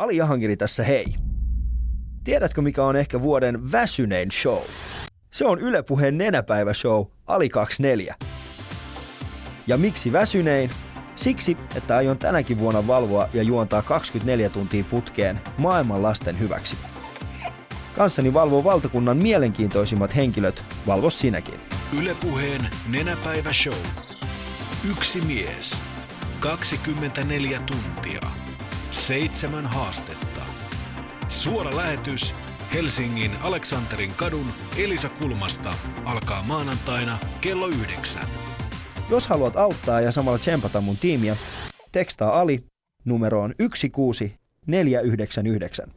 Ali Jahangiri tässä hei. Tiedätkö mikä on ehkä vuoden väsynein show? Se on Yle Puheen nenäpäivä-show Ali 24. Ja miksi väsynein? Siksi, että aion tänäkin vuonna valvoa ja juontaa 24 tuntia putkeen maailman lasten hyväksi. Kanssani valvoo valtakunnan mielenkiintoisimmat henkilöt, valvo sinäkin. Ylepuheen nenäpäivä show. Yksi mies. 24 tuntia. Seitsemän haastetta. Suora lähetys Helsingin Aleksanterin kadun Elisa Kulmasta alkaa maanantaina kello yhdeksän. Jos haluat auttaa ja samalla tsempata mun tiimiä, tekstaa Ali numeroon 16499.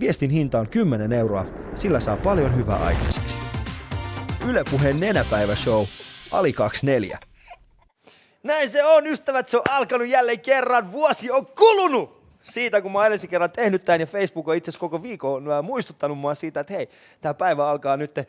Viestin hinta on 10 euroa, sillä saa paljon hyvää aikaiseksi. Yle Puheen nenäpäivä-show Ali 24. Näin se on, ystävät, se on alkanut jälleen kerran. Vuosi on kulunut! siitä, kun mä oon kerran tehnyt tämän ja Facebook on itse asiassa koko viikon muistuttanut mua siitä, että hei, tämä päivä alkaa nyt äh,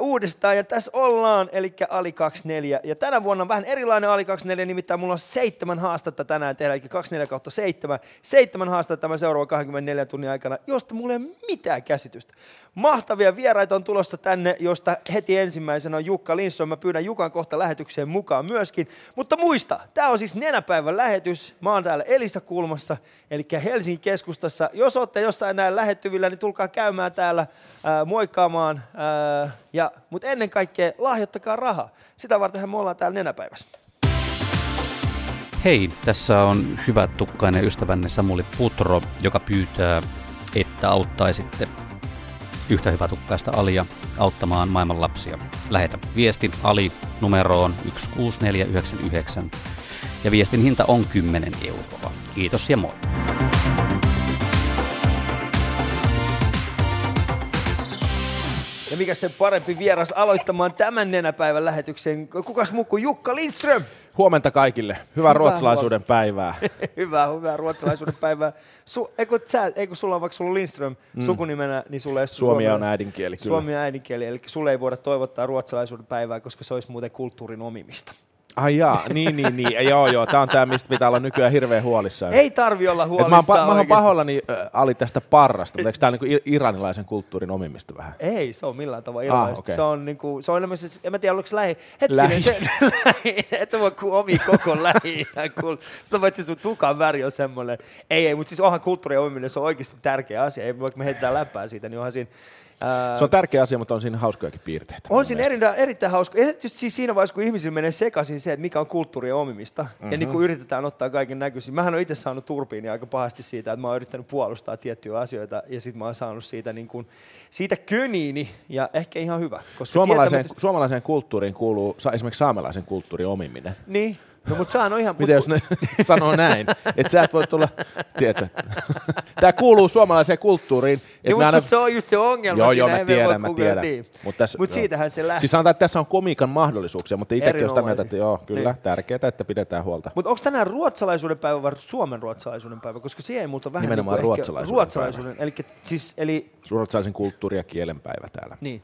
uudestaan ja tässä ollaan, eli Ali 24. Ja tänä vuonna on vähän erilainen Ali 24, nimittäin mulla on seitsemän haastetta tänään tehdä, eli 24 kautta seitsemän. Seitsemän haastetta tämän seuraavan 24 tunnin aikana, josta mulla ei ole mitään käsitystä. Mahtavia vieraita on tulossa tänne, josta heti ensimmäisenä on Jukka Linsson. Mä pyydän Jukan kohta lähetykseen mukaan myöskin. Mutta muista, tämä on siis nenäpäivän lähetys. Mä oon täällä Elisa Kulmassa, eli Helsingin keskustassa. Jos olette jossain näin lähettyvillä, niin tulkaa käymään täällä ää, moikkaamaan. Ää, ja, mutta ennen kaikkea lahjoittakaa rahaa. Sitä vartenhan me ollaan täällä nenäpäivässä. Hei, tässä on hyvä tukkainen ystävänne Samuli Putro, joka pyytää, että auttaisitte yhtä hyvä tukkaista Alia auttamaan maailman lapsia. Lähetä viesti Ali numeroon 16499 ja viestin hinta on 10 euroa. Kiitos ja moi. Ja mikä se parempi vieras aloittamaan tämän nenäpäivän lähetyksen? Kukas muu kuin Jukka Lindström? Huomenta kaikille. Hyvää, hyvää ruotsalaisuuden huom- päivää. hyvää, hyvää ruotsalaisuuden päivää. Su, eikö, sä, eikö sulla on vaikka sulla Lindström mm. sukunimenä, niin sulle ei Suomi on äidinkieli, kyllä. Suomi on äidinkieli, eli sulle ei voida toivottaa ruotsalaisuuden päivää, koska se olisi muuten kulttuurin omimista. Ai jaa, niin, niin, niin. joo, joo. Tämä on tämä, mistä pitää olla nykyään hirveän huolissaan. Ei tarvi olla huolissaan mä, oon, mä oon pahoillani äh, Ali tästä parrasta, mutta eikö tämä niinku iranilaisen kulttuurin omimista vähän? Ei, se on millään tavalla iranilaista. Ah, okay. Se on, niinku, se on enemmän, en mä tiedä, oliko se lähi. Hetkinen, lähi. se, lähi, et sä voi omi koko lähi. Sitä voit se sun tukan väri on semmoinen. Ei, ei, mutta siis onhan kulttuurin omiminen, se on oikeasti tärkeä asia. Ei, vaikka me heitetään läppää siitä, niin onhan siinä se on tärkeä asia, mutta on siinä hauskojakin piirteitä. On siinä erittäin, erittäin hauska. Erityisesti siis siinä vaiheessa, kun ihmisillä menee sekaisin se, että mikä on kulttuurien omimista. Mm-hmm. Ja niin kuin yritetään ottaa kaiken näköisiä. Mähän olen itse saanut turpiin aika pahasti siitä, että mä oon yrittänyt puolustaa tiettyjä asioita. Ja sitten mä oon saanut siitä, niin kuin, siitä köniini. Ja ehkä ihan hyvä. Koska suomalaiseen, tietämättä... suomalaiseen kulttuuriin kuuluu esimerkiksi saamelaisen kulttuurin omiminen. Niin. No mutta sehän on ihan... Miten jos ne sanoo näin, että sä et voi tulla, tiedätkö, tämä kuuluu suomalaiseen kulttuuriin. Niin, mutta aina... se on just se ongelma. Joo, joo, mä tiedän, mä tiedän. Niin. Mutta mut siitähän se lähtee. Siis sanotaan, että tässä on komiikan mahdollisuuksia, mutta itsekin on sitä mieltä, että joo, kyllä, niin. tärkeää, että pidetään huolta. Mutta onko tänään ruotsalaisuuden päivä vai Suomen ruotsalaisuuden päivä? Koska siihen ei multa vähän... Nimenomaan niin ruotsalaisuuden, ruotsalaisuuden päivä. Eli, siis, eli... Ruotsalaisen kulttuuri- ja kielenpäivä täällä. Niin.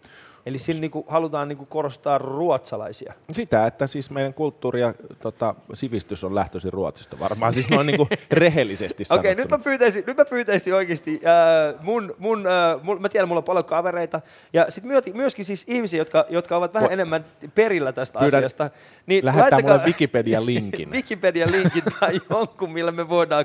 Eli sillä niinku halutaan niinku korostaa ruotsalaisia. Sitä, että siis meidän kulttuuri ja tota, sivistys on lähtöisin Ruotsista varmaan, siis noin niinku rehellisesti Okei, okay, nyt mä pyytäisin, nyt mä pyytäisin oikeasti, äh, mun, mun, äh, mun, mä tiedän, mulla on paljon kavereita, ja sitten myöskin siis ihmisiä, jotka, jotka ovat vähän Vo- enemmän perillä tästä Pyydän, asiasta. Niin lähettää mulle Wikipedia-linkin. Wikipedia-linkin tai jonkun, millä me voidaan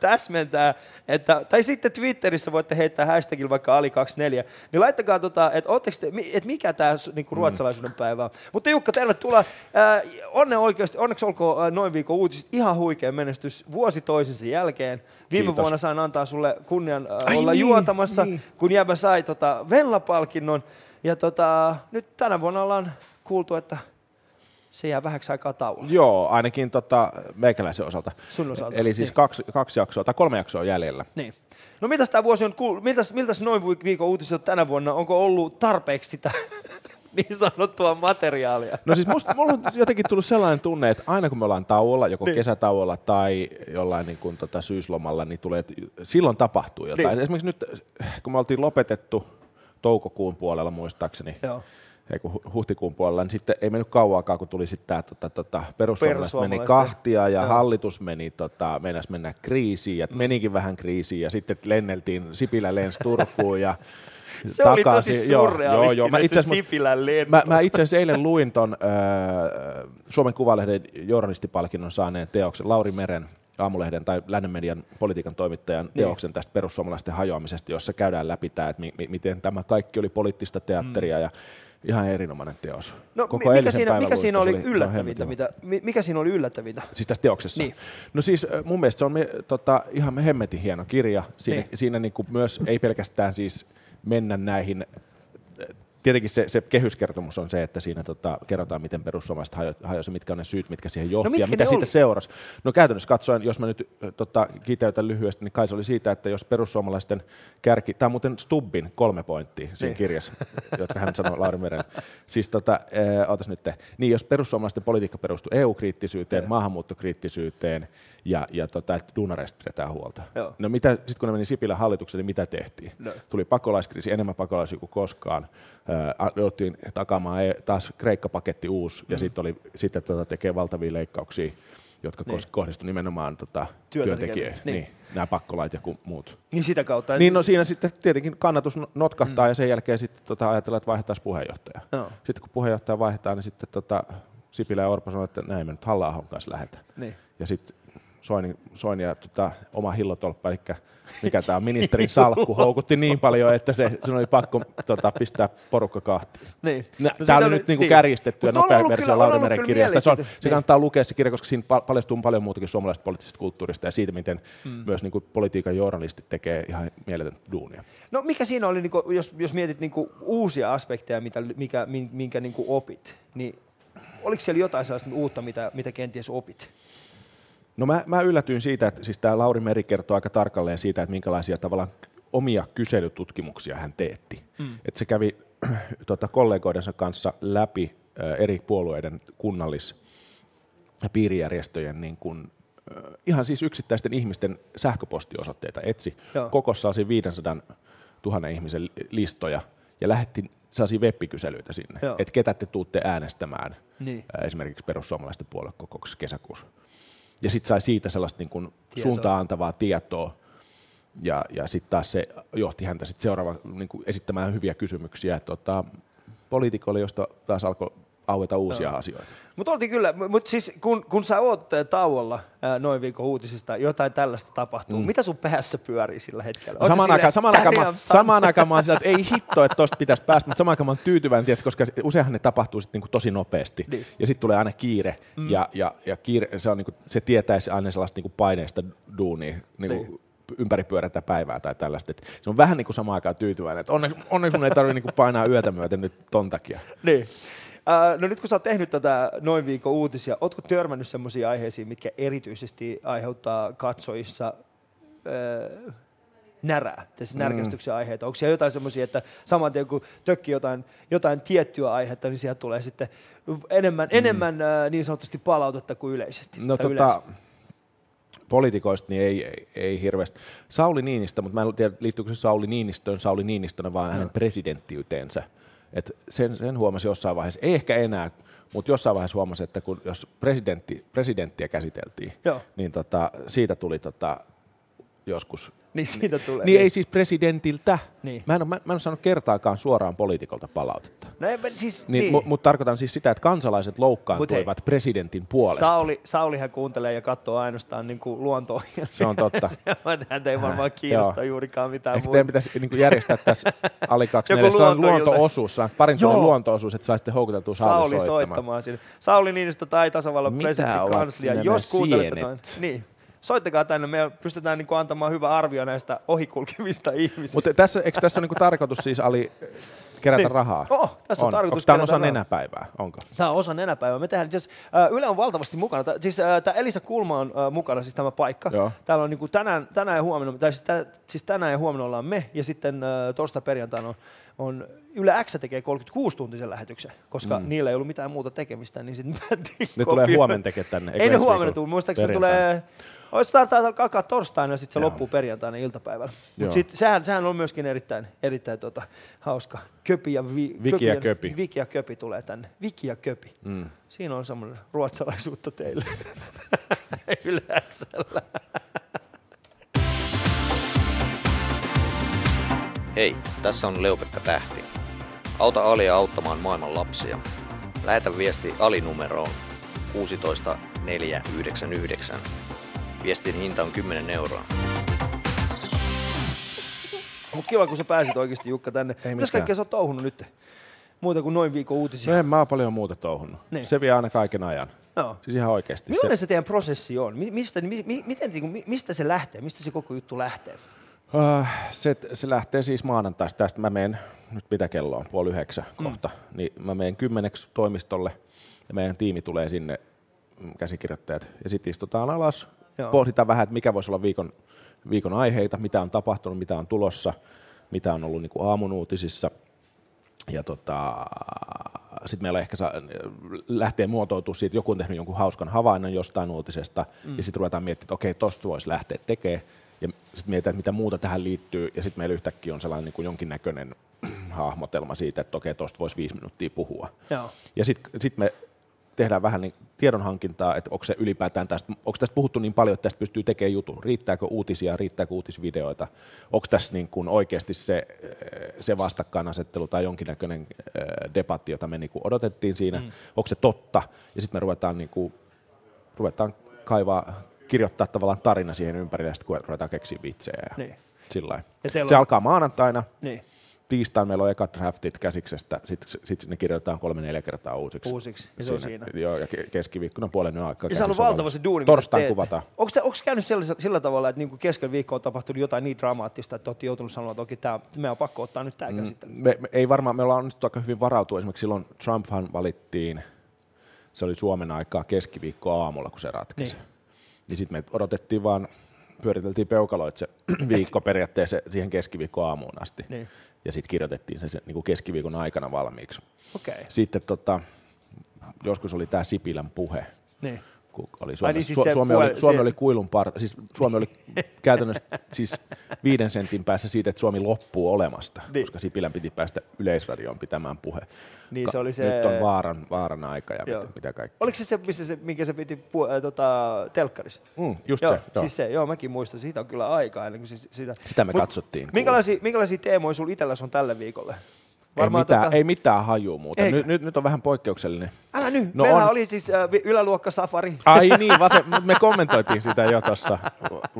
täsmentää, että, tai sitten Twitterissä voitte heittää hashtagilla vaikka Ali24, niin laittakaa, tota, että te, että mikä tämä niinku, ruotsalaisuuden päivä on. Mutta Jukka, tervetuloa. Äh, onne oikeasti, onneksi olkoon äh, noin viikon uutiset. Ihan huikea menestys vuosi toisensa jälkeen. Viime Kiitos. vuonna sain antaa sulle kunnian äh, Ai olla niin, juontamassa, niin. kun Jäbä sai tota, Vella-palkinnon. Ja tota, nyt tänä vuonna ollaan kuultu, että se jää vähäksi aikaa tauolle. Joo, ainakin tota, meikäläisen osalta. Sun osalta. Eli siis niin. kaksi, kaksi jaksoa tai kolme jaksoa jäljellä. Niin. No mitäs tämä vuosi on, miltäs, miltäs noin viikon uutiset tänä vuonna? Onko ollut tarpeeksi sitä niin sanottua materiaalia? No siis musta, mulla on jotenkin tullut sellainen tunne, että aina kun me ollaan tauolla, joko niin. kesätauolla tai jollain niin kuin, tota, syyslomalla, niin tulee, silloin tapahtuu jotain. Niin. Esimerkiksi nyt, kun me oltiin lopetettu toukokuun puolella muistaakseni, Joo huhtikuun puolella, niin sitten ei mennyt kauaakaan, kun tuli sitten tämä tota, tota, perussuomalaiset meni kahtia ja Joo. hallitus meni, tota, meinas mennä kriisiin ja menikin vähän kriisiin ja sitten lenneltiin, Sipilä lensi Turkuun ja Se oli tosi takaisin. Surrealistinen joo, joo. Mä itse se Sipilän lento. Mä, mä itse asiassa eilen luin ton äh, Suomen Kuvalehden journalistipalkinnon saaneen teoksen, Lauri Meren aamulehden tai lännen median politiikan toimittajan Niin. teoksen tästä perussuomalaisten hajoamisesta, jossa käydään läpi tämä, että mi- mi- miten tämä kaikki oli poliittista teatteria ja ihan erinomainen teos. No, Koko mi- mikä, siinä, mikä siinä oli yllättävintä? Mitä, mi- mikä siinä oli yllättävintä? Siis tässä teoksessa? Niin. No siis mun mielestä se on me, tota, ihan hemmetin hieno kirja. Siinä, Niin. siinä niin kuin myös ei pelkästään siis mennä näihin, tietenkin se, se kehyskertomus on se, että siinä tota, kerrotaan, miten perussuomalaiset hajo, hajosi, mitkä on ne syyt, mitkä siihen johti No ja mitä siitä oli? seurasi. No käytännössä katsoen, jos mä nyt tota, kiteytän lyhyesti, niin kai se oli siitä, että jos perussuomalaisten kärki, tämä on muuten Stubbin kolme pointtia siinä Niin. kirjassa, jotka hän sanoi Lauri Meren. Siis tota, ootas nyt, niin jos perussuomalaisten politiikka perustuu EU-kriittisyyteen, maahanmuuttokriittisyyteen ja, ja tota, että duunareista pidetään huolta. Joo. No mitä, sitten kun ne meni Sipilän hallitukseen, niin mitä tehtiin? No. Tuli pakolaiskriisi, enemmän pakolaisia kuin koskaan. Äh, jouttiin takaamaan e- taas Kreikka-paketti uusi, Mm. ja sitten oli sitten tota, tekee valtavia leikkauksia, jotka Niin. kohdistuivat nimenomaan tota, työntekijöihin. Niin. niin. Nämä pakkolait ja muut. Niin sitä kautta. Niin no siinä sitten tietenkin kannatus no- notkahtaa mm. ja sen jälkeen sitten tota, ajatellaan, että vaihdetaan puheenjohtaja. Joo. Sitten kun puheenjohtaja vaihdetaan, niin sitten tota, Sipilä ja Orpo sanoo, että näin me nyt halla kanssa lähdetään. Niin. Ja sitten Soini, Soini ja tota, oma hillotolppa, eli mikä tämä ministerin salkku, houkutti niin paljon, että se, se oli pakko tota, pistää porukka kahtiin. Niin. No Tämä oli nyt niinku niin. kärjistetty ja nopea versio kyllä- on Lauri ollut Meren kyllä kirjasta. Se, on, se Niin. kannattaa lukea se kirja, koska siinä pal- paljastuu paljon muutakin suomalaisesta poliittisesta kulttuurista ja siitä, miten mm. myös niinku politiikan journalistit tekee ihan mieletön duunia. No mikä siinä oli, niinku, jos, jos mietit niinku uusia aspekteja, mitä, mikä, min- minkä niinku opit, niin oliko siellä jotain sellaista uutta, mitä, mitä kenties opit? No mä, mä yllätyin siitä, että siis tämä Lauri Meri kertoo aika tarkalleen siitä, että minkälaisia tavallaan omia kyselytutkimuksia hän teetti. Mm. Että se kävi tota, kollegoidensa kanssa läpi äh, eri puolueiden kunnallis- ja piirijärjestöjen niin kun, äh, ihan siis yksittäisten ihmisten sähköpostiosoitteita, etsi Joo. koko sellaisia 500 000 ihmisen li- listoja ja lähetti sellaisia web-kyselyitä sinne, että ketä te tuutte äänestämään Niin. ää, esimerkiksi perussuomalaisten puoluekokouksessa kesäkuussa. Ja sitten sai siitä sellaista niin kuin Tietoa. suuntaan antavaa tietoa, ja, ja sitten taas se johti häntä sit seuraava niin kuin esittämään hyviä kysymyksiä tota, poliitikoille, josta taas alkoi aueta uusia Joo. asioita. Mutta oltiin kyllä, mutta siis kun, kun sä oot äh, tauolla ää, noin viikon uutisista, jotain tällaista tapahtuu, mm. mitä sun päässä pyörii sillä hetkellä? Sä Samaan aikaan, samaan, aikaan, "Damn, mä, son." samaan aikaan mä oon sillä, että ei hitto, että tosta pitäisi päästä, mutta samaan aikaan mä oon tyytyväinen, tietysti, koska useinhan ne tapahtuu sit niinku tosi nopeasti. Niin. Ja sitten tulee aina kiire, mm. ja, ja, ja kiire, se, on niinku, se tietäisi aina sellaista niinku paineista duunia, niinku, Niin. niin. ympäripyörätä päivää tai tällaista. Et se on vähän niin kuin samaan aikaan tyytyväinen, että onneksi, onneksi mun ei tarvitse niinku painaa yötä myöten nyt ton takia. Niin. Äh, no nyt kun sä oot tehnyt tätä noin viikon uutisia, ootko törmännyt sellaisiin aiheisiin, mitkä erityisesti aiheuttaa katsojissa äh, närää, tässä närkästyksen aiheita? Onko siellä jotain semmoisia, että saman tien kun tökkii jotain, jotain tiettyä aihetta, niin sieltä tulee sitten enemmän, mm. enemmän äh, niin sanotusti palautetta kuin yleisesti? No tota, yleensä? poliitikoista niin ei, ei, ei hirveästi. Sauli Niinistö, mutta mä en tiedä liittyykö se Sauli Niinistöön, Sauli Niinistönä, vaan hänen presidenttiyteensä. Et sen, sen huomasi jossain vaiheessa, ei ehkä enää, mutta jossain vaiheessa huomasi, että kun, jos presidentti, presidenttiä käsiteltiin, Joo. niin tota, siitä tuli tota, joskus Niin siitä tulee. Niin ei siis presidentiltä. Niin. Mä, en ole, mä, mä en ole saanut kertaakaan suoraan poliitikolta palautetta. No, ei, siis, Niin, niin. Mutta mut tarkoitan siis sitä, että kansalaiset loukkaantuivat presidentin puolesta. Sauli, Saulihan kuuntelee ja katsoo ainoastaan niin kuin luontoa. Se on totta. Häntä ei varmaan kiinnosta Joo. juurikaan mitään Ehkä muuta. pitäisi niin järjestää tässä Ali Joku 24 sellainen luontoilta. luonto-osuus, sellainen parin luonto-osuus, että saisitte houkuteltua Sauli, Sauli soittamaan. soittamaan sinne. Sauli Niinistö tai tasavallan presidentin kanslia, jos kuuntelette. Niin. Soittakaa tänne, me pystytään niin kuin antamaan hyvä arvio näistä ohikulkevista ihmisistä. Mutta tässä, eikö tässä ole niin tarkoitus siis Ali kerätä Niin. rahaa? Oh, tässä on tarkoitus Onko tämä on osa rahaa. nenäpäivää? Onko? Tämä on osa nenäpäivää. Me tehdään, siis, äh, Yle on valtavasti mukana. Tää, siis äh, tämä Elisa Kulma on äh, mukana, siis tämä paikka. Joo. Täällä on niinku tänään, tänään ja huomenna, tai siis, tä, siis tänään ja huomenna ollaan me, ja sitten äh, torstai perjantaina on, on Yle X tekee 36-tuntisen lähetyksen, koska mm. niillä ei ollut mitään muuta tekemistä, niin sitten Ne tulee huomenna tekemään tänne. Ei ne huomenna tule, muistaakseni se tulee, olisi startaa alkaa torstaina ja sitten se Joo. loppuu perjantaina iltapäivällä. Mutta sehän, sehän, on myöskin erittäin, erittäin tota, hauska. Köpi ja, vi, Viki ja Köpi. Viki ja Köpi tulee tänne. Viki ja Köpi. Mm. Siinä on semmoinen ruotsalaisuutta teille. Yleensä. Hei, tässä on Leopekka Tähti. Auta Alia auttamaan maailman lapsia. Lähetä viesti Ali-numeroon 16499. Viestin hinta on 10 euroa. Mut kiva, kun sä pääsit oikeasti Jukka tänne. Ei Mitäs kaikkea sä oot touhunut nyt? Muuta kuin noin viikon uutisia. No en mä oon paljon muuta touhunut. Niin. Se vie aina kaiken ajan. No. Siis ihan oikeasti. Millainen se, se teidän prosessi on? Mistä, mi, miten, niinku, mistä se lähtee? Mistä se koko juttu lähtee? Uh, se, se lähtee siis maanantaista. Tästä mä menen, nyt mitä kello on, puoli yhdeksän mm. kohta, niin mä menen kymmeneksi toimistolle ja meidän tiimi tulee sinne, mm, käsikirjoittajat, ja sitten istutaan alas, Joo. pohditaan vähän, että mikä voisi olla viikon, viikon aiheita, mitä on tapahtunut, mitä on tulossa, mitä on ollut niin kuin aamun uutisissa. Ja tota, sitten meillä ehkä saa, lähtee muotoutua siitä, joku on tehnyt jonkun hauskan havainnon jostain uutisesta, mm. ja sitten ruvetaan miettimään, että okei, tosta voisi lähteä tekemään ja sitten mietitään, että mitä muuta tähän liittyy, ja sitten meillä yhtäkkiä on sellainen niin kuin jonkinnäköinen hahmotelma siitä, että okei, tuosta voisi viisi minuuttia puhua. Joo. Ja sitten sit me tehdään vähän niin tiedonhankintaa, että onko se ylipäätään tästä, onko tästä puhuttu niin paljon, että tästä pystyy tekemään jutun, riittääkö uutisia, riittääkö uutisvideoita, onko tässä niin kuin oikeasti se, se vastakkainasettelu tai jonkinnäköinen debatti, jota me niin kuin odotettiin siinä, mm. onko se totta, ja sitten me ruvetaan, niin kuin, ruvetaan kaivaa kirjoittaa tavallaan tarina siihen ympärille, ja sitten ruvetaan keksiä vitsejä. Ja niin. Se on... alkaa maanantaina. Niin. Tiistaina meillä on ekat draftit käsiksestä, sitten sit ne kirjoitetaan kolme-neljä kertaa uusiksi. Uusiksi, ja se on siinä. Joo, ja keskiviikkona puolen yön aikaa. Ja se on valtava se duuni, Torstain kuvataan. Onko, te, onko käynyt sillä, sillä tavalla, että niinku keskellä viikkoa on tapahtunut jotain niin dramaattista, että olette joutunut sanomaan, että okei, tämä, me on pakko ottaa nyt tämä mm? Me, me, ei varmaan, me ollaan onnistuttu aika hyvin varautua. Esimerkiksi silloin Trumphan valittiin, se oli Suomen aikaa keskiviikkoa aamulla, kun se ratkesi. Niin. Niin sitten me odotettiin vaan, pyöriteltiin peukaloit se viikko periaatteessa siihen keskiviikko aamuun asti. Niin. Ja sitten kirjoitettiin se, se niin kuin keskiviikon aikana valmiiksi. Okay. Sitten tota, joskus oli tämä Sipilän puhe. Niin oli Suomi, niin siis Su- Suomi, puoli, oli, Suomi oli kuilun par, siis Suomi oli käytännössä siis viiden sentin päässä siitä, että Suomi loppuu olemasta, niin. koska Sipilän piti päästä Yleisradioon pitämään puhe. Niin Ka- se oli se... Nyt on vaaran, vaaran aika ja mitä, mitä kaikkea. Oliko se se, missä se, minkä se piti pu- äh, tota, telkkarissa? Mm, just joo, se. Joo. Siis se, joo, mäkin muistan. Siitä on kyllä aikaa ennen kuin siis sitä. Sitä me Mut, katsottiin. Minkälaisia, minkälaisia teemoja sinulla itselläsi on tälle viikolle? Varmaan ei, mitään, tota... ei mitään hajua muuta. Nyt, nyt, nyt on vähän poikkeuksellinen. Älä nyt, no meillä on... oli siis äh, yläluokka safari. Ai niin, vase, me kommentoitiin sitä jo tuossa.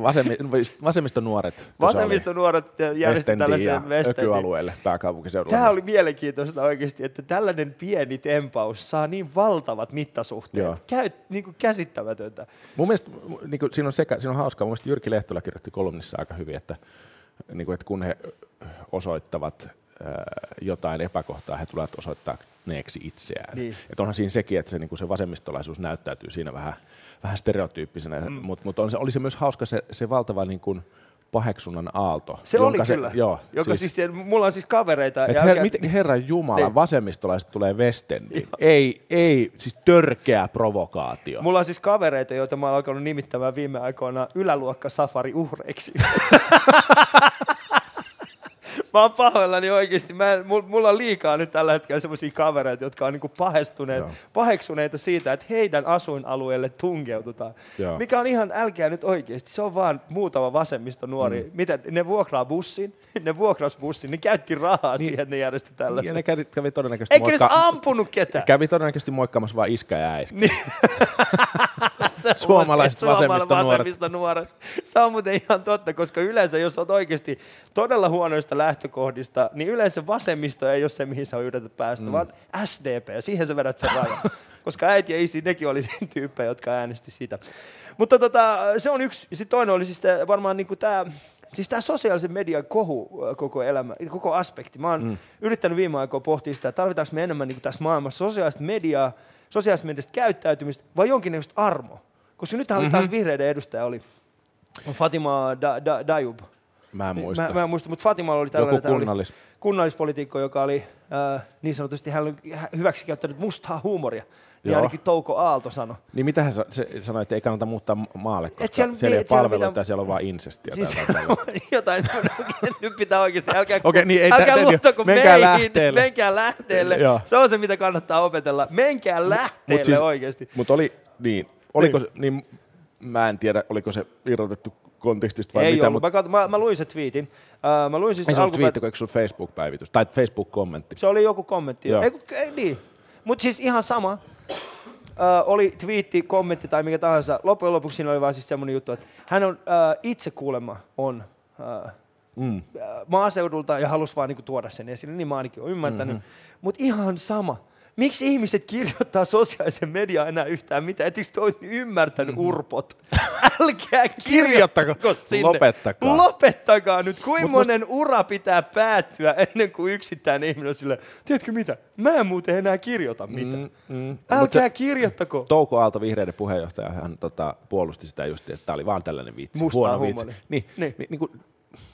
Vasemi, vasemmistonuoret. Vasemmistonuoret järjestivät tällaisen Westendin. pääkaupunkiseudulla. Tämä oli mielenkiintoista oikeasti, että tällainen pieni tempaus saa niin valtavat mittasuhteet. Joo. Käy niin kuin käsittämätöntä. Mun mielestä niin kuin, siinä, on sekä, siinä on hauskaa, mun mielestä Jyrki Lehtola kirjoitti kolumnissa aika hyvin, että, niin kuin, että kun he osoittavat jotain epäkohtaa, he tulevat osoittaa neeksi itseään. Niin. Et onhan siinä sekin, että se, niin se vasemmistolaisuus näyttäytyy siinä vähän, vähän stereotyyppisenä, mm. mutta mut on se, oli se myös hauska se, se valtava niin kuin, paheksunnan aalto. Se oli se, kyllä. Joo, joka siis, siis, mulla on siis kavereita. Et ja her, miten, herran Jumala, niin. vasemmistolaiset tulee Westendiin. Ei, ei, siis törkeä provokaatio. Mulla on siis kavereita, joita mä oon alkanut nimittämään viime aikoina yläluokka safari uhreiksi. mä oon pahoillani oikeasti. Mä, mulla on liikaa nyt tällä hetkellä semmoisia kavereita, jotka on niinku pahestuneet, paheksuneita siitä, että heidän asuinalueelle tunkeututaan. Joo. Mikä on ihan, älkää nyt oikeasti, se on vaan muutama vasemmisto nuori. Mm. Mitä, ne vuokraa bussin, ne vuokras bussin, ne käytti rahaa niin, siihen, että ne järjesti tällaisen. Ja ne kävi, kävi todennäköisesti Eikä moikka... ampunut ketään. Kävi todennäköisesti moikkaamassa vaan iskä ja äiskä. Niin. Suomalaiset vasemmisto nuoret. vasemmisto nuoret. Se on muuten ihan totta, koska yleensä jos olet oikeasti todella huonoista lähtökohdista, niin yleensä vasemmisto ei ole se, mihin sä yrität päästä, mm. vaan SDP, siihen sä vedät sen rajan. koska äiti ja isi, nekin oli niin tyyppejä, jotka äänesti sitä. Mutta tota, se on yksi. Ja sitten toinen oli siis varmaan niin tämä Siis tämä sosiaalisen median kohu koko elämä, koko aspekti. Mä oon mm. yrittänyt viime aikoina pohtia sitä, että tarvitaanko me enemmän niin tässä maailmassa sosiaalista mediaa, sosiaalista mediasta käyttäytymistä vai jonkinlaista armo. Koska nyt mm-hmm. taas vihreiden edustaja oli Fatima da, da, Dayub. Mä en muista. Mä, mä en muista, mutta Fatimalla oli Joku tällainen oli kunnallis... kunnallispolitiikko, joka oli äh, niin sanotusti, hän oli hyväksi käyttänyt mustaa huumoria. Niin Joo. ainakin Touko Aalto sanoi. Niin mitähän sa- se sanoi, että ei kannata muuttaa ma- maalle, koska Et siellä- siellä, niin, ei siellä palveluita mitään- ja siellä on vaan insestiä. Siis tai jotain nyt pitää oikeasti, älkää, Okei, niin ei älkää tä- tä- luottako menkää meihin, lähteelle. menkää lähteelle. Joo. Se on se, mitä kannattaa opetella. Menkää lähteelle Mut siis- oikeasti. Mutta oli, niin, oliko Niin. se, niin mä en tiedä, oliko se irrotettu kontekstista vai Ei mitä, ollut. mutta Mä, mä, mä, luin se twiitin. Uh, mä luin siis ei se alkupäät- twiitti, kun eikö Facebook-päivitys tai Facebook-kommentti. Se oli joku kommentti. Joo. Ei, kun- ei, niin. Mutta siis ihan sama. Ö, oli twiitti, kommentti tai mikä tahansa. Loppujen lopuksi siinä oli vaan siis semmoinen juttu, että hän on ö, itse kuulemma on ö, Mm. maaseudulta ja halusi vaan niinku tuoda sen esille, niin mä ainakin olen ymmärtänyt. Mhm. Mm-hmm. Mutta ihan sama. Miksi ihmiset kirjoittaa sosiaalisen mediaan enää yhtään mitään? Ettekö te olette ymmärtänyt, urpot? Älkää kirjoittako sinne. Lopettakaa. Lopettakaa nyt. Mut must- monen ura pitää päättyä ennen kuin yksittäinen ihminen on silleen, tiedätkö mitä, mä en muuten enää kirjoita mitään. Mm, mm. Älkää se, kirjoittako. Touko Aalto, vihreiden puheenjohtaja, hän tota, puolusti sitä just, että tämä oli vaan tällainen vitsi. Mustaa huono vitsi. Niin. niin. Niin, niin kuin,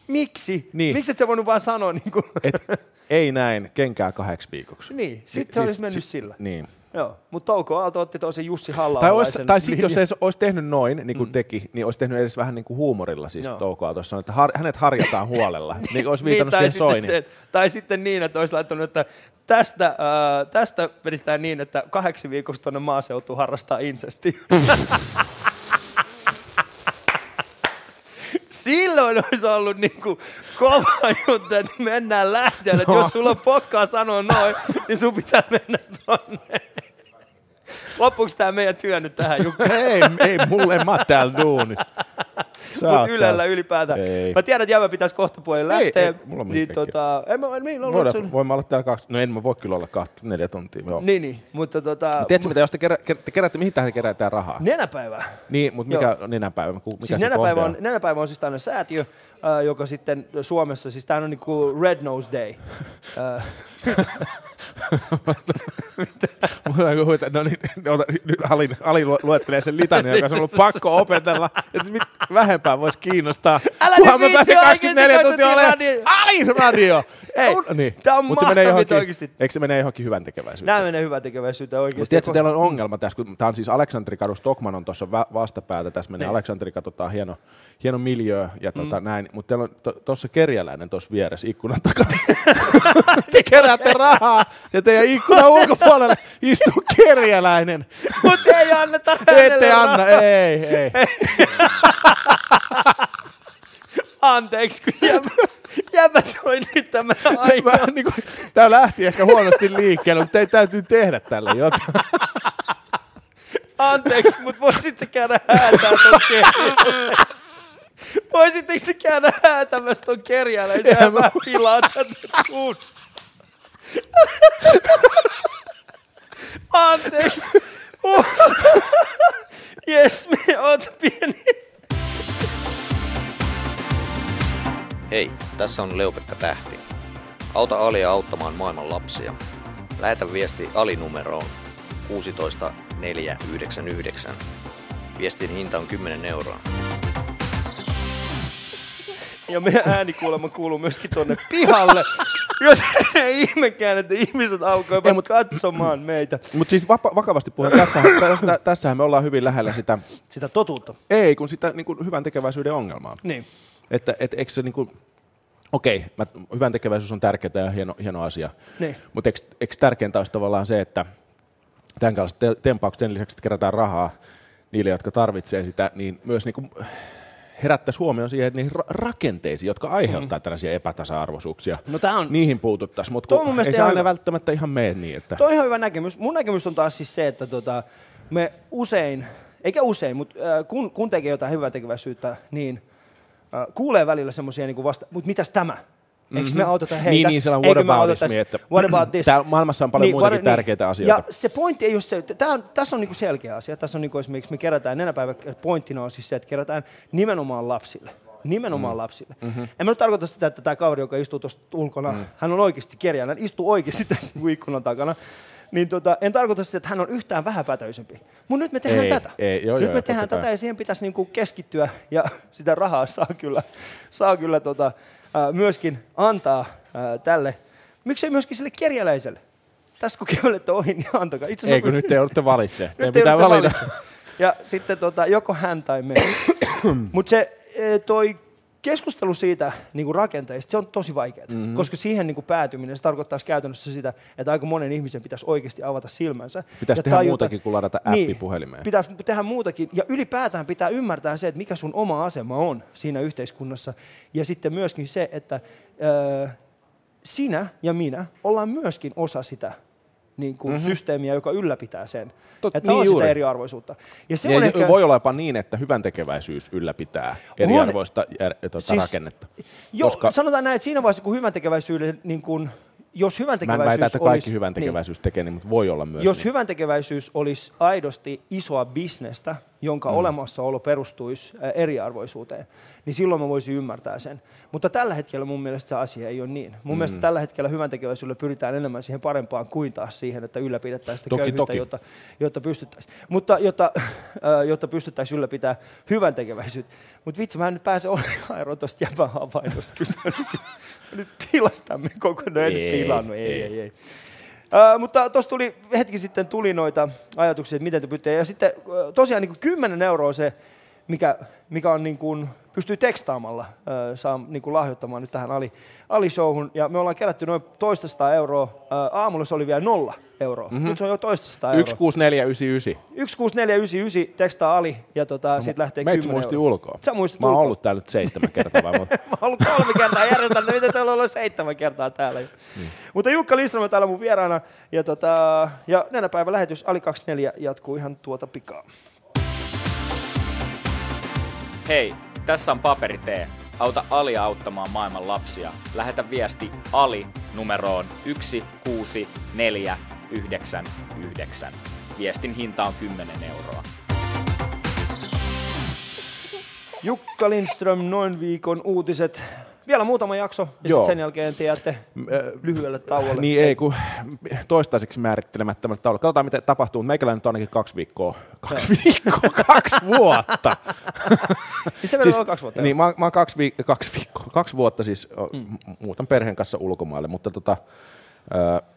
Miksi? Niin. Miksi et sä voinut vaan sanoa niin kuin, et, ei näin, kenkää kahdeksi viikoksi. niin, sit se olisi mennyt sillä. Niin. Joo, mutta Touko Aalto otti tosi Jussi halla Tai, olisi, tai sitten jos se olisi tehnyt noin, niin kuin mm. teki, niin olisi tehnyt edes vähän niin kuin huumorilla siis Joo. Touko Aalto, sanoi, että har, hänet harjataan huolella. niin kuin olisi viitannut tai, siihen sitten Soiniin. se, tai sitten niin, että olisi laittanut, että tästä, äh, tästä vedetään niin, että kahdeksi viikosta tuonne maaseutuun harrastaa insesti. Silloin olisi ollut niinku kova juttu, että mennään lähteelle. No. Jos sulla on pokkaa sanoa noin, niin sun pitää mennä tonne. Loppuuko tämä meidän työ nyt tähän, Jukka? ei, ei, mulle, en mä täällä duunissa. Mutta Ylellä ylipäätään. Ei. Mä tiedän, että Jävä pitäisi kohta puolella Ei, lähteä. ei, mulla on niin, tota, en mä, niin, ollut Voidaan, sun... voimme olla täällä kaksi, no en mä voi kyllä olla kahta, neljä tuntia. Joo. Niin, niin, mutta tota... Tiedätkö mitä, jos te, kerä, te keräätte, mihin tähän te kerätään rahaa? Nenäpäivä. Niin, mutta mikä on nenäpäivä? Mikä Siis se nenäpäivä on, nenäpäivä on siis tämmöinen säätiö, äh, joka sitten Suomessa, siis tämä on niinku Red Nose Day. Äh, huita, no niin, ota, nyt Ali, Ali lu- luettelee sen litania, joka on ollut pakko opetella, että mit, vähempää voisi kiinnostaa. Älä nyt viitsi 24 oikeesti tuntia koita olemaan radio. Ei, On- niin. tää on Mut se menee johonkin, oikeesti. Eikö se mene johonkin hyvän tekeväisyyteen? Nämä menee hyvää tekeväisyyteen oikeasti. Mutta tiedätkö, teillä on ongelma tässä, kun tämä on siis Aleksanterikadu, Stockman on tuossa va- vastapäätä, tässä menee Niin. Aleksanterikatu, tämä on hieno, hieno miljöö ja tota, näin, mutta teillä on tuossa kerjäläinen tuossa vieressä ikkunan takana. te keräätte rahaa ja teidän ikkunan ulkopuolelle istuu kerjäläinen. Mutta ei anneta Ette anna, ei, ei. Anteeksi, kun jäbä, jäbä toi nyt tämän aina. Vähän niin kuin, tämä lähti ehkä huonosti liikkeelle, mutta ei täytyy tehdä tälle jotain. Anteeksi, mutta voisit sä käydä häätää ton kerjäläisen? Voisitteko sä käydä häätämässä ton kerjäläisen ja mä- vähän pilaa tätä tuun? Anteeksi. Jes, me oot pieni. Hei, tässä on Leopekka Tähti. Auta Alia auttamaan maailman lapsia. Lähetä viesti Ali-numeroon 16499. Viestin hinta on 10 euroa. Ja meidän äänikuulemma kuuluu myöskin tonne pihalle. Jos ei ihmekään, että ihmiset aukoivat katsomaan meitä. Mutta siis vapa- vakavasti puheen, tässähän, tässä, tässähän me ollaan hyvin lähellä sitä, Sitä totuutta. ei kun sitä niin kuin hyvän tekeväisyyden ongelmaa. Niin. Että et, eikö se niinku, okei, mä, hyvän tekeväisyys on tärkeää ja hieno, hieno asia, Niin. mutta eikö, eikö tärkeintä olisi tavallaan se, että tämän kaltaiset te- tempaukset sen lisäksi, että kerätään rahaa niille, jotka tarvitsee sitä, niin myös niinku herättäisiin huomioon siihen, että niihin ra- rakenteisiin, jotka aiheuttaa mm. tällaisia epätasa-arvoisuuksia, No tää on- niihin puututtaisiin, mutta mielestä ei se aina hyvä. välttämättä ihan mene niin. Että... Toi on ihan hyvä näkemys. Mun näkemys on taas siis se, että tota, me usein, eikä usein, mutta äh, kun, kun tekee jotain hyvää tekeväisyyttä, niin kuulee välillä semmoisia niin vasta, mutta mitäs tämä? Eikö me auteta heitä? Niin, niin, sellainen Eikö me whataboutismi, auteta- että what about this? täällä maailmassa on paljon muitakin tärkeitä asioita. Ja se pointti ei ole se, että tää on, tässä on niinku selkeä asia. Tässä on niinku esimerkiksi, me kerätään nenäpäivä, pointtina on siis se, että kerätään nimenomaan lapsille. Nimenomaan mm. lapsille. Mm-hmm. En mä nyt tarkoita sitä, että tämä kaveri, joka istuu tuossa ulkona, mm. hän on oikeasti kirjailija, hän istuu oikeasti tästä niinku ikkunan takana. Niin tota, en tarkoita sitä, että hän on yhtään vähäpätöisempi. Mutta nyt me tehdään Ei, tätä. ei, joo, nyt joo, me tehdään totta tätä ja siihen pitäisi niinku keskittyä ja sitä rahaa saa kyllä, saa kyllä tota, myöskin antaa ää, tälle. Miksei myöskin sille kerjäläiselle? Tästä kun kävelette ohi, niin antakaa. Itse Ei kun nyt te joudutte valitsemaan. nyt te pitää valita. valitsemaan. Ja sitten tota, joko hän tai me. Mutta se e, toi keskustelu siitä niin rakenteista, se on tosi vaikeaa, mm-hmm. koska siihen niin päätyminen, se tarkoittaisi käytännössä sitä, että aika monen ihmisen pitäisi oikeasti avata silmänsä. Pitäisi ja tehdä tajuta- muutakin kuin ladata appi puhelimeen. Pitäisi tehdä muutakin. Ja ylipäätään pitää ymmärtää se, että mikä sun oma asema on siinä yhteiskunnassa. Ja sitten myöskin se, että ö, sinä ja minä ollaan myöskin osa sitä niin kuin mm-hmm. systeemiä, joka ylläpitää sen. Tot- että niin on juuri. sitä eriarvoisuutta. Ja se Ja on ehkä... Voi olla jopa niin, että hyvän tekeväisyys ylläpitää eriarvoista jär, tuota, Siis- rakennetta. Joo, Koska sanotaan näin, että siinä vaiheessa, kun hyvän tekeväisyydellä, niin kuin, jos hyvän mä en tekeväisyys väitä, että kaikki olisi, hyvän tekeväisyys tekee, niin, mutta voi olla myös Jos niin. hyvän tekeväisyys olisi aidosti isoa bisnestä, jonka mm. olemassaolo perustuisi ä, eriarvoisuuteen, niin silloin mä voisin ymmärtää sen. Mutta tällä hetkellä mun mielestä se asia ei ole niin. Mun mm. mielestä tällä hetkellä hyvän tekeväisyydellä pyritään enemmän siihen parempaan kuin taas siihen, että ylläpidettäisiin sitä Toki, köyhyyttä, toki. jotta, jotta pystyttäisiin. Mutta jotta, ä, jotta pystyttäisiin ylläpitämään hyvän tekeväisyyttä. Mutta vitsi, mä en nyt pääse ollenkaan eroon tuosta jäbän havainnosta. Kyllä nyt, nyt pilastamme koko no, en Ei, pilannut, ei, ei. ei. ei. Mutta tuossa tuli hetki sitten tuli noita ajatuksia, että miten te pystytte. Ja sitten tosiaan niin kuin 10 euroa se, mikä, mikä on niin kuin, pystyy tekstaamalla, saa niin kuin lahjoittamaan nyt tähän Ali, Ali-showhun. Ja me ollaan kerätty noin toista sataa euroa. Aamulla se oli vielä nolla euroa. Mm-hmm. Nyt se on jo toista sataa euroa. 16499. 16499 tekstaa Ali ja tota, no, sitten lähtee Meitsi 10 muisti euroa. ulkoa. Sä muistit Mä oon ulkoa. ollut täällä nyt seitsemän kertaa. vai? Mä oon ollut kolme kertaa järjestänyt, miten se on ollut seitsemän kertaa täällä. Niin. Mutta Jukka Lindström on täällä mun vieraana. Ja, tota, ja nenäpäivä lähetys Ali 24 jatkuu ihan tuota pikaa. Hei, tässä on paperi T. Auta Ali auttamaan maailman lapsia. Lähetä viesti Ali numeroon 16499. Viestin hinta on 10 euroa. Jukka Lindström, noin viikon uutiset. Vielä muutama jakso ja Joo. sitten sen jälkeen te jäätte lyhyelle tauolle. Niin ei, kun toistaiseksi määrittelemättömällä taululla. Katsotaan, mitä tapahtuu. Meikäläinen nyt on ainakin kaksi viikkoa. Kaksi viikkoa? kaksi vuotta! Niin se siis, on kaksi vuotta. Niin, mä, mä oon kaksi, viik- kaksi viikkoa, kaksi vuotta siis mm. muutan perheen kanssa ulkomaille, mutta tota,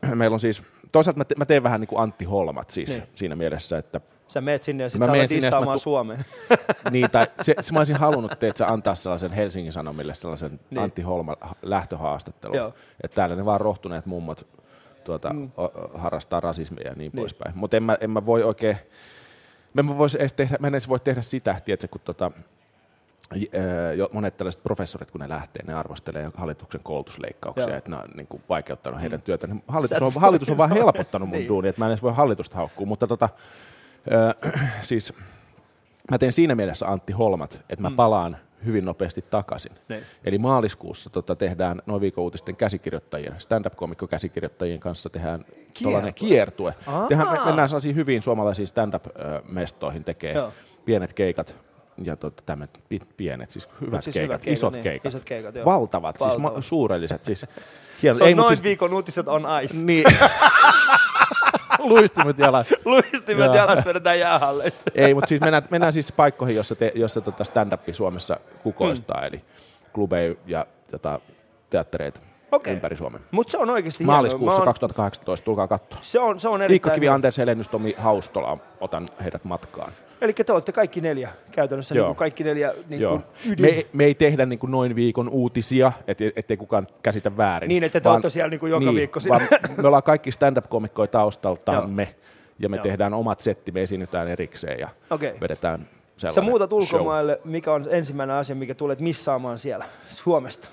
ö, meillä on siis, toisaalta mä, te, mä teen vähän niin kuin Antti Holmat siis niin. siinä mielessä, että Sä meet sinne ja Mä sitten sä alat mä dissaamaan tu- Suomeen. niin, tai se, se, mä olisin halunnut teetä, antaa sellaisen Helsingin Sanomille sellaisen Niin. Antti Holman lähtöhaastattelun, Joo. että täällä ne vaan rohtuneet mummot tuota, mm. o, o, harrastaa rasismia ja niin, Niin. poispäin. Mutta en mä, en mä voi oikein, mä en, vois edes tehdä, mä en edes voi tehdä sitä, tiedätkö, kun tota, jo monet tällaiset professorit, kun ne lähtee, ne arvostelee hallituksen koulutusleikkauksia, Joo. että ne on niin kuin, vaikeuttanut heidän työtä. Niin Hallitus on, hallitus on vaan helpottanut mun Niin. niin. duunia, että mä en edes voi hallitusta haukkua, mutta tota, siis mä teen siinä mielessä Antti Holmat, että mä palaan hyvin nopeasti takaisin. Niin. Eli maaliskuussa tota, tehdään noin viikon uutisten käsikirjoittajien, stand-up-komikko käsikirjoittajien kanssa tehdään kiertue. Aa. Tehdään, me, mennään sellaisiin hyviin suomalaisiin stand-up-mestoihin tekee Joo. pienet keikat. Ja tota, tämmöiset pi- pienet, siis hyvät, siis keikat, hyvät keikat, isot niin, keikat, isot keikat, joo. valtavat, siis Valtavat. ma- suurelliset. Siis, hieno, Se on mut noin siis, viikon uutiset on ice. Niin, luistimet jalas. Luistimet Joo. jalas vedetään jäähalleissa. Ei, mutta siis mennään, mennään siis paikkoihin, jossa, te, jossa tota stand-up Suomessa kukoistaa, eli klubeja ja tota, teattereita Okei. ympäri Suomen. Mutta se on oikeasti. Maaliskuussa oon- 2018, tulkaa katsoa. Se on, se on erittäin Kivi, hieno. Anders Helenius, Tomi Haustola, otan heidät matkaan. Eli te olette kaikki neljä käytännössä, niin kuin kaikki neljä niin kuin ydin. Me, ei- me ei tehdä niin kuin noin viikon uutisia, et, ettei kukaan käsitä väärin. Niin, että te ootte siellä niin kuin joka viikko siinä. vaan me ollaan kaikki stand-up-komikkoja taustaltamme, ja me Joo. tehdään omat setti, me esiinnytään erikseen ja Okei. vedetään Sä muutat show. ulkomaille, mikä on ensimmäinen asia, mikä tulet missaamaan siellä Suomesta?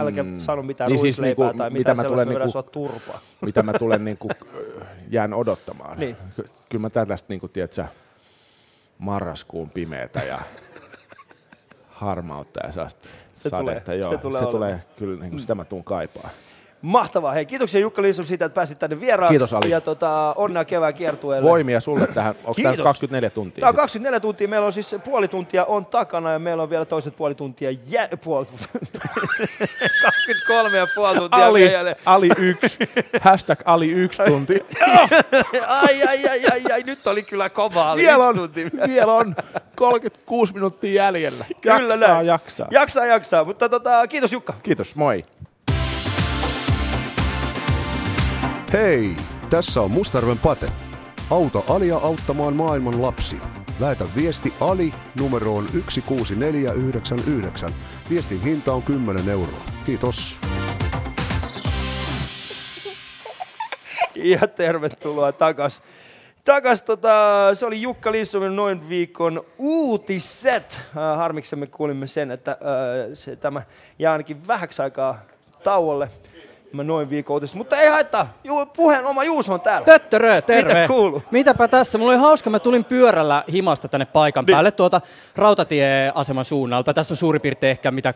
Älkää mm. sano mitään Niin niin siis niinku, tai mitä mä sellaista, tulen me niinku- sua turpaa. mitä mä tulen niin kuin, jään odottamaan. Niin. Ky- Kyllä mä tällaista, niin kuin, tiedätkö, marraskuun pimeätä ja harmautta ja sellaista Se sadetta. tulee, Joo, se tulee se olemaan. tulee kyllä, niin kuin, sitä mä tuun kaipaa. Mahtavaa. Hei, kiitoksia Jukka Lindström siitä, että pääsit tänne vieraaksi. Kiitos, Ali. Ja tota, onnea kevään kiertueelle. Voimia sulle tähän. Onko tämä Kiitos. 24 tuntia? Tämä on 24 tuntia, meillä on siis puoli tuntia on takana ja meillä on vielä toiset puoli tuntia jä... puoli... 23 ja puoli tuntia Ali. Ali 1. Hashtag Ali 1 tunti. Ai, ai, ai, ai, ai, nyt oli kyllä kova, oli vielä, on, tunti. vielä on 36 minuuttia jäljellä. Kyllä jaksaa, jaksaa. Jaksaa, jaksaa. Mutta tota, kiitos Jukka. Kiitos, moi. Hei, tässä on Mustarven Pate. Auta Alia auttamaan maailman lapsia. Lähetä viesti Ali numeroon 16499. Viestin hinta on 10 euroa. Kiitos. Ja tervetuloa takas. Takas, tota, se oli Jukka Lindströmin noin viikon uutiset. Äh, harmiksemme kuulimme sen, että äh, se, tämä jää ainakin vähäksi aikaa tauolle. Mä noin viikon uutiset. Mutta ei haittaa, Ju, puheen oma Juuso on täällä. Töttörö, terve. Mitä kuuluu? Mitäpä tässä? Mulla oli hauska, mä tulin pyörällä himasta tänne paikan niin. päälle tuolta rautatieaseman suunnalta. Tässä on suurin piirtein ehkä mitä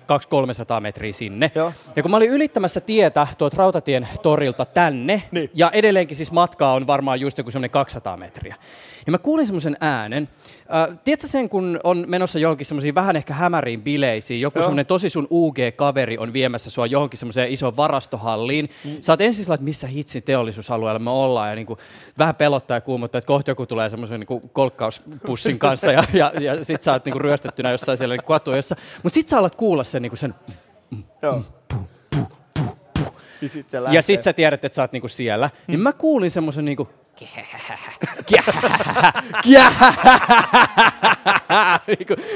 200-300 metriä sinne. Joo. Ja kun mä olin ylittämässä tietä tuolta rautatien torilta tänne, Niin. ja edelleenkin siis matkaa on varmaan just joku semmoinen 200 metriä, niin mä kuulin semmoisen äänen. Äh, tiedätkö sen, kun on menossa johonkin semmoisiin vähän ehkä hämäriin bileisiin, joku Joo. semmoinen tosi sun UG-kaveri on viemässä sua johonkin semmoiseen isoon varastohalliin. Mm. Sä oot ensin sillä, että missä hitsin teollisuusalueella me ollaan, ja niinku vähän pelottaa ja kuumottaa, että kohta joku tulee semmoisen niinku kolkkauspussin kanssa, ja, ja, ja sit sä oot niinku ryöstettynä jossain siellä niinku katuojassa. Mutta sit sä alat kuulla sen, niinku sen Joo. Ja sit se ja lähtee. sit sä tiedät, että sä oot niinku siellä. Niin mä kuulin semmoisen niinku...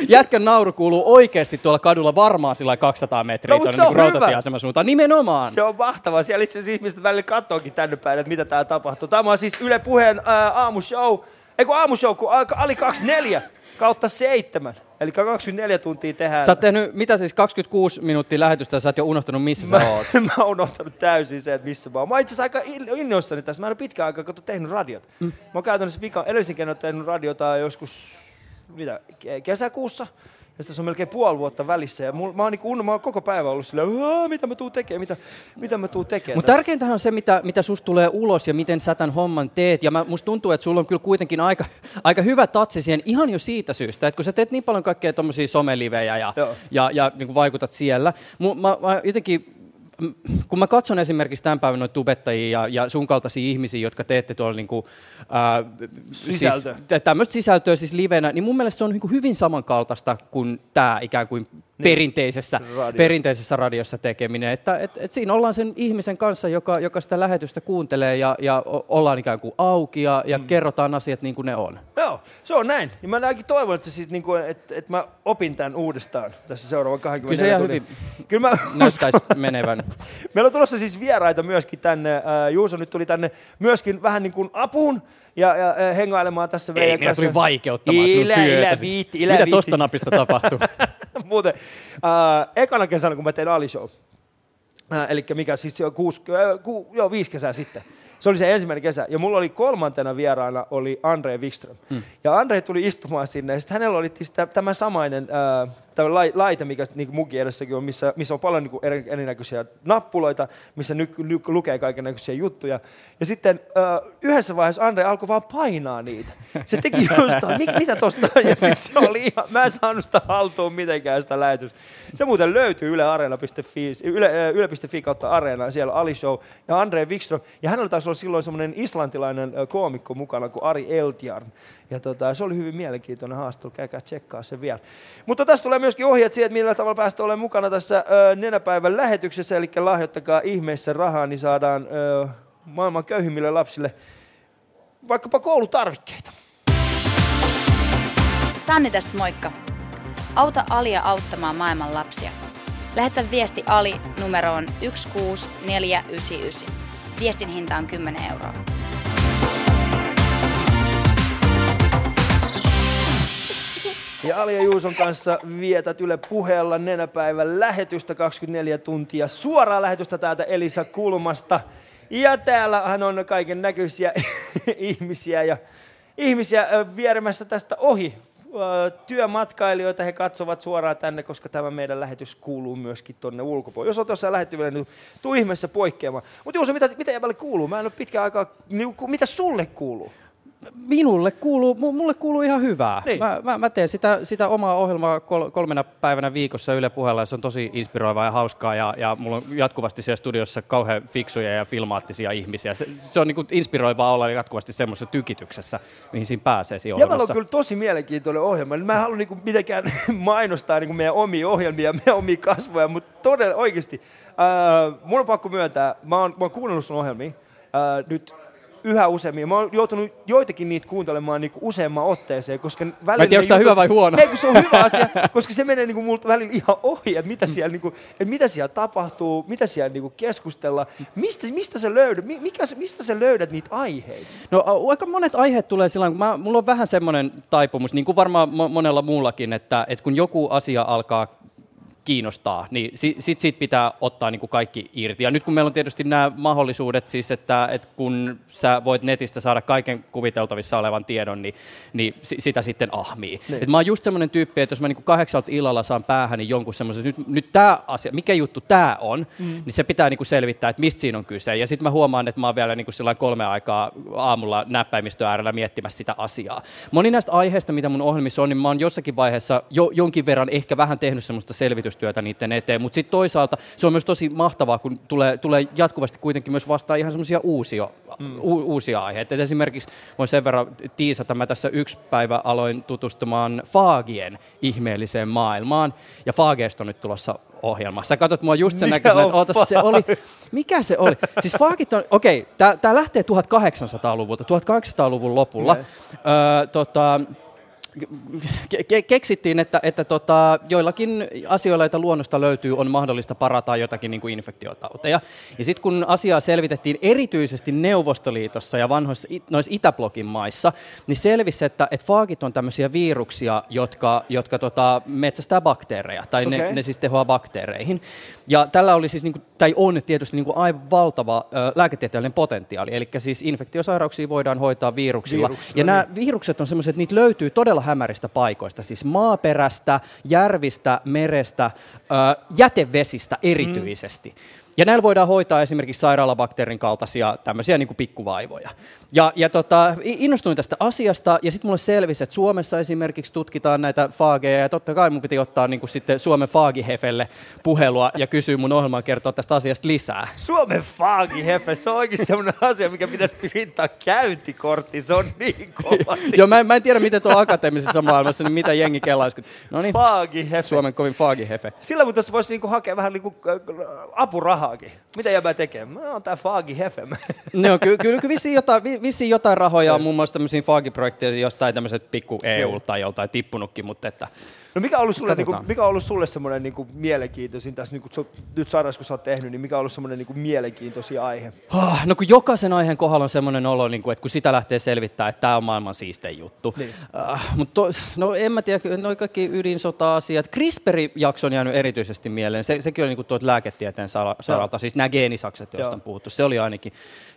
Jätkän nauru kuuluu oikeasti tuolla kadulla varmaan sillä 200 metriä No, tuonne hyvä. rautatieaseman suuntaan. Nimenomaan. Se on mahtavaa. Siellä itse asiassa ihmiset välillä kattookin tänne päin, että mitä täällä tapahtuu. Tämä on siis Yle Puheen ää, aamushow. Ei kun aamushow, Ali 24 kautta 7. Eli 24 tuntia tehdään. Sä oot tehnyt, mitä siis, 26 minuuttia lähetystä ja sä oot jo unohtanut, missä sä mä, oot. mä oon unohtanut täysin se, että missä mä oon. Mä oon itse asiassa aika in- innoissani tässä. Mä en ole pitkään aikaa kato tehnyt radiot. Mm. Mä oon käytännössä vika, edellisen kerran tehnyt radiota joskus mitä, ke- kesäkuussa. Ja sitten se on melkein puoli vuotta välissä. Ja mul, mä, oon niinku, mä oon koko päivä ollut silleen, "Aa, mitä mä tuun tekemään, mitä, mitä mä tuun tekemään. Mutta tärkeintähän on se, mitä, mitä susta tulee ulos ja miten sä tämän homman teet. Ja mä, musta tuntuu, että sulla on kyllä kuitenkin aika, aika hyvä tatsi siihen ihan jo siitä syystä, että kun sä teet niin paljon kaikkea tommosia somelivejä ja, Joo. ja, ja niin vaikutat siellä. Mu, mä, mä jotenkin kun mä katson esimerkiksi tämän päivän noita tubettajia ja, ja sun kaltaisia ihmisiä, jotka teette tuolla niinku, ää, Sisältöä. siis, tä- tämmöistä sisältöä siis livenä, niin mun mielestä se on niinku hyvin samankaltaista kuin tämä ikään kuin perinteisessä, Radio. perinteisessä radiossa tekeminen. Että et, et siinä ollaan sen ihmisen kanssa, joka, joka sitä lähetystä kuuntelee ja, ja ollaan ikään kuin auki ja, ja mm. kerrotaan asiat niin kuin ne on. Joo, se on näin. Ja mä ainakin toivon, että, siis niinku, että, että mä opin tämän uudestaan tässä seuraavan 20 Kyllä se hyvin Kyllä mä näyttäisi menevän. Meillä on tulossa siis vieraita myöskin tänne. Äh, Juuso nyt tuli tänne myöskin vähän niin kuin apuun ja, ja äh, hengailemaan tässä Ei, meidän minä tulin vaikeuttamaan sun Ilä, työtä. ilä, viitti, ilä, Mitä viitti. tosta napista tapahtuu? Muuten, äh, ekana kesänä, kun mä tein Ali-show, äh, eli mikä siis jo kuusi, äh, ku, joo, viisi kesää sitten, se oli se ensimmäinen kesä. Ja mulla oli kolmantena vieraana oli Andre Wikström. Mm. Ja Andre tuli istumaan sinne, ja sitten hänellä oli siis tä- tämä samainen äh, tämä lai, laite, mikä niin munkin edessäkin on, missä, missä on paljon niin eri, erinäköisiä nappuloita, missä ny, ny, lukee kaiken näköisiä juttuja. Ja sitten äh, yhdessä vaiheessa Andre alkoi vaan painaa niitä. Se teki jostain, mit, mitä tosta on? Ja sitten se oli ihan, mä en saanut sitä haltuun mitenkään sitä lähetystä. Se muuten löytyy yle, äh, yle.fi kautta areena, siellä Ali Show ja Andre Wikström. Ja hänellä taisi olla silloin semmoinen islantilainen koomikko mukana kuin Ari Eltjarn. Ja tota, se oli hyvin mielenkiintoinen haastattelu, käykää tsekkaa se vielä. Mutta tässä tulee myöskin ohjeet siitä, millä tavalla päästä olemaan mukana tässä ö, nenäpäivän lähetyksessä, eli lahjoittakaa ihmeessä rahaa, niin saadaan ö, maailman köyhimmille lapsille vaikkapa koulutarvikkeita. Sanni tässä moikka. Auta Alia auttamaan maailman lapsia. Lähetä viesti Ali numeroon 16499. Viestin hinta on 10 euroa. Ja Ali ja Juuson kanssa vietät Yle puheella nenäpäivän lähetystä 24 tuntia. Suoraa lähetystä täältä Elisa Kulmasta. Ja täällähän on kaiken näköisiä ihmisiä ja ihmisiä vieremässä tästä ohi. työmatkailijoita, he katsovat suoraan tänne, koska tämä meidän lähetys kuuluu myöskin tuonne ulkopuolelle. Jos on tuossa lähettyvillä, niin tuu ihmeessä poikkeamaan. Mutta Juuso, mitä, mitä kuuluu? Mä en ole pitkään aikaa, niin, mitä sulle kuuluu? Minulle kuuluu, mulle kuuluu ihan hyvää. Niin. Mä, mä, mä teen sitä, sitä omaa ohjelmaa kol, kolmena päivänä viikossa Yle Puheella ja se on tosi inspiroivaa ja hauskaa ja, ja mulla on jatkuvasti siellä studiossa kauhean fiksuja ja filmaattisia ihmisiä. Se, se on niin inspiroivaa olla jatkuvasti semmoisessa tykityksessä, mihin siinä pääsee siinä Jäbällä on ohjelmassa. kyllä tosi mielenkiintoinen ohjelma. Mä en halua niinku mitenkään mainostaa niinku meidän omia ohjelmia ja meidän omia kasvoja, mutta todella oikeasti. Äh, mun on pakko myöntää, mä oon, mä oon kuunnellut sun ohjelmia äh, nyt yhä useammin. Mä oon joutunut joitakin niitä kuuntelemaan niinku useamman otteeseen, koska välillä... Mä en tiedä, onko jutut- hyvä vai huono. Ei, kun se on hyvä asia, koska se menee niinku multa välillä ihan ohi, että mitä siellä, niinku, että mitä siellä tapahtuu, mitä siellä niinku keskustellaan. Mistä, mistä, sä löydät, mi- mikä, mistä sä löydät niitä aiheita? No aika monet aiheet tulee silloin, kun mä, mulla on vähän semmoinen taipumus, niin kuin varmaan mo- monella muullakin, että, että kun joku asia alkaa kiinnostaa, niin si, sit siitä pitää ottaa niin kuin kaikki irti. Ja nyt kun meillä on tietysti nämä mahdollisuudet, siis että, että kun sä voit netistä saada kaiken kuviteltavissa olevan tiedon, niin, niin si, sitä sitten ahmii. Niin. Et mä oon just semmoinen tyyppi, että jos mä niin kuin kahdeksalta illalla saan päähän niin jonkun semmoisen, nyt, nyt tämä asia, mikä juttu tämä on, mm. niin se pitää niin kuin selvittää, että mistä siinä on kyse. Ja sitten mä huomaan, että mä oon vielä niin kuin kolme aikaa aamulla näppäimistön äärellä miettimässä sitä asiaa. Moni näistä aiheista, mitä mun ohjelmissa on, niin mä oon jossakin vaiheessa jo, jonkin verran ehkä vähän tehnyt semmoista selvitystyötä niiden eteen, mutta sitten toisaalta se on myös tosi mahtavaa, kun tulee, tulee jatkuvasti kuitenkin myös vastaan ihan semmoisia uusia, mm. u, uusia aiheita. Et esimerkiksi voin sen verran tiisata, mä tässä yksi päivä aloin tutustumaan faagien ihmeelliseen maailmaan, ja faageista on nyt tulossa ohjelma. Sä katsot mua just sen näköisenä, että ootas, se oli, mikä se oli? Siis faagit on, okei, okay, tämä lähtee 1800-luvulta, 1800-luvun lopulla. Öö, tota, ke- ke- keksittiin, että, että tota, joillakin asioilla, joita luonnosta löytyy, on mahdollista parata jotakin niin kuin infektiotauteja. Ja sitten kun asiaa selvitettiin erityisesti Neuvostoliitossa ja vanhoissa noissa Itäblokin maissa, niin selvisi, että, että faagit on tämmöisiä viruksia, jotka, jotka tota, metsästää bakteereja, tai ne, Okei. ne siis tehoaa bakteereihin. Ja tällä oli siis, niin kuin, tai on tietysti niin kuin aivan valtava ö, lääketieteellinen potentiaali, eli siis infektiosairauksia voidaan hoitaa viruksilla. Viruksilla, ja nämä virukset on semmoiset, että niitä löytyy todella hämäristä paikoista, siis maaperästä, järvistä, merestä, ö, jätevesistä erityisesti. Ja näillä voidaan hoitaa esimerkiksi sairaalabakteerin kaltaisia tämmöisiä niin kuin pikkuvaivoja. Ja, ja tota, innostuin tästä asiasta, ja sitten mulle selvisi, että Suomessa esimerkiksi tutkitaan näitä faageja, ja totta kai mun piti ottaa niin kuin sitten Suomen faagihefelle puhelua ja kysyä mun ohjelmaan kertoa tästä asiasta lisää. Suomen faagihefe, se on oikein sellainen asia, mikä pitäisi printaa käyntikortti, se on niin kova. Joo, mä, en- mä en tiedä, miten tuo akateemisessa maailmassa, niin mitä jengi kellaisi. No niin. Suomen kovin faagihefe. Sillä mutta tässä voisi niinku hakea vähän niinku äh, apurahaakin. Mitä jäbää tekee? Mä oon tää faagihefe. No kyllä, kyllä, kyllä vissiin, jotain, vi- vissiin jotain rahoja on muun muassa tämmöisiin faagiprojekteja, jostain tämmöiset pikku EU tai joltain tippunutkin, mutta että No mikä on ollut sulle, niinku, Katsotaan. mikä on ollut sulle semmoinen niinku mielenkiintoisin tässä niinku, su- nyt sarjassa, kun sä oot tehnyt, niin mikä on ollut semmoinen niinku mielenkiintoisin aihe? Ah, No kun jokaisen aiheen kohdalla on semmoinen olo, niin kuin, että kun sitä lähtee selvittämään, että tämä on maailman siistein juttu. Niin. Ah, mutta no en mä tiedä, noi kaikki ydinsota-asiat. CRISPR-jakso on jäänyt erityisesti mieleen. Se, sekin oli niin kuin tuolta lääketieteen sara- saralta, siis nämä geenisakset, joista Joo. on puhuttu. Se oli ainakin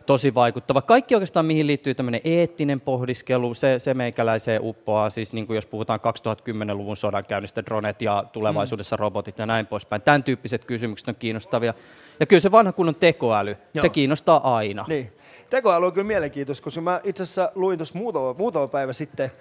tosi vaikuttava. Kaikki oikeastaan, mihin liittyy tämmöinen eettinen pohdiskelu, se, se meikäläiseen uppoaa. Siis niin kuin jos puhutaan 2010-luvun sodankäynnistä, dronet ja tulevaisuudessa robotit ja näin poispäin. Tämän tyyppiset kysymykset on kiinnostavia. Ja kyllä se vanha kunnon tekoäly, Joo. se kiinnostaa aina. Niin. Tekoäly on kyllä mielenkiintoista, koska mä itse asiassa luin tuossa muutama, muutama päivä sitten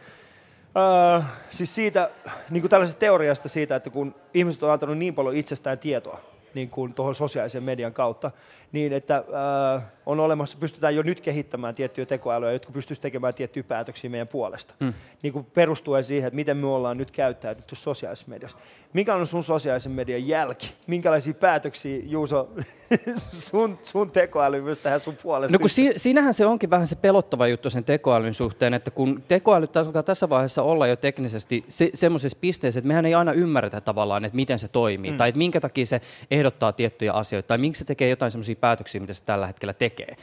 Uh, siis siitä, niin kuin tällaisesta teoriasta siitä, että kun ihmiset on antanut niin paljon itsestään tietoa, niin kuin tuohon sosiaalisen median kautta, niin että uh, on olemassa, pystytään jo nyt kehittämään tiettyjä tekoälyjä, jotka pystyisivät tekemään tiettyjä päätöksiä meidän puolesta. Mm. Niin kuin perustuen siihen, että miten me ollaan nyt käyttäytytty sosiaalisessa mediassa. Mikä on sun sosiaalisen median jälki? Minkälaisia päätöksiä, Juuso, sun, sun tekoäly myös tähän sun puolesta? No kun si- siinähän se onkin vähän se pelottava juttu sen tekoälyn suhteen, että kun tekoäly alkaa tässä vaiheessa olla jo teknisesti se, semmoisessa pisteessä, että mehän ei aina ymmärretä tavallaan, että miten se toimii, mm. tai että minkä takia se ehdottaa tiettyjä asioita, tai miksi se tekee jotain semmoisia päätöksiä, mitä se tällä hetkellä tekee.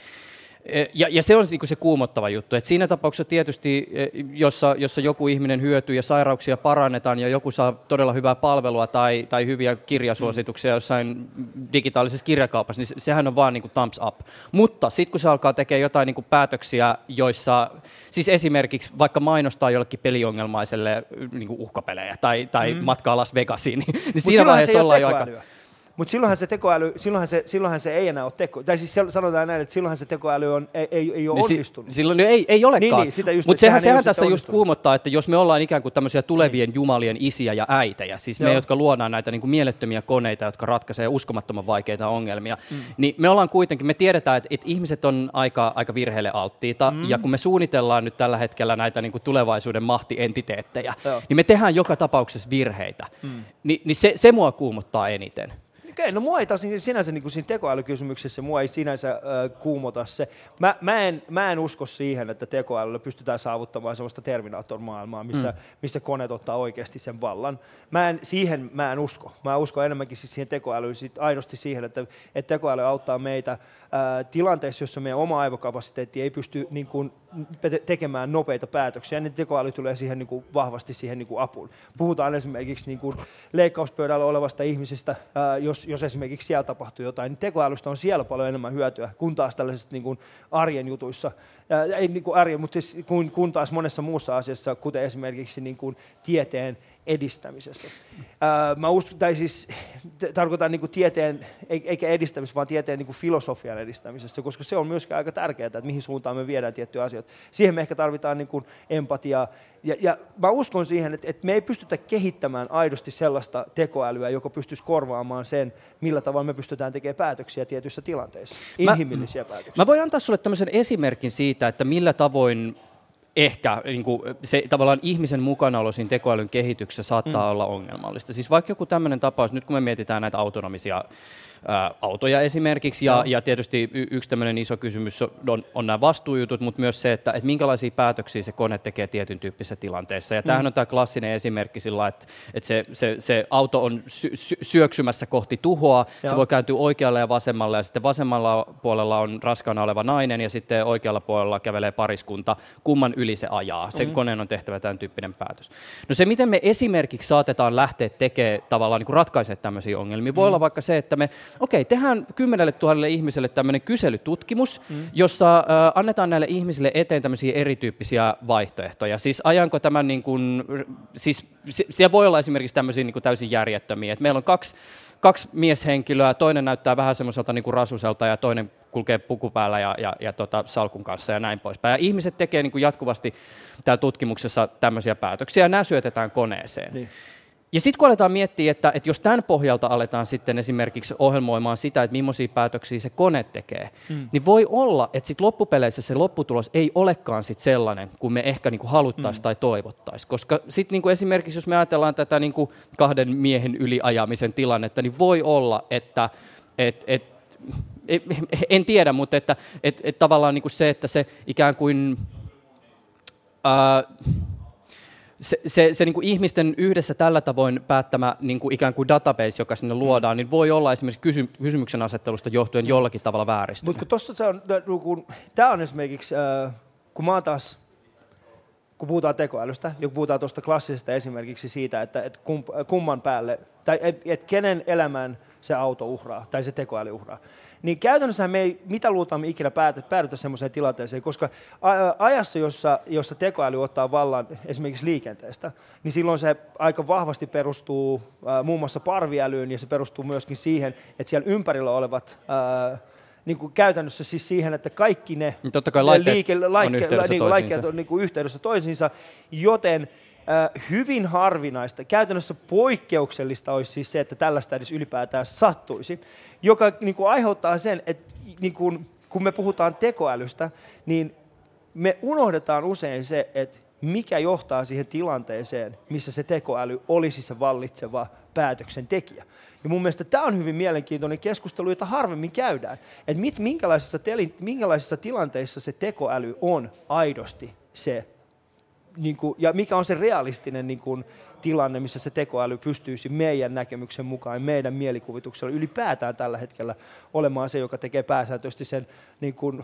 E, ja, ja se on niin se kuumottava juttu, että siinä tapauksessa tietysti, e, jossa, jossa joku ihminen hyötyy ja sairauksia parannetaan ja joku saa todella hyvää palvelua tai, tai hyviä kirjasuosituksia jossain digitaalisessa kirjakaupassa, niin sehän on vaan niin kuin thumbs up. Mutta sitten kun se alkaa tekemään jotain niin kuin päätöksiä, joissa, siis esimerkiksi vaikka mainostaa jollekin peliongelmaiselle niin kuin uhkapelejä tai, tai mm. matkaa Las Vegasiin, niin, niin siinä vaiheessa ollaan jo aika... Mutta silloinhan se tekoäly, silloinhan se, silloinhan se ei enää ole teko, tai siis sanotaan näin, että silloinhan se tekoäly on, ei, ei, ei ole niin onnistunut. Si, silloin ei, ei olekaan, niin, niin, mutta sehän, sehän tässä just kuumottaa, että jos me ollaan ikään kuin tämmöisiä tulevien niin. jumalien isiä ja äitejä, siis Joo. me, jotka luodaan näitä niin kuin mielettömiä koneita, jotka ratkaisee uskomattoman vaikeita ongelmia, mm. niin me ollaan kuitenkin, me tiedetään, että, että ihmiset on aika, aika virheille alttiita, mm. ja kun me suunnitellaan nyt tällä hetkellä näitä niin kuin tulevaisuuden mahtientiteettejä, Joo. niin me tehdään joka tapauksessa virheitä. Mm. Ni, niin se, se mua kuumottaa eniten. Okei, no mua ei taas sinänsä niin kuin siinä tekoälykysymyksessä, mua ei sinänsä äh, kuumota se. Mä, mä, en, mä en usko siihen, että tekoälyllä pystytään saavuttamaan sellaista Terminator-maailmaa, missä, mm. missä koneet ottaa oikeasti sen vallan. Mä en, siihen mä en usko. Mä uskon enemmänkin siis siihen tekoälyyn, sit aidosti siihen, että, että tekoäly auttaa meitä ää, tilanteessa, jossa meidän oma aivokapasiteetti ei pysty niin kuin, tekemään nopeita päätöksiä, niin tekoäly tulee siihen niin kuin, vahvasti siihen niin kuin apuun. Puhutaan esimerkiksi niin kuin, leikkauspöydällä olevasta ihmisestä, ää, jos, jos esimerkiksi siellä tapahtuu jotain, niin tekoälystä on siellä paljon enemmän hyötyä kuin taas tällaisista niin kuin, arjen jutuissa. Ää, ei niin kuin arjen, mutta siis, kun, kun taas monessa muussa asiassa, kuten esimerkiksi niin kuin, tieteen edistämisessä. Ää, mä uskon, tai siis t- tarkoitan niin tieteen, eikä edistämisessä, vaan tieteen niin filosofian edistämisessä, koska se on myöskin aika tärkeää, että mihin suuntaan me viedään tiettyjä asioita. Siihen me ehkä tarvitaan niin kuin empatiaa. Ja, ja mä uskon siihen, että, että me ei pystytä kehittämään aidosti sellaista tekoälyä, joka pystyisi korvaamaan sen, millä tavalla me pystytään tekemään päätöksiä tietyissä tilanteissa, inhimillisiä mä, päätöksiä. Mä voin antaa sulle tämmöisen esimerkin siitä, että millä tavoin ehkä niin kuin se tavallaan ihmisen mukanaolo siinä tekoälyn kehityksessä saattaa mm. olla ongelmallista. Siis vaikka joku tämmöinen tapaus, nyt kun me mietitään näitä autonomisia autoja esimerkiksi. Ja, ja tietysti y- yksi tämmöinen iso kysymys on, on nämä vastuujutut, mutta myös se, että, että minkälaisia päätöksiä se kone tekee tietyn tyyppisessä tilanteessa. Ja mm. tämähän on tämä klassinen esimerkki sillä, että, että se, se, se auto on sy- sy- syöksymässä kohti tuhoa, Joo. se voi kääntyä oikealle ja vasemmalle, ja sitten vasemmalla puolella on raskaana oleva nainen, ja sitten oikealla puolella kävelee pariskunta, kumman yli se ajaa. Sen mm. koneen on tehtävä tämän tyyppinen päätös. No se, miten me esimerkiksi saatetaan lähteä tekemään tavallaan niin ratkaisemaan tämmöisiä ongelmia, voi mm. olla vaikka se, että me okei, tehdään kymmenelle tuhannelle ihmiselle tämmöinen kyselytutkimus, mm. jossa äh, annetaan näille ihmisille eteen tämmöisiä erityyppisiä vaihtoehtoja. Siis ajanko tämän niin kuin, siis siellä voi olla esimerkiksi tämmöisiä niin kuin täysin järjettömiä, että meillä on kaksi kaksi mieshenkilöä, toinen näyttää vähän semmoiselta niin kuin rasuselta ja toinen kulkee puku päällä ja, ja, ja tota, salkun kanssa ja näin poispäin. Ja ihmiset tekee niin kuin jatkuvasti täällä tutkimuksessa tämmöisiä päätöksiä ja nämä syötetään koneeseen. Niin. Ja sitten kun aletaan miettiä, että, että jos tämän pohjalta aletaan sitten esimerkiksi ohjelmoimaan sitä, että millaisia päätöksiä se kone tekee, mm. niin voi olla, että sitten loppupeleissä se lopputulos ei olekaan sit sellainen, kuin me ehkä niinku haluttaisiin mm. tai toivottaisiin. Koska sitten niinku esimerkiksi, jos me ajatellaan tätä niinku kahden miehen yliajamisen tilannetta, niin voi olla, että et, et, et, en tiedä, mutta että et, et tavallaan niinku se, että se ikään kuin... Ää, se, se, se niin kuin ihmisten yhdessä tällä tavoin päättämä niin kuin ikään kuin database, joka sinne luodaan, niin voi olla esimerkiksi kysy, kysymyksen asettelusta johtuen jollakin tavalla vääristynyt. Mutta kun se on, no, kun, tämä on esimerkiksi, äh, kun mä taas, kun puhutaan tekoälystä, ja kun puhutaan tuosta klassisesta esimerkiksi siitä, että, että kumman päälle, tai että kenen elämän se auto uhraa, tai se tekoäly uhraa, niin käytännössä me ei mitä luultaan me ikinä päädytä, päädytä sellaiseen tilanteeseen, koska ajassa, jossa, jossa tekoäly ottaa vallan esimerkiksi liikenteestä, niin silloin se aika vahvasti perustuu äh, muun muassa parviälyyn ja se perustuu myöskin siihen, että siellä ympärillä olevat äh, niin kuin käytännössä siis siihen, että kaikki ne, niin Totta kai laitteet liike, laike, on yhteydessä niin, laitteet on niin kuin yhteydessä toisiinsa, joten hyvin harvinaista, käytännössä poikkeuksellista olisi siis se, että tällaista edes ylipäätään sattuisi, joka niin kuin aiheuttaa sen, että niin kuin, kun me puhutaan tekoälystä, niin me unohdetaan usein se, että mikä johtaa siihen tilanteeseen, missä se tekoäly olisi se vallitseva päätöksentekijä. Ja mun mielestä tämä on hyvin mielenkiintoinen keskustelu, jota harvemmin käydään. Että minkälaisissa, minkälaisissa tilanteissa se tekoäly on aidosti se niin kuin, ja mikä on se realistinen niin kuin, tilanne, missä se tekoäly pystyisi meidän näkemyksen mukaan, meidän mielikuvituksella ylipäätään tällä hetkellä olemaan se, joka tekee pääsääntöisesti sen niin kuin,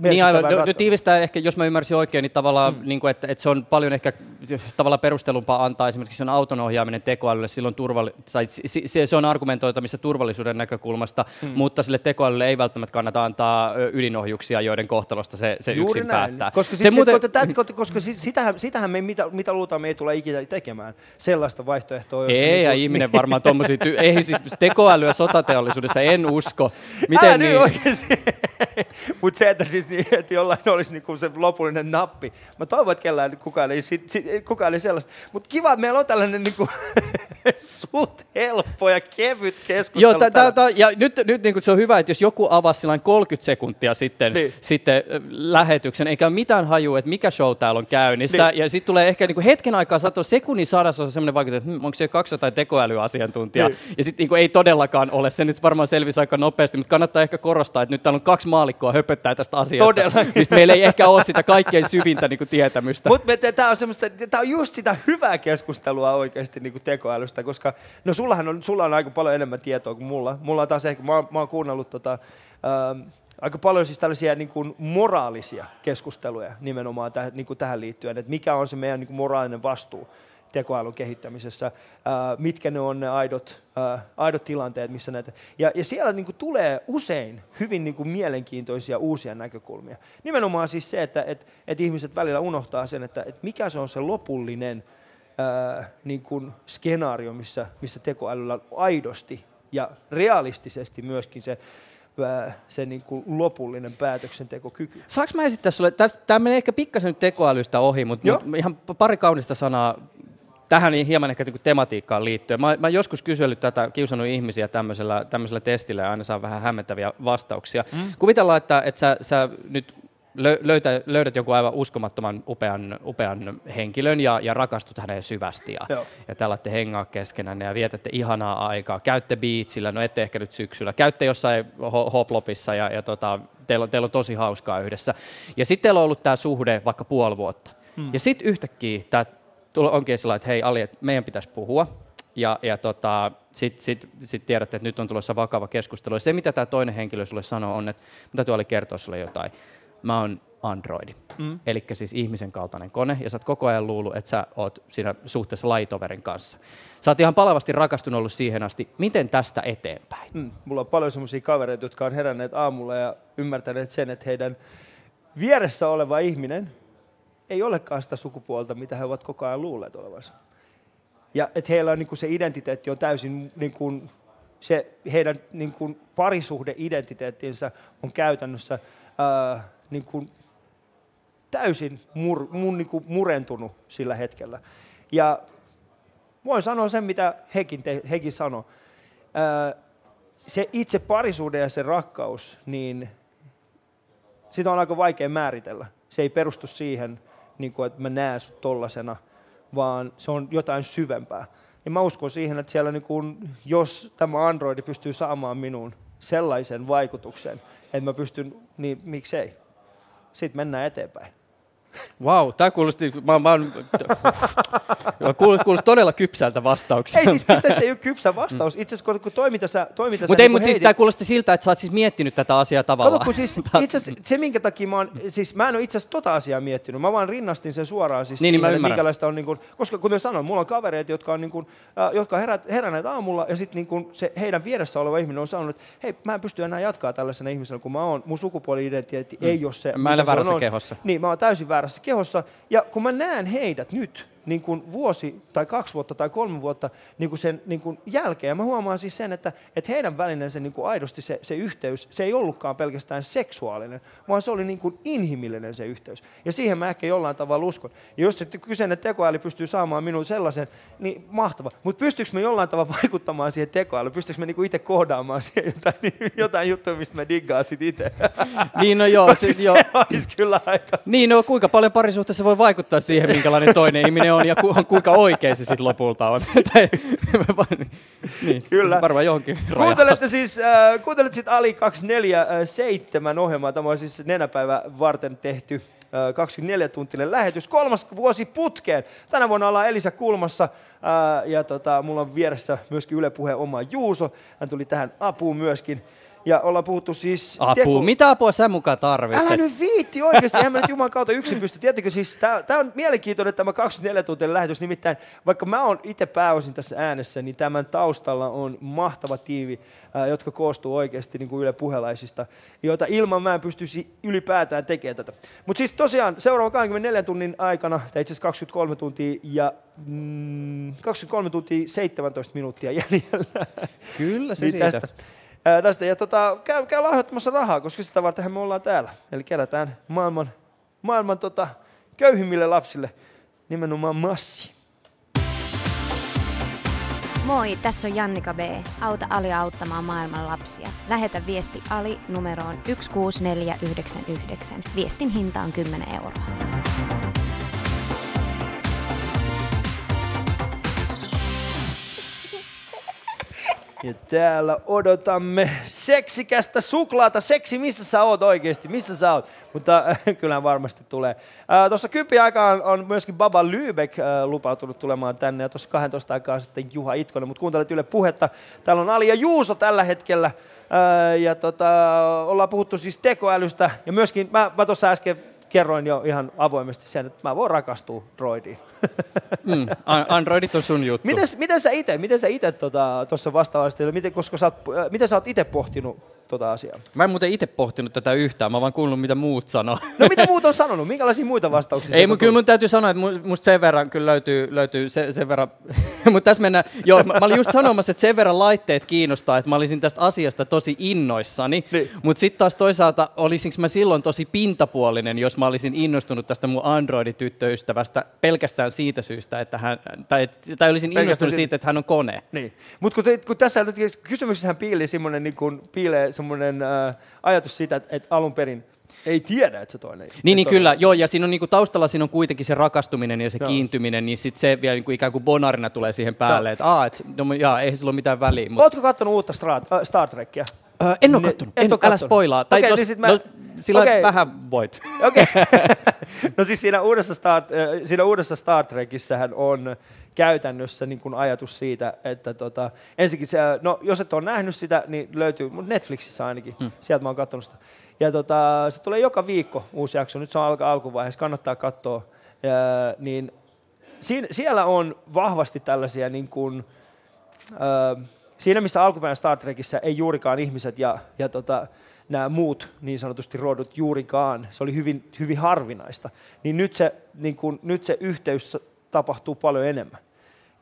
niin aivan, no, no, tiivistää ehkä, jos mä ymmärsin oikein, niin tavallaan, Mm. niin kuin, että, että se on paljon ehkä tavallaan perustelumpaa antaa esimerkiksi sen auton ohjaaminen tekoälylle, silloin turvalli- tai se, se on argumentoitamista turvallisuuden näkökulmasta, Mm. mutta sille tekoälylle ei välttämättä kannata antaa ydinohjuksia, joiden kohtalosta se, se Juuri yksin näin. päättää. Koska, se siis, muuten, koska, koska, koska si- sitähän, sitähän me mitä, mitä luultaan me ei tule ikinä tekemään, sellaista vaihtoehtoa. jossa ei, ja niinku- ihminen varmaan tuommoisia, ty- ei siis tekoälyä sotateollisuudessa, en usko. Miten Älä niin? oikeasti. Mutta se, että, siis, niin, että jollain olisi niinku se lopullinen nappi. Mä toivon, että kellään kukaan ei, sit, sit, kukaan ei sellaista. Mutta kiva, että meillä on tällainen niinku, suht helppo ja kevyt keskustelu. Joo, tää, tää, tää, ja nyt, nyt niin se on hyvä, että jos joku avasi sillain 30 sekuntia sitten, Niin. sitten äh, lähetyksen, eikä ole mitään hajua, että mikä show täällä on käynnissä, Niin. ja sitten tulee ehkä niin hetken aikaa saattaa sekunnin sadasosa semmoinen vaikutus, että onko se 200 tekoälyasiantuntijaa, Niin. ja sitten niin ei todellakaan ole, se nyt varmaan selvisi aika nopeasti, mutta kannattaa ehkä korostaa, että nyt täällä on kaksi maalikkoa höpöttää tästä asiasta, Todellakin. mistä meillä ei ehkä ole sitä kaikkein syvintä niin kuin tietämystä. Mutta tämä on, semmoista, tää on just sitä hyvää keskustelua oikeasti niin tekoälystä, koska no sullahan on, sulla on aika paljon enemmän tietoa kuin mulla. Mulla on taas ehkä, mä, mä oon kuunnellut tota, ähm, aika paljon siis tällaisia niin kuin moraalisia keskusteluja nimenomaan täh, niin kuin tähän liittyen, että mikä on se meidän niin kuin moraalinen vastuu tekoälyn kehittämisessä, ää, mitkä ne on ne aidot, ää, aidot tilanteet, missä näitä... Ja, ja siellä niin kuin tulee usein hyvin niin kuin mielenkiintoisia uusia näkökulmia. Nimenomaan siis se, että et, et ihmiset välillä unohtaa sen, että et mikä se on se lopullinen ää, niin kuin skenaario, missä, missä tekoälyllä on aidosti ja realistisesti myöskin se, se niin kuin lopullinen päätöksentekokyky. Saanko mä esittää sulle, tämä menee ehkä pikkasen nyt tekoälystä ohi, mutta mut ihan pari kaunista sanaa tähän niin hieman ehkä niinku tematiikkaan liittyen. Mä, mä joskus kysellyt tätä, kiusannut ihmisiä tämmöisellä, tämmöisellä testillä ja aina saa vähän hämmentäviä vastauksia. Mm. Kuvitellaan, että, että sä, sä nyt lö- löytä, löydät jonkun aivan uskomattoman upean, upean henkilön ja, ja rakastut häneen syvästi. Ja, Joo. ja te alatte hengaa keskenään ja vietätte ihanaa aikaa. Käytte biitsillä, no ette ehkä nyt syksyllä. Käytte jossain ho- hoplopissa ja, ja tota, teillä, on, teillä on tosi hauskaa yhdessä. Ja sitten teillä on ollut tämä suhde vaikka puoli vuotta. Hmm. Ja sitten yhtäkkiä tämä onkin sellainen, että hei Ali, että meidän pitäisi puhua. Ja, ja tota, sitten sit, sit tiedätte, että nyt on tulossa vakava keskustelu. Ja se, mitä tämä toinen henkilö sulle sanoo, on, että mitä täytyy Ali kertoa sulle jotain. Mä oon androidi, mm. eli siis ihmisen kaltainen kone, ja sä oot koko ajan luullut, että sä oot siinä suhteessa laitoverin kanssa. Sä oot ihan palavasti rakastunut ollut siihen asti. Miten tästä eteenpäin? Mm. Mulla on paljon semmoisia kavereita, jotka on heränneet aamulla ja ymmärtäneet sen, että heidän vieressä oleva ihminen ei olekaan sitä sukupuolta, mitä he ovat koko ajan luulleet olevansa. Ja että heillä on niin kuin se identiteetti on täysin, niin kuin, se heidän niin kuin parisuhde-identiteettinsä on käytännössä ää, niin kuin täysin mur, mun, niin kuin murentunut sillä hetkellä. Ja voin sanoa sen, mitä hekin, te, hekin sanoi. Se itse parisuhde ja se rakkaus, niin sitä on aika vaikea määritellä. Se ei perustu siihen, niin kuin, että mä näen sut tollasena, vaan se on jotain syvempää. Ja mä uskon siihen, että siellä niin kuin, jos tämä androidi pystyy saamaan minuun sellaisen vaikutuksen, että mä pystyn, niin miksei. Sitten mennään eteenpäin. Wow, tämä kuulosti, mä, mä, oon- kuulosti, kuulosti todella kypsältä vastaukselta. Ei siis asiassa ei ole kypsä vastaus. Itse asiassa kun- kun toiminta sä, toiminta sä Mutta ei, niin mutta siis tämä kuulosti siltä, että sä oot siis miettinyt tätä asiaa tavallaan. Kato, kun siis itse se, minkä takia mä oon, siis mä en ole itse asiassa tota asiaa miettinyt, mä vaan rinnastin sen suoraan siis Niin, niin mä siihen, ymmärrän. minkälaista on, niin kuin, koska kuten sanoin, mulla on kavereita, jotka on, niin kuin, äh, jotka herät, heränneet aamulla ja sitten niin se heidän vieressä oleva ihminen on sanonut, että hei, mä en pysty enää jatkaa tällaisena ihmisenä kuin mä oon, mun sukupuoli-identiteetti mm. ei ole se. Mä en väärässä kehossa. Niin, mä oon täysin väärässä kehossa. Ja kun mä näen heidät nyt, niin kuin vuosi tai kaksi vuotta tai kolme vuotta niin kuin sen niin kuin jälkeen. Mä huomaan siis sen, että, että heidän välinen se niin kuin aidosti se, se yhteys, se ei ollutkaan pelkästään seksuaalinen, vaan se oli niin kuin inhimillinen se yhteys. Ja siihen mä ehkä jollain tavalla uskon. Ja jos se kyseinen tekoäly pystyy saamaan minun sellaisen, niin mahtava. Mutta pystyykö me jollain tavalla vaikuttamaan siihen tekoälyyn? Pystyykö me niin kuin itse koodaamaan siihen jotain, jotain juttuja, mistä mä diggaan sit itse? Niin no joo, siis se joo. olisi kyllä aika... Niin no kuinka paljon parisuhteessa voi vaikuttaa siihen, minkälainen toinen ihminen on ja ku, kuinka oikein se sitten lopulta on. Tai, niin, Kyllä. Varmaan johonkin. Kuuntelette siis, äh, kuuntelet siis Ali 247 ohjelmaa. Tämä on siis nenäpäivä varten tehty äh, 24-tuntinen lähetys, kolmas vuosi putkeen. Tänä vuonna ollaan Elisa Kulmassa äh, ja tota, mulla on vieressä myöskin Yle Puheen oma Juuso. Hän tuli tähän apuun myöskin. Ja ollaan puhuttu siis... Apua. teko- Mitä apua sä mukaan tarvitset? Älä nyt viitti oikeasti, eihän mä nyt Jumalan kautta yksin pysty. Tiedätkö siis, tämä on mielenkiintoinen tämä 24 tuntinen lähetys, nimittäin vaikka mä oon itse pääosin tässä äänessä, niin tämän taustalla on mahtava tiivi, ää, jotka koostuu oikeasti niin kuin Yle puhelaisista, joita ilman mä en pystyisi ylipäätään tekemään tätä. Mutta siis tosiaan seuraavan 24 tunnin aikana, tai itse asiassa 23 tuntia ja mm, 23 tuntia 17 minuuttia jäljellä. Kyllä se Niin siitä. tästä. Ää, tästä. Ja tota, käy, käy lahjoittamassa rahaa, koska sitä varten me ollaan täällä. Eli kerätään maailman, maailman tota, köyhimmille lapsille nimenomaan massi. Moi, tässä on Jannika B. Auta Ali auttamaan maailman lapsia. Lähetä viesti Ali numeroon 16499. Viestin hinta on 10 euroa. Ja täällä odotamme seksikästä suklaata. Seksi, missä sä oot oikeasti? Missä sä oot? Mutta äh, kyllähän varmasti tulee. Äh, tuossa kymppi aikaan on myöskin Baba Lübeck äh, lupautunut tulemaan tänne. Ja tuossa 12 aikaa sitten Juha Itkonen. Mutta kuuntelet Yle puhetta. Täällä on Ali ja Juuso tällä hetkellä. Äh, ja tota, ollaan puhuttu siis tekoälystä. Ja myöskin, mä, mä tuossa äsken kerroin jo ihan avoimesti sen, että mä voin rakastua droidiin. Mm, Androidit on sun juttu. Miten, miten sä itse, miten sä itse tuossa tota, vastaavasti, miten, koska sä oot, äh, miten sä oot itse pohtinut tota asiaa? Mä en muuten itse pohtinut tätä yhtään, mä oon vaan kuullut mitä muut sanoo. No mitä muuta on sanonut? Minkälaisia muita vastauksia? Ei, mutta kyllä mun täytyy sanoa, että mu- musta sen verran kyllä löytyy, löytyy se, sen verran, mutta tässä mennään, joo, mä, mä olin just sanomassa, että sen verran laitteet kiinnostaa, että mä olisin tästä asiasta tosi innoissani, Niin. mutta sitten taas toisaalta olisinko mä silloin tosi pintapuolinen, jos mä olisin innostunut tästä mun Android-tyttöystävästä pelkästään siitä syystä, että hän, tai, tai olisin Pelkästään innostunut siitä- siitä, että hän on kone. Niin. Mutta kun, te- kun tässä nyt kysymyksessähän piilee semmoinen, niin kun, piilee semmoinen äh, ajatus siitä, että, että alun perin ei tiedä, että se toinen. Niin, niin kyllä, joo, ja siinä on niinku taustalla siinä on kuitenkin se rakastuminen ja se Joo. kiintyminen, niin sit se vielä niinku ikään kuin bonarina tulee siihen päälle, että aa, et, no, jaa, eihän sillä ole mitään väliä. Mutta... Ootko katsonut uutta Star, äh, Star Trekkiä? äh, en ole kattonut, en, oo älä spoilaa. Tai Okei, no, niin sit mä- no, sillä okei. vähän voit. Okei. no siis siinä uudessa, Star, äh, siinä uudessa Star Trekissähän on käytännössä niin kuin ajatus siitä, että tota, ensinnäkin se, no jos et ole nähnyt sitä, niin löytyy, mutta Netflixissä ainakin, hmm. sieltä mä oon katsonut sitä. Ja tota, se tulee joka viikko uusi jakso, nyt se on alka alkuvaiheessa, kannattaa katsoa. Ja, niin siinä, siellä on vahvasti tällaisia niin kuin, ö, siinä missä alkuperäinen Star Trekissä ei juurikaan ihmiset ja, ja tota, nämä muut niin sanotusti rodut juurikaan, se oli hyvin, hyvin harvinaista, niin nyt se, niin kuin, nyt se yhteys tapahtuu paljon enemmän.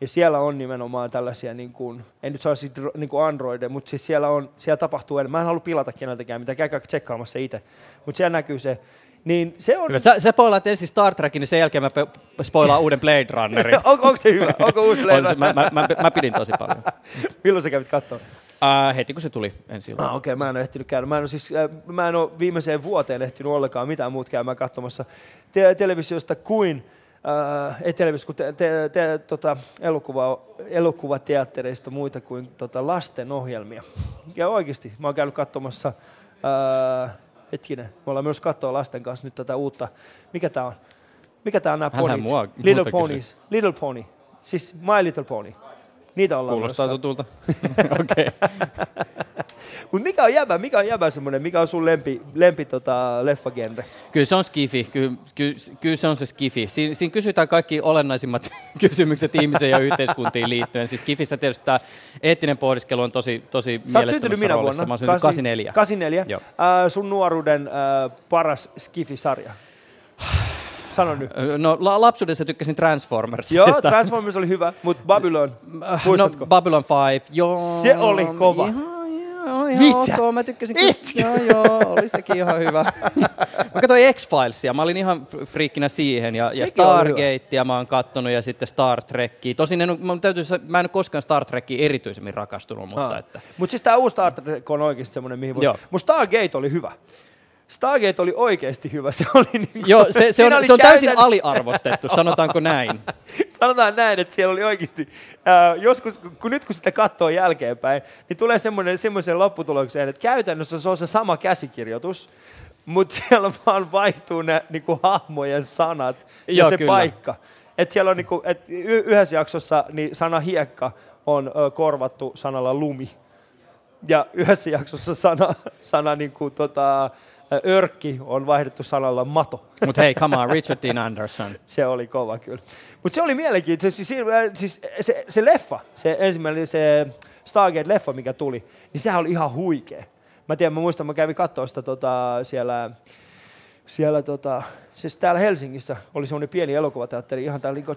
Ja siellä on nimenomaan tällaisia, niin kuin, en nyt sanoisi niin kuin androideja, mutta siis siellä, on, siellä tapahtuu enemmän. Mä en halua pilata keneltäkään, mitä käykää tsekkaamassa itse, mutta siellä näkyy se. Niin se on... Hyvä. Sä, sä spoilaat ensin Star Trekin, niin sen jälkeen mä pe- spoilaan uuden Blade Runnerin. on, onko se hyvä? Onko uusi Blade se, mä, mä, mä, mä, pidin tosi paljon. Milloin sä kävit katsoa? Uh, heti kun se tuli ensi. Ah, okei, okay, mä en ole ehtinyt käydä. Mä en ole, siis, äh, mä en ole viimeiseen vuoteen ehtinyt ollenkaan mitään muuta käymään katsomassa te- televisiosta kuin kun te, te, te, tota, elokuva, elokuvateattereista muita kuin tota, lasten ohjelmia. Ja oikeasti, mä oon käynyt katsomassa, hetkinen, me ollaan myös katsoa lasten kanssa nyt tätä uutta, mikä tää on? Mikä tää on nämä ponit? Little Ponies. Little Pony. Siis My Little Pony. Niitä ollaan Kuulostaa tutulta. Okei. Mutta mikä on jäbä, mikä on jäbä semmoinen, mikä on sun lempi, lempi tota, leffagenre? Kyllä se on skifi, kyllä, kyllä, kyllä se on se skifi. Siinä, siinä kysytään kaikki olennaisimmat kysymykset ihmiseen ja yhteiskuntiin liittyen. Siis skifissä tietysti tämä eettinen pohdiskelu on tosi, tosi Sä oot syntynyt minä roolissa. vuonna? Mä oon syntynyt 84. 84. Joo. Äh, sun nuoruuden äh, paras skifi-sarja. Sano nyt. No la- lapsuudessa tykkäsin Transformersista. Joo, Transformers oli hyvä, mutta Babylon, muistatko? No, Babylon 5, joo. Se oli kova. Ihan, joo, ihan Mitä? ok. Mä tykkäsin. kyllä- Joo, joo, oli sekin ihan hyvä. mä katsoin X-Filesia, mä olin ihan fr- friikkinä siihen. Ja, ja Sekin Stargatea mä oon kattonut ja sitten Star Trekkiä. Tosin en, mun täytyy, mä en ole koskaan Star Trekkiin erityisemmin rakastunut, mutta että... Mutta siis tämä uusi Star Trek on oikeasti semmoinen, mihin voi... Joo. Mutta Stargate oli hyvä. Stargate oli oikeasti hyvä. Se oli niin Joo, se, se, on, oli se on täysin käytän- aliarvostettu, sanotaanko näin. Sanotaan näin, että siellä oli oikeasti, ää, joskus, kun nyt kun sitä katsoo jälkeenpäin, niin tulee semmoinen, semmoiseen lopputulokseen, että käytännössä se on se sama käsikirjoitus, mutta siellä vaan vaihtuu ne niinku, hahmojen sanat ja Joo, se kyllä. paikka. Et siellä on niinku, et y- yhdessä jaksossa niin sana hiekka on ö, korvattu sanalla lumi. Ja yhdessä jaksossa sana, sana niinku, tota, ö, örkki on vaihdettu sanalla mato. Mutta hei, come on, Richard Dean Anderson. Se oli kova kyllä. Mutta se oli mielenkiintoista. Siis, siis se, se leffa, se ensimmäinen se Stargate-leffa, mikä tuli, niin sehän oli ihan huikea. Mä tiedän, mä muistan, mä kävin katsoa sitä tota, siellä, siellä tota, siis täällä Helsingissä oli semmoinen pieni elokuvateatteri, ihan täällä, niin,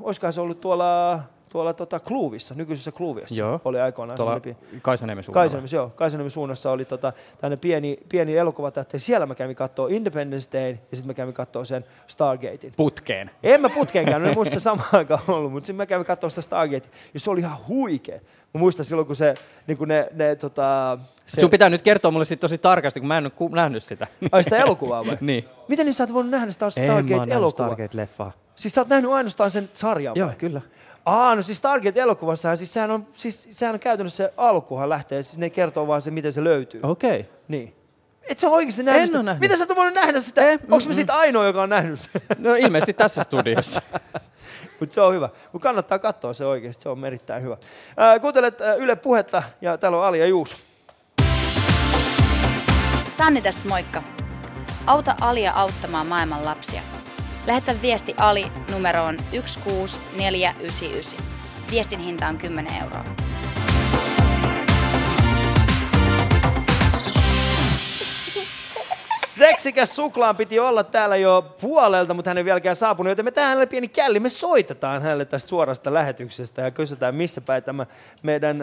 olisikohan se ollut tuolla, tuolla tota, Kluuvissa, nykyisessä Kluuvissa. Joo. Oli aikoinaan Tuolla Kaisaniemen suunnalla. Kaisaniemen, joo. Kaisaniemen suunnassa oli tota, tämmöinen pieni, pieni elokuvateatteri. Siellä mä kävin katsoa Independence Dayn ja sitten mä kävin katsoa sen Stargatein. Putkeen. En mä putkeen käynyt, en muista samaan aikaan ollut, mutta sitten mä kävin katsoa sitä Stargate ja se oli ihan huikea. Mä muistan silloin, kun se, niin kun ne, ne tota, se, Sun pitää nyt kertoa mulle sit tosi tarkasti, kun mä en ole ku- nähnyt sitä. Ai sitä elokuvaa vai? niin. Miten niin sä oot voinut nähdä sitä En mä oon nähnyt Stargate-elokuvaa? Stargate-leffaa. Siis sä oot nähnyt ainoastaan sen sarjan Joo, vai? kyllä. Aa, no siis Stargate-elokuvassahan, siis sehän on, siis sehän on käytännössä se alkuhan lähtee, siis ne kertoo vaan se, miten se löytyy. Okei. Okay. Niin. Et sä ole oikeasti nähnyt En sitä? nähnyt. Miten sä oot voinut nähdä sitä? En, Onks mä siitä ainoa, joka on nähnyt sen? No ilmeisesti tässä studiossa. Mutta se on hyvä. Mutta kannattaa katsoa se oikeasti, se on erittäin hyvä. Ää, kuuntelet ää, Yle Puhetta ja täällä on Ali ja Juuso. Sanni tässä moikka. Auta Alia auttamaan maailman lapsia. Lähetä viesti Ali numeroon 16499. Viestin hinta on 10 euroa. Seksikäs suklaan piti olla täällä jo puolelta, mutta hän ei vieläkään saapunut, joten me tähän hänelle pieni källi. Me soitetaan hänelle tästä suorasta lähetyksestä ja kysytään, missä päin tämä meidän,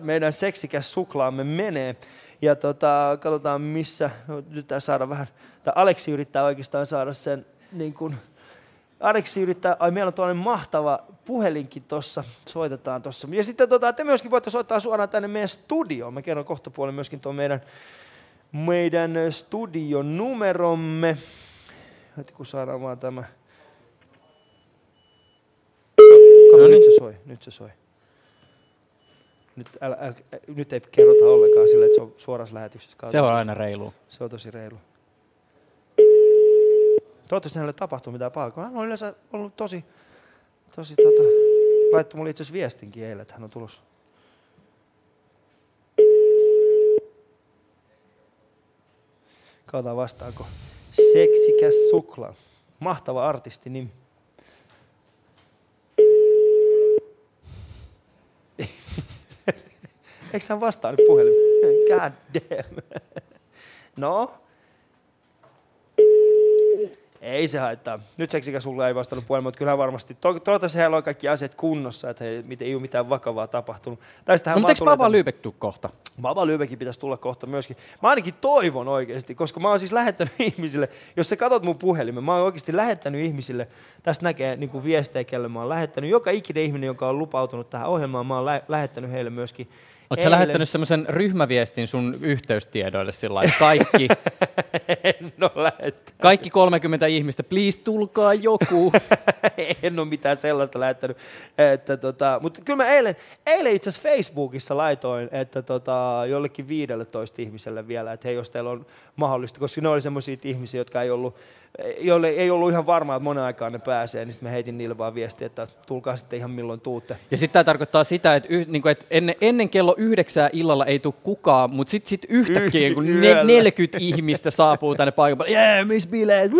meidän seksikäs suklaamme menee. Ja tota, katsotaan, missä, no, nyt saada vähän, tai Aleksi yrittää oikeastaan saada sen niin kuin, Aleksi yrittää, ai meillä on tuollainen mahtava puhelinkin tuossa, soitetaan tuossa. Ja sitten tota, te myöskin voitte soittaa suoraan tänne meidän studioon. Mä kerron kohta puolen myöskin tuon meidän meidän studion numeromme. Heti kun saadaan vaan tämä. Kato, No niin. nyt se soi, nyt se soi. Nyt, älä, älä, nyt ei kerrota ollenkaan sille, että se on suorassa lähetyksessä. Se on aina reilu. Se on tosi reilu. Toivottavasti hänelle tapahtuu mitään pahaa, kun hän on yleensä ollut tosi, tosi tota, laittoi mulle itse asiassa viestinkin eilen, että hän on tulossa. Katsotaan vastaako. Seksikäs suklaa. Mahtava artisti nimi. Eikö hän vastaa nyt puhelimeen? God damn. No? Ei se haittaa. Nyt seksikä sulla ei vastannut puhelimeen, mutta kyllä varmasti. To- toivottavasti heillä on kaikki asiat kunnossa, että he, ei ole mitään vakavaa tapahtunut. Tai No, mutta eikö Baba Lübeck tuu kohta? Baba Lübeckin pitäisi tulla kohta myöskin. Mä ainakin toivon oikeasti, koska mä oon siis lähettänyt ihmisille, jos sä katot mun puhelimen, mä oon oikeasti lähettänyt ihmisille, tästä näkee niin kuin viestejä, kelle mä oon lähettänyt. Joka ikinen ihminen, joka on lupautunut tähän ohjelmaan, mä oon lä- lähettänyt heille myöskin. Oletko sä lähettänyt semmoisen ryhmäviestin sun yhteystiedoille sillä lailla, että kaikki, En ole lähettänyt. kaikki 30 ihmistä, please tulkaa joku. en ole mitään sellaista lähettänyt. Että tota, mutta kyllä mä eilen, eilen itse asiassa Facebookissa laitoin, että tota, jollekin 15 ihmiselle vielä, että hei, jos teillä on mahdollista, koska ne oli semmoisia ihmisiä, jotka ei ollut, joille ei ollut ihan varmaa, että monen aikaan ne pääsee, niin sitten mä heitin niille vaan viestiä, että tulkaa sitten ihan milloin tuutte. Ja sitten tämä tarkoittaa sitä, että, yh, niin kuin, että ennen, ennen kello yhdeksää illalla ei tule kukaan, mutta sitten sit yhtäkkiä, kun ne, Yöllä. 40 ihmistä saapuu tänne paikan päälle, jee, miss bileet!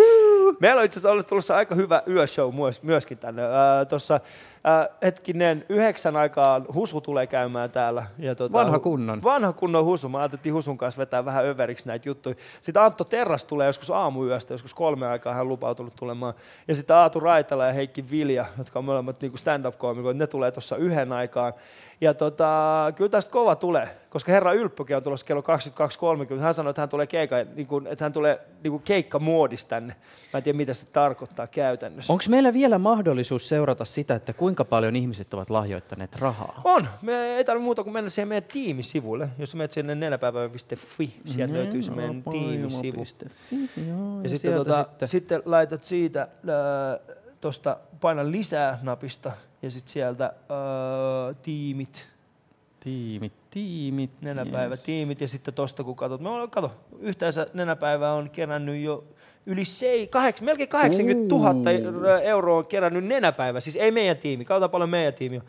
Meillä on itse asiassa ollut tulossa aika hyvä yöshow myös, myöskin tänne. Äh, Tuossa äh, hetkinen, yhdeksän aikaan Husu tulee käymään täällä. Ja tota, Vanha kunnon. Vanha kunnon Husu. Mä ajattelin Husun kanssa vetää vähän överiksi näitä juttuja. Sitten Antto Terras tulee joskus aamuyöstä, joskus kolme aikaa hän lupautunut tulemaan. Ja sitten Aatu Raitala ja Heikki Vilja, jotka on molemmat niin stand-up-koomikoita, ne tulee tuossa yhden aikaan. Ja tota, kyllä tästä kova tulee, koska herra Ylppökin on tulossa kello 22.30. Hän sanoi, että hän tulee, keika, niin kuin, että hän tulee niin kuin keikkamuodissa tänne. Mä en tiedä, mitä se tarkoittaa käytännössä. Onko meillä vielä mahdollisuus seurata sitä, että kuinka paljon ihmiset ovat lahjoittaneet rahaa? On. Me ei tarvitse muuta kuin mennä siihen meidän tiimisivuille. Jos menet sinne neljäpäivä.fi, sieltä Mm, löytyy se meidän tiimisivu. Joo, Ja sitten, sieltä tota, sitten. sitten laitat siitä, tuosta paina lisää napista ja sitten sieltä ää, tiimit. Tiimit, Tiimit. Nenäpäivä yes. tiimit ja sitten tosta kun katsot, me ollaan, kato, yhteensä nenäpäivä on kerännyt jo yli sei, kaheks, melkein 80 000 euroa on kerännyt nenäpäivä, siis ei meidän tiimi, katsotaan paljon meidän tiimi on.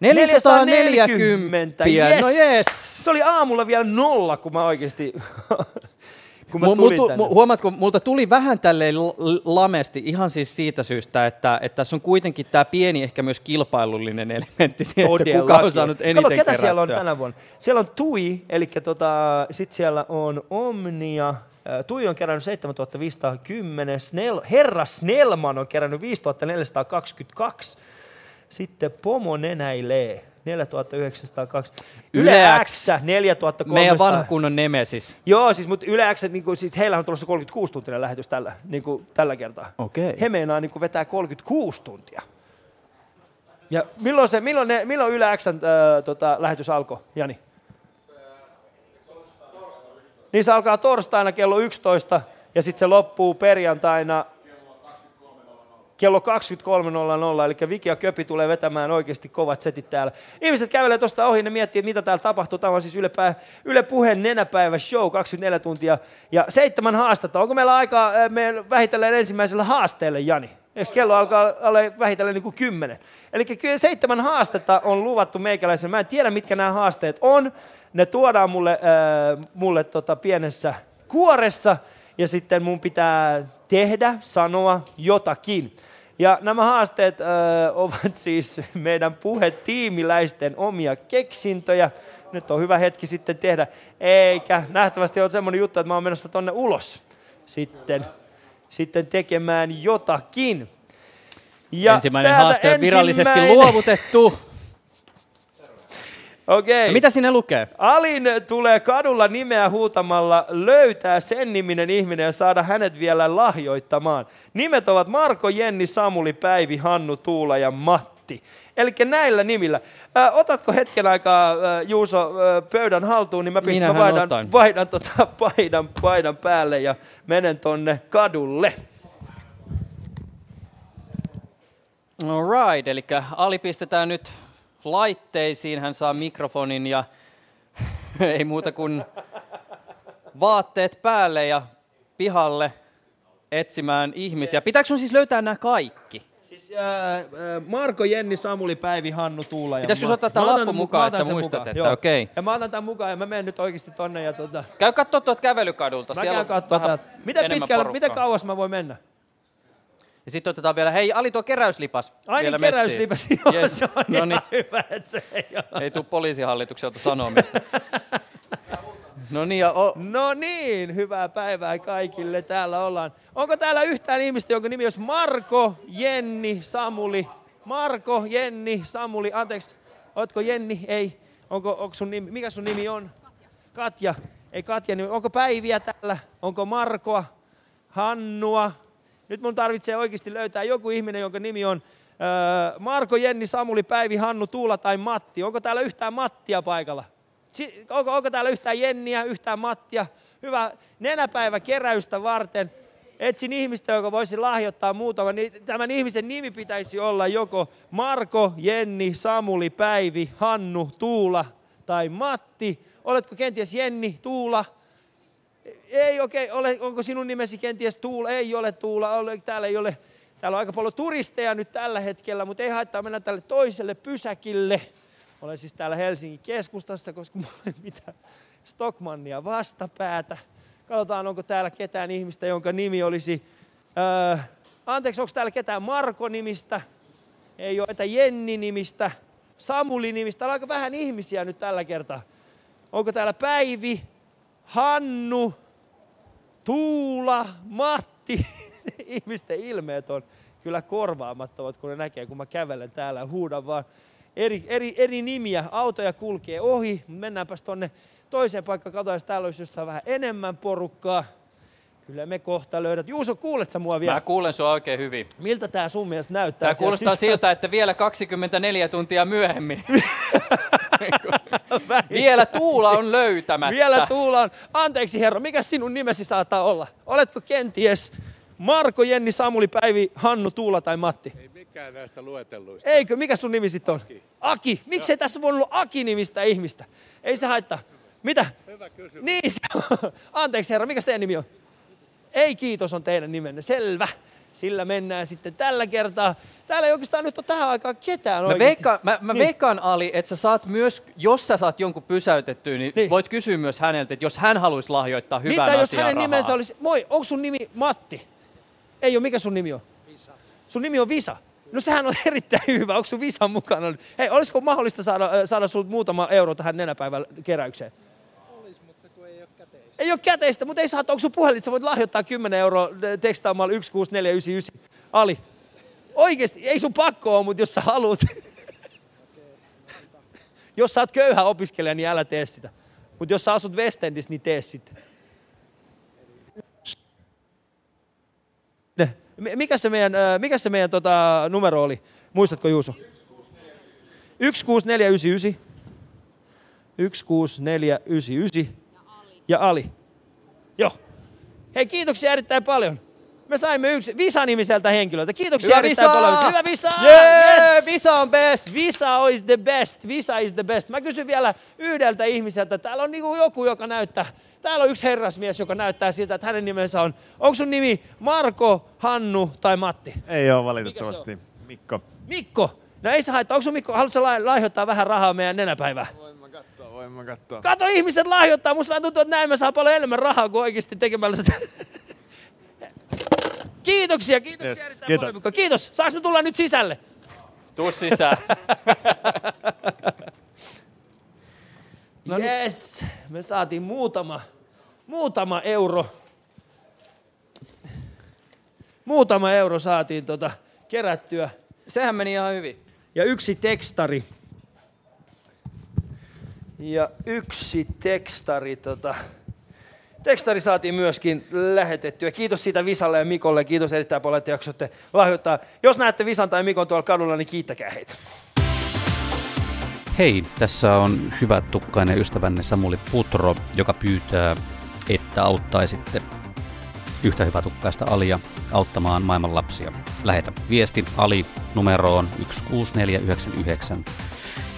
440. yes. No yes. Se oli aamulla vielä nolla, kun mä oikeasti, kun mä tulin mu- huomaatko, multa tuli vähän tälleen lamesti ihan siis siitä syystä, että, että tässä on kuitenkin tämä pieni ehkä myös kilpailullinen elementti siihen, että kuka on saanut eniten Kato, ketä siellä on kerättyä. tänä vuonna? Siellä on Tui, eli tota, sitten siellä on Omnia. Äh, Tui on kerännyt 7510, Snell, Herra Snellman on kerännyt 5422, sitten Pomo nenäilee 4902, Yle, X 4300. Meidän vanha kunnon nemesis. Joo, siis, mutta Yle X, niin kuin, siis heillä on tulossa 36 tuntinen lähetys tällä, niin kuin, tällä kertaa. Okei. He meinaa niin kuin, vetää 36 tuntia. Ja milloin, se, milloin, ne, milloin Yle Xn äh, tota, lähetys alkoi, Jani? Niin se alkaa torstaina kello 11 ja sitten se loppuu perjantaina kello 23.00, eli Viki ja Köpi tulee vetämään oikeasti kovat setit täällä. Ihmiset kävelee tuosta ohi, ne miettii, mitä täällä tapahtuu. Tämä on siis Yle, Yle Puheen nenäpäivä show, 24 tuntia ja seitsemän haastetta. Onko meillä aikaa äh, me vähitellen ensimmäisellä haasteelle, Jani? Eikö kello alkaa olla vähitellen niin kuin kymmenen? Eli kyllä seitsemän haastetta on luvattu meikäläisen. Mä en tiedä, mitkä nämä haasteet on. Ne tuodaan mulle, äh, mulle tota pienessä kuoressa ja sitten mun pitää tehdä, sanoa jotakin. Ja nämä haasteet ö, ovat siis meidän puhetiimiläisten omia keksintöjä. Nyt on hyvä hetki sitten tehdä, eikä nähtävästi ole semmoinen juttu, että mä oon menossa tonne ulos sitten, sitten tekemään jotakin. Ja Ensimmäinen haaste on virallisesti ensimmäinen- luovutettu. Okei. Ja mitä sinne lukee? Alin tulee kadulla nimeä huutamalla löytää sen niminen ihminen ja saada hänet vielä lahjoittamaan. Nimet ovat Marko, Jenni, Samuli, Päivi, Hannu, Tuula ja Matti. Eli näillä nimillä. Ä, otatko hetken aikaa, ä, Juuso, ä, pöydän haltuun, niin mä pistän Minähän otan. vaihdan tota paidan, paidan päälle ja menen tonne kadulle. Alright, eli Ali pistetään nyt laitteisiin, hän saa mikrofonin ja ei muuta kuin vaatteet päälle ja pihalle etsimään ihmisiä. Pitääkö sun siis löytää nämä kaikki? Siis ä, ä, Marko, Jenni, Samuli, Päivi, Hannu, Tuula ja Pitäisikö ottaa tää Mä otan lappu mu- mukaan, että sä muistat, mukaan, että okei. Ja mä otan tämän mukaan ja mä menen nyt oikeasti tonne ja tota... Käy katsoa tuolta kävelykadulta, Mä siellä käyn enemmän pitkälle, porukkaa. miten kauas mä voin mennä? Ja sitten otetaan vielä, hei Ali tuo keräyslipas Ai vielä niin, keräyslipas. Joo, Yes. se on No niin, hyvä, että se ei ole. ei tule poliisihallitukselta sanomista. No niin, ja o- No niin, hyvää päivää kaikille. Täällä ollaan. Onko täällä yhtään ihmistä, jonka nimi olisi Marko, Jenni, Samuli? Marko, Jenni, Samuli, anteeksi. Ootko Jenni? Ei. Onko, onko sun nimi? Mikä sun nimi on? Katja. Ei Katja, niin onko Päiviä täällä? Onko Markoa? Hannua? Nyt mun tarvitsee oikeasti löytää joku ihminen, jonka nimi on öö, Marko, Jenni, Samuli, Päivi, Hannu, Tuula tai Matti. Onko täällä yhtään Mattia paikalla? Si- onko, onko täällä yhtään Jenniä, yhtään Mattia? Hyvä nenäpäivä keräystä varten. Etsin ihmistä, joka voisi lahjoittaa muutama. Niin tämän ihmisen nimi pitäisi olla joko Marko, Jenni, Samuli, Päivi, Hannu, Tuula tai Matti. Oletko kenties Jenni, Tuula? Ei okei, ole, onko sinun nimesi kenties Tuula? Ei ole Tuula, ole, täällä ei ole. Täällä on aika paljon turisteja nyt tällä hetkellä, mutta ei haittaa mennä tälle toiselle pysäkille. Olen siis täällä Helsingin keskustassa, koska mulla ei mitään Stockmannia vastapäätä. Katsotaan, onko täällä ketään ihmistä, jonka nimi olisi... Öö, anteeksi, onko täällä ketään Marko-nimistä? Ei ole, että Jenni-nimistä, Samuli-nimistä. Täällä on aika vähän ihmisiä nyt tällä kertaa. Onko täällä Päivi, Hannu, Tuula, Matti? Ihmisten ilmeet on kyllä korvaamattomat, kun ne näkee, kun mä kävelen täällä ja huudan vaan eri, eri, eri nimiä. Autoja kulkee ohi. Mennäänpäs tonne toiseen paikkaan. Katsotaan, täällä olisi jossain vähän enemmän porukkaa. Kyllä me kohta löydät. Juuso, kuulet sä mua vielä? mä kuulen sua oikein hyvin. Miltä tää sun mielestä näyttää? Tämä sieltä kuulostaa siltä, että vielä 24 tuntia myöhemmin. vielä Tuula on löytämättä. Vielä Tuulaan. Anteeksi herra, mikä sinun nimesi saattaa olla? Oletko kenties Marko, Jenni, Samuli, Päivi, Hannu, Tuula tai Matti? Ei mikään näistä luetelluista. Eikö? Mikä sun nimi sitten on? Aki. Aki. Miksei tässä voinut olla Aki-nimistä ihmistä? Ei se haittaa. Mitä? Hyvä kysymys. Niin, se on. Anteeksi herra, mikä teidän nimi on? Ei kiitos on teidän nimenne. Selvä. Sillä mennään sitten tällä kertaa. Täällä ei oikeastaan nyt ole tähän aikaan ketään Mä, oikeasti. veikkaan, mä, mä Niin. veikkaan Ali, että sä saat myös, jos sä saat jonkun pysäytettyä, niin, Niin. niin. voit kysyä myös häneltä, että jos hän haluaisi lahjoittaa hyvän Mitä jos asian hänen rahaa. nimensä olisi... Moi, onko sun nimi Matti? Ei ole, mikä sun nimi on? Visa. Sun nimi on Visa? No sehän on erittäin hyvä. Onko sun Visan mukana? Hei, olisiko mahdollista saada, äh, saada sulta muutama euro tähän nenäpäivän keräykseen? Ei ole käteistä, mutta ei saa, onko sun puhelin, sä voit lahjoittaa 10 euroa äh, tekstaamalla 16499 Ali. Oikeesti, ei sun pakko ole, mutta jos sä haluat. jos sä oot köyhä opiskelija, niin älä tee sitä. Mutta jos sä asut Westendissä, niin tee sitten. Mikä se meidän, äh, mikä se meidän tota, numero oli? Muistatko Juuso? 16499. 16499. Ja Ali. Joo. Hei, kiitoksia erittäin paljon. Me saimme yksi Visa-nimiseltä henkilöltä. Kiitoksia Hyvä erittäin Visa! paljon. Hyvä Visa! Jee, Visa on best! Visa is the best. Visa is the best. Mä kysyn vielä yhdeltä ihmiseltä. Täällä on niinku joku, joka näyttää. Täällä on yksi herrasmies, joka näyttää siltä, että hänen nimensä on. Onko sun nimi Marko, Hannu tai Matti? Ei ole valitettavasti. Mikko. Mikko. No ei se haittaa. Onko sun Mikko, haluatko lai- lahjoittaa vähän rahaa meidän nenäpäivään? Voin mä katsoa. Kato, ihmiset lahjoittaa. Musta vähän tuntuu, että näin mä saan paljon enemmän rahaa kuin oikeasti tekemällä sitä. Kiitoksia, kiitoksia Yes, kiitos. paljon. Kiitos. Saaks me tulla nyt sisälle? Tuu sisään. No yes, me saatiin muutama, muutama euro. Muutama euro saatiin tota kerättyä. Sehän meni ihan hyvin. Ja yksi tekstari. Ja yksi tekstari, tota, tekstari saatiin myöskin lähetettyä. Kiitos siitä Visalle ja Mikolle. Kiitos erittäin paljon, että jaksoitte lahjoittaa. Jos näette Visan tai Mikon tuolla kadulla, niin kiittäkää heitä. Hei, tässä on hyvä tukkainen ystävänne Samuli Putro, joka pyytää, että auttaisitte yhtä hyvä tukkaista Alia auttamaan maailman lapsia. Lähetä viesti Ali numeroon 16499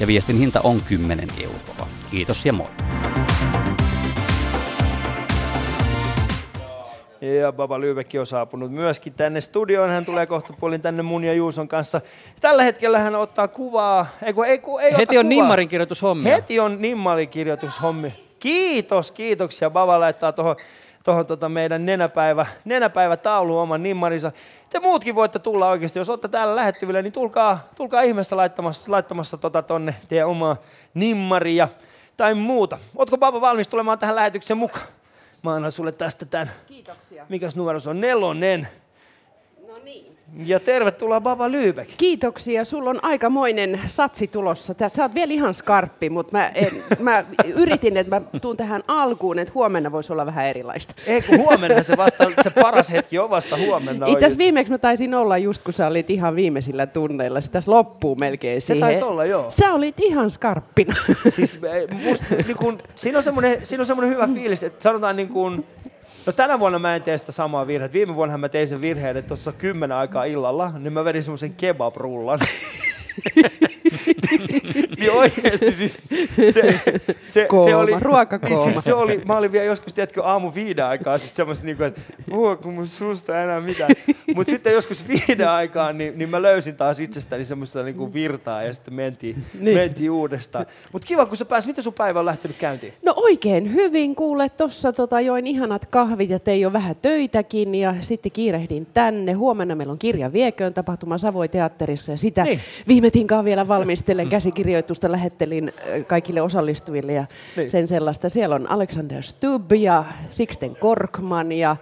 ja viestin hinta on 10 euroa. Kiitos ja moi. Ja Baba Lyyvekki on saapunut myöskin tänne studioon. Hän tulee kohta puolin tänne mun ja Juuson kanssa. Tällä hetkellä hän ottaa kuvaa. Ei, kun, ei, kun, ei Heti on kuvaa. nimmarin kirjoitushommia. Heti on nimmarin kirjoitushommi. Kiitos, kiitoksia. Baba laittaa tuohon tohon tota meidän nenäpäivä, nenäpäivätauluun oman nimmarinsa. Te muutkin voitte tulla oikeasti, jos olette täällä lähettyvillä, niin tulkaa, tulkaa ihmeessä laittamassa, laittamassa tota tonne teidän omaa nimmaria tai muuta. Ootko Baba valmis tulemaan tähän lähetykseen mukaan? Mä annan sulle tästä tämän. Kiitoksia. Mikäs numero se on? Nelonen. Ja tervetuloa Baba Lyybeck. Kiitoksia. Sulla on aikamoinen satsi tulossa. Sä oot vielä ihan skarppi, mutta mä, en, mä yritin, että mä tuun tähän alkuun, että huomenna voisi olla vähän erilaista. Ei kun huomenna se vasta, se paras hetki on vasta huomenna. Itse asiassa viimeksi mä taisin olla just, kun sä olit ihan viimeisillä tunneilla. Se tässä loppuu melkein Se siihen. taisi olla, joo. Sä olit ihan skarppina. Siis must, niin kun, siinä, on semmoinen, siinä on semmoinen hyvä fiilis, että sanotaan niin kuin, no tänä vuonna mä en tee sitä samaa virhettä. Viime vuonna mä tein sen virheen, että tuossa kymmenen aikaa illalla, niin mä vedin semmoisen kebabrullan. niin oikeesti siis se, se, se Kooma, oli, ruokakooma. Niin siis se oli, mä olin vielä joskus, tiedätkö, aamu viiden aikaa, siis semmoista niinku, että kun mun suusta enää mitään. Mutta sitten joskus viiden aikaan, niin, niin mä löysin taas itsestäni semmoista niinku virtaa ja sitten mentiin, Niin. mentiin uudestaan. Mutta kiva, kun sä pääsit. Miten sun päivä on lähtenyt käyntiin? No oikein hyvin, kuule, tuossa tota, join ihanat kahvit ja tein jo vähän töitäkin ja sitten kiirehdin tänne. Huomenna meillä on kirja Vieköön tapahtuma Savoi teatterissa ja sitä niin. Viime tinkaan vielä valmistelen. Käsikirjoitusta lähettelin kaikille osallistujille ja. Niin. sen sellaista. Siellä on Alexander Stubb ja Sixten Korkman ja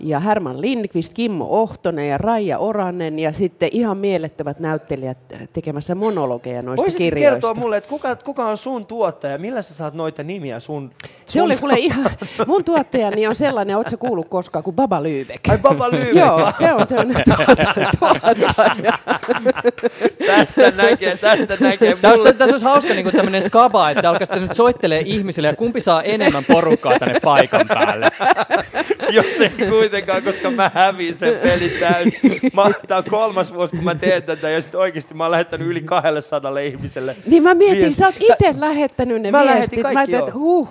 ja Herman Lindqvist, Kimmo Ohtonen ja Raija Oranen ja sitten ihan mielettömät näyttelijät tekemässä monologeja noista Voisitko kirjoista. kertoa mulle, että kuka, kuka on sun tuottaja? Millä sä saat noita nimiä sun... Se sun oli kuule ihan, mun tuottajani on sellainen, ootko sä kuullut koskaan, kuin Baba Lübeck. Ai Baba Lübeck. Joo, se on tuottaja. tuottaja. tästä näkee, tästä näkee. Tässä, Mulle, tässä olisi hauska niin tämmöinen skaba, että alkaisitte nyt soittelee ihmisille ja kumpi saa enemmän porukkaa tänne paikan päälle. jos ei kuitenkaan, koska mä hävin sen pelin täysin. Mä, tää on kolmas vuosi, kun mä teen tätä, ja sitten oikeasti mä oon lähettänyt yli 200 ihmiselle. Niin mä mietin, viesti. sä oot itse lähettänyt ne Mä viestit. kaikki, mä ajattelin, että huh,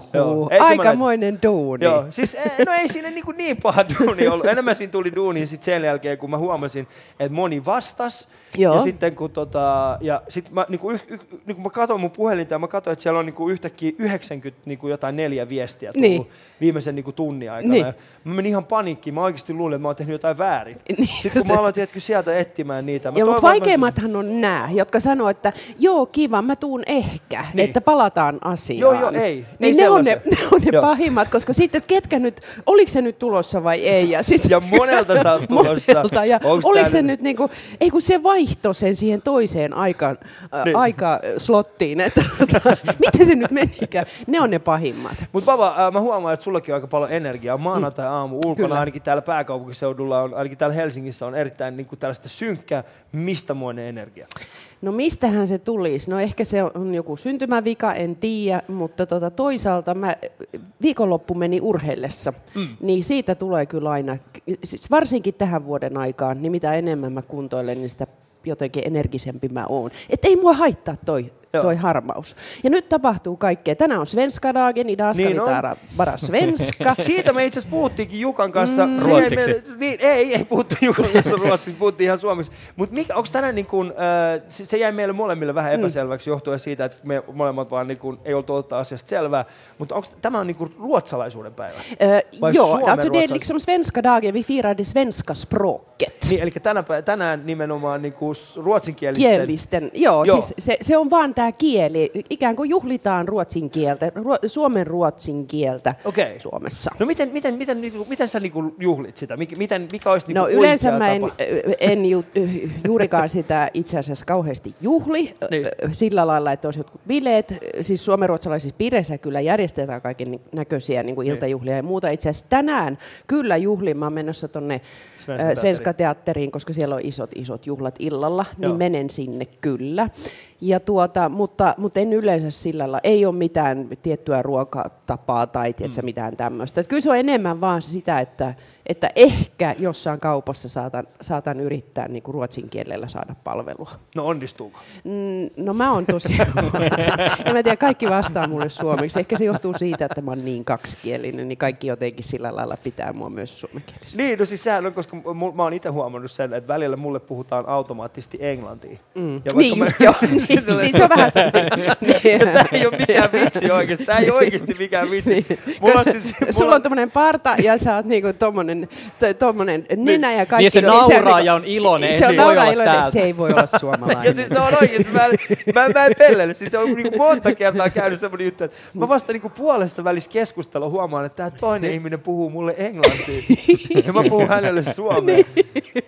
aikamoinen duuni. Joo, siis eh, no ei siinä niin, niin paha duuni ollut. Enemmän siinä tuli duuni sit sen jälkeen, kun mä huomasin, että moni vastas. Joo. Ja sitten kun, tota, ja sit mä, niin kuin, yh, yh, niin kun mä katsoin mun puhelinta ja mä katsoin, että siellä on niin kuin yhtäkkiä 90 niin kuin jotain neljä viestiä tullut Niin. viimeisen niin kuin tunnin aikana. Niin. Ja mä menin ihan paniikkiin. Mä oikeasti luulin, että mä oon tehnyt jotain väärin. Niin Sitten kun mä aloin tiedätkö, sieltä etsimään niitä. Mä Joo, mutta että mä- vaikeimmathan on nämä, jotka sanoo, että joo, kiva, mä tuun ehkä, niin. että palataan asiaan. Joo, joo, ei. Niin Ei ne, on ne, ne on ne Joo. pahimmat, koska sitten että ketkä nyt, oliko se nyt tulossa vai ei? Ja, sit, Ja monelta sä oot tulossa. monelta, ja Onks oliko se nyt- nyt niinku, ei kun se vaihto sen siihen toiseen aikaan, Niin. niin. aikaslottiin, että tota, miten se nyt menikään? Ne on ne pahimmat. Mutta Baba, äh, mä huomaan, että sullakin on aika paljon energiaa. Maanantai-aamu ulkona, Kyllä. ainakin täällä pääkaupunkiseudulla, on, ainakin täällä Helsingissä on erittäin niin kuin tällaista synkkää, mistämoinen energia. No mistähän se tulisi? No ehkä se on joku syntymävika, en tiedä, mutta tota, toisaalta mä, viikonloppu meni urheillessa, mm. niin siitä tulee kyllä aina, siis varsinkin tähän vuoden aikaan, niin mitä enemmän mä kuntoilen, niin sitä jotenkin energisempi mä oon. Että ei mua haittaa toi, Joo. toi harmaus. Ja nyt tapahtuu kaikkea. Tänään on Svenska dagen, idag ska Niin vi tala bara svenska. Siitä me itse asiassa puhuttiinkin Jukan kanssa. Mm. Ruotsiksi. meille- Niin, ei, ei puhuttu Jukan kanssa ruotsiksi, puhuttiin ihan suomeksi. Mutta onko tänään niin kun, äh, se, se jäi meille molemmille vähän epäselväksi johtuen siitä, että me molemmat vaan niin kun, ei oltu ottaa asiasta selvää. Mutta onko tämä on niin kun ruotsalaisuuden päivä? Vai joo, Suomen alltså det är liksom svenska dagen, vi firar det svenska språket. Niin, eli tänä, tänään nimenomaan niin kuin ruotsinkielisten... Kielisten, joo, Joo. joo. Siis se, se on vaan tämä kieli, ikään kuin juhlitaan ruotsin kieltä, ruo, suomen ruotsin kieltä Okei. Suomessa. No miten, miten, miten, niinku- miten sä niinku juhlit sitä? Mik- Miten, mikä olisi niinku No yleensä mä en, tapa? en ju, juurikaan sitä itse asiassa kauheasti juhli Niin. niin. sillä lailla, että olisi jotkut bileet. Siis suomenruotsalaisissa piireissä kyllä järjestetään kaiken näköisiä niin kuin iltajuhlia ja muuta. Itse asiassa tänään kyllä juhlin, mä oon menossa tuonne Svenska Svenska, teatteriin, koska siellä on isot, isot juhlat illalla, Joo. niin menen sinne kyllä. Ja tuota, mutta, mutta en yleensä sillä lailla, ei ole mitään tiettyä ruokatapaa tai tiedätkö, Mm. mitään tämmöistä. Kyllä se on enemmän vaan sitä, että, että ehkä jossain kaupassa saatan, saatan yrittää niin kuin ruotsin kielellä saada palvelua. No onnistuuko? Mm, No mä oon tosi En mä tiedä, kaikki vastaa mulle suomeksi. Ehkä se johtuu siitä, että mä oon niin kaksikielinen, niin kaikki jotenkin sillä lailla pitää mua myös suomenkielisenä. Niin, no siis sehän on, koska mu- mä oon itse huomannut sen, että välillä mulle puhutaan automaattisesti englantia. Mm. Ja Niin mä- just joo, niin, niin se on vähän. Niin. Tämä ei ole mikään vitsi oikeasti. Tämä ei oikeasti mikään vitsi. Mulla on siis, Sulla mulla on tommonen parta ja sä oot niinku tommonen, to, tommonen nenä ja kaikki. Niin se nauraa on ja on iloinen, ei Se se on voi nauraa olla iloinen, täältä. se ei voi olla suomalainen. Ja siis se on oikeasti, mä, mä, mä en pellele. Siis se on niin monta kertaa käynyt semmoinen juttu, että mä vasta niin puolessa välissä keskustelua huomaan, että tämä toinen ihminen puhuu mulle englantia. Ja mä puhun hänelle suomea.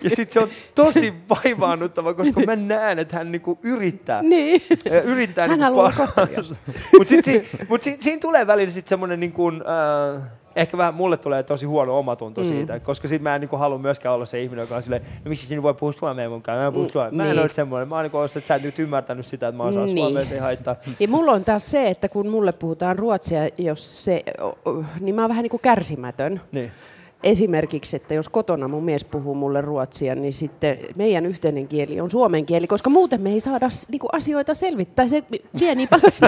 Ja sitten se on tosi vaivaannuttava, koska mä näen, että hän niinku yrittää. Niin. Ja Yrittää Hän niinku haluaa parhaansa. Mutta sitten si, mut si, siinä tulee välillä sitten semmoinen niin kuin, äh, ehkä vähän mulle tulee tosi huono omatunto mm. siitä, koska sit mä en niinku halua myöskään olla se ihminen, joka on silleen, no miksi sinä voi puhua suomea mun kanssa, mä en puhu Mm, suomea. Mä en niin. ole semmoinen, mä oon niinku ollut, että sä et nyt ymmärtänyt sitä, että mä osaan Niin. suomea, se ei haittaa. Ja mulla on taas se, että kun mulle puhutaan ruotsia, jos se, niin mä oon vähän niin kuin kärsimätön. Niin. Esimerkiksi, että jos kotona mun mies puhuu mulle ruotsia, niin sitten meidän yhteinen kieli on suomen kieli, koska muuten me ei saada niinku asioita selvittää. Se vie niin paljon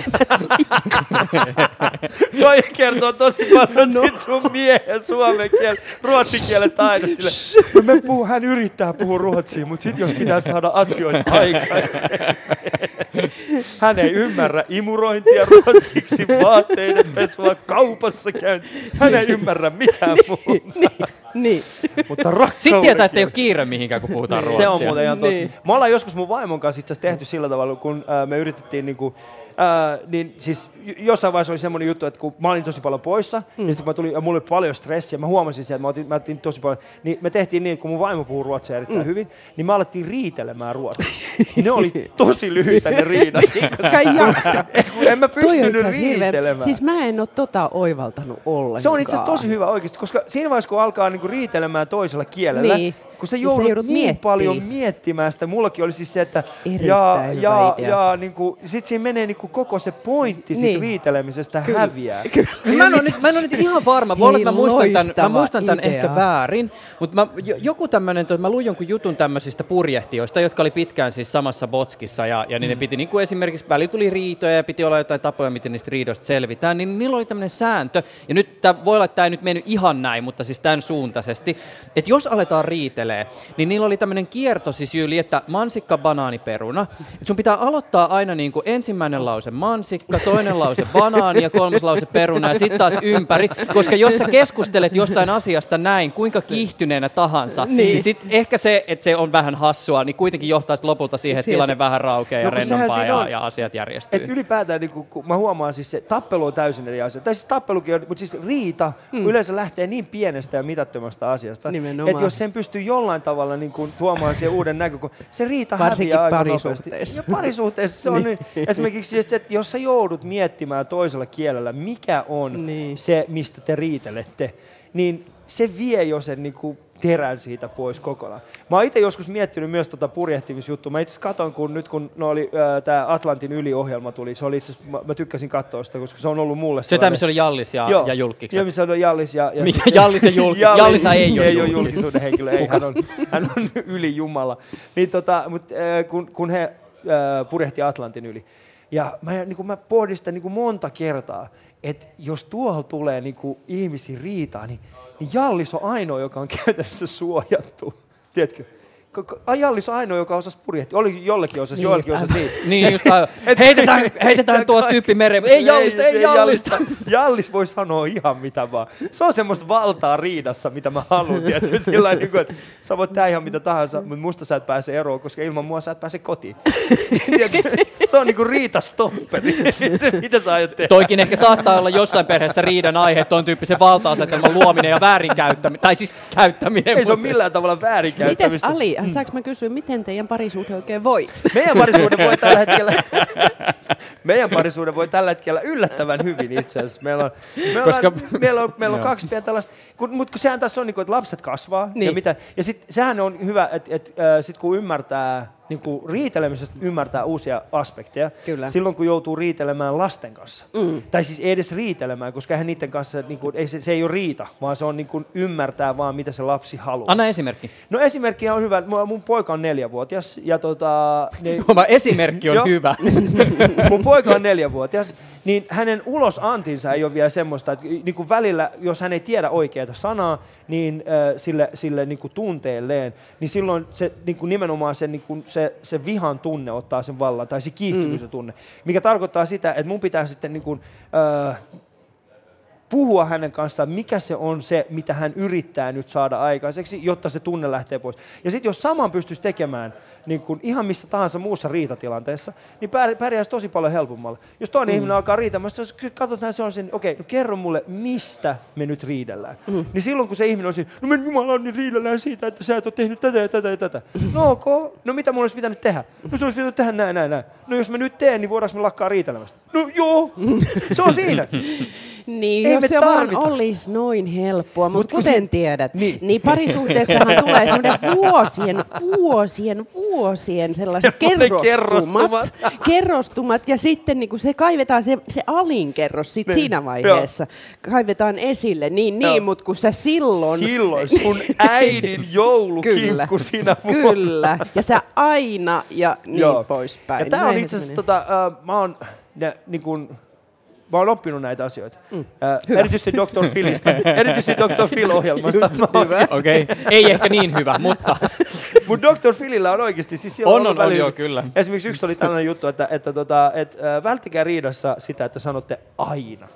Toi kertoo tosi paljon no. sit sun miehen suomen kielen, ruotsin kielen taidosta. Sille, no me puhuu, hän yrittää puhua ruotsia, mutta sitten jos pitää saada asioita aikaiseksi. Hän ei ymmärrä imurointia ruotsiksi, vaatteiden pesua, kaupassa käynti. Hän ei ymmärrä mitään muuta. Niin. Mutta rakkauden Sitten tietää, että ei ole kiire mihinkään, kun puhutaan ruotsia. se on muuten ihan totta. Niin. Me ollaan joskus mun vaimon kanssa itse asiassa tehty sillä tavalla, kun äh, me yritettiin niinku, äh, niin siis jossain vaiheessa oli semmoinen juttu, että kun mä olin tosi paljon poissa, mm. ja sitten kun mä tulin, ja mulla oli paljon stressiä, mä huomasin sen, että mä otin, mä otin tosi paljon, niin me tehtiin niin, kun mun vaimo puhuu ruotsia erittäin mm. hyvin, niin me alettiin riitelemään ruotsiksi. ne oli tosi lyhyitä ne riidat. Koska ei jaksa. en mä pystynyt riitelemään. Siis mä en ole tota oivaltanut ollenkaan. Se on itse asiassa tosi hyvä oikeasti, koska siinä vaiheessa kun alkaa niinku riitelemään toisella kielellä, niin. Kun sä Niin joudut, sä joudut niin miettimään. paljon miettimään sitä. Mullakin oli siis se, että ja, ja, idea. ja niin kuin, sit siinä menee niin kuin koko se pointti siitä Niin. riitelemisestä Kyllä. häviää. Mä en, ole nyt, mä en ole nyt ihan varma. Voi olla, että mä muistan tämän, mä muistan tämän idea. ehkä väärin, mutta mä, jo- joku tämmöinen, mä luin jonkun jutun tämmöisistä purjehtijoista, jotka oli pitkään siis samassa botskissa ja, ja niin ne piti niin kuin esimerkiksi, väli tuli riitoja ja piti olla jotain tapoja, miten niistä riidoista selvitään, niin niillä oli tämmöinen sääntö, ja nyt tää, voi olla, että tämä ei nyt mennyt ihan näin, mutta siis tämän suuntaisesti, että jos aletaan riitelee, niin niillä oli tämmöinen kierto siis yli, että mansikka, banaani, peruna, että sun pitää aloittaa aina niin kuin ensimmäinen lause mansikka, toinen lause banaani ja kolmas lause peruna ja sitten taas ympäri, koska jos sä keskustelet jostain asiasta näin, kuinka kiihtyneenä tahansa, niin, niin sit ehkä se, että se on vähän hassua, niin kuitenkin johtaa lopulta siihen, että Siihen, tilanne että- vähän raukeaa ja No, sehän rennompaa ja, on. ja asiat järjestyy. Et ylipäätään, niin kun, kun mä huomaan siis se, tappelu on täysin eri asia. Tai siis tappelukin on, mutta siis riita mm. yleensä lähtee niin pienestä ja mitattomasta asiasta, että jos sen pystyy jollain tavalla niin kun, tuomaan siihen uuden näkökulman, se riita Varsinkin häviää parisuhteessa. Ja parisuhteessa se on niin. esimerkiksi siis se, että jos sä joudut miettimään toisella kielellä, mikä on Niin. se, mistä te riitelette, niin se vie jo sen niin kuin, terän siitä pois kokonaan. Mä oon itse joskus miettinyt myös tota purjehtimisjuttua. Mä itse katsoin, kun nyt kun no oli, tämä Atlantin yliohjelma tuli, se oli itse mä, mä tykkäsin katsoa sitä, koska se on ollut mulle Se tämä, missä oli Jallis ja, Joo. ja Julkikset. Joo, missä on Jallis ja... ja Mikä Jallis ja Julkis? Jallishan ei ole ei ole julkis. julkisuuden henkilö, ei, hän on, hän on yli Jumala. Niin tota, mut, äh, kun, kun he äh, purjehti Atlantin yli, ja mä, niin kun mä pohdin sitä niin kun monta kertaa, että jos tuolla tulee niin ihmisiä riitaa, niin, niin Jallis on ainoa, joka on käytännössä suojattu. Tiedätkö? Ko- ko- ai, Jallis on ainoa, joka osasi purjehtia. Oli jollekin osasi, Niin, joillekin just osasi niin. Niin, just aivan. heitetään, heitetään tuo tyyppi mereen. Ei Jallista, ei Jallista. Jallis voi sanoa ihan mitä vaan. Se on semmoista valtaa riidassa, mitä mä haluan. Tiedätkö? Sillä niin kuin, että sä voit tehdä ihan mitä tahansa, mutta musta sä et pääse eroon, koska ilman mua sä et pääse kotiin. Tiedätkö? se on niinku riitastopperi. Se, mitä sä aiot tehdä? Toikin ehkä saattaa olla jossain perheessä riidan aihe, tuon tyyppisen valta-asetelman luominen ja väärinkäyttäminen, tai siis käyttäminen. Ei se ole millään tavalla Mites väärinkäyttämistä. Ali, saanko mä kysyä, miten teidän parisuhde oikein voi? Meidän parisuuden voi tällä hetkellä, meidän parisuuden voi tällä hetkellä yllättävän hyvin itse asiassa. Meillä on, meillä Koska- on, meillä on, meillä on kaksi pientä tällaista, kun, mutta kun sehän tässä on, niin kuin, että lapset kasvaa niin. ja, mitä, ja sit, sehän on hyvä, että, että äh, sit kun ymmärtää, niin kuin riitelemisestä ymmärtää uusia aspekteja, Kyllä. silloin kun joutuu riitelemään lasten kanssa. Mm. Tai siis ei edes riitelemään, koska eihän niiden kanssa, niin kuin, ei, se, se ei ole riita, vaan se on niin kuin, ymmärtää vaan, mitä se lapsi haluaa. Anna esimerkki. No esimerkki on hyvä. Mun, mun poika on neljävuotias ja tota, niin, Oma esimerkki on hyvä. mun poika on neljävuotias, niin hänen ulosantinsa ei ole vielä semmoista, että niin kuin välillä, jos hän ei tiedä oikeaa sanaa, niin äh, sille, sille niin kuin tunteelleen, niin silloin se niin kuin nimenomaan se, niin kuin se, se vihan tunne ottaa sen vallan, tai se kiihtymyksen tunne, mikä tarkoittaa sitä, että mun pitää sitten niin kuin, äh, puhua hänen kanssaan, mikä se on se, mitä hän yrittää nyt saada aikaiseksi, jotta se tunne lähtee pois. Ja sitten jos saman pystyisi tekemään niin kuin ihan missä tahansa muussa riitatilanteessa, niin pär, pärjäisi tosi paljon helpommalla. Jos toinen mm. ihminen alkaa riitämään, jos katsotaan se on sen, okei, no kerro mulle, mistä me nyt riidellään. Mm. Niin silloin kun se ihminen on siinä, no me jumala, niin riidellään siitä, että sä et ole tehnyt tätä ja tätä ja tätä. No ok, no mitä mun olisi pitänyt tehdä? No se olisi pitänyt tehdä näin, näin, näin. No jos mä nyt teen, niin voidaanko me lakkaa riitelemästä? No joo, se on siinä. Niin, Ei jos se vaan tarvita. olisi noin helppoa, mutta kun kuten si- tiedät, Niin. niin. parisuhteessahan tulee semmoinen vuosien, vuosien, vuosien sellaiset kerrostumat, kerrostumat. kerrostumat, ja sitten niin se kaivetaan se, se alinkerros sit Niin. siinä vaiheessa, kaivetaan esille, niin, Joo. niin mutta kun sä silloin... Silloin sun äidin joulukinkku sinä vuonna. Kyllä, ja sä aina ja niin Joo. poispäin. Ja tämä on itse se asiassa, tota, uh, mä oon, ne, niin kun, mä oon oppinut näitä asioita. Mm. Hyvä. erityisesti Dr. Philistä, erityisesti Dr. Phil-ohjelmasta. Okei, okay. ei ehkä niin hyvä, mutta Mutta Dr. Philillä on oikeasti, siis siellä On, ollut on, on, välillä- joo, kyllä. Esimerkiksi yksi oli tällainen juttu, että, että, tota, että äh, välttäkää riidassa sitä, että sanotte aina.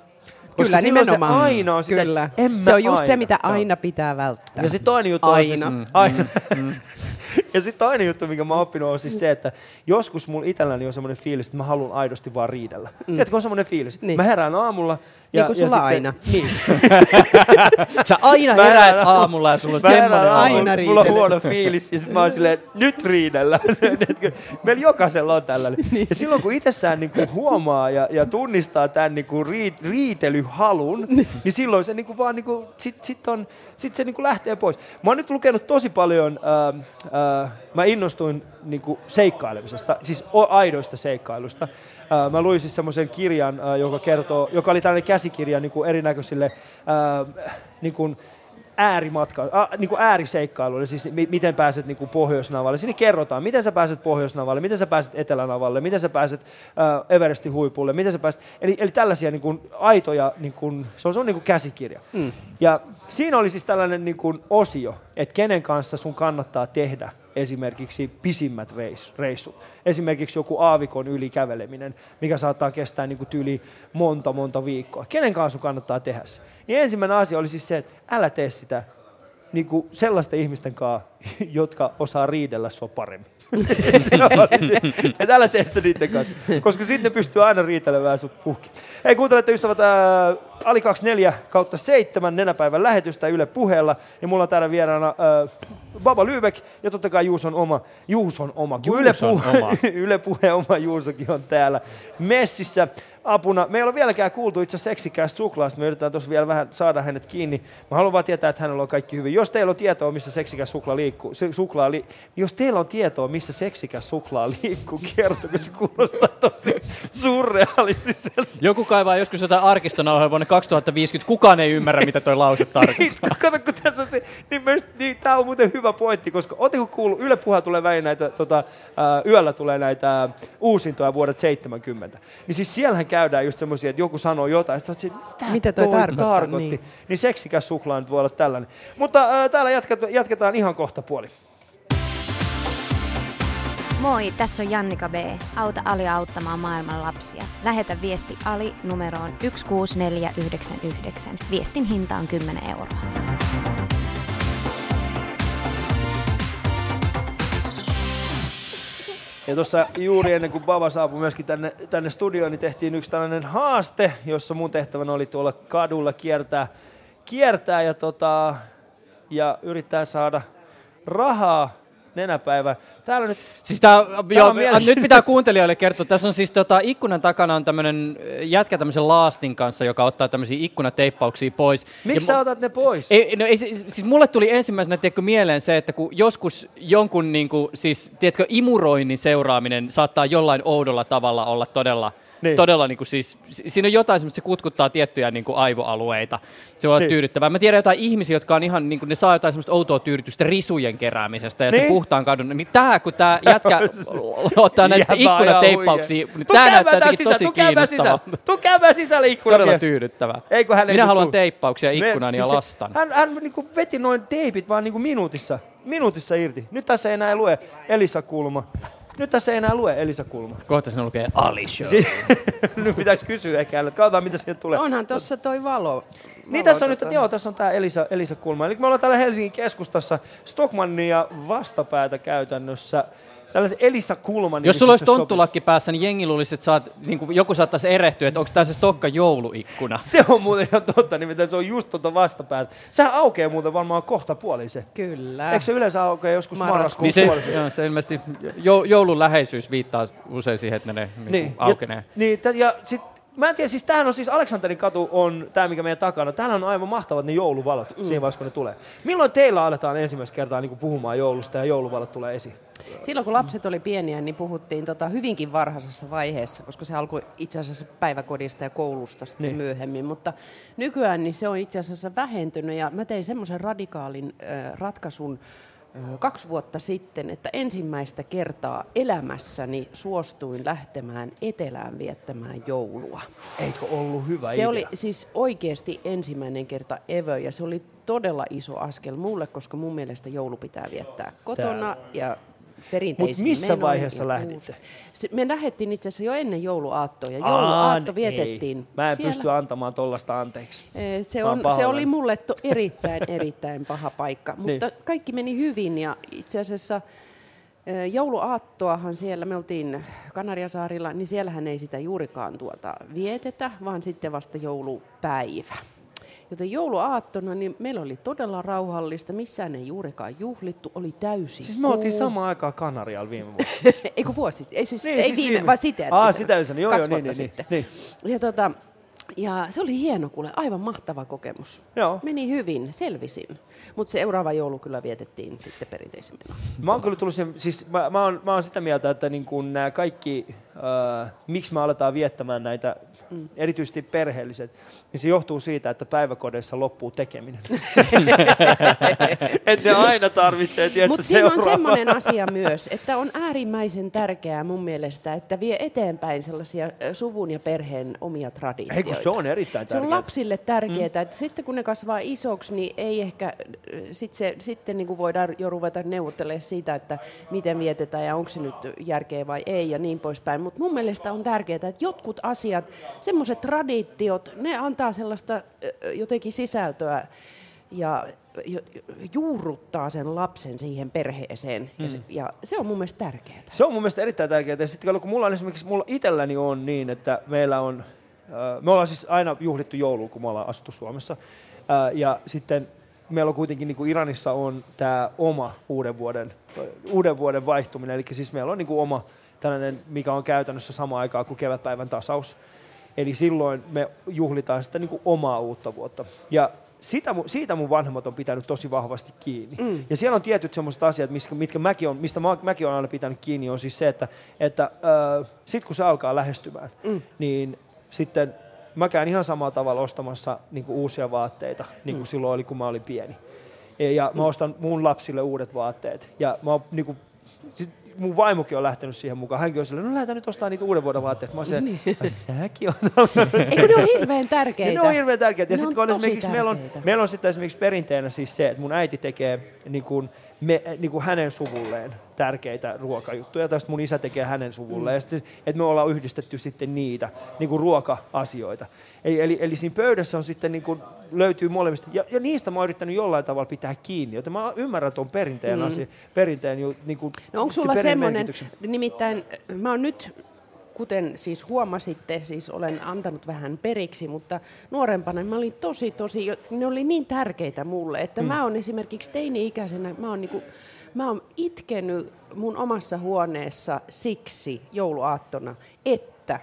Koska Kyllä, nimenomaan. Se aina on sitä, Kyllä. en mä Se on just se, aina. mitä Joo. aina pitää välttää. Ja sitten toinen juttu on Aina. siis, aina. Ja sitten toinen juttu, mikä mä oon oppinut, on siis se, että joskus mulla itselläni on semmoinen fiilis, että mä haluan aidosti vaan riidellä. Mm. Tiedätkö, on semmoinen fiilis. Niin. Mä herään aamulla. Niin kuin sulla aina. Niin. Sä aina Mä heräät aamulla ja sulla on semmoinen aina Mulla on huono fiilis ja sitten mä oon silleen, nyt riidellä. Meillä jokaisella on tällainen. Niin. Ja silloin kun itsessään niinku huomaa ja, ja tunnistaa tämän niinku rii, riitelyhalun, niin. niin silloin se niinku vaan niinku, sit, sit on, sit se niinku lähtee pois. Mä oon nyt lukenut tosi paljon, äh, äh, mä innostuin niinku seikkailemisesta, siis aidoista seikkailusta. Mä luin siis semmoisen kirjan, joka kertoo, joka oli tällainen käsikirja niinku erinäköisille äh, niinku, äärimatka, a, niin kuin ääriseikkailuille, siis mi, miten pääset niin kuin Pohjoisnavalle. Siinä kerrotaan, miten sä pääset Pohjoisnavalle, miten sä pääset Etelänavalle, miten sä pääset äh, Everestin huipulle, miten sä pääset, eli, eli tällaisia niin kuin, aitoja, niin kuin, se on, se on niin kuin käsikirja. Mm. Ja siinä oli siis tällainen niin kuin, osio, että kenen kanssa sun kannattaa tehdä esimerkiksi pisimmät reis- reissut. Esimerkiksi joku aavikon yli käveleminen, mikä saattaa kestää niin kuin tyyli monta, monta viikkoa. Kenen kanssa kannattaa tehdä se? Niin ensimmäinen asia oli siis se, että älä tee sitä niin kuin sellaisten ihmisten kanssa, jotka osaa riidellä sua paremmin. Että älä tee sitä niiden kanssa, koska sitten ne pystyy aina riitelemään sut puhki. Hei, kuuntelette ystävät ää, Ali 24 kautta 7 nenäpäivän lähetystä Yle puheella. Ja mulla on täällä vieraana ää, Baba Lübeck ja totta kai Juuson oma, Juuson oma, kun Yle, Juuson puhe, oma. Yle puheen oma Juusokin on täällä messissä apuna. Me ei ole vieläkään kuultu itse seksikäästä suklaasta. Me yritetään tuossa vielä vähän saada hänet kiinni. Mä haluan vaan tietää, että hänellä on kaikki hyvin. Jos teillä on tietoa, missä seksikäs suklaa liikkuu, se, suklaa li, jos teillä on tietoa, missä seksikäs suklaa liikkuu, kertokaa, se kuulostaa tosi surrealistiselta. Joku kaivaa joskus jotain arkistonauhaa vuonna 2050. Kukaan ei ymmärrä, mitä toi lause tarkoittaa. Kato, kun tässä on se, niin, myös, niin tämä on muuten hyvä pointti, koska ootteko kuullut, Yle Puhe tulee väliin näitä, tota, yöllä tulee näitä uusintoja vuodet 70. Niin siis siellähän käydään just semmoisia, että joku sanoo jotain, että sä mitä, Mitä toi tarkoittaa, tarkoitti. niin. Niin. seksikäs suklaa nyt voi olla tällainen. Mutta ää, täällä jatketaan, jatketaan ihan kohta puoli. Moi, tässä on Jannika B. Auta Ali auttamaan maailman lapsia. Lähetä viesti Ali numeroon 16499. Viestin hinta on 10 euroa. Ja tuossa juuri ennen kuin Baba saapui myöskin tänne, tänne studioon, niin tehtiin yksi tällainen haaste, jossa mun tehtävänä oli tuolla kadulla kiertää, kiertää ja, tota, ja yrittää saada rahaa nenäpäivä. Täällä nyt... Siis tää, joo, on mielenkiintoista. nyt pitää kuuntelijoille kertoa. Tässä on siis tota, ikkunan takana on tämmönen äh, jätkä tämmöisen laastin kanssa, joka ottaa tämmöisiä ikkunateippauksia pois. Miksi sä mu- otat ne pois? Ei, no ei, se- siis mulle tuli ensimmäisenä tiedätkö, mieleen se, että kun joskus jonkun niin kuin, siis, tiedätkö, imuroinnin seuraaminen saattaa jollain oudolla tavalla olla todella, Niin. niin. todella niin kuin, siis, si- siinä on jotain semmoista, se kutkuttaa tiettyjä niin kuin, aivoalueita. Se voi Niin. niin. tyydyttävää. Mä tiedän jotain ihmisiä, jotka on ihan, niin kuin, ne saa jotain semmoista outoa tyydytystä risujen keräämisestä ja Niin. se puhtaan kadun. Niin tää, kun tää jätkä ottaa näitä ikkunateippauksia, niin tää näyttää jotenkin tosi käymään kiinnostavaa. Tuu käymään sisälle ikkunan Todella tyydyttävää. Minä nyt haluan teippauksia ikkunaan ja siis lastan. Hän, hän niinku veti noin teipit vaan niinku minuutissa, minuutissa irti. Nyt tässä ei enää lue Elisa Kulma. Nyt tässä ei enää lue Elisa Kulma. Kohta siinä lukee Ali Show. Si- Nyt pitäisi kysyä ehkä häneltä. Katsotaan, mitä sieltä tulee. Onhan tuossa toi valo. Niin tässä on tota- nyt, joo, tässä on tää Elisa, Elisa Kulma. Eli me ollaan täällä Helsingin keskustassa Stockmannin ja vastapäätä käytännössä. Tällaisen Elisa Kulman Jos sulla olisi tonttulakki päässä, niin jengi luulisi, että saat, niin kuin, joku saattaisi erehtyä, että onko tämä se Stokka jouluikkuna. Se on muuten ihan totta, nimittäin se on just tuota vastapäätä. Sehän aukeaa muuten varmaan kohta puolin se. Kyllä. Eikö se yleensä aukeaa joskus Marraskuun Niin se, joo, se ilmeisesti jou, joulun läheisyys viittaa usein siihen, että ne niin, niin, aukenee. Ja, niin, tä- ja sit, mä en tiedä, siis tämähän on siis Aleksanterin katu on tämä, mikä meidän takana. Täällä on aivan mahtavat ne jouluvalot mm. siinä vaiheessa, kun ne tulee. Milloin teillä aletaan ensimmäistä kertaa niin puhumaan joulusta ja jouluvalot tulee esiin? Silloin kun lapset oli pieniä, niin puhuttiin tota hyvinkin varhaisessa vaiheessa, koska se alkoi itse asiassa päiväkodista ja koulusta sitten Niin. myöhemmin. Mutta nykyään niin se on itse asiassa vähentynyt ja mä tein semmoisen radikaalin äh, ratkaisun äh, kaksi vuotta sitten, että ensimmäistä kertaa elämässäni suostuin lähtemään etelään viettämään joulua. Eikö ollut hyvä se idea? oli siis oikeasti ensimmäinen kerta ever ja se oli todella iso askel mulle, koska mun mielestä joulu pitää viettää kotona Täällä. ja Mut missä vaiheessa lähditte? Se, me lähdettiin itse asiassa jo ennen jouluaattoa ja Aa, jouluaatto ei. vietettiin Mä en siellä. pysty antamaan tollasta anteeksi. Se, on, se oli mulle to, erittäin, erittäin paha paikka, Niin. mutta kaikki meni hyvin ja itse asiassa Jouluaattoahan siellä, me oltiin Kanariasaarilla, niin siellähän ei sitä juurikaan tuota vietetä, vaan sitten vasta joulupäivä. Joten jouluaattona niin meillä oli todella rauhallista, missään ei juurikaan juhlittu, oli täysi Siis me oltiin samaan aikaan Kanarialla viime vuonna. Eikö vuosi? Ei siis, Niin, ei siis viime, viime- vaan siten. Aa, sitä ylisellä. Joo, joo, niin, vuotta niin, sitten. niin, Ja, tota, ja se oli hieno kuule, aivan mahtava kokemus. Joo. Meni hyvin, selvisin. Mutta seuraava joulu kyllä vietettiin sitten perinteisemmin. Mä oon kyllä tullut sen, siis mä, mä, oon, mä oon sitä mieltä, että niin kun nämä kaikki, äh, miksi me aletaan viettämään näitä, mm. erityisesti perheelliset, niin se johtuu siitä, että päiväkodeissa loppuu tekeminen. että ne aina tarvitsee, tiedätkö, Mutta siinä on semmoinen asia myös, että on äärimmäisen tärkeää mun mielestä, että vie eteenpäin sellaisia suvun ja perheen omia traditioita. Ei kun se on erittäin Se on tärkeää. lapsille tärkeää, mm. että sitten kun ne kasvaa isoksi, niin ei ehkä, sit se, sitten niin kuin voidaan jo ruveta neuvottelemaan siitä, että miten vietetään ja onko se nyt järkeä vai ei ja niin poispäin. Mutta mun mielestä on tärkeää, että jotkut asiat, semmoiset traditiot, ne antaa sellaista jotenkin sisältöä ja juurruttaa sen lapsen siihen perheeseen. Ja, se, Mm. ja se on mun mielestä tärkeää. Se on mun mielestä erittäin tärkeää. Ja sitten kun mulla on esimerkiksi, mulla itselläni on niin, että meillä on, me ollaan siis aina juhlittu joulua, kun me ollaan asuttu Suomessa. Ja sitten meillä on kuitenkin, niin kuin Iranissa on tämä oma uuden vuoden, uuden vuoden vaihtuminen. Eli siis meillä on niin kuin oma tällainen, mikä on käytännössä sama aikaa kuin kevätpäivän tasaus. Eli silloin me juhlitaan sitä niin kuin omaa uutta vuotta. Ja sitä, siitä mun vanhemmat on pitänyt tosi vahvasti kiinni. Mm. Ja siellä on tietyt sellaiset asiat, mitkä, mitkä mäkin on, mistä mä, mäkin olen aina pitänyt kiinni, on siis se, että, että äh, sitten kun se alkaa lähestymään, Mm. niin sitten mä käyn ihan samalla tavalla ostamassa niin kuin uusia vaatteita, niin kuin Mm. silloin oli, kun mä olin pieni. Ja- Ja mä ostan mun lapsille uudet vaatteet. Ja mä oon, niin kuin, mun vaimokin on lähtenyt siihen mukaan. Hänkin on silleen, no lähdetään nyt ostaa niitä uuden vuoden vaatteita. Mä oon silleen, "Ai, säkin on Eikö ne ole hirveän tärkeitä? ja ne on hirveän tärkeitä. Ja sitten on kun on esimerkiksi, meillä on, meillä on sitten esimerkiksi perinteenä siis se, että mun äiti tekee niin kuin, me, niin kuin hänen suvulleen tärkeitä ruokajuttuja, sitten mun isä tekee hänen suvulleen, mm. että me ollaan yhdistetty sitten niitä niin kuin ruoka-asioita. Eli, eli, eli siinä pöydässä on sitten niin kuin, löytyy molemmista, ja, ja niistä mä oon yrittänyt jollain tavalla pitää kiinni, joten mä ymmärrän tuon perinteen Mm. asia, perinteen ju- niin kuin, No onko sulla semmoinen, nimittäin mä oon nyt, kuten siis huomasitte, siis olen antanut vähän periksi, mutta nuorempana mä olin tosi, tosi, ne oli niin tärkeitä mulle, että mm. mä oon esimerkiksi teini-ikäisenä, mä oon niinku, mä oon itkenyt mun omassa huoneessa siksi jouluaattona, että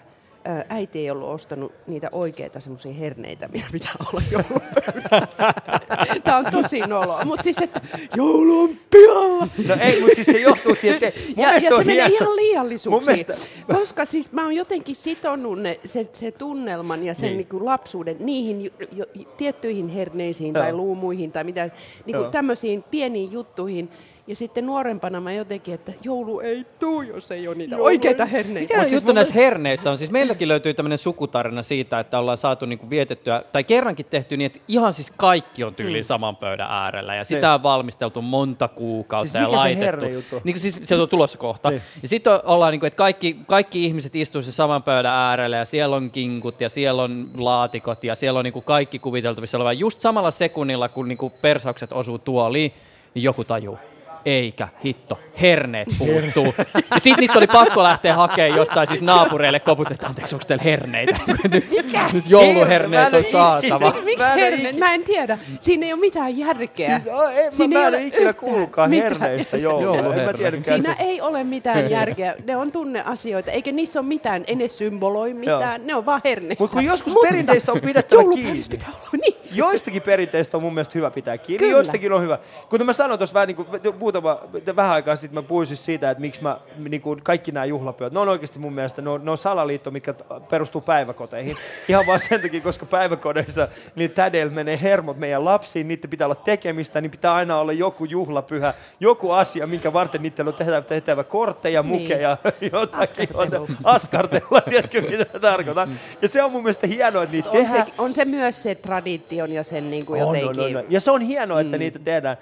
äiti ei ollut ostanut niitä oikeita semmoisia herneitä, mitä pitää olla joulupöydässä. Tämä on tosi noloa, mutta siis että joulu on pilalla. No ei, mutta siis se johtuu siitä, että mun ja, ja se on menee hieno- ihan liiallisuuksiin. mielestä- Koska siis mä oon jotenkin sitonut ne, se, se tunnelman ja sen Niin. niin. Lapsuuden niihin jo, jo, tiettyihin herneisiin Joo. tai luumuihin tai mitä, niin kuin tämmöisiin pieniin juttuihin. Ja sitten nuorempana mä jotenkin, että joulu ei tuu, jos ei ole niitä Joo, oikeita herneitä. Mikä juttu näissä herneissä on? Siis meilläkin löytyy tämmöinen sukutarina siitä, että ollaan saatu niinku vietettyä, tai kerrankin tehty niin, että ihan siis kaikki on tyyliin Mm. saman pöydän äärellä. Ja sitä Niin. on valmisteltu monta kuukautta Siis ja mikä se laitettu. hernejuttu? Niin, siis se on tulossa kohta. Niin. Ja sitten ollaan, niinku, että kaikki, kaikki ihmiset istuu se saman pöydän äärellä ja siellä on kinkut ja siellä on laatikot ja siellä on niinku kaikki kuviteltavissa oleva. Just samalla sekunnilla, kun niinku persaukset osuu tuoliin, niin joku tajuu. Eikä, hitto, herneet puuttuu. Ja sit niitä oli pakko lähteä hakemaan jostain siis naapureille koputettiin, anteeksi, onko teillä herneitä? nyt, nyt jouluherneet on saatava. Miksi en herneet? Mä en tiedä. Siinä ei ole mitään järkeä. Siis, oh, ei, Siinä mä, mä en ikinä kuullutkaan herneistä. En Jouluherneet. Siinä ei ole mitään järkeä. Ne on tunneasioita, eikä niissä ole mitään, ei ne symboloi mitään. Ne on vaan herneitä. Mutta kun joskus perinteistä on pidettävä kiinni. pitää olla niin. Joistakin perinteistä on mun mielestä hyvä pitää kiinni, Kyllä. joistakin on hyvä. Kuten mä sanoin tuossa vähän niin kuin, muutama, vähän aikaa sitten mä puhuin siis siitä, että miksi mä, niin kuin kaikki nämä juhlapyöt, ne on oikeasti mun mielestä, ne on, ne on salaliitto, mikä perustuu päiväkoteihin. Ihan vaan sen takia, koska päiväkodeissa niin tädeillä menee hermot meidän lapsiin, niiden pitää olla tekemistä, niin pitää aina olla joku juhlapyhä, joku asia, minkä varten niiden on tehtävä, tehtävä kortteja, Niin. mukeja, jotakin, Askartelu. askartella, tiedätkö mitä tarkoitan. Ja se on mun mielestä hienoa, että niitä On tehdään. se, on se myös se tradition ja sen niin kuin On, jotenkin... on, on, on. Ja se on hienoa, että Mm. niitä tehdään.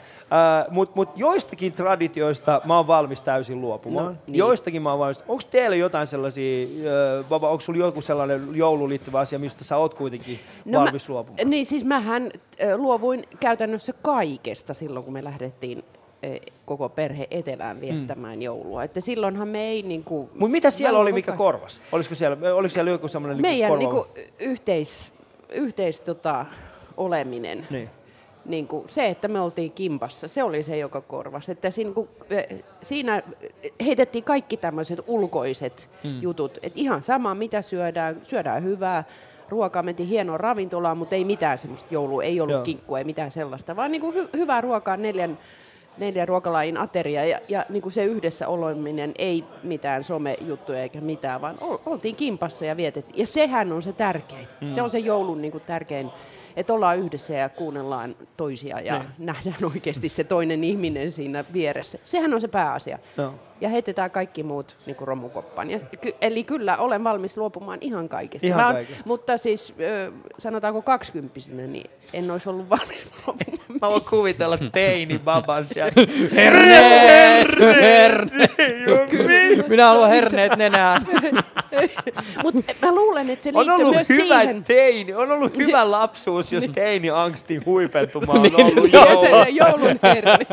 Uh, Mutta mut joistakin traditioista mä oon valmis täysin luopumaan. No, niin. Joistakin mä oon valmis. Onko teillä jotain sellaisia, uh, Baba, onko sulla joku sellainen jouluun liittyvä asia, mistä sä oot kuitenkin no valmis mä, luopumaan? Niin siis mähän luovuin käytännössä kaikesta silloin, kun me lähdettiin koko perhe etelään viettämään joulua. Että silloinhan me ei niin kuin, Mutta mitä siellä oli, mikä korvas? Olisiko siellä, oliko siellä joku semmoinen Meidän niin niin korvaava? kuin, yhteis, yhteis tota, oleminen. Niin. Niin kuin se, että me oltiin kimpassa, se oli se, joka korvasi. Että siinä, kun, eh, siinä heitettiin kaikki tämmöiset ulkoiset Mm. jutut. Et ihan sama, mitä syödään, syödään hyvää ruokaa, mentiin hienoon ravintolaan, mutta ei mitään semmoista joulua, ei ollut Joo. Kinkkua, ei mitään sellaista, vaan niin kuin hy- hyvää ruokaa, neljän, neljän ruokalajin ateria ja, ja niin kuin se yhdessä oleminen, ei mitään somejuttuja eikä mitään, vaan ol, oltiin kimpassa ja vietettiin. Ja sehän on se tärkein. Mm. Se on se joulun niin kuin tärkein, että ollaan yhdessä ja kuunnellaan toisia ja Niin. nähdään oikeasti se toinen ihminen siinä vieressä. Sehän on se pääasia. Joo. Ja heitetään kaikki muut niin kuin romukoppaan. Ja, ky- eli kyllä olen valmis luopumaan ihan kaikesta. Ihan oon- kaikesta. Mutta siis ö, sanotaanko kaksikymppisenä, niin en olisi ollut valmis luopumaan. Mä voin kuvitella teini baban siellä. Herneet! Herneet! Minä haluan herneet nenään. Mutta mä luulen, että se On liittyy ollut myös hyvä siihen. teini, on ollut hyvä lapsuus, jos teini angstin huipentuma on Niin, ollut se on joulu. se joulun herneet.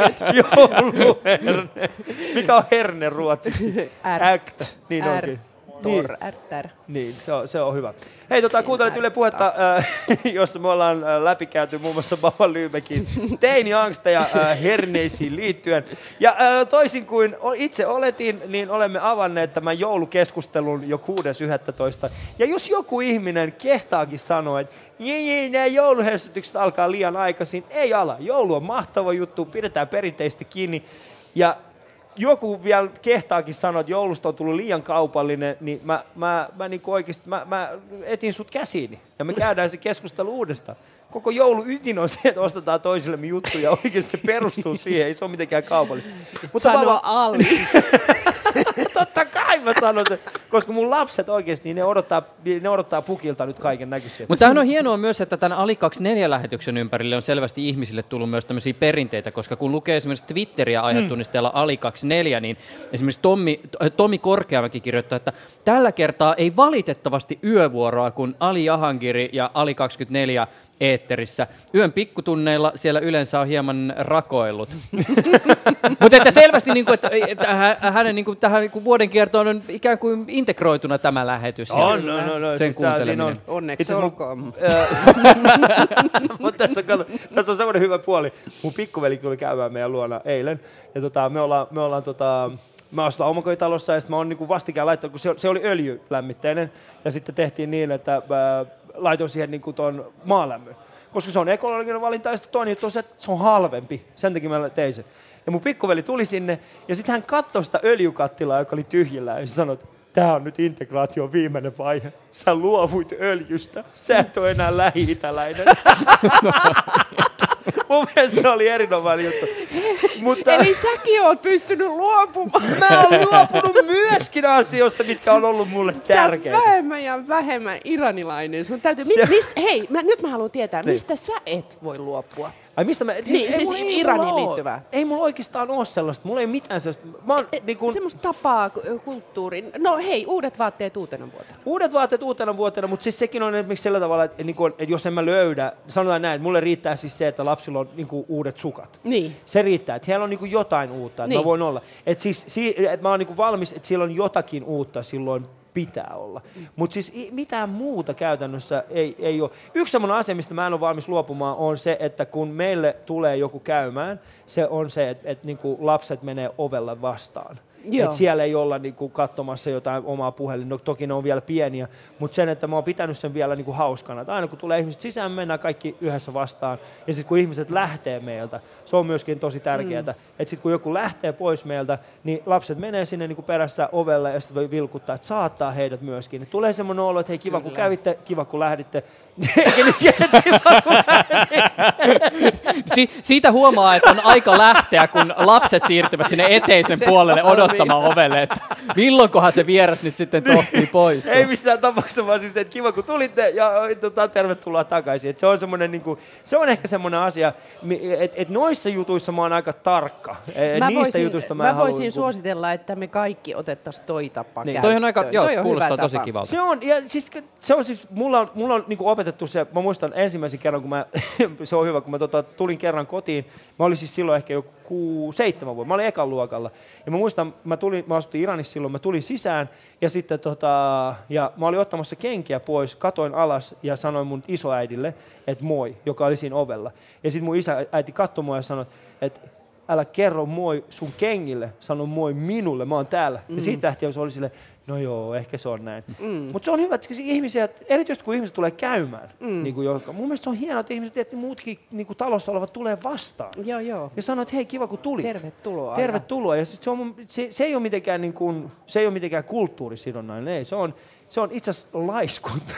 Mikä on herne ruotsiksi? R. Act. Niin R. onkin. Tor, ärtär. Niin, se on, se on hyvä. Hei, tota, kuuntelet Yle Puhetta, äh, jossa me ollaan äh, läpikäyty muun muassa Baba Lybekin teini-angsteja äh, herneisiin liittyen. Ja äh, toisin kuin itse oletin, niin olemme avanneet tämän joulukeskustelun jo 6.11. Ja jos joku ihminen kehtaakin sanoa, että niin, niin, nämä jouluhessytykset alkaa liian aikaisin, ei ala. Joulu on mahtava juttu, pidetään perinteisesti kiinni. Ja joku vielä kehtaakin sanoa, että joulusta on tullut liian kaupallinen, niin mä, mä, mä niin oikeasti, mä, mä etin sut käsiini ja me käydään se keskustelu uudestaan. Koko joulu ydin on se, että ostetaan toisillemme juttuja. Oikeasti se perustuu siihen, ei se ole mitenkään kaupallista. Sano Baba- Ali. Totta kai mä sanon sen, koska mun lapset oikeasti, niin ne odottaa, ne odottaa pukilta nyt kaiken näköisiä. Mutta tämähän on hienoa myös, että tämän Ali 24-lähetyksen ympärille on selvästi ihmisille tullut myös tämmöisiä perinteitä, koska kun lukee esimerkiksi Twitteriä aihetunnisteella Ali 24, niin esimerkiksi Tommi, äh, Tomi Korkeamäki kirjoittaa, että tällä kertaa ei valitettavasti yövuoroa, kun Ali Jahangiri ja Ali 24 eetterissä. Yön pikkutunneilla siellä yleensä on hieman rakoillut. Mutta että selvästi, niin kuin, että, että hä- hänen niin kuin, tähän niin kuin vuoden kiertoon on ikään kuin integroituna tämä lähetys. ja On, no, no, no. Sen siis kuunteleminen. on. Onneksi Itse olkoon. mun- Mutta tässä on, kato, tässä on semmoinen hyvä puoli. Mun pikkuveli tuli käymään meidän luona eilen. Ja tota, me ollaan, me ollaan tota, me asutaan omakotitalossa ja sitten mä oon niinku vastikään laittanut, kun se, se oli öljylämmitteinen. Ja sitten tehtiin niin, että mä laitoin siihen niinku ton maalämmön. Koska se on ekologinen valinta ja sitten toinen juttu on se, että se on halvempi. Sen takia mä tein sen. Ja mun pikkuveli tuli sinne ja sitten hän katsoi sitä öljykattilaa, joka oli tyhjillä ja sanoi, että tämä on nyt integraation viimeinen vaihe. Sä luovuit öljystä. Sä et ole enää lähi-itäläinen. Mun mielestä se oli erinomainen juttu. Mutta Eli säkin oot pystynyt luopumaan. mä oon luopunut myöskin asioista, mitkä on ollut mulle Sä tärkeitä. vähemmän ja vähemmän iranilainen. Sun täytyy, Se- mi, mist, hei, mä, nyt mä haluan tietää, Niin. mistä sä et voi luopua? Ai mistä mä... Niin, siis mulla- ei Iraniin mulla liittyvää. Ei mulla oikeastaan ole sellaista. Mulla ei mitään sellaista. Mä oon, niin kun, Semmoista tapaa, ku- kulttuurin. No hei, uudet vaatteet uutena vuotena. Uudet vaatteet uutena vuotena, mutta siis sekin on esimerkiksi sillä tavalla, että, niin kuin, että jos en mä löydä, sanotaan näin, että mulle riittää siis se, että lapsilla on niin uudet sukat. Niin. Se riittää, että heillä on niin jotain uutta, että Niin. mä voin olla. Että siis, si, että mä oon niin valmis, että siellä on jotakin uutta silloin pitää olla. Mutta siis mitään muuta käytännössä ei, ei ole. Yksi semmoinen asia, mistä mä en ole valmis luopumaan, on se, että kun meille tulee joku käymään, se on se, että, että niin lapset menee ovella vastaan. Joo. Et siellä ei olla niinku katsomassa jotain omaa puhelin. No, toki ne on vielä pieniä, mutta sen, että mä oon pitänyt sen vielä niinku hauskana. Että aina kun tulee ihmiset sisään, me mennään kaikki yhdessä vastaan. Ja sitten kun ihmiset lähtee meiltä, se on myöskin tosi tärkeää. Mm. Että sitten kun joku lähtee pois meiltä, niin lapset menee sinne niinku perässä ovelle ja sitten voi vilkuttaa, että saattaa heidät myöskin. Et tulee semmoinen olo, että hei kiva kun Kyllä. kävitte, kiva kun lähditte. Kiva kun Si- siitä huomaa, että on aika lähteä, kun lapset siirtyvät sinne eteisen puolelle odot- koputamaan ovelle, että milloinkohan se vieras nyt sitten tohtii poistua. Ei missään tapauksessa, vaan siis, että kiva kun tulitte ja tota, tervetuloa takaisin. Et se, on semmoinen, niin kuin, se on ehkä semmoinen asia, että et noissa jutuissa mä oon aika tarkka. Et Mä niistä voisin, jutuista mä, mä en halua voisin niin kuin- suositella, että me kaikki otettaisiin toi tapa Niin. niin. Toi on aika- joo, toi on kuulostaa hyvä tosi kivalta. Se on, ja siis, se on siis, mulla on, mulla on niin opetettu se, mä muistan ensimmäisen kerran, kun mä, se on hyvä, kun mä tota, tulin kerran kotiin, mä olin siis silloin ehkä joku seitsemän vuotta, mä olin ekan luokalla, ja mä muistan, mä tulin, mä asutin Iranissa silloin, mä tulin sisään, ja sitten tota, ja mä olin ottamassa kenkiä pois, katoin alas ja sanoin mun isoäidille, että moi, joka oli siinä ovella. Ja sitten mun isä, äiti katsoi mua ja sanoi, että älä kerro moi sun kengille, sano moi minulle, mä oon täällä. Mm. Ja siitä lähtien se oli sille, no joo, ehkä se on näin. Mm. Mutta se on hyvä, että ihmisiä, erityisesti kun ihmiset tulee käymään, mm. niin kuin joka, mun mielestä se on hienoa, että ihmiset, että muutkin niin kuin talossa olevat tulee vastaan. Joo, joo. Ja sanoo, että hei, kiva kun tulit. Tervetuloa. Tervetuloa. Ja sit se, on, se, se, ei ole mitenkään, niin kuin, se ei ole mitenkään kulttuurisidonnainen, ei. Se on, se on itse asiassa laiskuutta.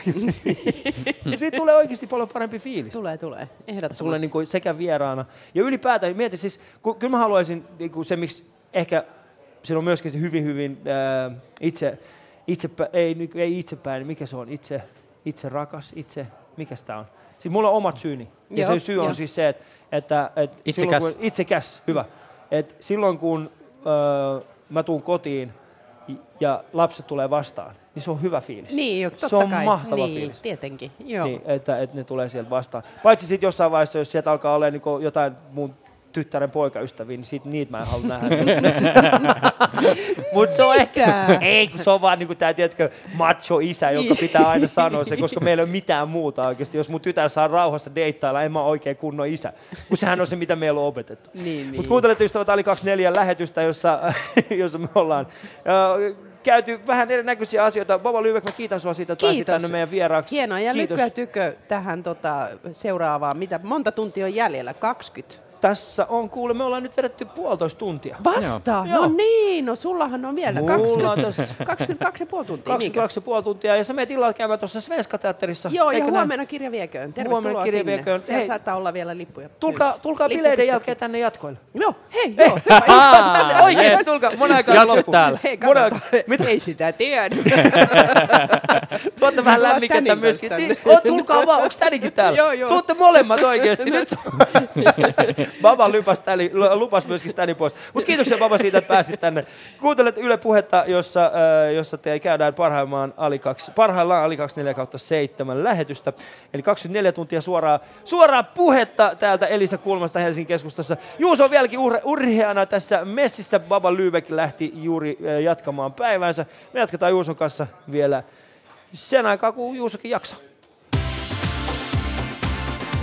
ja siitä tulee oikeasti paljon parempi fiilis. Tulee, tulee. Ehdottomasti. Sulle niin kuin sekä vieraana. Ja ylipäätään, mieti siis, kun, kyllä mä haluaisin niin kuin se, miksi ehkä siinä on myöskin hyvin, hyvin ää, itse, itse, ei, niin ei itsepäin, mikä se on, itse, itse rakas, itse, mikä tämä on? Siis mulla on omat syyni. Ja Joo, se syy on joo. siis se, että, että, että Itsekäs. Silloin, kun, itsekäs, hyvä. Et silloin kun öö, mä tuun kotiin ja lapset tulee vastaan, niin se on hyvä fiilis. Niin, jo, totta se on kai. mahtava niin, fiilis. tietenkin. Joo. Niin, että, että ne tulee sieltä vastaan. Paitsi sitten jossain vaiheessa, jos sieltä alkaa olla niin jotain mun tyttären poikaystäviä, niin sit niitä mä en halua nähdä. Mutta se on ehkä, ei kun se on vaan niinku tää, tiedätkö, macho isä, joka pitää aina sanoa se, koska meillä ei ole mitään muuta oikeasti. Jos mun tytär saa rauhassa deittailla, en mä oikein kunnon isä. Kun sehän on se, mitä meillä on opetettu. Niin, niin. Mutta kuuntelette ystävät Ali 24 lähetystä, jossa, jossa me ollaan käyty vähän erinäköisiä asioita. Baba Lyvek, mä kiitän sua siitä, että pääsit Kiitos. tänne meidän vieraaksi. Hienoa. Ja Kiitos. lykkyä tykö tähän tota, seuraavaan. Mitä, monta tuntia on jäljellä? 20. Tässä on kuule, me ollaan nyt vedetty puolitoista tuntia. Vasta? Joo. No niin, no sullahan on vielä Mulla on 20, tossa- 22 ja puoli tuntia. niinkö? 22,5 tuntia ja sä meet illalla käymään tuossa Svenska-teatterissa. Joo, ja eikö näin? huomenna kirja vieköön. Tervetuloa Huomenna kirja sinne. vieköön. Siellä Hei. saattaa olla vielä lippuja. Tulkaa, tulkaa bileiden jälkeen tänne jatkoille. Joo, hei, joo, hyvä. Tänne oikeesti, tulkaa. Monen aikaa loppu. täällä. Hei. Mitä? Ei sitä tiedä. Tuotte vähän lämmikettä myöskin. tulkaa vaan, onks tänikin täällä? Joo, joo. Tuutte molemmat oikeesti. Nyt Baba lupas, täli, lupas myöskin Stanin pois. Mutta kiitoksia Baba siitä, että pääsit tänne. Kuuntelet Yle Puhetta, jossa, äh, jossa te käydään parhaillaan Ali 2, parhaillaan Ali 24 kautta 7 lähetystä. Eli 24 tuntia suoraa, suoraa puhetta täältä Elisa Kulmasta Helsingin keskustassa. Juuso on vieläkin ur- urheana tässä messissä. Baba Lübeck lähti juuri äh, jatkamaan päivänsä. Me jatketaan Juuson kanssa vielä sen aikaa, kun Juusokin jaksaa.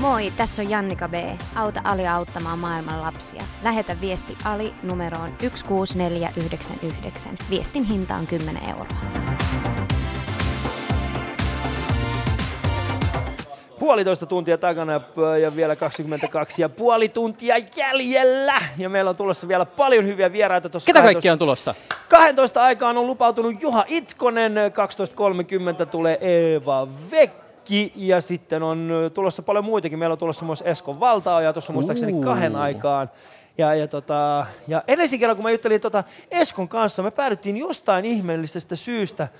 Moi, tässä on Jannika B. Auta Ali auttamaan maailman lapsia. Lähetä viesti Ali numeroon 16499. Viestin hinta on 10 euroa. puolitoista tuntia takana ja- ja vielä 22 ja puoli tuntia jäljellä. Ja meillä on tulossa vielä paljon hyviä vieraita tuossa. Ketä 12 kaikki on tulossa? 12 aikaan on lupautunut Juha Itkonen, 12.30 tulee Eeva Vekki ja sitten on tulossa paljon muitakin. Meillä on tulossa myös Esko Valtaoja tuossa muistaakseni kahden aikaan. Ja, ja, tota, ja edellisen kerran, kun mä juttelin tota Eskon kanssa, me päädyttiin jostain ihmeellisestä syystä äh,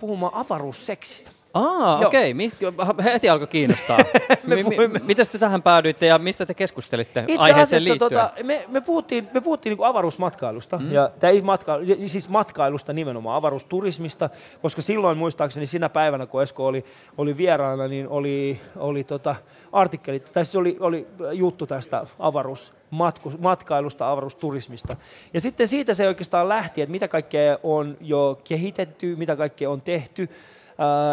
puhumaan avaruusseksistä. Aa, Joo. okei. Okay. Heti alkoi kiinnostaa. Me mi- voimme- mi- miten te tähän päädyitte ja mistä te keskustelitte Itse aiheeseen asiassa liittyen? tota, me, me puhuttiin, me puhuttiin niin avaruusmatkailusta, mm. ja, tai matka, siis matkailusta nimenomaan, avaruusturismista, koska silloin muistaakseni sinä päivänä, kun Esko oli, oli vieraana, niin oli, oli tota, artikkelit, tai siis oli, oli juttu tästä avaruusmatkailusta, avaruusturismista. Ja sitten siitä se oikeastaan lähti, että mitä kaikkea on jo kehitetty, mitä kaikkea on tehty,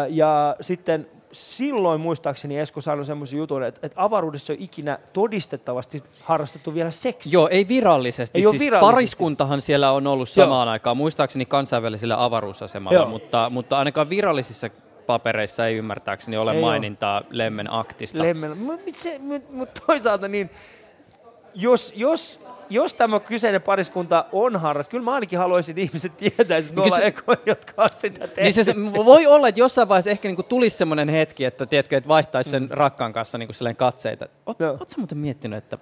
ja sitten silloin muistaakseni Esko sanoi semmoisen jutun, että, että avaruudessa ei ole ikinä todistettavasti harrastettu vielä seksiä. Joo, ei virallisesti. Ei siis virallisesti. Pariskuntahan siellä on ollut samaan aikaan, muistaakseni kansainvälisellä avaruusasemalla, Joo. mutta, mutta ainakaan virallisissa papereissa ei ymmärtääkseni ole Ei mainintaa Lemmen aktista. Lemmellä. Mutta mut, mut toisaalta niin, jos, jos, jos tämä kyseinen pariskunta on harras, kyllä mä ainakin haluaisin, että ihmiset tietäisivät, että me Niin ollaan se- ekoja, jotka on sitä tehnyt. Niin se, se voi olla, että jossain vaiheessa ehkä niinku tulisi semmoinen hetki, että tiedätkö, että vaihtaisi sen rakkaan kanssa niinku silleen katseita. Oot, oot sä muuten miettinyt, että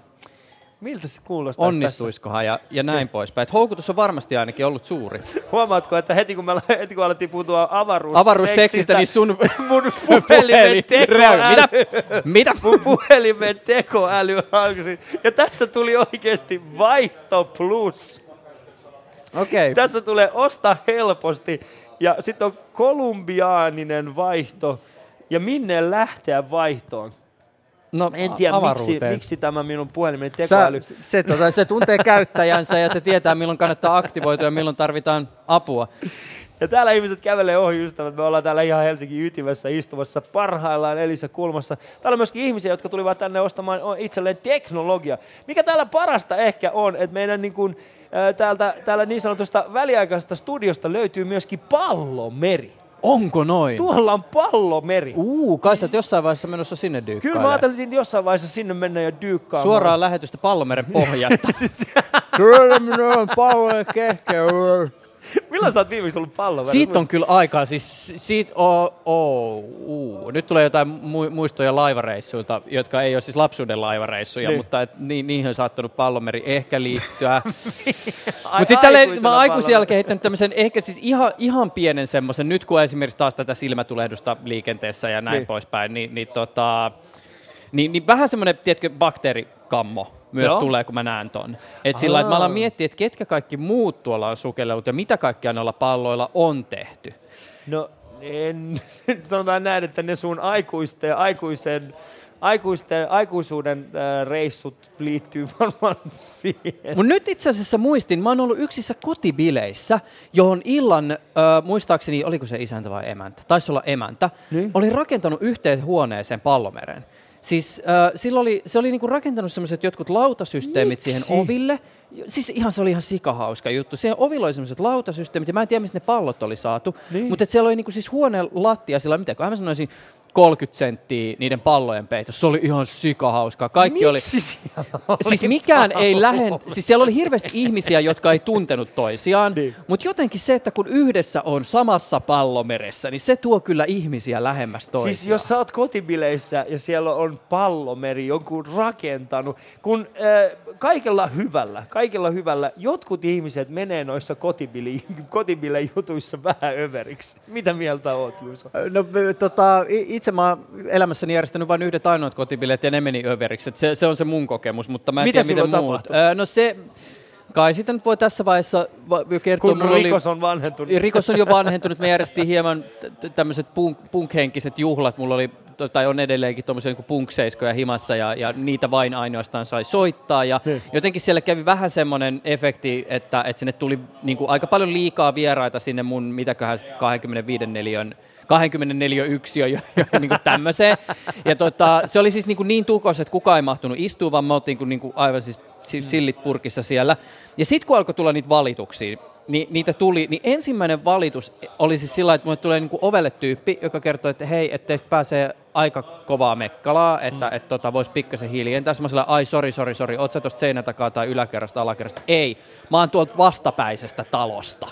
Miltä se kuulostaa Onnistuiskohan ja, ja näin poispäin. Et houkutus on varmasti ainakin ollut suuri. Huomaatko, että heti kun, me, heti kun alettiin puhua avaruusseksistä, Avaruusseksistä, niin sun mun puhelimen tekoäly, Mitä? Mitä? mun puhelimen tekoäly alkoi. Ja tässä tuli oikeasti vaihto plus. Okei. Okay. Tässä tulee osta helposti ja sitten on kolumbiaaninen vaihto ja minne lähteä vaihtoon. No, en tiedä, miksi, miksi tämä minun puhelimen Sä, tekoäly... se, tota, se tuntee käyttäjänsä ja se tietää, milloin kannattaa aktivoitua ja milloin tarvitaan apua. Ja täällä ihmiset kävelee ohi ystävät. Me ollaan täällä ihan Helsingin ytimessä istumassa parhaillaan Elisa kulmassa. Täällä on myöskin ihmisiä, jotka tulivat tänne ostamaan itselleen teknologia. Mikä täällä parasta ehkä on, että meidän niin kuin, ää, täältä, täällä niin sanotusta väliaikaisesta studiosta löytyy myöskin pallomeri. Onko noin? Tuolla on pallomeri. Uu, kai sä jossain vaiheessa menossa sinne Kyllä dyykkailemaan. mä ajattelin että jossain vaiheessa sinne mennä ja dyykkaamaan. Suoraan lähetystä Pallomeren pohjasta. Kyllä minä olen pallojen keskellä. Milloin sä oot viimeksi ollut pallomeri? Siitä on kyllä aikaa, siis siitä oh, oh, uh. Nyt tulee jotain mu- muistoja laivareissuilta, jotka ei ole siis lapsuuden laivareissuja, Niin. mutta et, ni- niihin on saattanut pallomeri ehkä liittyä. Mutta sitten mä aikuisen jälkeen heittänyt tämmöisen ehkä siis ihan, ihan pienen semmoisen, nyt kun esimerkiksi taas tätä silmätulehdusta liikenteessä ja näin Niin. niin. poispäin, niin, niin, tota, niin, niin vähän semmoinen, tiedätkö, bakteerikammo myös Joo. tulee, kun mä näen ton. Et sillä että mä alan miettiä, että ketkä kaikki muut tuolla on sukellellut ja mitä kaikkia noilla palloilla on tehty. No en, sanotaan näin, että ne sun aikuisten, aikuisen, aikuisten, aikuisuuden äh, reissut liittyy varmaan siihen. Mun nyt itse asiassa muistin, mä oon ollut yksissä kotibileissä, johon illan, äh, muistaakseni, oliko se isäntä vai emäntä, taisi olla emäntä, Niin. oli rakentanut yhteen huoneeseen pallomeren. Siis äh, sillä oli, se oli niinku rakentanut semmoiset jotkut lautasysteemit Miksi? siihen oville. Siis ihan se oli ihan sikahauska juttu. Siihen ovilla oli semmoiset lautasysteemit, ja mä en tiedä, mistä ne pallot oli saatu. Niin. Mutta siellä oli niinku siis huoneen lattia, sillä mitä, mä sanoisin, 30 senttiä niiden pallojen peitos. Se oli ihan sikahauskaa. Kaikki oli, Miksi siellä oli siis mikään ei lähen, siis siellä oli hirveästi ihmisiä, jotka ei tuntenut toisiaan, Niin. mutta jotenkin se, että kun yhdessä on samassa pallomeressä, niin se tuo kyllä ihmisiä lähemmäs toisiaan. Siis jos sä oot kotibileissä ja siellä on pallomeri, jonkun rakentanut, kun äh, kaikella hyvällä, kaikella hyvällä, jotkut ihmiset menee noissa kotibili, kotibile-jutuissa vähän överiksi. Mitä mieltä oot, Juuso? No tota, i- itse mä oon elämässäni järjestänyt vain yhdet ainoat kotibileet ja ne meni överiksi. Et se, se on se mun kokemus, mutta mä en Mitä tiedä miten muut. Öö, no se, kai sitä nyt voi tässä vaiheessa va- kertoa. Kun Mulla oli- rikos on vanhentunut. Rikos on jo vanhentunut. Me järjestettiin hieman tämmöiset punk, punk-henkiset juhlat. Mulla oli tai on edelleenkin tuommoisia niin punkseiskoja himassa ja, ja, niitä vain ainoastaan sai soittaa. Ja Niin. jotenkin siellä kävi vähän semmoinen efekti, että, että sinne tuli niin kuin aika paljon liikaa vieraita sinne mun mitäköhän 25 neliön 24 yksiö jo, jo niin kuin tämmöiseen. Ja tota, se oli siis niin, kuin niin tukos, että kukaan ei mahtunut istua, vaan me oltiin kuin, niin kuin aivan siis si- sillit purkissa siellä. Ja sitten kun alkoi tulla niitä valituksia, niin niitä tuli, niin ensimmäinen valitus oli siis sillä, että mulle tulee niin kuin ovelle tyyppi, joka kertoo, että hei, että teistä pääsee aika kovaa mekkalaa, että mm. et, tota, voisi pikkasen hiljentää. Mä sillä, ai sori, sori, sori, oot sä tosta seinän takaa tai yläkerrasta, alakerrasta? Ei, mä oon tuolta vastapäisestä talosta.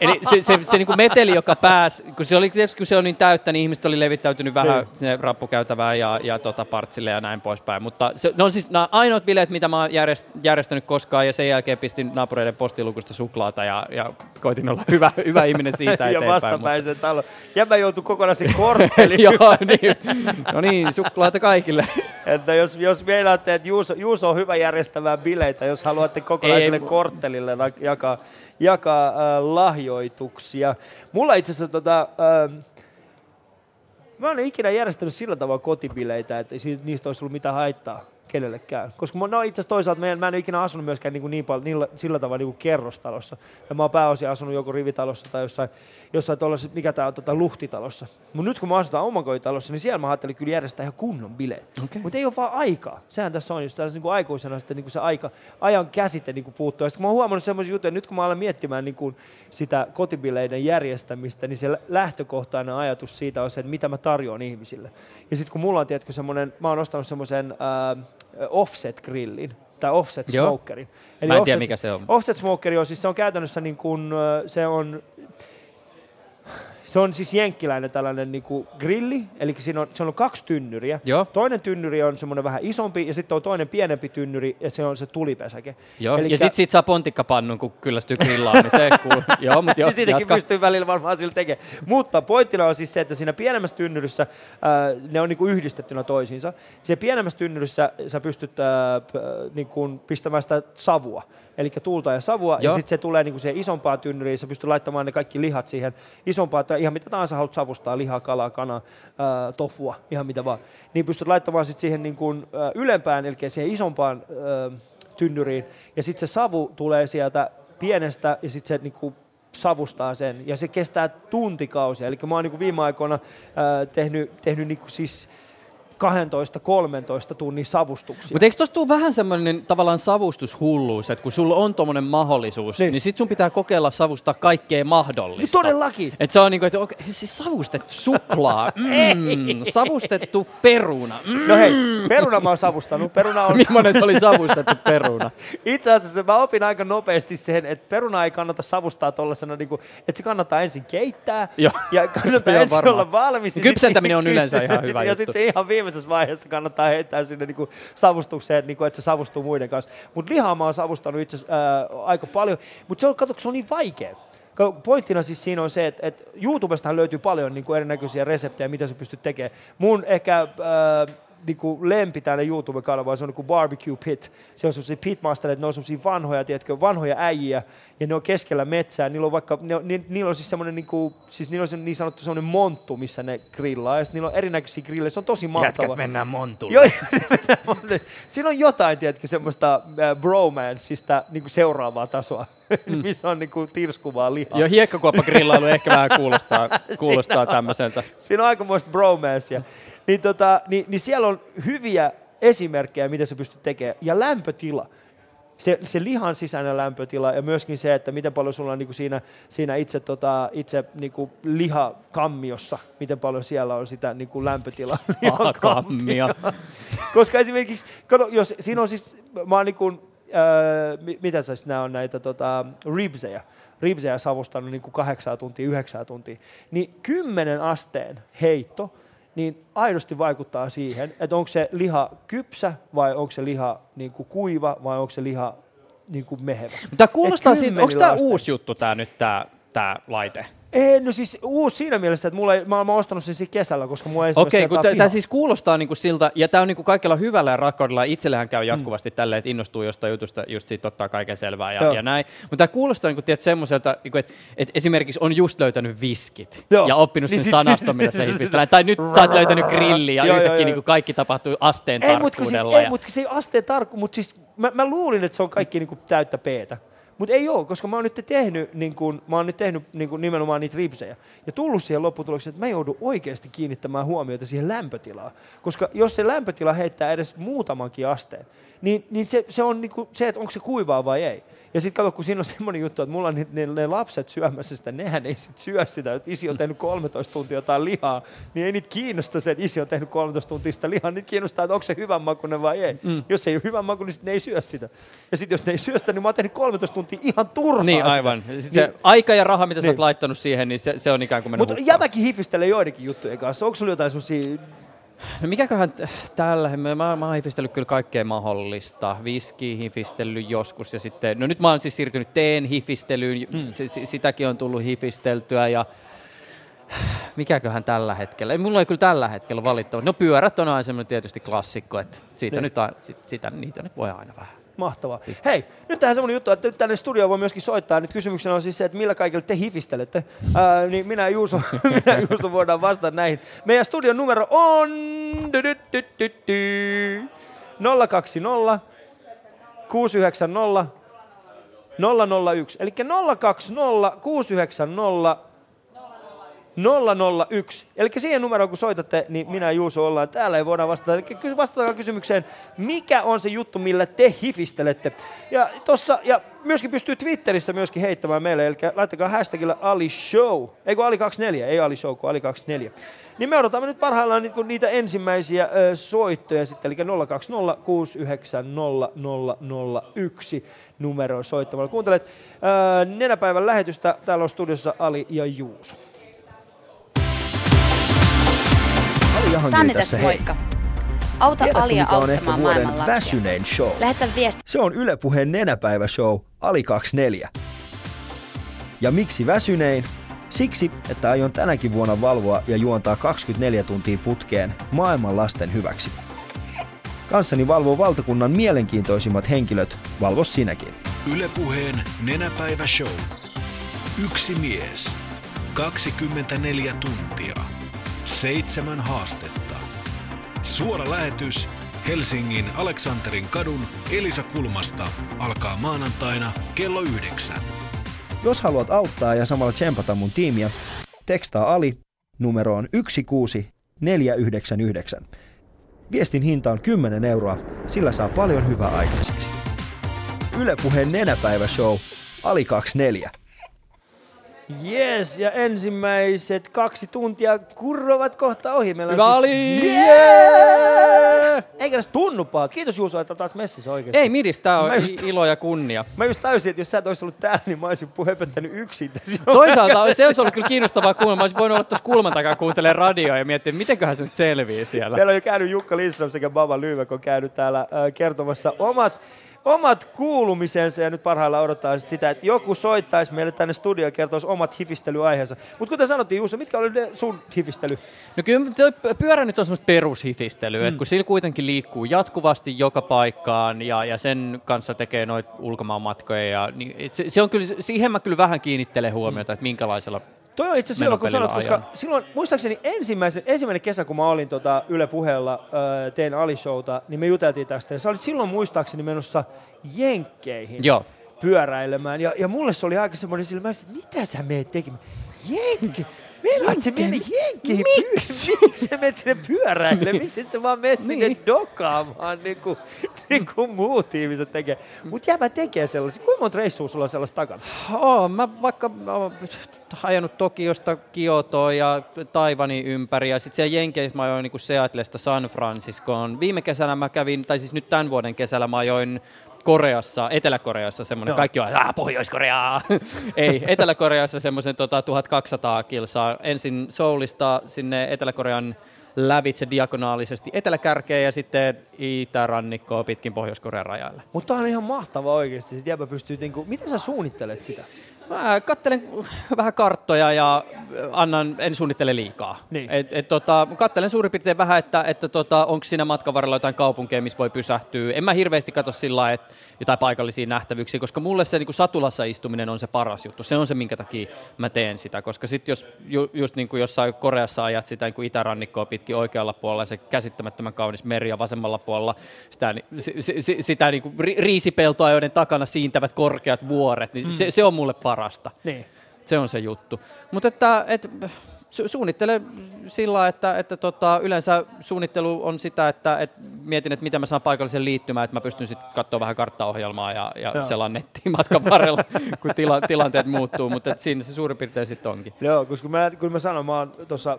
Eli se, se, se niin kuin meteli, joka pääsi, kun se, oli, tietysti kun se on niin täyttä, niin ihmiset oli levittäytynyt vähän sinne rappukäytävään ja, ja tota, partsille ja näin poispäin. Mutta se, ne on siis nämä ainoat bileet, mitä mä oon järjest, järjestänyt koskaan, ja sen jälkeen pistin naapureiden postilukusta suklaata ja, ja koitin olla hyvä, hyvä ihminen siitä ja eteenpäin. vastapäisen talo. Jäbä joutui kokonaisen korttelin. Joo, niin. No niin, suklaata kaikille. Että jos, jos meilaatte, että Juuso, Juuso on hyvä järjestämään bileitä, jos haluatte kokonaiselle Ei, ei, korttelille jakaa, jakaa äh, lahjoituksia. Mulla itse asiassa tota, äh, mä en ikinä järjestänyt sillä tavalla kotibileitä, että niistä olisi ollut mitään haittaa kenellekään. Koska mä, no itse asiassa toisaalta mä en, mä en ole ikinä asunut myöskään niin, kuin niin paljon, niillä, sillä tavalla niin kuin kerrostalossa. Ja mä oon pääosin asunut joko rivitalossa tai jossain, jossain tuollaisessa, mikä tää on, tota, luhtitalossa. Mutta nyt kun mä asutaan omakotitalossa, niin siellä mä ajattelin kyllä järjestää ihan kunnon bileet. Okei. Mutta ei ole vaan aikaa. Sehän tässä on, jos tällaisen niin aikuisena sitten niin kuin se aika, ajan käsite niin kuin puuttuu. Ja sitten kun mä oon huomannut semmoisia juttuja, nyt kun mä alan miettimään niin kuin sitä kotibileiden järjestämistä, niin se lä- lähtökohtainen ajatus siitä on se, että mitä mä tarjoan ihmisille. Ja sitten kun mulla on, tiedätkö, semmoinen, mä oon ostanut semmoisen äh, offset-grillin, tai offset smokerin. Mä en tiedä, mikä se on. Offset smokeri on, siis se on käytännössä niin kuin, se on, Se on siis jenkkiläinen tällainen niinku grilli, eli siinä on, se on kaksi tynnyriä. Joo. Toinen tynnyri on semmoinen vähän isompi, ja sitten on toinen pienempi tynnyri, ja se on se tulipesäke. Joo, Elikkä- ja sitten siitä saa pontikkapannun, kun kyllästyy grillaamiseen. Kuul... Joo, mutta joo, niin siitäkin jatka. pystyy välillä varmaan sillä tekemään. Mutta pointtina on siis se, että siinä pienemmässä tynnyryssä ää, ne on niinku yhdistettynä toisiinsa. Siinä pienemmässä tynnyryssä sä pystyt ää, p- niinku pistämään sitä savua. Eli tuulta ja savua, ja Joo. sitten se tulee niinku siihen isompaan tynnyriin, sä pystyt laittamaan ne kaikki lihat siihen isompaan, tai ihan mitä tahansa haluat savustaa, lihaa, kalaa, kanaa, ää, tofua, ihan mitä vaan. Niin pystyt laittamaan sitten siihen niinku, ää, ylempään, eli siihen isompaan ää, tynnyriin, ja sitten se savu tulee sieltä pienestä, ja sitten se niinku savustaa sen, ja se kestää tuntikausia. Eli mä oon niinku viime aikoina ää, tehnyt, tehnyt niinku siis 12-13 tunnin savustuksia. Mutta eikö tuossa tule vähän semmoinen tavallaan savustushulluus, että kun sulla on tuommoinen mahdollisuus, niin, niin sit sun pitää kokeilla savustaa kaikkea mahdollista. No todellakin. Et se on niinku, että okei, siis savustettu suklaa, mm, savustettu peruna. Mm. No hei, peruna mä oon savustanut. Peruna on... Millainen oli savustettu peruna? Itse asiassa mä opin aika nopeasti sen, että peruna ei kannata savustaa tuollaisena, niin kuin, että se kannattaa ensin keittää Joo. ja kannattaa ensin varmaan. olla valmis. Kypsentäminen on yleensä ihan hyvä Ja juttu. sitten se ihan viimeisessä vaiheessa kannattaa heittää sinne niin kuin savustukseen, niin kuin, että se savustuu muiden kanssa. Mutta lihaa mä oon savustanut itse ää, aika paljon, mutta se on, kun se on niin vaikea. Pointtina siis siinä on se, että, että YouTubestahan löytyy paljon niin kuin erinäköisiä reseptejä, mitä sä pystyt tekemään. Mun ehkä äh, niin kuin lempi tälle YouTube-kanavalle, se on niin kuin Barbecue Pit. Se on sellaisia pitmastereita, ne on sellaisia vanhoja, tiedätkö, vanhoja äijiä, ja ne on keskellä metsää. Niillä on vaikka, ne on, ni, niillä on siis semmoinen, niin kuin, siis niillä on niin sanottu semmoinen monttu, missä ne grillaa, ja niillä on erinäköisiä grillejä, se on tosi mahtava. Jätkät mennään montulle. Joo, mennään montulle. Siinä on jotain, tiedätkö, semmoista äh, bromanceista niin kuin seuraavaa tasoa, mm. missä on niin kuin tirskuvaa lihaa. Joo, hiekkakuoppagrillailu ehkä vähän kuulostaa, kuulostaa tämmöiseltä. Siinä on aikamoista bromancea. Niin, tota, niin, niin siellä on hyviä esimerkkejä, mitä sä pystyt tekemään. Ja lämpötila. Se, se lihan sisäinen lämpötila ja myöskin se, että miten paljon sulla on niin kuin siinä, siinä itse, tota, itse niin kuin lihakammiossa, miten paljon siellä on sitä niin kuin lämpötilaa. Lihakammio. Koska esimerkiksi, kato, jos siinä on siis, mä oon niin kuin, äh, mi- mitä sä nämä on näitä tota, ribsejä, ribsejä savustanut niin kuin kahdeksan tuntia, yhdeksän tuntia, niin kymmenen asteen heitto, niin aidosti vaikuttaa siihen, että onko se liha kypsä vai onko se liha niin kuin kuiva vai onko se liha niin kuin mehevä. Tämä kuulostaa siitä, onko tämä uusi juttu tämä nyt tämä tää laite? Ei, no siis uusi siinä mielessä, että mulla ei, mä, mä oon ostanut sen siinä kesällä, koska mulla ei Okei, kun tämä siis kuulostaa niinku siltä, ja tämä on niinku kaikella hyvällä ja rakkaudella, itsellähän käy jatkuvasti mm. tälleen, että innostuu jostain jutusta, just siitä ottaa kaiken selvää ja, Joo. ja näin. Mutta tämä kuulostaa niinku, tiedät, semmoiselta, niinku, että et esimerkiksi on just löytänyt viskit Joo. ja oppinut Niin sen sit- sanaston, millä se hipistellään. Tai nyt sä oot löytänyt grillin ja joo, yhtäkkiä joo. niinku kaikki tapahtuu asteen ei, mutta siis, tarkkuudella. ei, ja... mutta se ei asteen tarkku, mutta siis mä, mä luulin, että se on kaikki niinku täyttä peetä. Mutta ei ole, koska mä oon nyt tehnyt, niin kun, mä oon nyt tehnyt niin kun nimenomaan niitä ripsejä. Ja tullut siihen lopputulokseen, että mä joudun oikeasti kiinnittämään huomiota siihen lämpötilaan. Koska jos se lämpötila heittää edes muutamankin asteen, niin, niin se, se on niin se, että onko se kuivaa vai ei. Ja sitten kato, kun siinä on semmoinen juttu, että mulla on ne, ne, ne lapset syömässä sitä, nehän ei sit syö sitä, että isi on tehnyt 13 tuntia jotain lihaa, niin ei niitä kiinnosta se, että isi on tehnyt 13 tuntia sitä lihaa, niitä kiinnostaa, että onko se hyvän makuinen vai ei. Mm. Jos ei ole hyvän makuinen, niin sit ne ei syö sitä. Ja sitten jos ne ei syö sitä, niin mä oon tehnyt 13 tuntia ihan turhaa Niin, sitä. aivan. Sitten se aika ja raha, mitä sä oot Niin. laittanut siihen, niin se, se on ikään kuin mennyt Mutta jämäkin hifistelee joidenkin juttujen kanssa. Onko sulla jotain semmosia... No mikäköhän tällä, mä, mä, mä oon hifistellyt kyllä kaikkea mahdollista. Viski hifistellyt joskus ja sitten, no nyt mä oon siis siirtynyt teen hifistelyyn, mm. sitäkin on tullut hifisteltyä ja mikäköhän tällä hetkellä, ei mulla ei kyllä tällä hetkellä valittava. No pyörät on aina semmoinen tietysti klassikko, että siitä Niin. nyt, a, sit, sitä, niitä nyt voi aina vähän. Mahtavaa. Hei, nyt tähän semmoinen juttu, että nyt tänne studioon voi myöskin soittaa. Nyt kysymyksenä on siis se, että millä kaikilla te hifistelette. Ää, niin minä ja Juuso, minä Juuso voidaan vastata näihin. Meidän studion numero on... dy- dy- dy- dy- dy- 020 690 001. Eli 020 690 001. Eli siihen numeroon, kun soitatte, niin minä ja Juuso ollaan täällä ja voidaan vastata. Eli vastataan kysymykseen, mikä on se juttu, millä te hifistelette. Ja, tossa, ja myöskin pystyy Twitterissä myöskin heittämään meille, eli laittakaa hashtagilla Ali Show. Ei kun Ali 24, ei Ali Show, kun Ali 24. Niin me odotamme nyt parhaillaan niitä, niitä ensimmäisiä soittoja sitten, eli 020 690 001 numero soittamalla. Kuuntelet nenäpäivän lähetystä, täällä on studiossa Ali ja Juuso. Jahangiri Sanni tässä tässä hei. moikka. Auta Tiedätkö, Alia mikä on ehkä auttamaan vuoden maailman väsynein show? Lähetä viesti. Se on Yle Puheen nenäpäiväshow Ali 24. Ja miksi väsynein? Siksi, että aion tänäkin vuonna valvoa ja juontaa 24 tuntia putkeen maailman lasten hyväksi. Kanssani valvoo valtakunnan mielenkiintoisimmat henkilöt, valvo sinäkin. Ylepuheen Nenäpäivä Show. Yksi mies. 24 tuntia. Seitsemän haastetta. Suora lähetys Helsingin Aleksanterin kadun Elisa Kulmasta alkaa maanantaina kello yhdeksän. Jos haluat auttaa ja samalla tsempata mun tiimiä, tekstaa Ali numeroon 16499. Viestin hinta on 10 euroa, sillä saa paljon hyvää aikaiseksi. Yle Puheen nenäpäiväshow Ali 24. Yes, ja ensimmäiset kaksi tuntia kurrovat kohta ohi. Meillä on Hyvä siis... oli! Yeah! Eikä edes tunnu pahalta. Kiitos Juuso, että taas messissä oikeesti. Ei midis, tää on just- ilo ja kunnia. Mä just tajusin, että jos sä et olisi ollut täällä, niin mä olisin puhepöttänyt yksin tässä. Toisaalta se olisi ollut kyllä kiinnostavaa kuunnella. Mä olisin voinut olla tuossa kulman takaa kuuntelemaan radioa ja miettiä, mitenköhän se nyt selviää siellä. Meillä on jo käynyt Jukka Lindström sekä Baba Lyvek on käynyt täällä äh, kertomassa omat, omat kuulumisensa ja nyt parhaillaan odottaa sitä, että joku soittaisi meille tänne studioon ja kertoisi omat hifistelyaiheensa. Mutta kuten sanottiin Juuso, mitkä oli ne sun hifistely? No kyllä pyörä nyt on semmoista perushifistelyä, mm. että kun sillä kuitenkin liikkuu jatkuvasti joka paikkaan ja, ja sen kanssa tekee noita ulkomaanmatkoja, ja, niin se, se, on kyllä, siihen mä kyllä vähän kiinnittelen huomiota, että minkälaisella Toi on itse asiassa hyvä, kun sanot, koska ajan. silloin, muistaakseni ensimmäisen, ensimmäinen kesä, kun mä olin tota Yle Puheella, tein Ali-showta, niin me juteltiin tästä. Ja sä olit silloin muistaakseni menossa Jenkkeihin Joo. pyöräilemään. Ja, ja mulle se oli aika semmoinen silmä, että mitä sä meet tekemään? Jenkki! On se meni Jenkkeihin. Miksi? Miksi sä menet sinne pyöräilemään? Miksi et sä vaan mene sinne Niin. dokaamaan, niin kuin, niin kuin muut ihmiset tekee? Mutta jääpä tekee sellaisia. Kuinka monta reissua sulla on sellaista takana? Oo, mä vaikka oon ajanut Tokiosta Kiotoon ja Taivanin ympäri ja sitten siellä Jenkeissä mä ajoin niin Seatlesta San Franciscoon. Viime kesänä mä kävin, tai siis nyt tämän vuoden kesällä mä ajoin Koreassa, Etelä-Koreassa semmoinen, Joo. kaikki on, ah, Pohjois-Koreaa! Ei, Etelä-Koreassa semmoisen tota, 1200 kilsaa. Ensin Soulista sinne Etelä-Korean lävitse diagonaalisesti eteläkärkeen ja sitten itärannikkoa pitkin Pohjois-Korean rajalle. Mutta on ihan mahtava oikeasti. Sitten jäbä pystyy, niinku, miten sä suunnittelet sitä? Mä kattelen vähän karttoja ja annan, en suunnittele liikaa. Niin. Et, et, tota, kattelen suurin piirtein vähän, että, että tota, onko siinä matkan varrella jotain kaupunkeja, missä voi pysähtyä. En mä hirveästi katso sillä lailla, että jotain paikallisia nähtävyyksiä, koska mulle se niin kuin satulassa istuminen on se paras juttu. Se on se, minkä takia mä teen sitä, koska sitten jos ju, just niin kuin jossain Koreassa ajat sitä niin kuin itärannikkoa pitkin oikealla puolella se käsittämättömän kaunis meri ja vasemmalla puolella sitä, ni- si- si- si- sitä niin kuin ri- riisipeltoa, joiden takana siintävät korkeat vuoret, niin Mm. se, se on mulle parasta. Niin. Se on se juttu. Mutta että, et, su- suunnittele sillä että, että tota, yleensä suunnittelu on sitä, että et mietin, että miten mä saan paikallisen liittymään, että mä pystyn sitten katsoa vähän karttaohjelmaa ja, ja Joo. selaan nettiin matkan varrella, kun tila, tilanteet muuttuu, mutta siinä se suurin piirtein sitten onkin. Joo, koska mä, kun mä sanoin, mä oon tuossa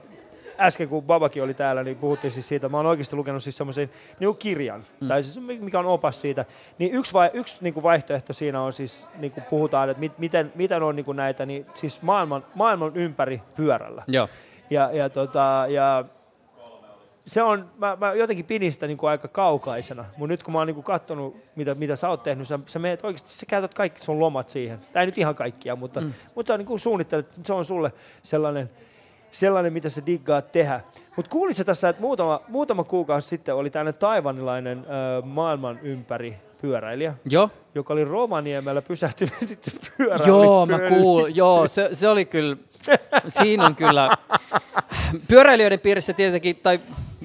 äsken kun Babakin oli täällä, niin puhuttiin siis siitä, mä oon oikeasti lukenut siis semmoisen niin kirjan, mm. tai siis mikä on opas siitä, niin yksi, vai, yksi niin kuin vaihtoehto siinä on siis, niin kuin puhutaan, että mit, miten, miten on niin kuin näitä, niin siis maailman, maailman ympäri pyörällä. Joo. Ja, ja, tota, ja se on, mä, mä jotenkin pidin sitä niin kuin aika kaukaisena, mutta nyt kun mä oon niin kuin katsonut, mitä, mitä sä oot tehnyt, sä, sä meet oikeasti, sä käytät kaikki sun lomat siihen. Tai ei nyt ihan kaikkia, mutta, mm. mutta sä niin kuin suunnittelet, se on sulle sellainen, sellainen, mitä sä diggaat tehdä. Mutta kuulitko tässä, että muutama, muutama kuukausi sitten oli tällainen taivanilainen ö, maailman ympäri pyöräilijä, Joo. joka oli Rovaniemellä pysähtynyt sitten pyörä Joo, mä kuul, joo se, se oli kyllä, siinä on kyllä, pyöräilijöiden piirissä tietenkin, tai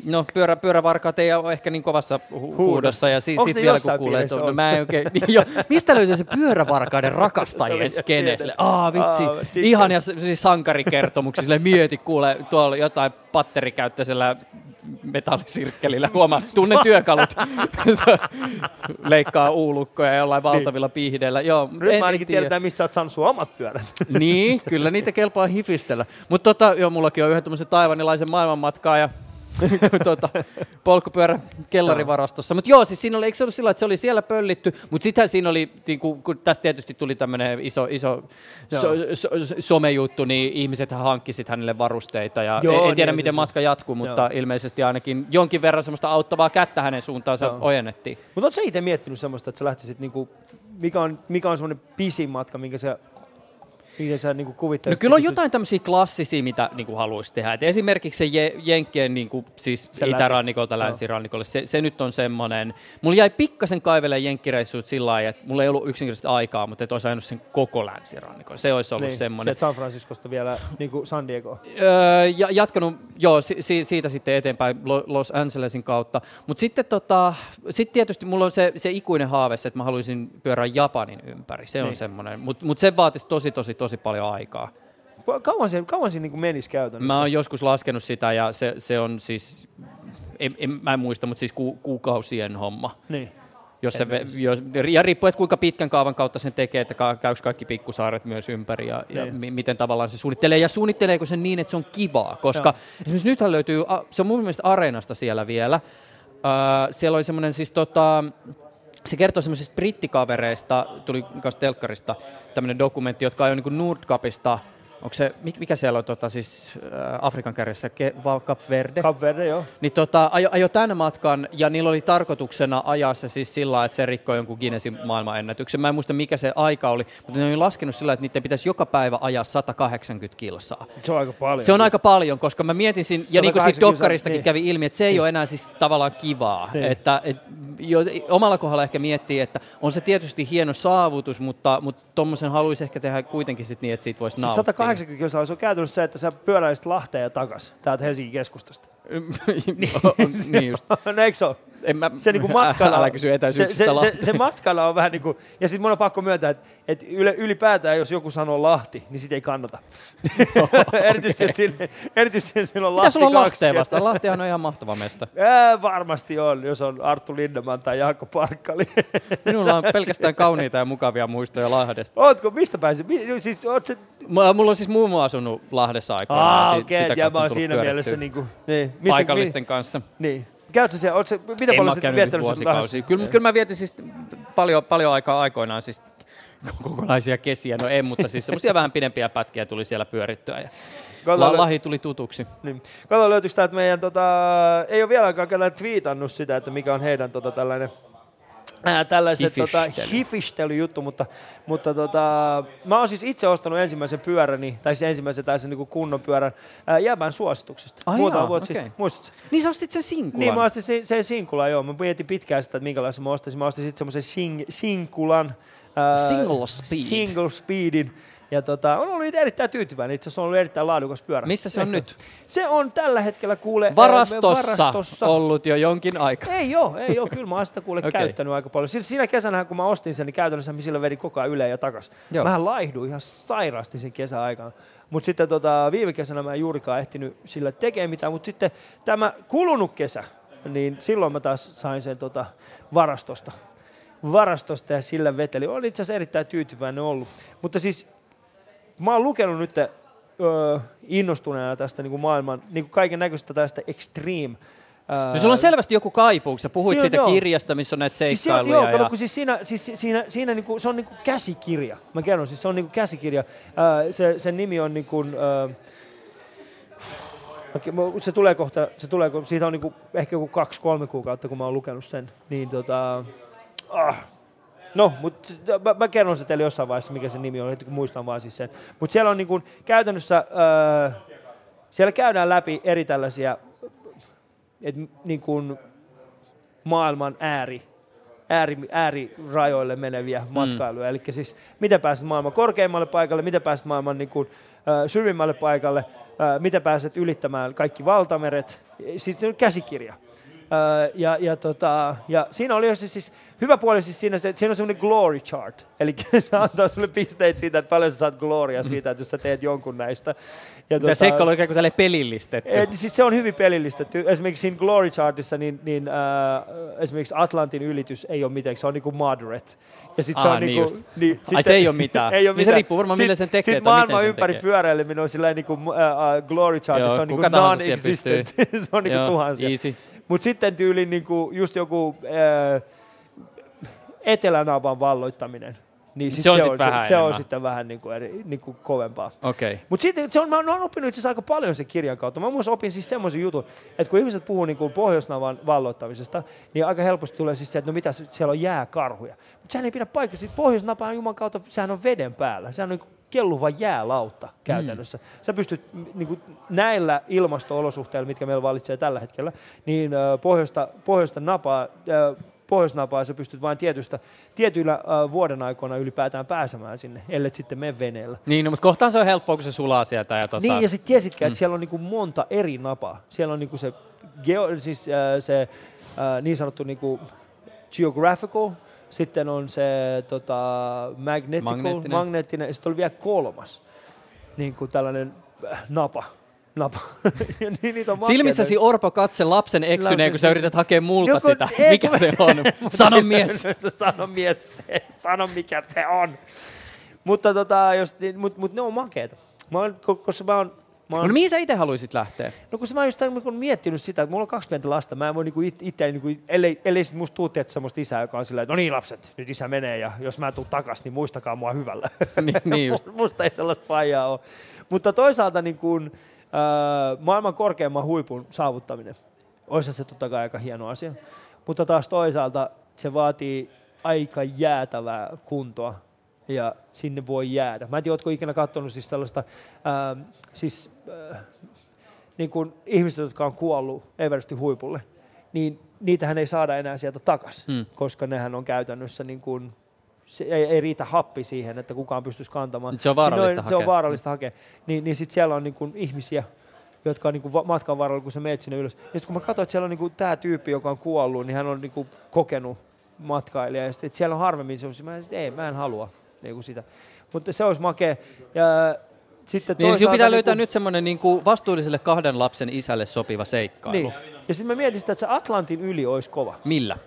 no pyörä, pyörävarkaat ei ole ehkä niin kovassa hu- huudossa, ja si, Onks sit ne vielä kun kuulee, että no mä en oikein, jo, mistä löytyy se pyörävarkaiden rakastajien skene, aa vitsi, Aa, ihan ja siis sankarikertomuksia, sille mieti, kuule, tuolla jotain patterikäyttöisellä metallisirkkelillä, huomaa, tunnen työkalut, leikkaa uulukkoja jollain valtavilla piihdeillä, joo, Nyt en- mä ainakin tiedä. tiedetään, mistä sä oot saanut sun omat pyörät. Niin, kyllä niitä kelpaa hifistellä. Mutta tota, joo, mullakin on yhden tämmöisen taivanilaisen maailmanmatkaa ja tuota, polkupyörä kellarivarastossa. Mutta joo, siis siinä oli, eikö se ollut sillä, että se oli siellä pöllitty, mutta sitten siinä oli, niin kun, kun tästä tietysti tuli tämmöinen iso, iso so, so, somejuttu, niin ihmiset hankkisit hänelle varusteita. Ja Joo, en, en niin tiedä, oli miten se. matka jatkuu, mutta Joo. ilmeisesti ainakin jonkin verran semmoista auttavaa kättä hänen suuntaansa Joo. ojennettiin. Mutta sä itse miettinyt semmoista, että sä lähtisit, niinku, mikä on, mikä on semmoinen pisin matka, minkä sä, minkä sä niinku No kyllä on jotain tämmöisiä klassisia, mitä niin kuin haluaisi tehdä. Et esimerkiksi se je, Jenkkien niin kuin, siis Se itärannikolta Joo. länsirannikolle, se, se, nyt on semmoinen. Mulla jäi pikkasen kaivelemaan jenkkireissut sillä lailla, että mulla ei ollut yksinkertaisesti aikaa, mutta et olisi ajanut sen koko länsirannikon. Se olisi ollut niin, semmoinen. sieltä San Franciscosta vielä niinku San Diego. Öö, ja jatkanut, joo, si, si, siitä sitten eteenpäin Lo- Los Angelesin kautta. Mutta sitten tota, sit tietysti mulla on se, se ikuinen haave, se, että mä haluaisin pyörää Japanin ympäri. Se on Niin. semmoinen. Mutta mut se vaatisi tosi, tosi, tosi paljon aikaa. Kauan se, kauan se niinku menisi käytännössä? Mä oon joskus laskenut sitä ja se, se on siis, en, en, mä en muista, mutta siis ku, kuukausien homma. Niin. Jos se, jos, ja riippuu, että kuinka pitkän kaavan kautta sen tekee, että käykö kaikki pikkusaaret myös ympäri ja, ja Niin. mi- miten tavallaan se suunnittelee. Ja suunnitteleeko sen niin, että se on kivaa, koska Joo. esimerkiksi nythän löytyy, se on mun mielestä Areenasta siellä vielä. Öö, siellä oli semmoinen siis tota, se kertoo semmoisista brittikavereista, tuli kanssa telkkarista tämmöinen dokumentti, jotka ajoi niin Nordcapista, onko se, mik- mikä siellä on tota, siis äh, Afrikan kärjessä, Ke, Cap Verde? Cap Verde, joo. Niin tota, ajo, ajo tämän matkan ja niillä oli tarkoituksena ajaa se siis sillä että se rikkoi jonkun Guinnessin maailmanennätyksen. Mä en muista mikä se aika oli, mutta ne oli laskenut sillä että niiden pitäisi joka päivä ajaa 180 kilsaa. Se on aika paljon. Se on aika paljon, koska mä mietin siinä, ja niin kuin siitä 180 dokkaristakin niin. kävi ilmi, että se ei ole enää siis tavallaan kivaa. Niin. Että, et, jo, omalla kohdalla ehkä miettii, että on se tietysti hieno saavutus, mutta, mutta tuommoisen haluaisi ehkä tehdä kuitenkin sit niin, että siitä voisi Siis nauttia. 180 kilsaa, se on käytännössä se, että sä pyöräisit Lahteen ja takas täältä Helsingin keskustasta. niin just. no eikö se ole? En mä, se niinku matkalla, Älä kysy se, se, se, se, matkalla on vähän niin kuin, ja sitten mun on pakko myöntää, että, yle, ylipäätään jos joku sanoo Lahti, niin sitä ei kannata. erityisesti, jos siinä, erityisesti jos siinä on Lahti Mitä sulla on Lahteen vastaan? Lahtihan on ihan mahtava mesta. Ää, varmasti on, jos on Arttu Lindeman tai Jaakko Parkkali. Minulla on pelkästään kauniita ja mukavia muistoja Lahdesta. Ootko, mistä pääsit? Mi- Siis, oot se... Mulla mulla on siis mummo asunut Lahdessa aikoinaan. Ah, okei, okay, ja mä on oon siinä mielessä niin kuin, niin. Missä, paikallisten kanssa. Niin. Käytkö siellä, se, mitä en paljon käynyt viettänyt vuosikausia. Lahdessa? Kyllä, kyllä mä vietin siis paljon, paljon aikaa aikoinaan siis kokonaisia kesiä, no en, mutta siis semmoisia vähän pidempiä pätkiä tuli siellä pyörittyä. Ja Kato, lahi tuli tutuksi. Niin. Kato, löytyykö täältä meidän, tota, ei ole vieläkään kellään twiitannut sitä, että mikä on heidän tota, tällainen ää, tällaiset tota, Hifistely. hifistelyjuttu, mutta, mutta tota, mä oon siis itse ostanut ensimmäisen pyöräni, tai siis ensimmäisen tai sen niin kunnon pyörän, ää, jäämään suosituksesta. Ai Muutama vuotta okei. sitten, muistatko? Niin sä ostit sen sinkulan? Niin, mä ostin sen, sen sinkulan, joo. Mä mietin pitkään sitä, että minkälaisen mä ostaisin. Mä ostin sitten semmoisen sing, sinkulan. ää, Single speed. Single speedin. Ja tota, on ollut erittäin tyytyväinen. Itse asiassa on ollut erittäin laadukas pyörä. Missä se on Ehkä- nyt? Se on tällä hetkellä kuule... Varastossa, varastossa. ollut jo jonkin aikaa. Ei joo, ei joo, kyllä mä oon sitä kuule okay. käyttänyt aika paljon. Siis siinä kesänä, kun mä ostin sen, niin käytännössä mä sillä vedin koko ajan ja takas. Joo. Mähän laihduin ihan sairaasti sen kesäaikaan. Mutta sitten tota, viime kesänä mä en juurikaan ehtinyt sillä tekemään mitään, mutta sitten tämä kulunut kesä, niin silloin mä taas sain sen tota, varastosta. Varastosta ja sillä veteli. Olin itse asiassa erittäin tyytyväinen ollut. Mutta siis mä oon lukenut nyt öö, innostuneena tästä niin kuin maailman, niin kuin kaiken näköistä tästä extreme No sulla on selvästi joku kaipuu, kun sä puhuit Siinä siitä joo. kirjasta, missä on näitä Siis se on, seikkailuja. joo, kato, ja... kun siis siinä, siis siinä, siinä niinku, se on niinku käsikirja. Mä kerron, siis se on niinku käsikirja. Ää, se, sen nimi on niinku, ää, okei, mä- se tulee kohta, se tulee, siitä on niinku ehkä joku kaksi-kolme kuukautta, kun mä oon lukenut sen. Niin tota, ah, No, mutta mä, mä kerron se teille jossain vaiheessa, mikä se nimi on, kun muistan vaan siis sen. Mutta siellä on niinku, käytännössä, ää, siellä käydään läpi eri tällaisia et, niin kuin maailman ääri, ääri, äärirajoille meneviä matkailuja. Eli siis miten pääset maailman korkeimmalle paikalle, miten pääset maailman niin kuin, äh, syvimmälle paikalle, äh, miten pääset ylittämään kaikki valtameret. Siis on käsikirja. Äh, ja, ja, tota, ja siinä oli siis, siis Hyvä puoli siis siinä, se, siinä on semmoinen glory chart. Eli se antaa sulle pisteitä siitä, että paljon sä saat gloria siitä, että jos sä teet jonkun näistä. Ja Tämä seikkailu on ikään kuin tälleen pelillistetty. Eh, siis se on hyvin pelillistetty. Esimerkiksi siinä glory chartissa, niin, niin äh, esimerkiksi Atlantin ylitys ei ole mitään, se on niinku moderate. Ja sit se Aa, on niin niinku, niin, Ai, sitten- se ei ole mitään. ei ole Niin se mitään. riippuu varmaan, millä sen tekee Sitten maailman sen ympäri tekee. pyöräileminen on sillä niinku, uh, uh, glory chartissa Joo, on niinku non-existent. se on niinku Joo, tuhansia. Mutta sitten tyyliin niinku, just joku äh, etelänaavan valloittaminen. Niin sit Se on se, on, vähän se, se on sitten vähän niinku eri, niinku kovempaa. Okei. Mutta sitten se on, mä oon oppinut itse aika paljon sen kirjan kautta. Mä myös opin siis semmoisen jutun, että kun ihmiset puhuu niin kuin Pohjoisnavan valloittamisesta, niin aika helposti tulee siis se, että no mitä siellä on jääkarhuja. Mutta sehän ei pidä paikkaa. Siis Pohjoisnapa on Jumalan kautta, sehän on veden päällä. Sehän on niin kuin kelluva jäälautta käytännössä. Mm. Sä pystyt niin kuin näillä ilmasto-olosuhteilla, mitkä meillä valitsee tällä hetkellä, niin pohjoista, pohjoista napaa, pohjoisnapaa sä pystyt vain tietystä, tietyillä äh, vuoden aikoina ylipäätään pääsemään sinne, ellei sitten mene veneellä. Niin, no, mutta kohtaan se on helppoa, kun se sulaa sieltä. Ja tota... Niin, ja sitten tiesitkö, Mm. että siellä on niinku monta eri napaa. Siellä on niinku se, geo, siis, äh, se äh, niin sanottu niinku geographical, sitten on se tota, magnetical, Magneettinen. magneettinen. magneettinen, ja sitten oli vielä kolmas, niin kuin tällainen äh, napa. Napa. niin, niitä on. Silmissäsi orpo katse lapsen eksyneen, kun sä yrität hakea multa Joku- sitä. ei, Mikä kun- se on? Sano mies. sano mies, se, sano mikä se on. Mutta tota, jos, mut, mut ne on makeita. Mä oon, ko- koska mä oon, mä oon No mihin sä itse haluaisit lähteä? No kun mä oon just niin miettinyt sitä, että mulla on kaksi pientä lasta, mä en voi niinku it, itse, niinku, ellei, ellei sit musta tuu, että semmoista isää, joka on sillä, että no niin lapset, nyt isä menee ja jos mä tuun takas, niin muistakaa mua hyvällä. Niin, niin just. musta ei sellaista faijaa ole. Mutta toisaalta niin kuin, äh, maailman korkeimman huipun saavuttaminen, olisi se totta kai aika hieno asia. Mutta taas toisaalta se vaatii aika jäätävää kuntoa ja sinne voi jäädä. Mä en tiedä, ootko ikinä katsonut siis sellaista, äh, siis äh, niin kuin ihmiset, jotka on kuollut Everestin huipulle, niin niitähän ei saada enää sieltä takaisin, Hmm. mm. koska nehän on käytännössä niin kuin, se ei, ei riitä happi siihen, että kukaan pystyisi kantamaan. Se on vaarallista niin Se on hakea. vaarallista hakea. Niin, niin sitten siellä on niin kuin ihmisiä, jotka on niin kuin matkan varrella, kun sä meet sinne ylös. Ja sitten kun mä katsoin, että siellä on niin kuin tämä tyyppi, joka on kuollut, niin hän on niin kuin kokenut matkailija. Ja että siellä on harvemmin se, mä sit, ei, mä en halua niin kuin sitä. Mutta se olisi makea. Ja sitten Niin, sinun pitää toisaalta löytää niinku- nyt semmoinen niin vastuulliselle kahden lapsen isälle sopiva seikkailu. Niin. Ja sitten mä mietin sitä, että se Atlantin yli olisi kova. Millä?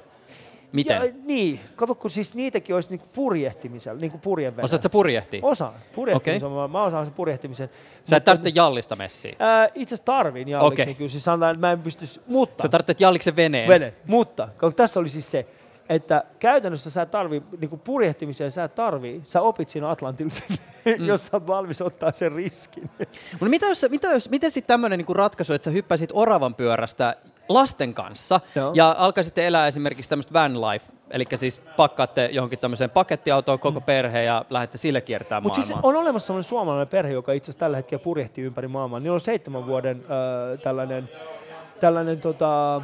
Miten? Ja, niin, kato, kun siis niitäkin olisi niinku purjehtimisella, niinku purjevenä. Osaat sä purjehtia? Osaan. Purjehtimisen, okay. mä, mä osaan sen purjehtimisen. Sä et tarvitse jallista messiä. Ää, itse asiassa tarvin jalliksen Okei. kyllä. Siis sanotaan, että mä en pystyisi, mutta... Sä tarvitset jalliksen veneen. Vene. Mutta kun tässä oli siis se, että käytännössä sä tarvii, niin purjehtimiseen sä tarvii, sä opit siinä Atlantilla sen, mm. jos sä oot valmis ottaa sen riskin. Mutta mitä jos, mitä jos, miten sitten tämmöinen niinku ratkaisu, että sä hyppäisit oravan pyörästä lasten kanssa Joo. ja alkaisitte elää esimerkiksi tämmöistä van life, eli siis pakkaatte johonkin tämmöiseen pakettiautoon koko perhe ja lähdette sille kiertämään Mutta siis on olemassa sellainen suomalainen perhe, joka itse asiassa tällä hetkellä purjehtii ympäri maailmaa. Niillä on seitsemän vuoden äh, tällainen, tällainen tota,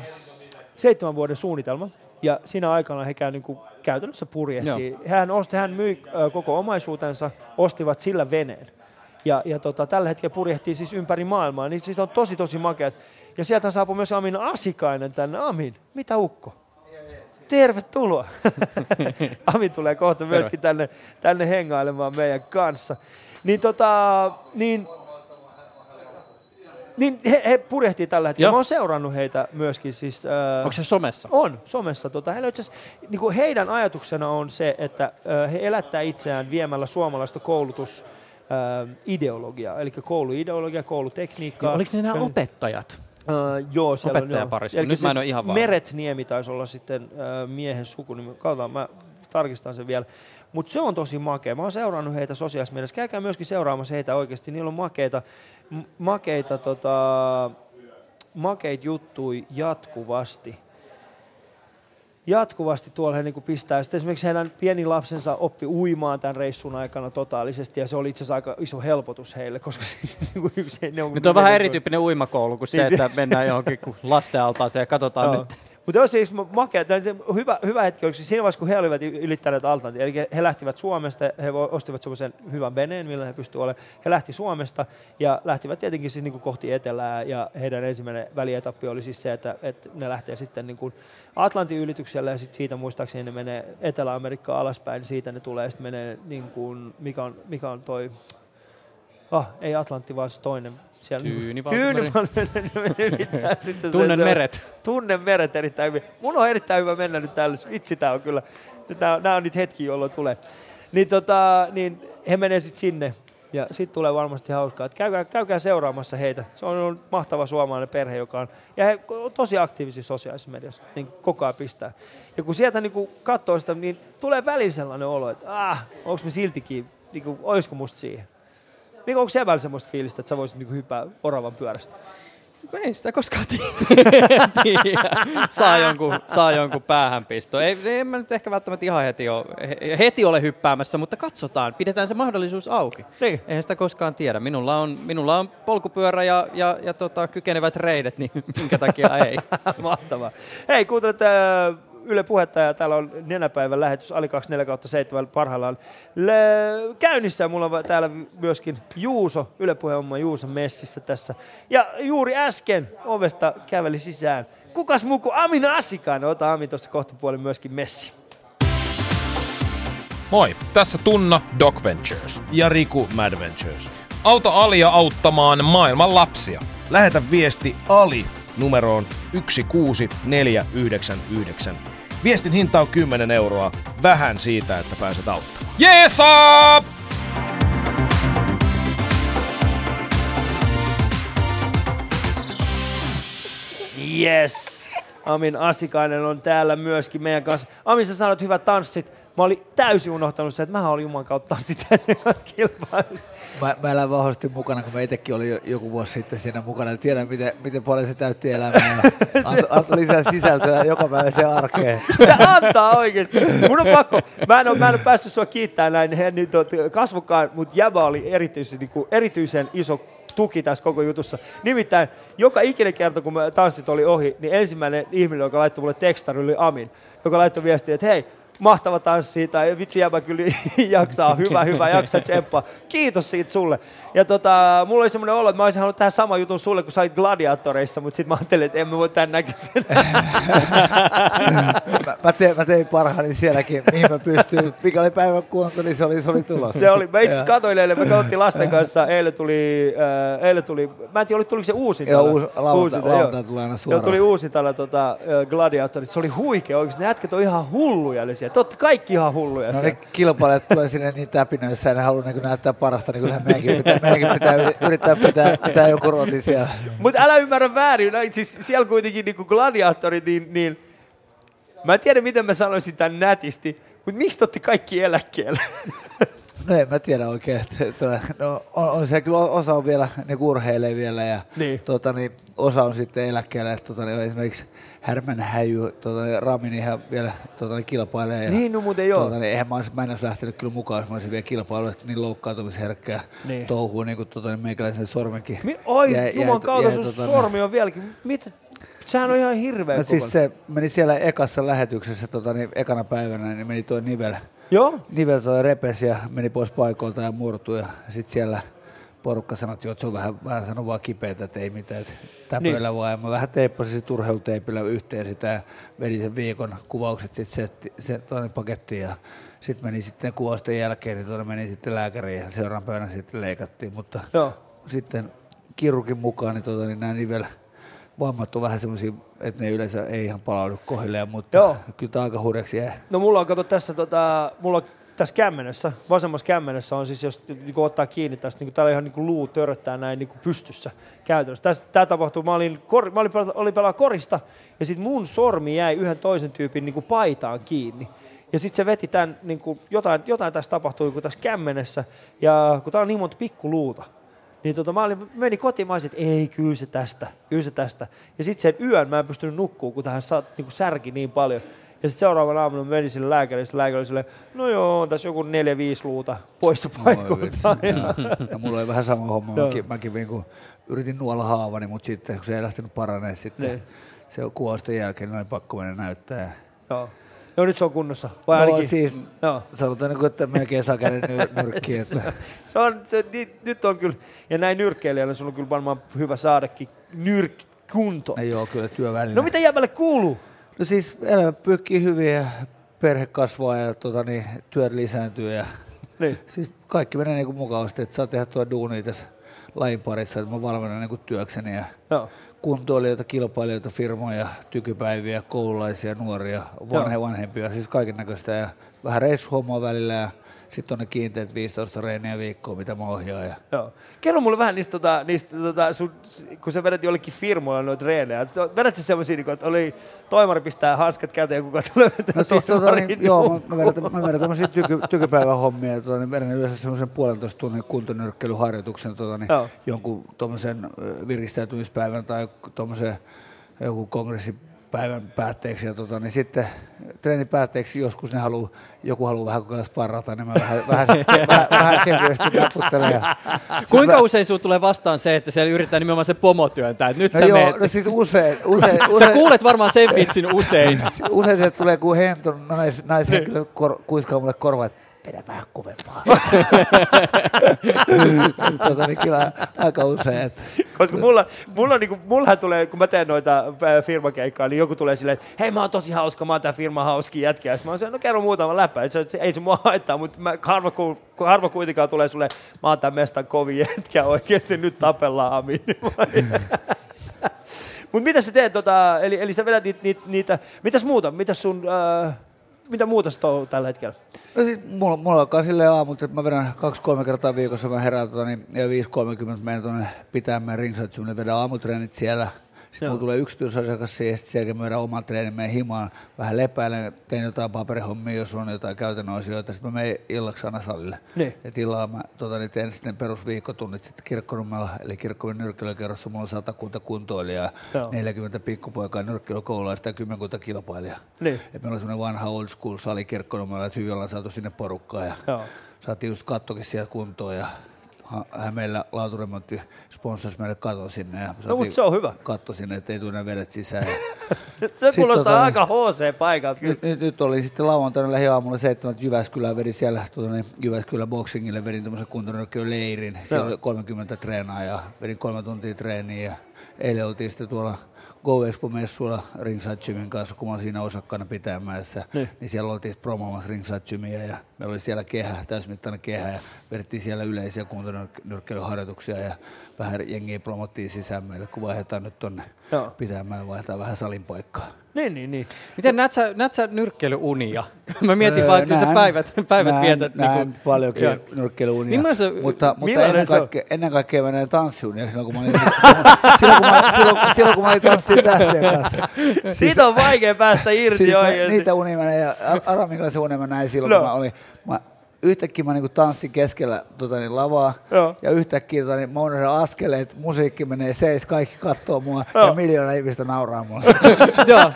seitsemän vuoden suunnitelma. Ja siinä aikana he käy niin kuin käytännössä purjehtii. Hän, osti, hän myi äh, koko omaisuutensa, ostivat sillä veneen. Ja, ja tota, tällä hetkellä purjehtii siis ympäri maailmaa. Niin siis on tosi tosi makeat. Ja sieltä saapui myös Amin Asikainen tänne. Amin, mitä ukko? Tervetuloa. Ami tulee kohta myöskin tänne, tänne hengailemaan meidän kanssa. Niin tota, niin, niin he, he purjehtii tällä hetkellä. Joo. Mä oon seurannut heitä myöskin. Siis, äh, Onko se somessa? On, somessa. Tota, heillä itse niin kuin heidän ajatuksena on se, että äh, he elättää itseään viemällä suomalaista koulutus äh, ideologiaa, eli kouluideologia, koulutekniikkaa. Joo, oliko ne nämä opettajat? Uh, joo, siellä on, joo. Nyt mä en siis ole ihan varma. Meret Niemi taisi olla sitten uh, miehen sukunimi. Katsotaan, mä tarkistan sen vielä. Mutta se on tosi makea. Mä oon seurannut heitä sosiaalisessa mielessä. Käykää myöskin seuraamassa heitä oikeasti. Niillä on makeita, makeita, tota, makeit juttui jatkuvasti. Jatkuvasti tuolla he niinku pistää. Sitten esimerkiksi heidän pieni lapsensa oppi uimaan tämän reissun aikana totaalisesti, ja se oli itse asiassa aika iso helpotus heille, koska niinku yksi, ne on, Nyt on vähän erityyppinen uimakoulu kuin se, Niin se- että mennään johonkin lastenaltaaseen ja katsotaan Joo. nyt. Mutta olisi siis makea, se hyvä, hyvä hetki oli siinä vaiheessa, kun he olivat ylittäneet Atlantin, eli he lähtivät Suomesta, he ostivat semmoisen hyvän veneen, millä he pystyivät olemaan. He lähti Suomesta ja lähtivät tietenkin siis niin kuin kohti etelää, ja heidän ensimmäinen välietappi oli siis se, että, että ne lähtee sitten niin kuin Atlantin ylityksellä, ja sitten siitä muistaakseni ne menee Etelä-Amerikkaan alaspäin, siitä ne tulee, sitten menee niin kuin, mikä on, mikä on toi, ah, ei Atlantti, vaan se toinen, siellä Tyynivaltameri. Tyynivaltameri. sitten Tunnen se meret. Tunnen meret erittäin hyvin. Mun on erittäin hyvä mennä nyt täällä. Vitsi, tää on kyllä. Nämä on, nää on niitä hetkiä, jolloin tulee. Niin, tota, niin he menee sitten sinne. Ja sitten tulee varmasti hauskaa. Et käykää, käykää seuraamassa heitä. Se on ollut mahtava suomalainen perhe, joka on, ja he on tosi aktiivisia sosiaalisessa mediassa. Niin koko ajan pistää. Ja kun sieltä niin katsoo sitä, niin tulee välillä sellainen olo, että ah, onko me siltikin, niin kuin, olisiko musta siihen. Niin onko se välillä semmoista fiilistä, että sä voisit niin hyppää oravan pyörästä? Ei sitä koskaan tiedä. saa, jonkun, saa jonkun päähänpisto. Ei, en mä nyt ehkä välttämättä ihan heti ole, he- heti ole hyppäämässä, mutta katsotaan. Pidetään se mahdollisuus auki. Niin. Eihän sitä koskaan tiedä. Minulla on, minulla on polkupyörä ja, ja, ja tota, kykenevät reidet, niin minkä takia ei. Mahtavaa. Hei, kuuntelet äh, Yle Puhetta ja täällä on nenäpäivän lähetys Ali 24 kautta 7 parhaillaan le- käynnissä. Mulla on täällä myöskin Juuso, Yle Puheen oma Juuso messissä tässä. Ja juuri äsken ovesta käveli sisään. Kukas muu kuin Amin Asikainen? Ota Ami tuossa kohta puolin myöskin messi. Moi, tässä Tunna Doc Ventures. Ja Riku Mad Ventures. Auta Alia auttamaan maailman lapsia. Lähetä viesti Ali numeroon 16499. Viestin hinta on 10 euroa. Vähän siitä, että pääset auttamaan. Jeesa! Yes! Amin Asikainen on täällä myöskin meidän kanssa. Amin, sä sanoit hyvät tanssit. Mä olin täysin unohtanut sen, että mä olin Juman kautta tanssit ennen kanssa kilpailussa. Mä, mä elän vahvasti mukana, kun mä itsekin olin jo, joku vuosi sitten siinä mukana. Tiedän, miten, miten paljon se täytti elämää. Antoi anto lisää sisältöä joka päivä se arkeen. Se antaa oikeesti. Mun on pakko. Mä en ole, mä en ole päässyt sua kiittämään näin he, niin tot, kasvokkaan, mutta Jäbä oli erityisen, niin kuin, erityisen iso tuki tässä koko jutussa. Nimittäin joka ikinen kerta, kun mä tanssit oli ohi, niin ensimmäinen ihminen, joka laittoi mulle tekstari, oli Amin, joka laittoi viestiä, että hei, mahtava tanssi, tai vitsi jäbä kyllä jaksaa, hyvä, hyvä, jaksa tsemppaa. Kiitos siitä sulle. Ja tota, mulla oli semmoinen olo, että mä olisin halunnut tehdä sama jutun sulle, kun sä olit gladiatoreissa, mutta sitten mä ajattelin, että emme voi tämän näköisen. Mä, mä, tein, mä tein parhaani sielläkin, mihin mä pystyin. Mikä oli päivän kunto, niin se oli, se oli tulos. Se oli, mä itse katsoin eilen, me katsottiin lasten kanssa, eilen tuli, äh, eilen tuli, mä en tiedä, tuliko se uusinta. Joo, uusi- lauantai- joo. lauantai tulee aina Joo, suoraan. tuli uusintalla tota, äh, Gladiatorit, se oli huikea oikeesti, ne jätkät on ihan hulluja oli siellä, te ootte kaikki ihan hulluja No ne kilpailijat tulee sinne niin täpinöissä ja ne haluaa niin näyttää parasta, niin kyllähän meidänkin pitää, meidänkin pitää yri- yrittää pitää, pitää joku roti siellä. Mutta älä ymmärrä väärin, no, siis siellä kuitenkin niinku gladiaattori, niin, niin mä en tiedä miten mä sanoisin tämän nätisti, mutta miksi te ootte kaikki eläkkeellä? No en mä tiedä oikein. Että, no, on, on se kyllä osa on vielä, ne urheilee vielä ja Niin. tota, niin, osa on sitten eläkkeellä. Että, tota, niin, esimerkiksi Härmän häijy, tota, niin, Rami, niin ihan vielä tota, niin, kilpailee. Ja, Niin, no muuten joo. Tota, niin, eihän mä, olisi, mä en olisi lähtenyt kyllä mukaan, jos mä olisin vielä kilpailu, että niin loukkaantumisherkkää Niin. touhuu, niin kuin tota, niin meikäläisen sormenkin. Mi- Oi, jäi- juman kautta sun tota, sormi on vieläkin, mitä? Sehän on ihan hirveä No siis se meni siellä ekassa lähetyksessä, tota, niin ekana päivänä, niin meni tuo nivel. Joo. Nivel toi repesi ja meni pois paikoilta ja murtui. Ja sitten siellä porukka sanoi, että, että se on vähän, vähän sanoi vaan kipeätä, että ei mitään, että täpöillä niin. vaan. Mä vähän teippasin sit urheiluteipillä yhteen sitä ja vedin sen viikon kuvaukset sitten se, se toinen pakettiin ja sitten meni sitten kuvausten jälkeen, niin tuonne meni sitten lääkäriin ja seuraavan päivänä sitten leikattiin, mutta Joo. sitten kirurgin mukaan niin, tuota, niin nämä nivel vammat on vähän semmoisia, että ne yleensä ei ihan palaudu kohdilleen, mutta Joo. kyllä tämä aika hurjaksi jää. No mulla on, kato tässä, tota, mulla on tässä kämmenessä, vasemmassa kämmenessä on siis, jos niin ottaa kiinni tästä, niin täällä ihan niin luu töröttää näin niin pystyssä käytännössä. Tästä, tämä tapahtui, mä olin, kor, mä olin, pelaa- olin pelaa korista, ja sitten mun sormi jäi yhden toisen tyypin niin paitaan kiinni. Ja sitten se veti tämän, niin kuin, jotain, jotain tässä tapahtui niin kuin tässä kämmenessä, ja kun täällä on niin monta pikkuluuta, niin tota, mä olin, meni kotiin, mä että ei, kyllä se tästä, kyllä se tästä. Ja sitten sen yön mä en pystynyt nukkuu, kun tähän sa, niin kuin särki niin paljon. Ja sitten seuraavana aamuna mä menin sille lääkärille, se lääkäri oli silleen, no joo, on tässä joku neljä, viisi luuta poistu paikoiltaan. ja mulla oli vähän sama homma. Joo. Mäkin, mäkin niin kuin, yritin nuolla haavani, mutta sitten kun se ei lähtenyt paranee, sitten Niin. se kuvausten jälkeen niin oli pakko mennä näyttää. Joo. Joo, nyt se on kunnossa. Vai no ainakin, siis, Joo. sanotaan, niin kuin, että melkein saa käden nyr- nyrkkiin. Että. se on, se, ni, nyt on kyllä, ja näin nyrkkeilijällä sun on kyllä varmaan hyvä saadakin nyrk kunto. Ei ole kyllä työväline. No mitä jäbälle kuuluu? No siis elämä pyykkii hyvin ja perhe kasvaa ja tota, niin, työt lisääntyy. Ja, niin. siis kaikki menee niin kuin mukavasti, että saa tehdä tuo duunia tässä lajin parissa, että mä valmennan niin kuin työkseni ja Joo. Kuntoilijoita, kilpailijoita, firmoja, tykypäiviä, koululaisia, nuoria, vanhe, vanhempia, siis kaiken näköistä ja vähän reissuhommaa välillä ja sitten on ne kiinteät 15 reeniä viikkoa, mitä mä ohjaan. Ja... Joo. Kerro mulle vähän niistä, tota, niistä tota, sun, kun sä vedät jollekin firmoilla noita reenejä. Vedät sä semmoisia, niin että oli toimari pistää hanskat käteen, kuka tulee vetää No siis tota, niin, joo, mä, mä vedän, mä vedän tämmöisiä tyky, tykypäivän hommia. Tota, niin vedän yleensä semmoisen puolentoista tunnin kuntonyrkkeilyharjoituksen tota, niin, Joo. jonkun tuommoisen viristäytymispäivän tai tuommoisen joku kongressipäivän päätteeksi. Ja tota, niin sitten treenin päätteeksi joskus ne haluu, joku haluaa vähän kokeilla sparrata, niin mä vähän, vähän, vähän, vähän kevyesti naputtelen. Ja, Kuinka mä- usein sinulla tulee vastaan se, että siellä yritetään nimenomaan se pomo työntää, että nyt No sä joo, meet. no siis usein, usein, Sä usein- kuulet varmaan sen vitsin usein. Usein se tulee kuin hento nais, naishenkilö kor, kuiskaa mulle korvaan, että vedä vähän kovempaa. tota, niin kyllä aika usein. Että. Koska mulla, mulla on niinku, mullahan tulee, kun mä teen noita ää, firmakeikkaa, niin joku tulee silleen, että hei mä oon tosi hauska, mä oon tää firman hauskin jätkä. Ja sit mä oon no kerro muutama läppä. Et Se, se, ei se mua haittaa, mutta mä, harva, ku, ku- harva kuitenkaan tulee sulle, mä oon tää mestan kovin jätkä oikeesti, nyt tapellaan Amin. Mutta mitä sä teet, tota, eli, eli sä vedät niitä, niitä, niitä mitäs muuta, mitäs sun, äh, mitä muuta touhut tällä hetkellä? No siis mulla, mulla alkaa silleen aamut, että mä vedän kaksi-kolme kertaa viikossa, mä herään tota, niin, ja 5.30 menen tuonne pitämään ringside vedän aamutreenit siellä. Sitten Joo. mulla tulee yksityisasiakas siihen, sitten sen jälkeen vedän oman treenin, menen himaan, vähän lepäilen, teen jotain paperihommia, jos on jotain käytännön asioita, sitten mä menen illaksi aina salille. Niin. Et illalla mä tota, niin teen sitten perusviikkotunnit sitten kirkkonummella, eli kirkkojen nyrkkeilykerrossa mulla on satakunta kuntoilijaa, Joo. 40 pikkupoikaa nyrkkeilykoululaista ja kymmenkunta kilpailijaa. Niin. Et meillä on semmoinen vanha old school sali kirkkonummella, että hyvin ollaan saatu sinne porukkaa ja Joo. saatiin just kattokin sieltä kuntoon ja Hämeellä laaturemontti sponsasi meille katon sinne. Ja No, mut se on hyvä. Katto sinne, ettei tule vedet sisään. Se Sit kuulostaa tota- aika HC-paikalta. kyllä. nyt, nyt, nyt, oli sitten lauantaina lähiaamulla seitsemän Jyväskylään, vedin siellä tuota, niin Jyväskylä boxingille, vedin tämmöisen kuntonyrkkeilyleirin. Siellä oli 30 treenaa ja vedin kolme tuntia treeniä. Ja eilen oltiin sitten tuolla Go Expo-messuilla Ringside Gymin kanssa, kun mä olin siinä osakkaana pitämässä. Niin. Niin. siellä oltiin sitten promoomassa Ringside ja meillä oli siellä kehä, täysmittainen kehä ja vedettiin siellä yleisiä kuntonyrkkeilyharjoituksia ja vähän jengiä promottiin sisään meille, kun vaihdetaan nyt tonne Joo. pitämään, vaihdetaan vähän salin paikkaa. Niin, niin, niin. Miten näet sä, näet sä nyrkkeilyyunia? Mä mietin vaan, että kyllä sä Näen- päivät, päivät näen, vietät. Näen niinku- paljonkin Joo. nyrkkeilyunia. Millainen se- mutta, mutta ennen, kaikkea, ennen kaikkea mä näen tanssiunia silloin, kun mä olin, silloin, kun mä, silloin, silloin, kun mä olin tanssien tähtien kanssa. Siitä on vaikea päästä irti siis mä, oikeesti. Niitä unia mä näin, ja Ar- arvaa minkälaisen unen mä näin silloin, No. kun mä olin. Mä, yhtäkkiä mä niinku tanssin keskellä tota, niin, lavaa, Joo. ja yhtäkkiä tota, niin, mä unohdan askeleet, musiikki menee seis, kaikki katsoo mua, Joo. ja miljoona ihmistä nauraa mulle. Joo.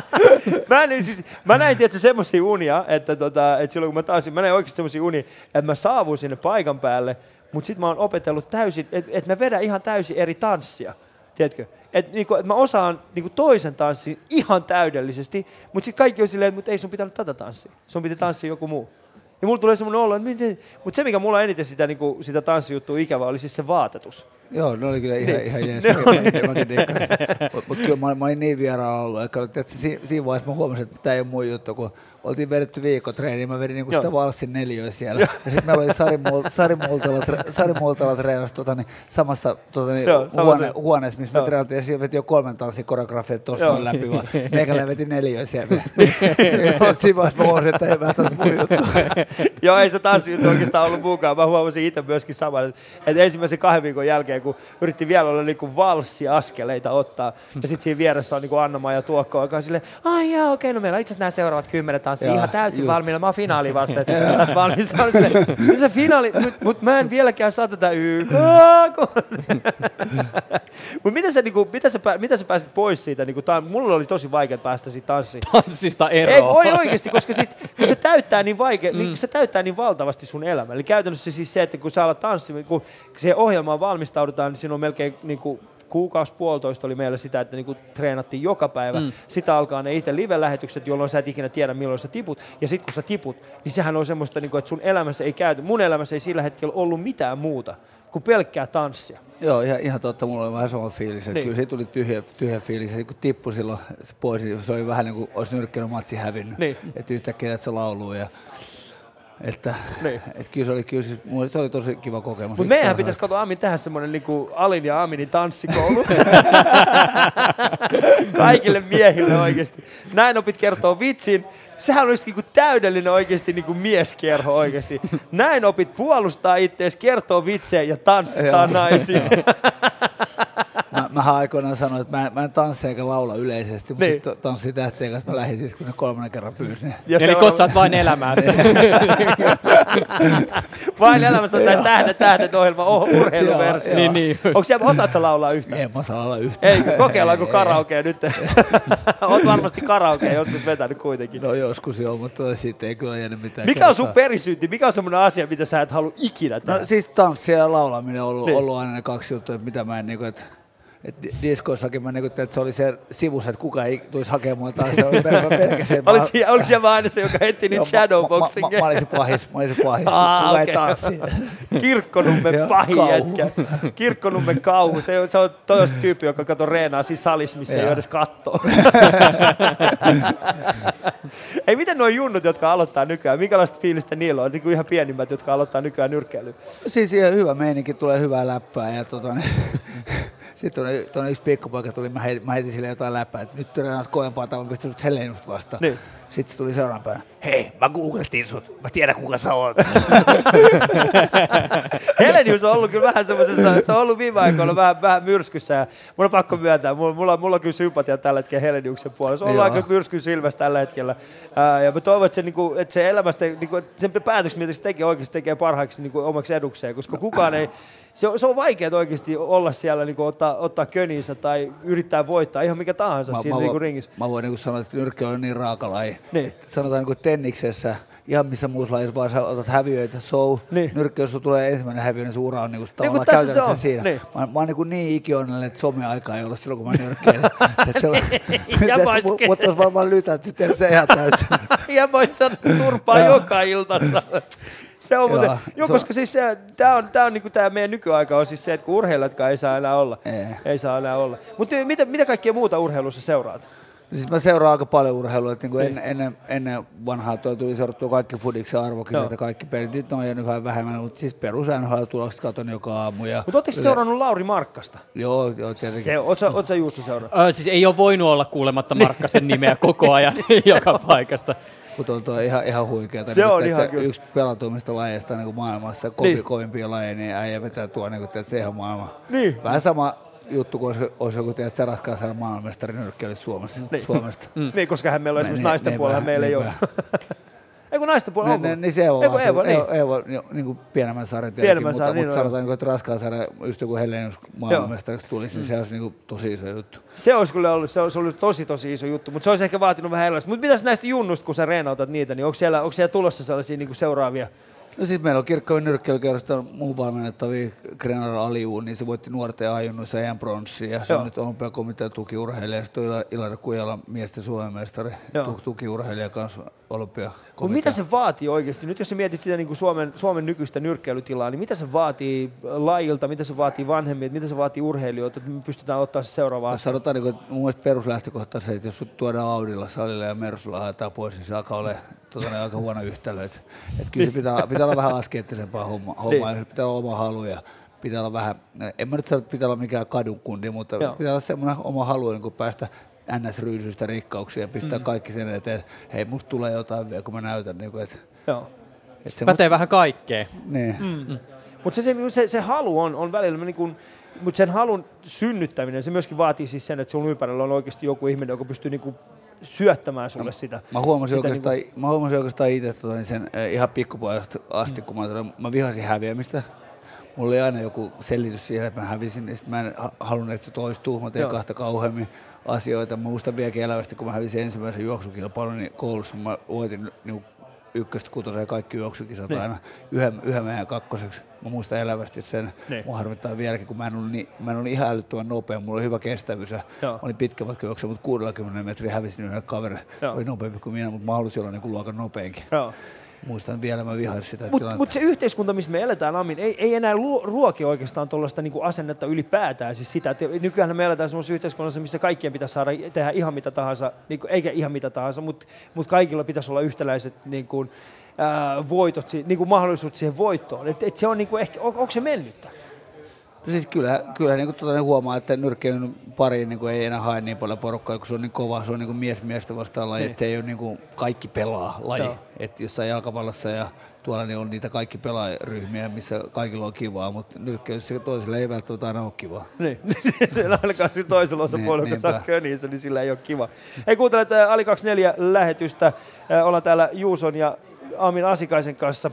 mä, näin, siis, mä näin tietysti semmoisia unia, että, tota, että silloin kun mä taas, mä näin oikeasti semmoisia unia, että mä saavuin sinne paikan päälle, mutta sitten mä oon opetellut täysin, että et mä vedän ihan täysin eri tanssia. Tiedätkö? Että niinku, et mä osaan niinku toisen tanssin ihan täydellisesti, mutta sitten kaikki on silleen, että mut ei sun pitänyt tätä tanssia. Sun piti tanssia joku muu. Ja mulla tulee semmoinen olo, että miten... Mutta se, mikä mulla eniten sitä, niinku, sitä tanssijuttua ikävä, oli siis se vaatetus. Joo, ne oli kyllä ihan, Niin. ihan jees. Ne oli. Mäkin diikkasin. Mut, mut kyllä mä, mä olin niin vieraalla ollut, että siinä, siinä vaiheessa mä huomasin, että tämä ei ole mun juttu, kun oltiin vedetty viikkotreeniä, mä vedin niinku sitä Joo. valssin neljöä siellä. Ja sitten meillä oli Sari, Mul- Sari Multala, tre, Sari Multala treenasi tota, niin, samassa tota, niin, Joo, huone, huoneessa, missä Joo. me treenattiin, ja siinä veti jo kolmen tanssin koreografiat tuossa Joo. noin läpi, vaan meikäläinen veti neljöä siellä. Ja siinä vaiheessa mä huomasin, että ei välttämättä mun juttu. Joo, ei se tanssijuttu oikeastaan ollut mukaan. Mä huomasin itse myöskin saman, että, että ensimmäisen kahden viikon jälkeen, kun yritti vielä olla niinku valssiaskeleita ottaa, ja sitten siinä vieressä on niinku Anna ja Tuokko, joka on silleen, ai jaa, okei, no meillä on itse asiassa nämä seuraavat kymmenen tanssia Joo, ihan täysin just. valmiina. Mä oon finaaliin vasta, että tässä valmistaa. Silleen, "Nyt se finaali, mutta mut mä en vieläkään saa tätä YK. Mutta miten sä, niinku, mitä, sä, pää- mitä sä pääsit pois siitä? Niinku, tää, mulla oli tosi vaikea päästä siitä tanssiin. Tanssista eroon. Ei, oi, oikeasti, koska sit, kun se täyttää niin vaikea, mm. niin, se täyttää niin valtavasti sun elämän. Eli käytännössä siis se, että kun sä alat tanssi, kun siihen ohjelmaan valmistaudutaan, niin siinä on melkein niin kuin kuukausi puolitoista oli meillä sitä, että niinku treenattiin joka päivä. Mm. Sitä alkaa ne itse live-lähetykset, jolloin sä et ikinä tiedä, milloin sä tiput. Ja sitten kun sä tiput, niin sehän on semmoista, niinku, että sun elämässä ei käyty. Mun elämässä ei sillä hetkellä ollut mitään muuta kuin pelkkää tanssia. Joo, ihan, ihan totta. Mulla oli vähän sama fiilis. Niin. Kyllä siitä tuli tyhjä, tyhjä fiilis. Ja kun tippui silloin se pois, niin se oli vähän niin kuin olisi nyrkkeinen matsi hävinnyt. Niin. Että yhtäkkiä että se lauluu. Ja, että, Niin. että kyllä se oli, kyllä siis, se oli tosi kiva kokemus. Mutta meidän pitäisi katsoa Amin tehdä semmoinen niinku Alin ja Aminin tanssikoulu. Kaikille miehille oikeasti. Näin opit kertoo vitsin. Sehän olisi niinku täydellinen oikeasti niinku mieskerho oikeasti. Näin opit puolustaa itseäsi, kertoo vitsejä ja tanssittaa naisia. Mä, mähän aikoinaan sanoin, että mä, en- mä en tanssi eikä laula yleisesti, mutta Niin. niin. tanssitähtien kanssa mä lähdin sitten, kun ne kolmannen kerran pyysin. Ja Eli kotsaat vain elämäässä. Vain elämässä on tämä tähdet tähdet ohjelma oh, urheiluversio. Niin, niin. Onko siellä, osaat sä laulaa yhtään? En mä saa laulaa yhtään. Ei, kokeillaanko Ei, karaokea nyt? Oot varmasti karaokea joskus vetänyt kuitenkin. No joskus joo, mutta siitä ei kyllä jäänyt mitään. Mikä on sun perisynti? Mikä on semmoinen asia, mitä sä et halua ikinä tehdä? No siis tanssi ja laulaminen on ollut, Niin. niin. ollut aina ne kaksi juttua, että mitä mä en niinku, että et di- diskoissakin mä niinku, että se oli se sivus, että kuka ei tulisi hakemaan taas. Se oli että Olit siellä, siellä vaan aina se, joka etti niitä Joo, mä-? Mä, mä, mä, olin se pahis, mä olin se pahis, Aa, ei tanssi. Kirkkonummen pahin kauhu. jätkä. Kirkkonummen kauhu. Se, on- se on toi on se tyyppi, joka katsoo reenaa siinä salissa, missä ei edes kattoo. ei, miten nuo junnut, jotka aloittaa nykyään, minkälaista fiilistä niillä on? Niin kuin ihan pienimmät, jotka aloittaa nykyään nyrkkeilyä. Siis ihan hyvä meininki, tulee hyvää läppää ja tota, niin, sitten tuonne, tuonne yksi pikkupoika tuli, mä heitin, mä heitin sille jotain läppää, että nyt treenaat kovempaa, tai mä pistän sut Helenusta vastaan. Niin. Sitten se tuli seuraavan päivänä, hei, mä googlettiin sut, mä tiedän kuka sä oot. Helenius on ollut kyllä vähän semmoisessa, se on ollut viime aikoina vähän, vähän myrskyssä ja mun on pakko myöntää, mulla, mulla, mulla on kyllä sympatia tällä hetkellä Heleniuksen puolella. Se on ollut aika myrskyn silmässä tällä hetkellä. Ää, ja mä toivon, että se, niinku, että se elämästä, niinku, sen päätöksen, mitä se tekee oikeasti tekee parhaaksi niinku, omaksi edukseen, koska kukaan ei, se on, se on vaikeaa oikeasti olla siellä, niinku, ottaa, ottaa köniinsä tai yrittää voittaa ihan mikä tahansa siinä mä, niinku, voin- ringissä. mä voin niin sanoa, että nyrkki on niin raaka laji. Niin. Sanotaan niin kuin tenniksessä, ihan missä muussa lajissa, vaan sä otat häviöitä, so, Niin. nyrkki, jos tulee ensimmäinen häviö, niin se ura on niin kuin Niin kuin tavallaan se käytännössä on, siinä. niin. Mä, mä oon niin, kuin niin ikionnellinen, että some-aikaa ei ole silloin, kun mä nyrkkeilen. Et se on- Ja et vois- mut- Mut olisi varmaan lytätty tehdä se ihan täysin. ja voisi saada turpaa joka ilta. Se on muuten, Joo, joo, se koska siis se, tää on, tää on niinku tää meidän nykyaika on siis se, että kun urheilijatkaan ei saa enää olla. Ei. Ei saa enää olla. Mutta mitä, mitä kaikkea muuta urheilussa seuraat? Siis mä seuraan aika paljon urheilua, että niin kuin ennen, ennen, ennen vanhaa tuo tuli seurattua kaikki fudiksen arvokisat Joo. ja kaikki perit. Nyt on jäänyt vähän vähemmän, mutta siis perus NHL-tulokset katon joka aamu. Ja Mutta ootteko Yle- seurannut Lauri Markkasta? Joo, joo tietenkin. Se, oot, sä, oot sä Juuso seurannut? Ö, siis ei ole voinut olla kuulematta Markkasen nimeä koko ajan joka paikasta. Mutta on tuo ihan, ihan huikeata. Se on ihan kyllä. Yksi pelatuimmista lajeista niin maailmassa, kovi, Niin. kovimpia lajeja, niin äijä vetää tuo niin kuin, että se ihan maailma. Niin. Vähän sama juttu kuin olisi, olisi joku tiedät, se raskaan saada maailmanmestari nyrkkeilyt Suomessa, Niin. Suomesta. Mm. Niin, koska hän meillä on Ne- esimerkiksi ne- naisten ne puolella, vähän- meillä ei ne ole. Vähän. Ei kun naisten puolella Ne, on. ne, niin se on Ei kun vaan Eeva, se- niin. Eeva, niin, niin kuin pienemmän Pienemmän tietenkin, mutta, niin mutta on. sanotaan, niin kuin, että raskaan sarjan, just joku Helenius maailmanmestariksi tulisi, niin se olisi niin kuin, tosi iso juttu. Se olisi kyllä ollut, se olisi ollut tosi tosi iso juttu, mutta se olisi ehkä vaatinut vähän erilaista. Mutta mitäs näistä junnusta, kun sä reenautat niitä, niin onko siellä, onko siellä tulossa sellaisia niin seuraavia? No siis meillä on kirkkojen nyrkkeilykerrosta muun valmennettavia Grenar Aliuun, niin se voitti nuorten ajunnoissa EM pronssia. Ja se Joo. on nyt olympiakomitean tukiurheilija. Sitten on Ila- Ilari Kujala miesten suomenmestari, Joo. tu- tukiurheilija kanssa olympiakomitea. Mutta mitä se vaatii oikeasti? Nyt jos sä mietit sitä niin kuin Suomen, Suomen nykyistä nyrkkeilytilaa, niin mitä se vaatii lajilta, mitä se vaatii vanhemmilta, mitä se vaatii urheilijoilta, että me pystytään ottaa se seuraava askel? sanotaan, niin kuin, että mun mielestä peruslähtökohta on se, että jos sut tuodaan Audilla salille ja Mersulla haetaan pois, niin se alkaa olla tota, aika huono yhtälö. Et, et kyllä se pitää, pitää olla vähän askeettisempaa homma, hommaa, Niin. pitää olla oma halu ja pitää olla vähän, en mä nyt sano, että pitää olla mikään kadunkundi, mutta Joo. pitää olla semmoinen oma halu niin kuin päästä NS-ryysyistä rikkauksiin ja pistää Mm. kaikki sen eteen, että hei, musta tulee jotain vielä, kun mä näytän. Niin kuin, että, Joo. että se Pätee vähän kaikkea. Niin. Mm. Mutta se, se, se, se, halu on, on välillä niin kuin, mutta sen halun synnyttäminen, se myöskin vaatii siis sen, että sun ympärillä on oikeasti joku ihminen, joka pystyy niin kuin syöttämään sulle sitä. Mä huomasin sitä oikeastaan, Niin mä huomasin oikeastaan itse tota, niin sen eh, ihan pikkupojasta asti, kun mä, tota, mä vihasin häviämistä. Mulla oli aina joku selitys siihen, että mä hävisin, ja sit mä en ha- halunnut, että se toistuu. Mä tein Joo. kahta kauheammin asioita. Mä muistan vieläkin elävästi, kun mä hävisin ensimmäisen juoksukilpailun, niin koulussa mä voitin niin ykköstä, kutoseen kaikki juoksukisat Niin. aina yhden, yhden meidän kakkoseksi. Mä muistan elävästi sen. Niin. Mua harmittaa vieläkin, kun mä en ollut, niin, mä en ollut ihan älyttömän nopea. Mulla oli hyvä kestävyys Joo. mä olin pitkä matka juokse, mutta 60 metriä hävisin yhden kaverin. Joo. Oli nopeampi kuin minä, mutta mä halusin olla niin kuin luokan nopeinkin. Joo. Muistan vielä, mä vihasin sitä Mutta mut se yhteiskunta, missä me eletään, Amin, ei, ei enää ruoki oikeastaan tuollaista niinku asennetta ylipäätään. Siis sitä, että nykyään me eletään semmoisessa yhteiskunnassa, missä kaikkien pitäisi saada tehdä ihan mitä tahansa, niinku, eikä ihan mitä tahansa, mutta mut kaikilla pitäisi olla yhtäläiset niinku, ää, voitot, niinku mahdollisuudet siihen voittoon. Et, et se on niinku ehkä, on, onko se mennyttä? No siis kyllä, kyllä niin tuota, niin huomaa, että nyrkkeilyn pariin niin kuin ei enää hae niin paljon porukkaa, kun se on niin kova, se on niin kuin mies miestä vastaan laji, Niin. että se ei ole niin kuin kaikki pelaa laji. Joo. Että jossain jalkapallossa ja tuolla niin on niitä kaikki pelaajaryhmiä, missä kaikilla on kivaa, mutta nyrkkeilyssä toisille ei välttämättä aina ole kivaa. Niin, se ainakaan sillä toisella osapuolella, Niin, kun saa köniinsä, niin sillä ei ole kiva. Hei, kuuntelet ää, Ali 24 lähetystä. Ää, Ollaan täällä Juuson ja Aamin Asikaisen kanssa.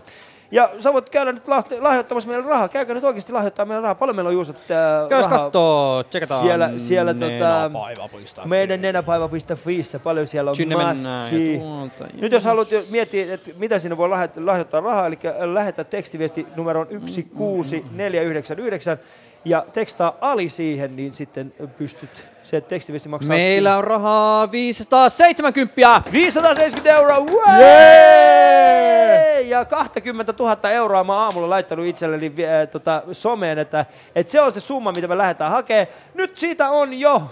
Ja sä voit käydä nyt lahti- lahjoittamassa meille rahaa. Käykö nyt oikeasti lahjoittaa meille rahaa? Paljon meillä on Juusot ää, Käys rahaa? kattoo, tsekataan Siellä, siellä tota, nenäpaiva.fi. meidän nenäpaiva.fiissä paljon siellä on Sinne massi. tuolta. Nyt jos haluat miettiä, että mitä sinne voi lahjoittaa, lahjoittaa rahaa, eli lähetä tekstiviesti numeroon 16499 ja tekstaa Ali siihen, niin sitten pystyt, se tekstiviesti maksaa... Meillä on rahaa 570. 570 euroa! Yeah! Ja 20 000 euroa mä aamulla laittanut itselleni äh, tota, someen, että, että se on se summa, mitä me lähdetään hakemaan. Nyt siitä on jo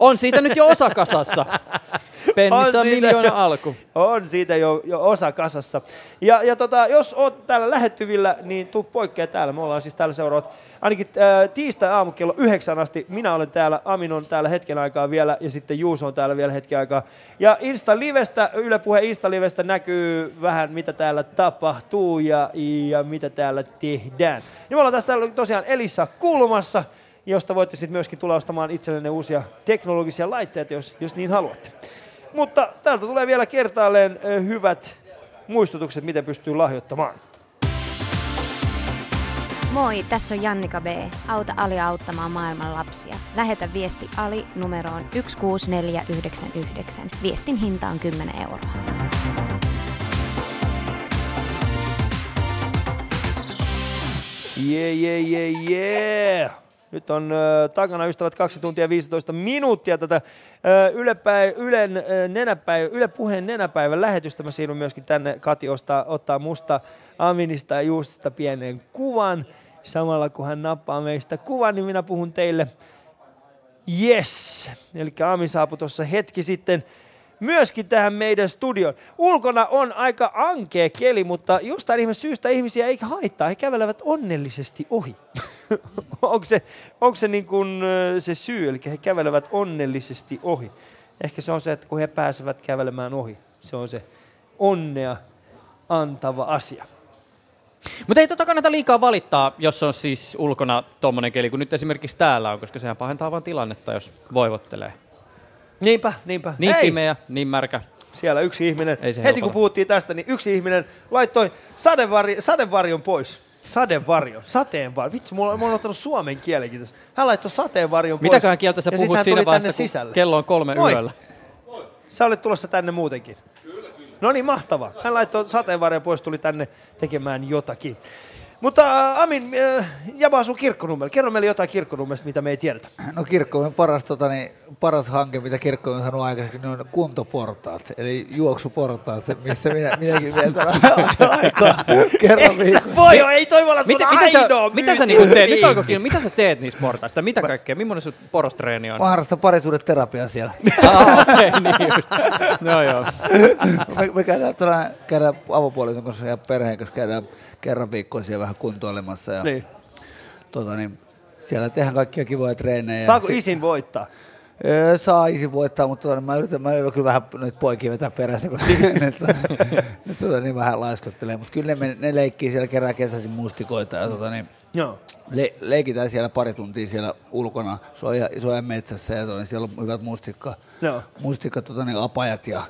On siitä nyt jo osa kasassa. Pennissä on siitä miljoona jo- alku. On siitä jo, jo osa kasassa. Ja, ja tota, jos oot täällä lähettyvillä, niin tuu poikkea täällä. Me ollaan siis täällä seuraavat ainakin äh, tiistai aamu kello yhdeksän asti. Minä olen täällä, Amin on täällä hetken aikaa vielä ja sitten Juuso on täällä vielä hetken aikaa. Ja Insta-livestä, Yle Puhe Insta-livestä näkyy vähän mitä täällä tapahtuu ja, ja mitä täällä tehdään. Ja me ollaan tässä täällä tosiaan Elissa kulmassa, josta voitte sitten myöskin tulla ostamaan itsellenne uusia teknologisia laitteita, jos, jos niin haluatte. Mutta täältä tulee vielä kertaalleen hyvät muistutukset, miten pystyy lahjoittamaan. Moi, tässä on Jannika B. Auta Ali auttamaan maailman lapsia. Lähetä viesti Ali numeroon 16499. Viestin hinta on 10 euroa. Jee, jee, jee, jee. Nyt on ö, takana ystävät 2 tuntia 15 minuuttia tätä ö, Yle, päi, Ylen, ö, nenäpäivä, Yle puheen nenäpäivän lähetystä. Mä siirryn myöskin tänne Kati ostaa, ottaa musta Aminista ja Juustosta pienen kuvan. Samalla kun hän nappaa meistä kuvan, niin minä puhun teille Yes. Eli Amin saapui tuossa hetki sitten myöskin tähän meidän studioon. Ulkona on aika ankea keli, mutta jostain ihme syystä ihmisiä ei haittaa. He kävelevät onnellisesti ohi. onko se, onko se, niin kuin, se syy? Eli he kävelevät onnellisesti ohi. Ehkä se on se, että kun he pääsevät kävelemään ohi. Se on se onnea antava asia. Mutta ei tota kannata liikaa valittaa, jos on siis ulkona tommonen keli, kun nyt esimerkiksi täällä on, koska sehän pahentaa vaan tilannetta, jos voivottelee. Niinpä, niinpä. Niin Hei! pimeä, niin märkä. Siellä yksi ihminen, Ei se heti kun helpota. puhuttiin tästä, niin yksi ihminen laittoi sadevari, sadevarjon pois. Sadevarjon, sateenvarjon. Vitsi, mulla, mulla on ottanut suomen kielenkin tässä. Hän laittoi sateenvarjon pois. Mitäköhän kieltä sä ja puhut hän siinä tuli vaiheessa, tänne kun sisälle. kello on kolme Moi. yöllä? Sä olet tulossa tänne muutenkin. No niin, mahtavaa. Hän laittoi sateenvarjon pois, tuli tänne tekemään jotakin. Mutta äh, Amin, äh, Jaba asuu kirkkonummella. Kerro meille jotain kirkkonummesta, mitä me ei tiedetä. No kirkkojen paras, tota, niin, paras hanke, mitä kirkko on saanut aikaiseksi, niin on kuntoportaat, eli juoksuportaat, missä minä, minäkin vietän aikaa kerran Ei voi, ei toi voi olla sun Mitä, mitä, sä, mitä sä niinku teet? Nyt alkoikin, mitä sä teet niissä portaista? Mitä kaikkea? Millainen sun porostreeni on? Mä harrastan parisuudeterapiaa siellä. Ah, okei, niin just. No joo. me, me käydään, tänään, käydään avopuolison kanssa ja perheen kanssa käydään kerran viikkoon siellä vähän kuntoilemassa. Ja, Niin. tota, niin, siellä tehdään kaikkia kivoja treenejä. Saako Si- isin voittaa? Öö, saa isin voittaa, mutta tota, niin mä yritän, mä yritän kyllä vähän nyt poikia vetää perässä, kun ne, ne tota, niin vähän laiskottelee. Mutta kyllä ne, ne leikkii siellä kerää kesäisin mustikoita ja tota, niin, Joo. le, leikitään siellä pari tuntia siellä ulkona soja, sojan metsässä ja tota, niin siellä on hyvät mustikka, Joo. mustikka tota, niin apajat ja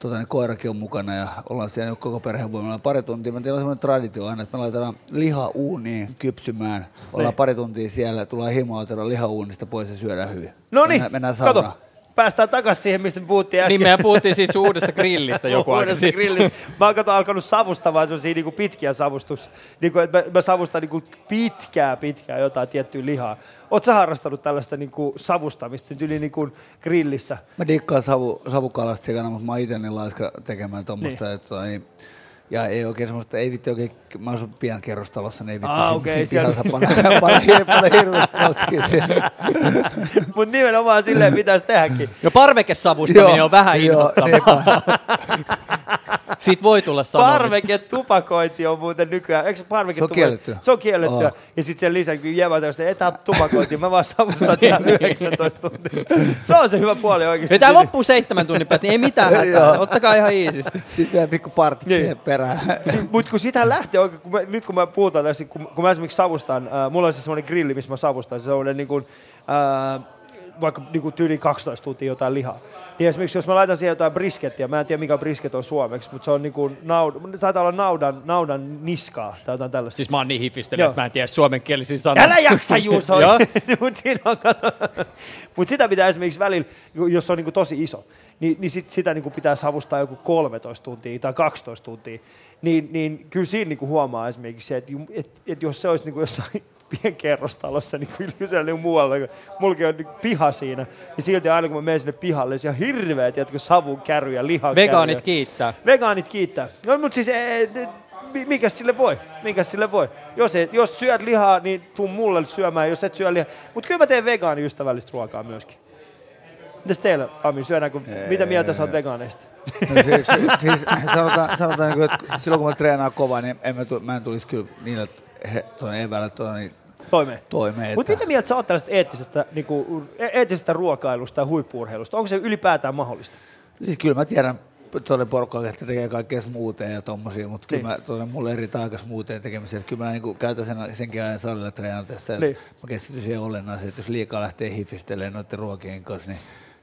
tota, niin koirakin on mukana ja ollaan siellä koko perheen voimalla pari tuntia. Meillä on semmoinen traditio aina, että me laitetaan liha uuniin kypsymään. Ollaan Niin. pari tuntia siellä, tullaan himoa, otetaan liha uunista pois ja syödään hyvin. No niin, mennään, mennään saunaan. kato. Päästään takaisin siihen, mistä me puhuttiin äsken. Niin mehän puhuttiin siitä sun uudesta grillistä joku aika sitten. grillistä. Mä oon kato alkanut savustamaan sellaisia niinku pitkiä savustus. Niinku, että mä, mä savustan niinku pitkää, pitkää jotain tiettyä lihaa. Oot sä harrastanut tällaista niinku savustamista nyt yli niinku grillissä? Mä diikkaan savu, savukalasta sekana, mutta mä oon itse niin laiska tekemään tuommoista. Niin. Että, niin, ja ei oikein semmoista, ei vitti oikein, mä asun pian kerrostalossa, niin ei vitti Ah, okei, okay, siellä- pihassa panna, panna, panna, panna hirveät notskia siellä. Mutta nimenomaan silleen pitäisi tehdäkin. Jo parvekesavustaminen Joo, on vähän innoittavaa. Siitä voi tulla sanomista. Parveke tupakointi on muuten nykyään. Eikö parveke Se on kiellettyä. Se on kiellettyä. Oh. Ja sitten sen lisäksi, kun jävä että ei tää tupakointi, mä vaan savustan ihan 19 tuntia. Se on se hyvä puoli oikeasti. Vetää loppuu seitsemän tunnin päästä, niin ei mitään hätää. Ottakaa ihan iisisti. Sitten vielä pikku partit Niin. siihen perään. Mutta kun sitä lähtee oikein, kun mä, nyt kun mä puhutaan tästä, kun, kun mä esimerkiksi savustan, äh, mulla on se semmoinen grilli, missä mä savustan, se on niin kuin, äh, vaikka niin kuin tyyli 12 tuntia jotain lihaa. Niin esimerkiksi jos mä laitan siihen jotain briskettiä, mä en tiedä mikä brisket on suomeksi, mutta se on niin kuin naud, taitaa olla naudan, naudan niskaa tai jotain tällaista. Siis mä oon niin hifistely, Joo. että mä en tiedä suomenkielisiä sanoja. Älä jaksa Juuso! Joo. Mut sitä pitää esimerkiksi välillä, jos se on niinku tosi iso, niin, niin sit, sitä niinku pitää savustaa joku 13 tuntia tai 12 tuntia. Niin, niin kyllä siinä niinku huomaa esimerkiksi se, että et, et jos se olisi niinku jossain pienkerrostalossa, niin kyllä siellä niinku muualla, kun mullakin on niinku piha siinä, niin silti aina kun mä menen sinne pihalle, niin siellä on hirveät jotkut savun käry ja lihan Vegaanit käry. kiittää. Vegaanit kiittää. No, mutta siis eh, eh, mi- mikäs sille voi? Mikäs sille voi? Jos, et, jos syöt lihaa, niin tuu mulle syömään, jos et syö lihaa. Mutta kyllä mä teen vegaaniystävällistä ruokaa myöskin. Mitäs teillä, Ami, syödäänkö, mitä mieltä sä oot vegaaneista? No siis, siis sanotaan, sanotaan niin että silloin kun mä treenaan kovaa, niin en mä, tu, mä en tulisi kyllä niillä he, tuonne eväällä tuonne niin Toimeen. toimeen. Mutta mitä mieltä sä oot tällaista eettisestä, niinku, e- eettisestä ruokailusta ja huippuurheilusta? Onko se ylipäätään mahdollista? Siis kyllä mä tiedän tuonne porukkaan, että tekee kaikkea smoothia ja tommosia, mutta kyllä Niin. mä tuonne mulle eri taika smoothia tekemiseen. Että Kyllä mä niinku käytän sen, senkin ajan salilla treenatessa. Niin. Niin. Mä keskityn siihen olennaiseen, että jos liikaa lähtee hifistelemään noiden ruokien kanssa, niin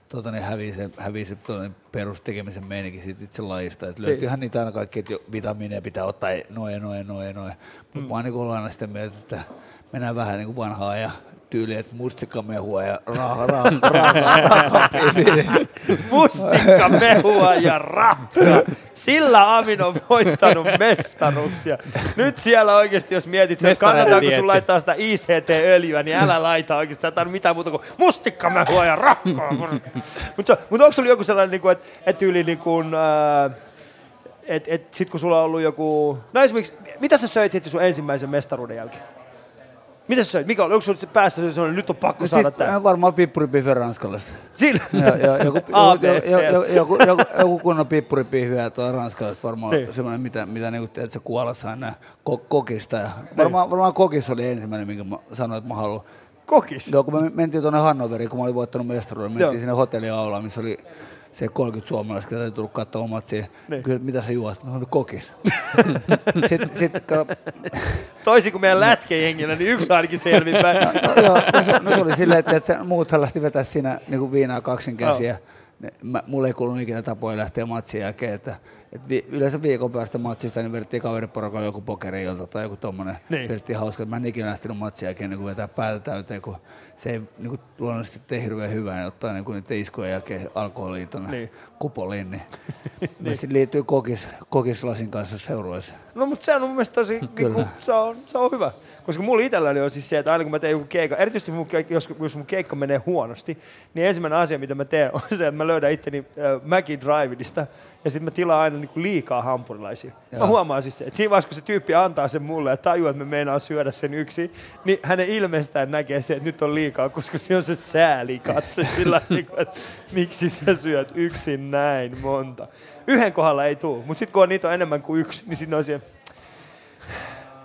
tota, niin hävii se, hävii se tuonne perustekemisen meininki siitä itse lajista. Että Niin. löytyyhän niitä aina kaikki, että jo vitamiineja pitää ottaa noin ja noin ja noin ja noin. Mutta Mm. mä oon niin aina sitä mieltä, että mennään vähän niin kuin vanhaa ja tyyliin, että mustikkamehua ja raaka, raaka, raaka, raaka, Mustikka, mehua ja rakka. Sillä Amin on voittanut mestaruksia. Nyt siellä oikeasti, jos mietit, kannataanko dieetti. sun laittaa sitä ICT-öljyä, niin älä laita oikeasti. Sä tarvitse mitään muuta kuin mustikka, mehua ja rakkaa. Mutta mut onko sulla joku sellainen, niin että et tyyli niin kuin, äh, et, et sit kun sulla on ollut joku... No esimerkiksi, mitä sä söit heti sun ensimmäisen mestaruuden jälkeen? Mitä sä söit? Mikä oli? Onko sulla se päässä sellainen, nyt on pakko No saada tää? varmaan pippuripihviä ranskalaista. Siinä. Joku, joku, joku, joku, joku, kunnon pippuripihviä tuolla ranskalaista varmaan Niin. niin. semmoinen, mitä, mitä niin kuin, sä kuolassa aina ko- kokista. Ja varmaan, varmaan kokis oli ensimmäinen, minkä mä sanoin, että mä haluan. Kokis? Joo, kun me mentiin tuonne Hannoveriin, kun mä olin voittanut mestaruuden, me Joo. mentiin sinne hotelliaulaan, missä oli se 30 suomalaista, ketä tullut katsoa omat siihen. Niin. Kyllä, mitä sä juot? No, oli kokis. sitten, sitten, kato, Toisin kuin meidän lätkejengillä, niin yksi ainakin selvinpäin. no, joo, no, se, no se oli silleen, että, että se, muuthan lähti vetää siinä niin kuin viinaa kaksin käsiä. Ne- Mä, mulle ei kuulunut ikinä tapoja lähteä matsin jälkeen, että, että vi, yleensä viikon päästä matsista niin vedettiin kaveriporukalla joku pokeriilta tai joku tommonen. Niin. Niin. Vedettiin hauska. Mä en ikinä lähtenyt matsin jälkeen niin kuin vetää päätä täyteen, kun se ei niin kuin, luonnollisesti tee hirveän hyvää, niin ottaa niin kuin niiden iskojen jälkeen alkoholiin tuonne Niin. niin. kupoliin. Niin. niin. Sitten liittyy kokis, kokislasin kanssa seurueeseen. No mutta se on mun mielestä tosi, niinku, Kyllä. se, on, se on hyvä. Koska mulla itselläni on siis se, että aina kun mä teen joku keikka, erityisesti mun, jos, jos mun keikka menee huonosti, niin ensimmäinen asia, mitä mä teen, on se, että mä löydän itteni äh, Mackie Drivinista ja sitten mä tilaan aina niinku liikaa hampurilaisia. Mä Joo. huomaan siis se, että siinä vaiheessa, kun se tyyppi antaa sen mulle ja tajuaa, että me meinaa syödä sen yksin, niin hänen ilmeestään näkee se, että nyt on liikaa, koska se on se sääli katse sillä, niinku, että miksi sä syöt yksin näin monta. Yhden kohdalla ei tule, mutta sitten kun on niitä on enemmän kuin yksi, niin sitten on siellä,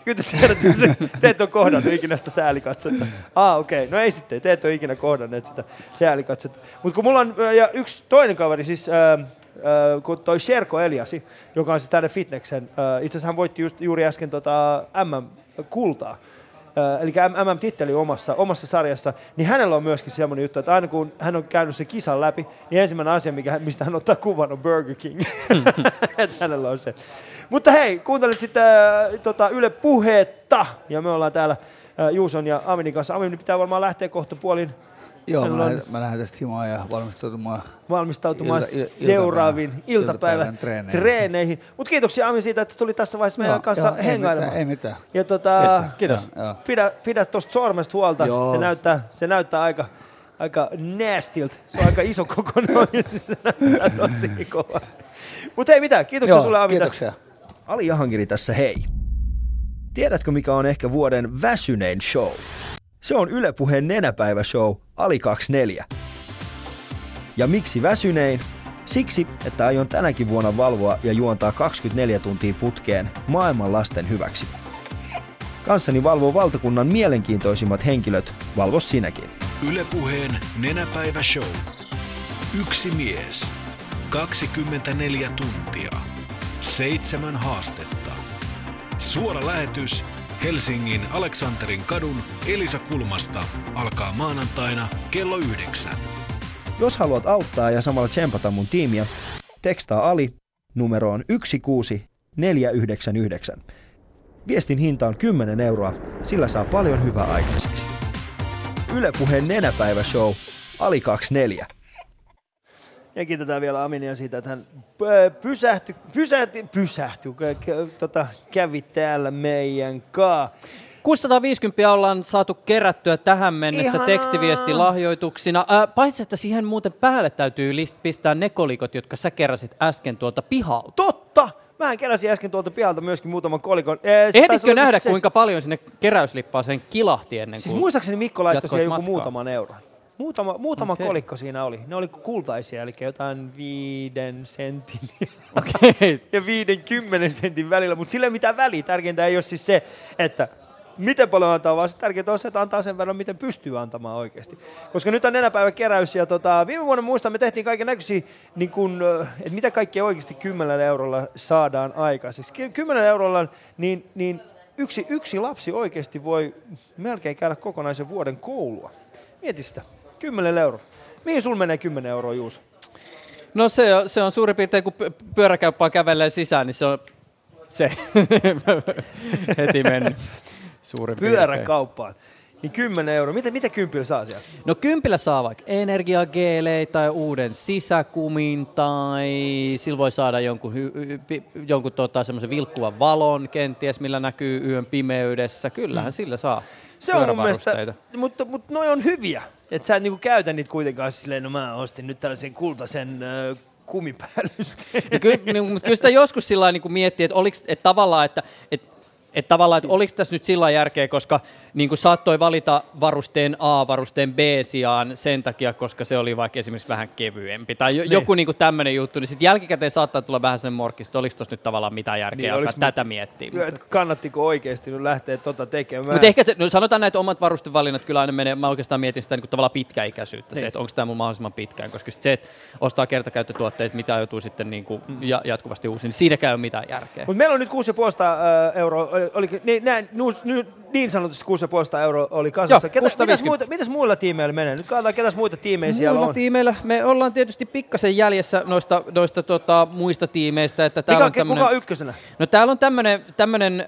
Kyllä te tiedätte, että se- te et ole kohdannut ikinä sitä säälikatsetta. Ah, okei. Okay. No ei sitten, te et ole ikinä kohdanneet sitä säälikatsetta. Mutta kun mulla on ja yksi toinen kaveri, siis äh, kun toi Sherko Eliasi, joka on siis tänne fitneksen, itse asiassa hän voitti just, juuri äsken tota MM-kultaa. Eli MM-titteli omassa, omassa sarjassa, niin hänellä on myöskin semmoinen juttu, että aina kun hän on käynyt sen kisan läpi, niin ensimmäinen asia, mikä, mistä hän ottaa kuvan, on Burger King. hänellä on se. Mutta hei, kuuntelit sitten äh, tota, Yle Puhetta, ja me ollaan täällä äh, Juuson ja Aminin kanssa. Amini pitää varmaan lähteä kohta puolin Joo, mä lähden, mä lähden tästä himaan ja valmistautumaan, valmistautumaan ilta- il- seuraaviin iltapäivän- iltapäivän treeneihin. treeneihin. Mutta kiitoksia Ami siitä, että tuli tässä vaiheessa meidän Joo, kanssa joo, ei hengailemaan. mitään, ei mitään. Ja tota, Kiitos. Joo, joo. pidä, pidä tuosta sormesta huolta. Joo. Se näyttää, se näyttää aika, aika nastilta. Se on aika iso kokonainen. se näyttää tosi kova. Mutta hei mitään, kiitoksia Joo, sulle Ami kiitoksia. tästä. Ali Jahangiri tässä hei. Tiedätkö mikä on ehkä vuoden väsynein show? Se on Yle Puheen nenäpäiväshow Ali 24. Ja miksi väsynein? Siksi, että aion tänäkin vuonna valvoa ja juontaa 24 tuntia putkeen maailman lasten hyväksi. Kanssani valvoo valtakunnan mielenkiintoisimmat henkilöt, valvo sinäkin. Ylepuheen Nenäpäivä Show. Yksi mies. 24 tuntia. Seitsemän haastetta. Suora lähetys Helsingin Aleksanterin kadun Elisa Kulmasta alkaa maanantaina kello yhdeksän. Jos haluat auttaa ja samalla tsempata mun tiimiä, tekstaa Ali numeroon 16499. Viestin hinta on 10 euroa, sillä saa paljon hyvää aikaiseksi. Yle Puheen nenäpäiväshow Ali 24. Ja kiitetään vielä Aminia siitä, että hän pysähtyi, pysähtyi, kä- tota, kävi täällä meidän kaa. 650 ollaan saatu kerättyä tähän mennessä Ihanaa! tekstiviestilahjoituksina. Äh, paitsi, että siihen muuten päälle täytyy list- pistää ne kolikot, jotka sä keräsit äsken tuolta pihalta. Totta! Mähän keräsin äsken tuolta pihalta myöskin muutaman kolikon. Taisi Ehditkö nähdä, se- kuinka paljon sinne keräyslippaaseen kilahti ennen kuin Siis muistaakseni Mikko laittoi siihen joku matkaa? muutaman euron. Muutama, muutama Okei. kolikko siinä oli. Ne oli kultaisia, eli jotain viiden sentin Okei. ja viiden kymmenen sentin välillä. Mutta sillä ei mitään väliä. Tärkeintä ei ole siis se, että miten paljon antaa, vaan se tärkeintä on se, että antaa sen verran, miten pystyy antamaan oikeasti. Koska nyt on nenäpäivä keräys ja tota, viime vuonna muistan, me tehtiin kaiken näköisiä, niin kun, ö, että mitä kaikkea oikeasti 10 eurolla saadaan aikaan. Siis 10 eurolla niin, niin yksi, yksi lapsi oikeasti voi melkein käydä kokonaisen vuoden koulua. Mieti sitä. 10 euroa. Mihin sul menee 10 euroa, Juus? No se on, se on suurin piirtein, kun py- pyöräkäyppää kävelee sisään, niin se on se heti mennyt. Suurin piirtein. Pyöräkauppaan. Niin 10 euroa. Mitä, mitä kympillä saa sieltä? No kympillä saa vaikka energiageelei tai uuden sisäkumin tai sillä voi saada jonkun, jonkun tota, semmoisen vilkkuvan valon kenties, millä näkyy yön pimeydessä. Kyllähän Mm. sillä saa Se on mun mielestä, mutta, mutta noi on hyviä. Että sä et niinku käytä niitä kuitenkaan silleen, no mä ostin nyt tällaisen kultaisen äh, kumipäällysten. No kyllä, niin, kyllä sitä joskus sillä niin miettii, että, oliks, että tavallaan, että, että että tavallaan, että oliko tässä nyt sillä järkeä, koska niin kuin saattoi valita varusteen A varusteen B sijaan sen takia, koska se oli vaikka esimerkiksi vähän kevyempi tai Niin. joku niin kuin tämmöinen juttu, niin sitten jälkikäteen saattaa tulla vähän sen morkkista, että oliko tuossa nyt tavallaan mitään järkeä niin, alkaa tätä miettiä. Kyllä, että kannattiko oikeasti nyt lähteä tota tekemään. Mutta ehkä se, no sanotaan näitä omat varustevalinnat kyllä aina menee, mä oikeastaan mietin sitä niin kuin tavallaan pitkäikäisyyttä, Niin. se, että onko tämä mun mahdollisimman pitkään, koska sit se, että ostaa kertakäyttötuotteita, mitä joutuu sitten niin kuin Mm. ja, jatkuvasti uusiin, niin siinäkään ei ole mitään järkeä. Mutta meillä on nyt 6,5 euroa, oli, oli, niin, näin, nu, nu, niin sanotusti 6,5 euroa oli kasassa. Joo, Ketä, mitäs, 650. muita, mitäs muilla tiimeillä menee? Nyt katsotaan, ketäs muita tiimejä siellä Muilla on. tiimeillä me ollaan tietysti pikkasen jäljessä noista, noista tota, muista tiimeistä. Että täällä Mikä, on tämmönen, kuka on ykkösenä? No täällä on tämmöinen tämmönen,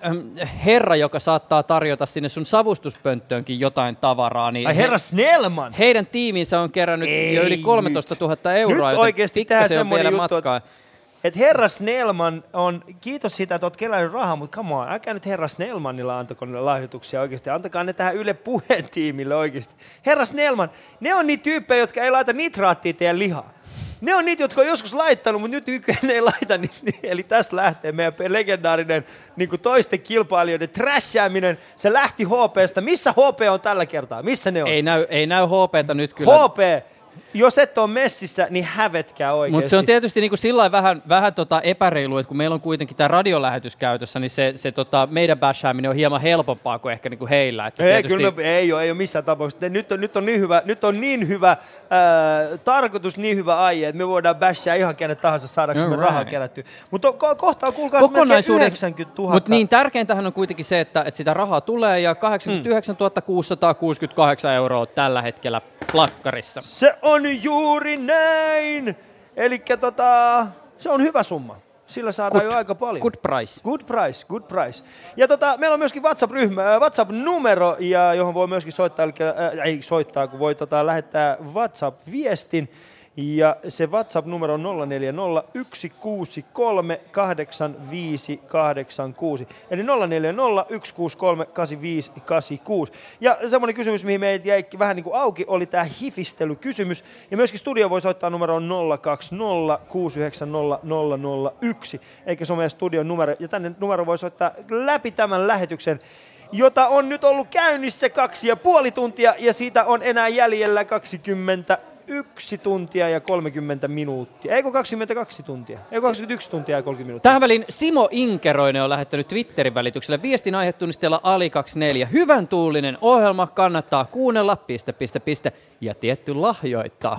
herra, joka saattaa tarjota sinne sun savustuspönttöönkin jotain tavaraa. Niin Ai herra Snellman! Heidän tiiminsä on kerännyt Ei jo yli 13 000 euroa, Nyt joten oikeasti on semmoinen vielä juttu, matkaa. että et herra Snellman on, kiitos siitä, että oot kerännyt rahaa, mutta come on, älkää nyt herra Snellmanilla antako niille lahjoituksia oikeasti. Antakaa ne tähän Yle Puheen tiimille oikeasti. Herra Snellman, ne on niitä tyyppejä, jotka ei laita nitraattia teidän lihaa. Ne on niitä, jotka on joskus laittanut, mutta nyt nykyään ne ei laita niitä. Eli tästä lähtee meidän legendaarinen niin kuin toisten kilpailijoiden trashääminen. Se lähti HPstä. Missä HP on tällä kertaa? Missä ne on? Ei näy, ei näy HPtä nyt kyllä. HP! Jos et ole messissä, niin hävetkää oikeasti. Mutta se on tietysti niin kuin sillä vähän, vähän tota epäreilu, että kun meillä on kuitenkin tämä radiolähetys käytössä, niin se, se tota meidän bashääminen on hieman helpompaa kuin ehkä niin kuin heillä. Että Ei, tietysti, kyllä me, ei ole, ei ole missään tapauksessa. Nyt on, nyt on niin hyvä, nyt on niin hyvä ää, tarkoitus, niin hyvä aie, että me voidaan bashää ihan kenet tahansa saadaksemme Alright. rahaa kerättyä. Mutta ko- kohta on kuulkaa melkein 90 000. Mutta niin tärkeintähän on kuitenkin se, että, että sitä rahaa tulee ja 89 668 euroa tällä hetkellä plakkarissa. Se on juuri näin! Eli tota, se on hyvä summa. sillä saadaan Good- jo aika paljon. good price. Good price, good price. Ja tota, meillä on myöskin WhatsApp-ryhmä, äh, WhatsApp-numero, ja johon voi myöskin soittaa, eli, äh, ei soittaa, kun voi tota, lähettää WhatsApp-viestin. Ja se WhatsApp-numero on 040 163 8586. Eli 040 163 8586. Ja semmoinen kysymys, mihin meitä jäi vähän niin kuin auki, oli tämä hifistelykysymys. Ja myöskin studio voi soittaa numeroon 020 690 001. Eikä se on meidän studion numero. Ja tänne numero voi soittaa läpi tämän lähetyksen jota on nyt ollut käynnissä kaksi ja puoli tuntia, ja siitä on enää jäljellä 20 yksi tuntia ja 30 minuuttia. Eikö 22 tuntia? Eikö 21 tuntia ja 30 minuuttia? Tähän väliin Simo Inkeroinen on lähettänyt Twitterin välityksellä viestin aihetunnisteella Ali24. Hyvän tuulinen ohjelma kannattaa kuunnella, piste, piste, piste, ja tietty lahjoittaa,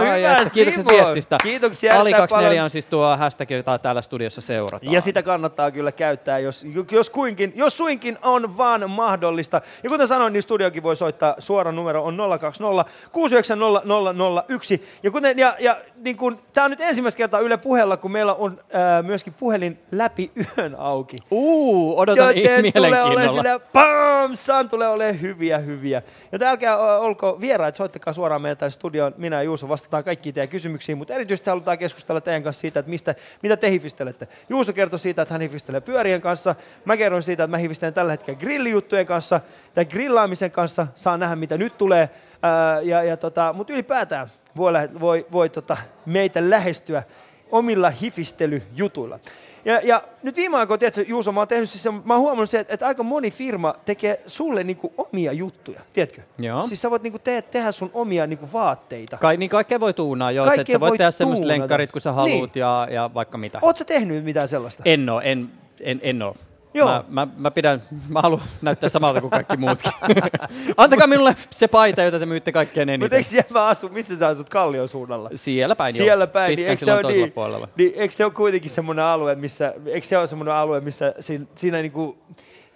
No! huutomerkki. Hyvä, Ai, että, kiitokset Simo. viestistä. Kiitoksia Ali24 erittäin paljon. on siis tuo hashtag, jota täällä studiossa seurataan. Ja sitä kannattaa kyllä käyttää, jos, jos, kuinkin, jos suinkin on vaan mahdollista. Ja kuten sanoin, niin studiokin voi soittaa. Suora numero on 020 690 001. Ja, kuten, ja, ja niin kun, tämä on nyt ensimmäistä kertaa Yle puheella, kun meillä on ää, myöskin puhelin läpi yön auki. Uu, odotan Joten tulee olemaan sillä, pam, saan tulee olemaan hyviä, hyviä. Joten älkää olko vieraat, soittakaa suoraan meidän studioon. Minä ja Juuso vastataan kaikkiin teidän kysymyksiin, mutta erityisesti halutaan keskustella teidän kanssa siitä, että mistä, mitä te hifistelette. Juuso kertoi siitä, että hän hifistelee pyörien kanssa. Mä kerron siitä, että mä hifistelen tällä hetkellä grillijuttujen kanssa tai grillaamisen kanssa. Saa nähdä, mitä nyt tulee. Ää, ja, ja tota, mutta ylipäätään voi, voi, voi tota, meitä lähestyä omilla hifistelyjutuilla. Ja, ja nyt viime aikoina, tiedätkö, Juuso, mä oon, tehnyt siis, mä oon huomannut se, että, että aika moni firma tekee sulle niinku omia juttuja, tiedätkö? Joo. Siis sä voit niinku te- tehdä sun omia niinku vaatteita. Kai, niin kaikkea voi tuunaa, joo. Kaikkea sä voit voi tehdä semmoiset lenkkarit, kun sä haluut Niin. ja, ja vaikka mitä. Oot sä tehnyt mitään sellaista? En oo, en, en, en oo. Joo. Mä, mä, mä, pidän, mä haluan näyttää samalta kuin kaikki muutkin. Antakaa minulle se paita, jota te myytte kaikkein eniten. Mutta eikö siellä asu, missä sä asut Kallion suunnalla? Siellä päin, joo. Siellä päin, niin eikö se, ole niin, niin, eikö se ole kuitenkin semmoinen alue, missä, eikö se ole semmoinen alue, missä siinä, siinä niinku,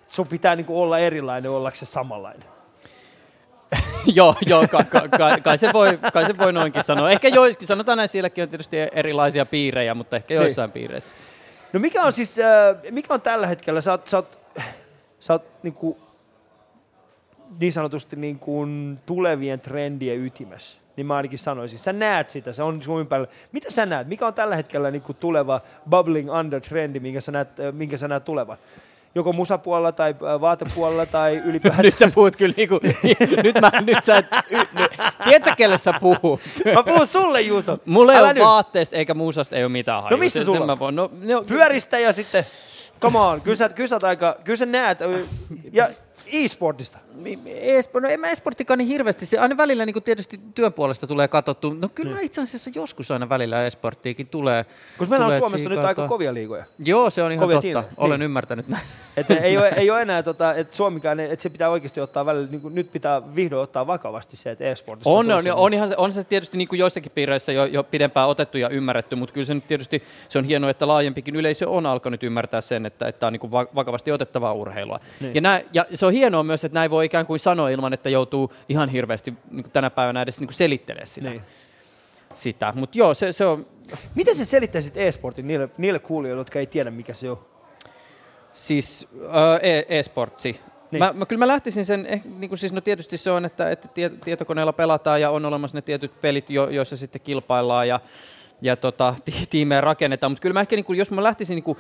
sun pitää niinku olla erilainen, ollakseen samanlainen? joo, joo ka, ka, ka, kai, se voi, kai se voi noinkin sanoa. Ehkä joiskin, sanotaan näin, sielläkin on tietysti erilaisia piirejä, mutta ehkä Niin. joissain piireissä. No mikä on siis, äh, mikä on tällä hetkellä, sä oot, sä oot, sä oot niinku, niin sanotusti niin kuin tulevien trendien ytimessä. Niin mä ainakin sanoisin. Sä näet sitä, se on sun ympärillä. Mitä sä näet? Mikä on tällä hetkellä niin kuin tuleva bubbling under trendi, minkä sä näet, äh, minkä sä näet tulevan? Joko musapuolella tai äh, vaatepuolella tai ylipäätään. nyt sä puhut kyllä niinku, nyt mä, nyt sä, et, y, tiedätkö kelle sä puhut? Mä puhun sulle, Juuso. Mulla ei Älä ole nyt. vaatteesta eikä musasta, ei ole mitään hajua. No mistä sulla sen mä voin- no, no, Pyöristä ja sitten, come on, kyllä sä, kyllä sä, aika, kyllä sä näet. Ja e-sportista. Espo, no en mä esporttikaan niin hirveästi. Se aina välillä niin tietysti työn puolesta tulee katsottu. No kyllä Niin. itse asiassa joskus aina välillä esporttiikin tulee. Koska meillä on Suomessa nyt tsiikailtua. aika kovia liigoja. Joo, se on ihan Kovia totta. tiimejä, Olen niin. ymmärtänyt näin. Että ei, ole, ei ole enää, tota, että Suomikään, että se pitää oikeasti ottaa välillä, niin kuin, nyt pitää vihdoin ottaa vakavasti se, että e-sportissa On, on, on, ihan se, on se tietysti niin kuin joissakin piireissä jo, jo pidempään otettu ja ymmärretty, mutta kyllä se nyt tietysti se on hienoa, että laajempikin yleisö on alkanut ymmärtää sen, että, että tämä on niin kuin va- vakavasti otettavaa urheilua. Niin. Ja, nää, ja se on hienoa myös, että näin voi ikään kuin sanoa ilman, että joutuu ihan hirveästi niin kuin tänä päivänä edes niin selittelemään sitä. Niin. sitä. Mutta joo, se, se on... Miten sä selittäisit e-sportin niille, niille kuulijoille, jotka ei tiedä, mikä se on? Siis äh, e- e-sportsi. Niin. Niin. Mä, mä, kyllä mä lähtisin sen, eh, niin kuin siis, no tietysti se on, että, että tie, tietokoneella pelataan ja on olemassa ne tietyt pelit, jo, joissa sitten kilpaillaan ja, ja tota, ti, tiimejä rakennetaan, mutta kyllä mä ehkä, niin kuin, jos mä lähtisin, niin kuin,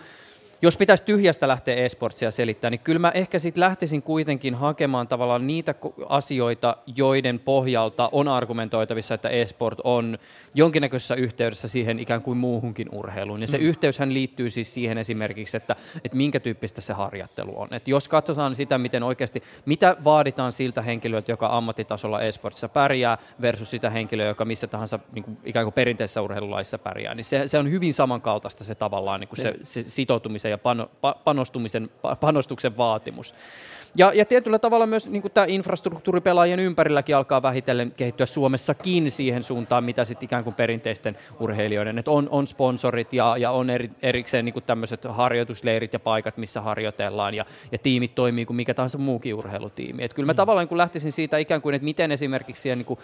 jos pitäisi tyhjästä lähteä e-sportsia selittämään, niin kyllä mä ehkä sitten lähtisin kuitenkin hakemaan tavallaan niitä asioita, joiden pohjalta on argumentoitavissa, että e-sport on jonkinnäköisessä yhteydessä siihen ikään kuin muuhunkin urheiluun. Ja se Mm. mm. yhteyshän liittyy siis siihen esimerkiksi, että, että minkä tyyppistä se harjoittelu on. Et jos katsotaan sitä, miten oikeasti, mitä vaaditaan siltä henkilöltä, joka ammattitasolla e-sportissa pärjää, versus sitä henkilöä, joka missä tahansa niin kuin, ikään kuin perinteisessä urheilulaissa pärjää, niin se, se on hyvin samankaltaista se tavallaan niin kuin se, Niin. se sitoutumisen ja pano, pa, panostumisen, pa, panostuksen vaatimus. Ja, ja tietyllä tavalla myös niin tämä infrastruktuuri pelaajien ympärilläkin alkaa vähitellen kehittyä Suomessakin siihen suuntaan, mitä sitten ikään kuin perinteisten urheilijoiden, että on, on sponsorit ja, ja on eri, erikseen niin tämmöiset harjoitusleirit ja paikat, missä harjoitellaan ja, ja tiimit toimii kuin mikä tahansa muukin urheilutiimi. Et kyllä mä Mm. tavallaan kun lähtisin siitä ikään kuin, että miten esimerkiksi siellä niin kuin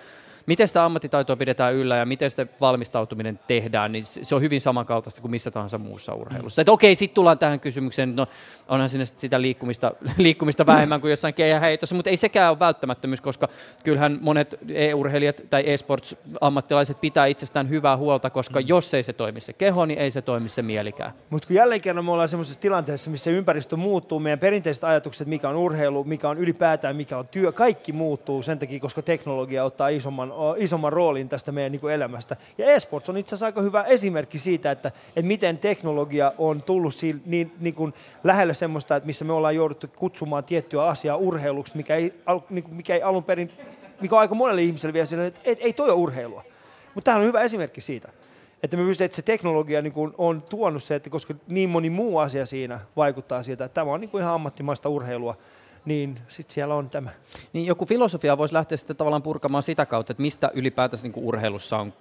miten sitä ammattitaitoa pidetään yllä ja miten sitä valmistautuminen tehdään, niin se on hyvin samankaltaista kuin missä tahansa muussa urheilussa. Mm. okei, sitten tullaan tähän kysymykseen, no onhan sinne sitä liikkumista, liikkumista vähemmän kuin jossain keihäheitossa, mutta ei sekään ole välttämättömyys, koska kyllähän monet e-urheilijat tai e-sports-ammattilaiset pitää itsestään hyvää huolta, koska mm. jos ei se toimi se keho, niin ei se toimi se mielikään. Mutta kun jälleen kerran me ollaan sellaisessa tilanteessa, missä ympäristö muuttuu, meidän perinteiset ajatukset, mikä on urheilu, mikä on ylipäätään, mikä on työ, kaikki muuttuu sen takia, koska teknologia ottaa isomman, isomman roolin tästä meidän niin kuin elämästä. Ja esports on itse asiassa aika hyvä esimerkki siitä, että, että miten teknologia on tullut siinä, niin, niin kuin lähelle semmoista, että missä me ollaan jouduttu kutsumaan tiettyä asiaa urheiluksi, mikä ei, niin kuin, mikä ei alun perin, mikä on aika monelle ihmiselle vielä sillä, että ei, ei toi ole urheilua. Mutta tämä on hyvä esimerkki siitä että me pystytään, että se teknologia niin kuin on tuonut se, että koska niin moni muu asia siinä vaikuttaa siitä, että tämä on niin kuin ihan ammattimaista urheilua, niin sitten siellä on tämä. Niin joku filosofia voisi lähteä sitten tavallaan purkamaan sitä kautta, että mistä ylipäätänsä niin urheilussa on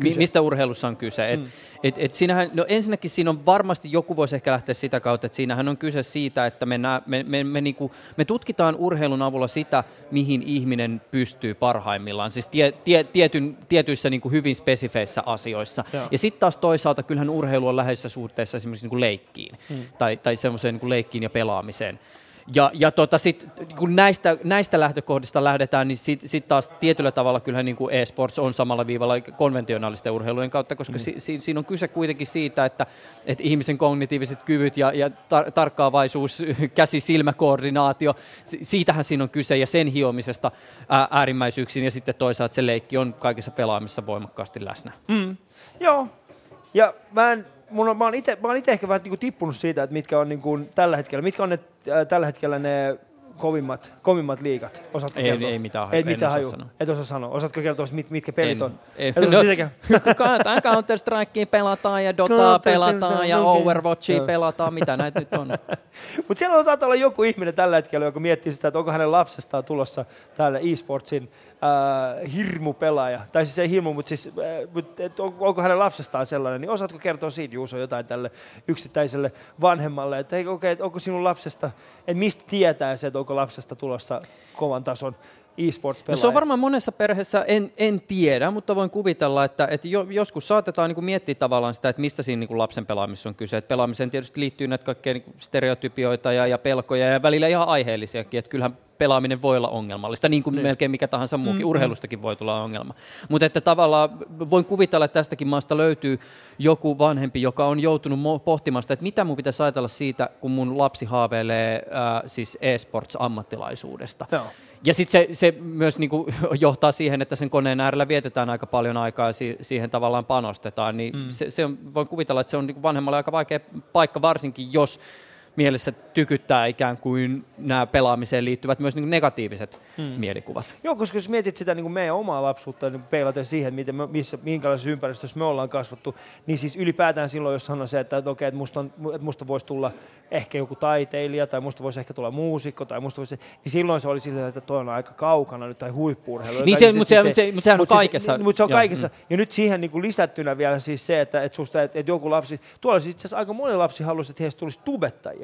kyse. mistä urheilussa on kyse. Et, mm. et, et siinähän, no ensinnäkin siinä on varmasti, joku voisi ehkä lähteä sitä kautta, että siinähän on kyse siitä, että me, nää, me, me, me, niinku, me tutkitaan urheilun avulla sitä, mihin ihminen pystyy parhaimmillaan, siis tie, tie, tietyn, tietyissä niinku hyvin spesifeissä asioissa. Joo. Ja sitten taas toisaalta kyllähän urheilu on läheisessä suhteessa esimerkiksi niinku leikkiin, mm. tai, tai semmoiseen niinku leikkiin ja pelaamiseen. Ja, ja tota sit, kun näistä, näistä lähtökohdista lähdetään, niin sitten sit taas tietyllä tavalla kyllähän niin kuin e-sports on samalla viivalla konventionaalisten urheilujen kautta, koska mm. si, si, siinä on kyse kuitenkin siitä, että, että ihmisen kognitiiviset kyvyt ja, ja tar, tarkkaavaisuus, käsi-silmäkoordinaatio, siitähän siinä on kyse ja sen hiomisesta ää, äärimmäisyyksiin ja sitten toisaalta se leikki on kaikessa pelaamisessa voimakkaasti läsnä. Mm. Joo, ja mä en mun on, mä oon itse ehkä vähän niin tippunut siitä, että mitkä on niin kuin tällä hetkellä, mitkä on ne, äh, tällä hetkellä ne kovimmat, kovimmat liigat? Osaatko ei, kertoa? ei mitään, ei mitään haju. Sanoa. Et osaa sanoa. Osaatko kertoa, mit, mitkä pelit en, on? Ei, Et no, counter Strikea pelataan ja Dotaa pelataan ja okay. Overwatchia pelataan, mitä näitä nyt on. Mutta siellä on olla joku ihminen tällä hetkellä, joka miettii sitä, että onko hänen lapsestaan tulossa täällä e-sportsin äh, hirmupelaaja, tai siis ei hirmu, mutta siis, äh, et on, onko hänen lapsestaan sellainen, niin osaatko kertoa siitä Juuso jotain tälle yksittäiselle vanhemmalle, että hei, okay, onko sinun lapsesta, että mistä tietää se, että onko lapsesta tulossa kovan tason e-sports no se on varmaan monessa perheessä, en, en tiedä, mutta voin kuvitella, että, että jo, joskus saatetaan niin kuin miettiä tavallaan sitä, että mistä siinä niin kuin lapsen pelaamisessa on kyse. Että pelaamiseen tietysti liittyy näitä kaikkea niin stereotypioita ja, ja pelkoja ja välillä ihan aiheellisiakin, että kyllähän pelaaminen voi olla ongelmallista, niin kuin niin. melkein mikä tahansa muukin. Mm, Urheilustakin voi tulla ongelma. Mutta että tavallaan voin kuvitella, että tästäkin maasta löytyy joku vanhempi, joka on joutunut pohtimaan sitä, että mitä mun pitäisi ajatella siitä, kun mun lapsi haaveilee äh, siis e-sports-ammattilaisuudesta. Joo. Ja sitten se, se myös niinku johtaa siihen, että sen koneen äärellä vietetään aika paljon aikaa ja si, siihen tavallaan panostetaan. Niin mm. se, se on, voin kuvitella, että se on niinku vanhemmalle aika vaikea paikka, varsinkin jos mielessä tykyttää ikään kuin nämä pelaamiseen liittyvät myös niin negatiiviset hmm. mielikuvat. Joo, koska jos mietit sitä niin kuin meidän omaa lapsuutta, niin peilaten siihen, miten me, missä, minkälaisessa ympäristössä me ollaan kasvattu, niin siis ylipäätään silloin, jos sanoo se, että, että okei, että musta, on, että musta voisi tulla ehkä joku taiteilija, tai musta voisi ehkä tulla muusikko, tai musta voisi, niin silloin se oli sillä, että toi on aika kaukana nyt, tai huippuurheilu. Niin se, mutta se, se, se, sehän on kaikessa. Siis, mutta se on kaikessa. Mm. Ja nyt siihen niin kuin lisättynä vielä siis se, että, että, susta, että, että joku lapsi, tuolla siis itse asiassa aika moni lapsi halusi, että heistä tulisi tubettajia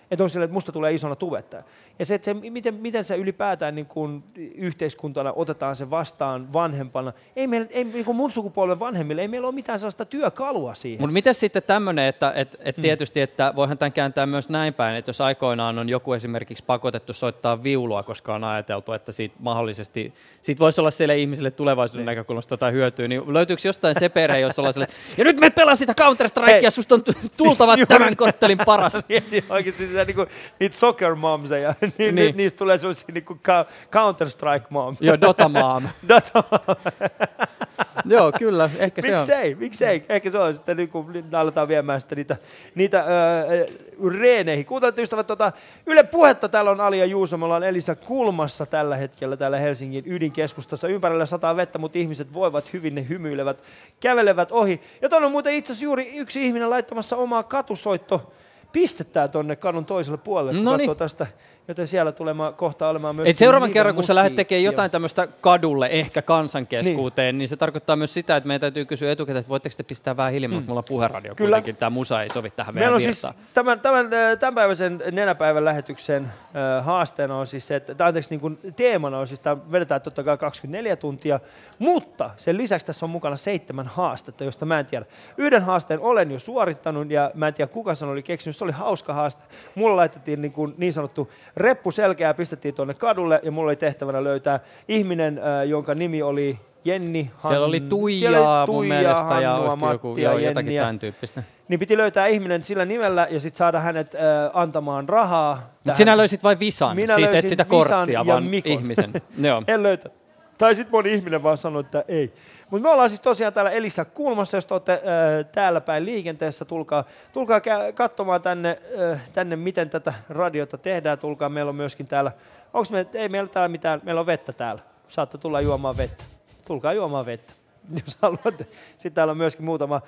että on sille, että musta tulee isona tubettaja. Ja se, että se, miten, miten se ylipäätään niin kuin yhteiskuntana otetaan se vastaan vanhempana. Ei meillä, ei, niin kuin mun sukupolven vanhemmille, ei meillä ole mitään sellaista työkalua siihen. Mutta miten sitten tämmöinen, että et, et hmm. tietysti, että voihan tämän kääntää myös näin päin, että jos aikoinaan on joku esimerkiksi pakotettu soittaa viulua, koska on ajateltu, että siitä mahdollisesti, siitä voisi olla siellä ihmisille tulevaisuuden niin. näkökulmasta jotain hyötyä, niin löytyykö jostain se perhe, jos ollaan sille, ja nyt me pelaa sitä counter strikea susta on tultava siis tämän korttelin paras. Oikeasti sitä, niin kuin, niitä soccer momseja, niin, niin. niistä tulee sellaisia niin kuin Counter-Strike mom. Joo, Dota mom. Dota mom. Joo, kyllä, ehkä se miksei, on. Miksei, ehkä se on sitten, niin kuin aletaan viemään sitten niitä, niitä öö, reeneihin. Kuuntelette ystävät, tota, Yle Puhetta, täällä on Ali ja Juuso, me ollaan Elisa Kulmassa tällä hetkellä täällä Helsingin ydinkeskustassa. Ympärillä sataa vettä, mutta ihmiset voivat hyvin, ne hymyilevät, kävelevät ohi. Ja tuonne on muuten itse asiassa juuri yksi ihminen laittamassa omaa katusoitto pistetään tonne kadun toiselle puolelle, Noniin. katsoo tästä, joten siellä tulemaan kohta olemaan myös Et seuraavan kerran, kun sä lähdet tekemään jotain tämmöistä kadulle, ehkä kansankeskuuteen, niin. niin se tarkoittaa myös sitä, että meidän täytyy kysyä etukäteen, että voitteko te pistää vähän hiljemmin, mm. mulla on puheradio Kyllä. kuitenkin, tämä musa ei sovi tähän Meillä on siis virtaan. tämän, tämän, äh, tämänpäiväisen nenäpäivän lähetyksen äh, haasteena on siis se, että, tai anteeksi, niin kuin teemana on siis, tämä vedetään totta kai 24 tuntia, mutta sen lisäksi tässä on mukana seitsemän haastetta, josta mä en tiedä. Yhden haasteen olen jo suorittanut ja mä en tiedä kuka sen oli keksinyt, se oli hauska haaste. Mulla laitettiin niin, kuin niin sanottu reppu selkeä, pistettiin tuonne kadulle ja mulla oli tehtävänä löytää ihminen, äh, jonka nimi oli Jenni. Siellä oli Han- Tuijaa siellä oli mun Tuijaa, mielestä ja Hannua, joku, Mattia, joo, jotakin Jenniä. tämän tyyppistä. Niin piti löytää ihminen sillä nimellä ja sitten saada hänet äh, antamaan rahaa. Mutta sinä löysit vain visan, Minä siis et sitä korttia, ja vaan Mikon. ihmisen. Joo. en löytä. Tai sitten moni ihminen vaan sanoi, että ei. Mutta me ollaan siis tosiaan täällä Elisa Kulmassa, jos te olette äh, täällä päin liikenteessä, tulkaa, tulkaa kä- katsomaan tänne, äh, tänne, miten tätä radiota tehdään. Tulkaa, meillä on myöskin täällä, onks me, ei meillä täällä mitään, meillä on vettä täällä. Saatte tulla juomaan vettä. Tulkaa juomaan vettä. Jos haluatte. Sitten täällä on myöskin muutama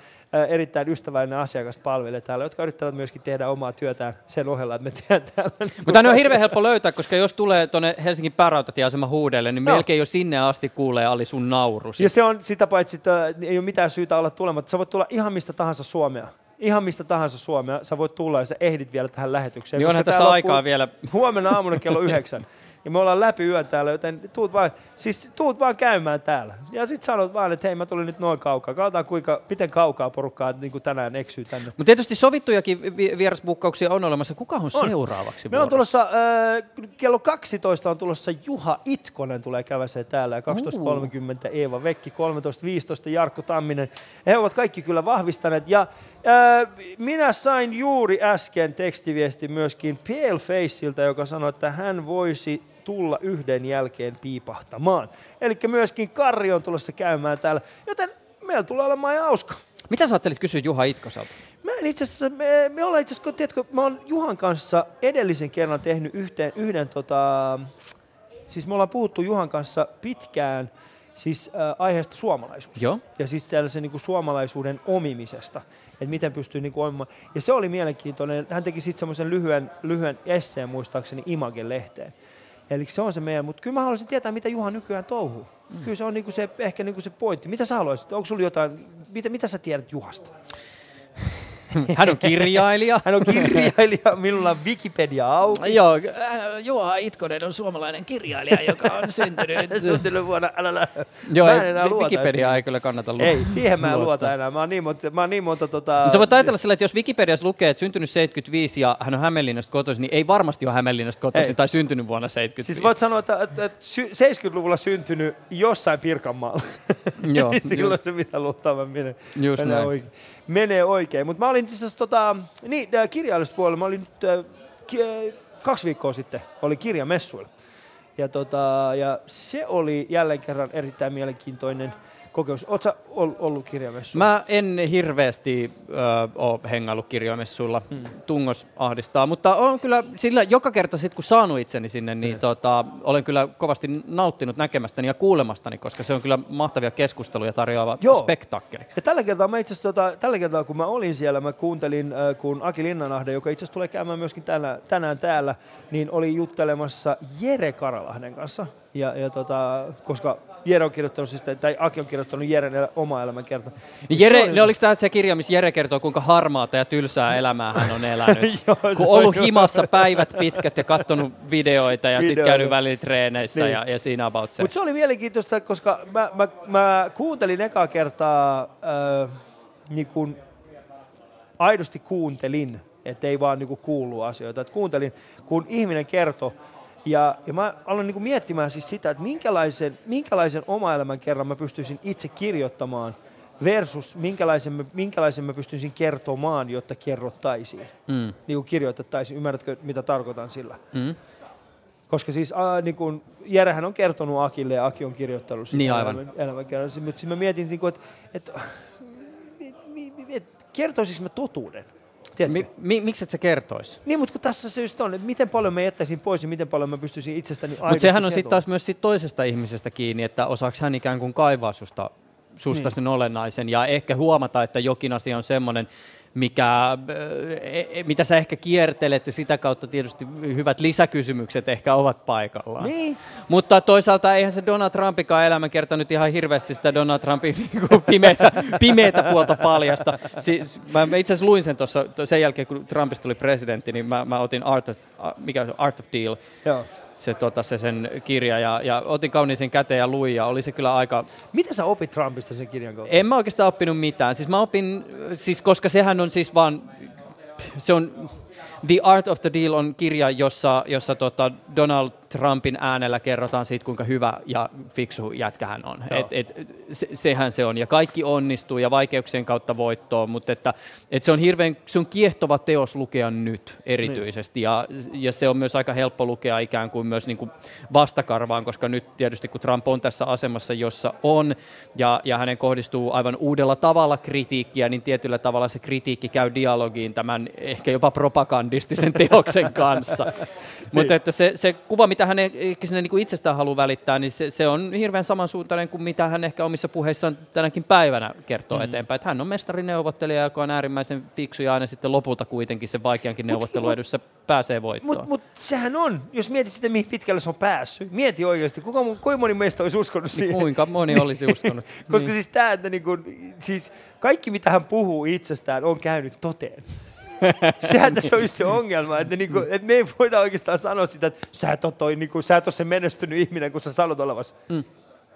erittäin ystävällinen asiakaspalvelija täällä, jotka yrittävät myöskin tehdä omaa työtään sen ohella, että me tehdään täällä. Mutta ne on hirveän helppo löytää, koska jos tulee tuonne Helsingin päärautatieasema huudelle, niin Joo. melkein jo sinne asti kuulee Ali sun nauru. Ja se on sitä paitsi, että ei ole mitään syytä olla tulematta. Sä voit tulla ihan mistä tahansa Suomea. Ihan mistä tahansa Suomea. Sä voit tulla ja sä ehdit vielä tähän lähetykseen. Niin onhan tässä aikaa vielä. Huomenna aamuna kello yhdeksän. Ja me ollaan läpi yön täällä, joten tuut vaan, siis tuut vaan käymään täällä. Ja sit sanot vaan, että hei mä tulin nyt noin kaukaa. Katsotaan kuinka, miten kaukaa porukkaa niin kuin tänään eksyy tänne. Mutta tietysti sovittujakin vi- vierasbukkauksia on olemassa. Kuka on, On. seuraavaksi Meillä on tulossa, äh, kello 12 on tulossa Juha Itkonen tulee käväsee täällä ja 12.30 Eeva Vekki, 13.15 Jarkko Tamminen. He ovat kaikki kyllä vahvistaneet ja äh, minä sain juuri äsken tekstiviesti myöskin Palefaceilta, joka sanoi, että hän voisi tulla yhden jälkeen piipahtamaan. Eli myöskin Karri on tulossa käymään täällä, joten meillä tulee olemaan hauska. Mitä sä ajattelit kysyä Juha Itkoselta? Mä en itse asiassa, me, me ollaan itse asiassa, tiedätkö, mä oon Juhan kanssa edellisen kerran tehnyt yhteen, yhden tota, siis me ollaan puhuttu Juhan kanssa pitkään siis äh, aiheesta suomalaisuus. Joo. Ja siis sellaisen niin kuin suomalaisuuden omimisesta, että miten pystyy niin kuin omimaan. Ja se oli mielenkiintoinen, hän teki sitten semmoisen lyhyen, lyhyen esseen muistaakseni Image-lehteen. Eli se on se meidän, mutta kyllä mä haluaisin tietää, mitä Juha nykyään touhuu. Mm. Kyllä se on niinku se, ehkä niinku se pointti. Mitä sä haluaisit? Onko sulla jotain, mitä, mitä sä tiedät Juhasta? Hän on kirjailija. Hän on kirjailija, minulla on Wikipedia auki. Joo, äh, Juha Itkonen on suomalainen kirjailija, joka on syntynyt... Syntynyt vuonna, älä, älä. Joo, Mä ei, en enää luota Wikipedia ei kyllä kannata luottaa. Ei, siihen mä en luota enää. Mä oon niin monta, mä oon niin monta tota... Mutta sä voit ajatella sillä, että jos Wikipediassa lukee, että syntynyt 75 ja hän on Hämeenlinnasta kotoisin, niin ei varmasti ole Hämeenlinnasta kotoisin Ei. tai syntynyt vuonna 75. Siis voit sanoa, että, että, että sy- 70-luvulla syntynyt jossain Pirkanmaalla. Joo, silloin just. se mitä luultavasti menee, Just menee, näin. oikein. Menee oikein. Mutta mä olin itse asiassa tota, niin, äh, kirjallisesta puolella, mä olin nyt äh, äh, kaksi viikkoa sitten, oli kirjamessuilla. Ja, tota, ja se oli jälleen kerran erittäin mielenkiintoinen kokemus. Oletko ollut kirjamessuilla? Mä en hirveästi ö, ole hengaillut kirjoimessuilla. Hmm. Tungos ahdistaa, mutta on kyllä sillä joka kerta sit, kun saanut itseni sinne, niin tota, olen kyllä kovasti nauttinut näkemästäni ja kuulemastani, koska se on kyllä mahtavia keskusteluja tarjoava Joo. spektaakkeli. Ja tällä kertaa, mä itse tota, tällä kertaa, kun mä olin siellä, mä kuuntelin, äh, kun Aki Linnanahde, joka itse asiassa tulee käymään myöskin tänään, tänään täällä, niin oli juttelemassa Jere Karalahden kanssa. Ja, ja tota, koska Jere on kirjoittanut, siis, tai Aki on kirjoittanut Jeren oma elämänkerta. Niin Se Jere, ne oliko tämä se kirja, missä Jere kertoo, kuinka harmaata ja tylsää elämää hän on elänyt? Joo, kun on ollut joo. himassa päivät pitkät ja katsonut videoita ja sitten käynyt välillä treeneissä Niin. ja, ja siinä about se. Mutta se oli mielenkiintoista, koska mä, mä, mä kuuntelin ekaa kertaa, äh, niin kun aidosti kuuntelin, ettei vaan niin kuulu asioita. Et kuuntelin, kun ihminen kertoi, ja, ja mä aloin niin miettimään siis sitä, että minkälaisen, minkälaisen oma elämän kerran mä pystyisin itse kirjoittamaan versus minkälaisen mä, minkälaisen mä pystyisin kertomaan, jotta kerrottaisiin. Mm. Niin kuin kirjoitettaisiin. Ymmärrätkö, mitä tarkoitan sillä? Mm. Koska siis äh, niin kun, Jerehän on kertonut Akille ja Aki on kirjoittanut siis Niin, aivan. elämän, elämänkerran. Mutta sitten mä mietin, niin että et, et, kertoisinko mä totuuden? Mi, mi, miksi et sä kertois? Niin, mutta kun tässä se just on, että miten paljon mä jättäisin pois ja miten paljon mä pystyisin itsestäni Mutta sehän on sitten taas myös sit toisesta ihmisestä kiinni, että osaako hän ikään kuin kaivaa susta, susta Niin. sen olennaisen ja ehkä huomata, että jokin asia on semmoinen, mikä, e, e, mitä sä ehkä kiertelet ja sitä kautta tietysti hyvät lisäkysymykset ehkä ovat paikallaan. Niin. Mutta toisaalta eihän se Donald Trumpikaan elämänkerta nyt ihan hirveästi sitä Donald Trumpin niin pimeitä, pimeitä puolta paljasta. Si, mä itse asiassa luin sen tuossa sen jälkeen, kun Trumpista tuli presidentti, niin mä, mä otin Art of, mikä on Art of Deal. Joo se, tota, se sen kirja ja, ja otin kauniisin käteen ja luin ja oli se kyllä aika... Mitä sä opit Trumpista sen kirjan kautta? En mä oikeastaan oppinut mitään. Siis mä opin, siis koska sehän on siis vaan, se on, The Art of the Deal on kirja, jossa, jossa tota Donald Trumpin äänellä kerrotaan siitä, kuinka hyvä ja fiksu jätkä hän on. Et, et, se, sehän se on. Ja kaikki onnistuu ja vaikeuksien kautta voittoon, mutta että, et se on hirveän, se on kiehtova teos lukea nyt erityisesti. Niin. Ja, ja se on myös aika helppo lukea ikään kuin myös niin kuin vastakarvaan, koska nyt tietysti kun Trump on tässä asemassa, jossa on, ja, ja hänen kohdistuu aivan uudella tavalla kritiikkiä, niin tietyllä tavalla se kritiikki käy dialogiin tämän ehkä jopa propagandistisen teoksen kanssa. Mutta että se, se kuva, mitä hän ehkä sinne niin itsestään haluaa välittää, niin se, se on hirveän samansuuntainen kuin mitä hän ehkä omissa puheissaan tänäkin päivänä kertoo mm. eteenpäin. Että hän on mestarineuvottelija, joka on äärimmäisen fiksu ja aina sitten lopulta kuitenkin sen vaikeankin neuvottelun edessä pääsee voittoon. Mutta mut, sehän on, jos mietit sitä, mihin pitkälle se on päässyt. Mieti oikeasti, kuka, kuinka moni meistä olisi uskonut niin siihen? Kuinka moni olisi uskonut. Koska niin. siis tämä, että niinku, siis kaikki mitä hän puhuu itsestään on käynyt toteen. Sehän tässä on just se ongelma, että, niinku, että me ei voida oikeastaan sanoa sitä, että sä et ole, toi, niinku, sä et ole se menestynyt ihminen, kun sä sanot olevasi. Mm.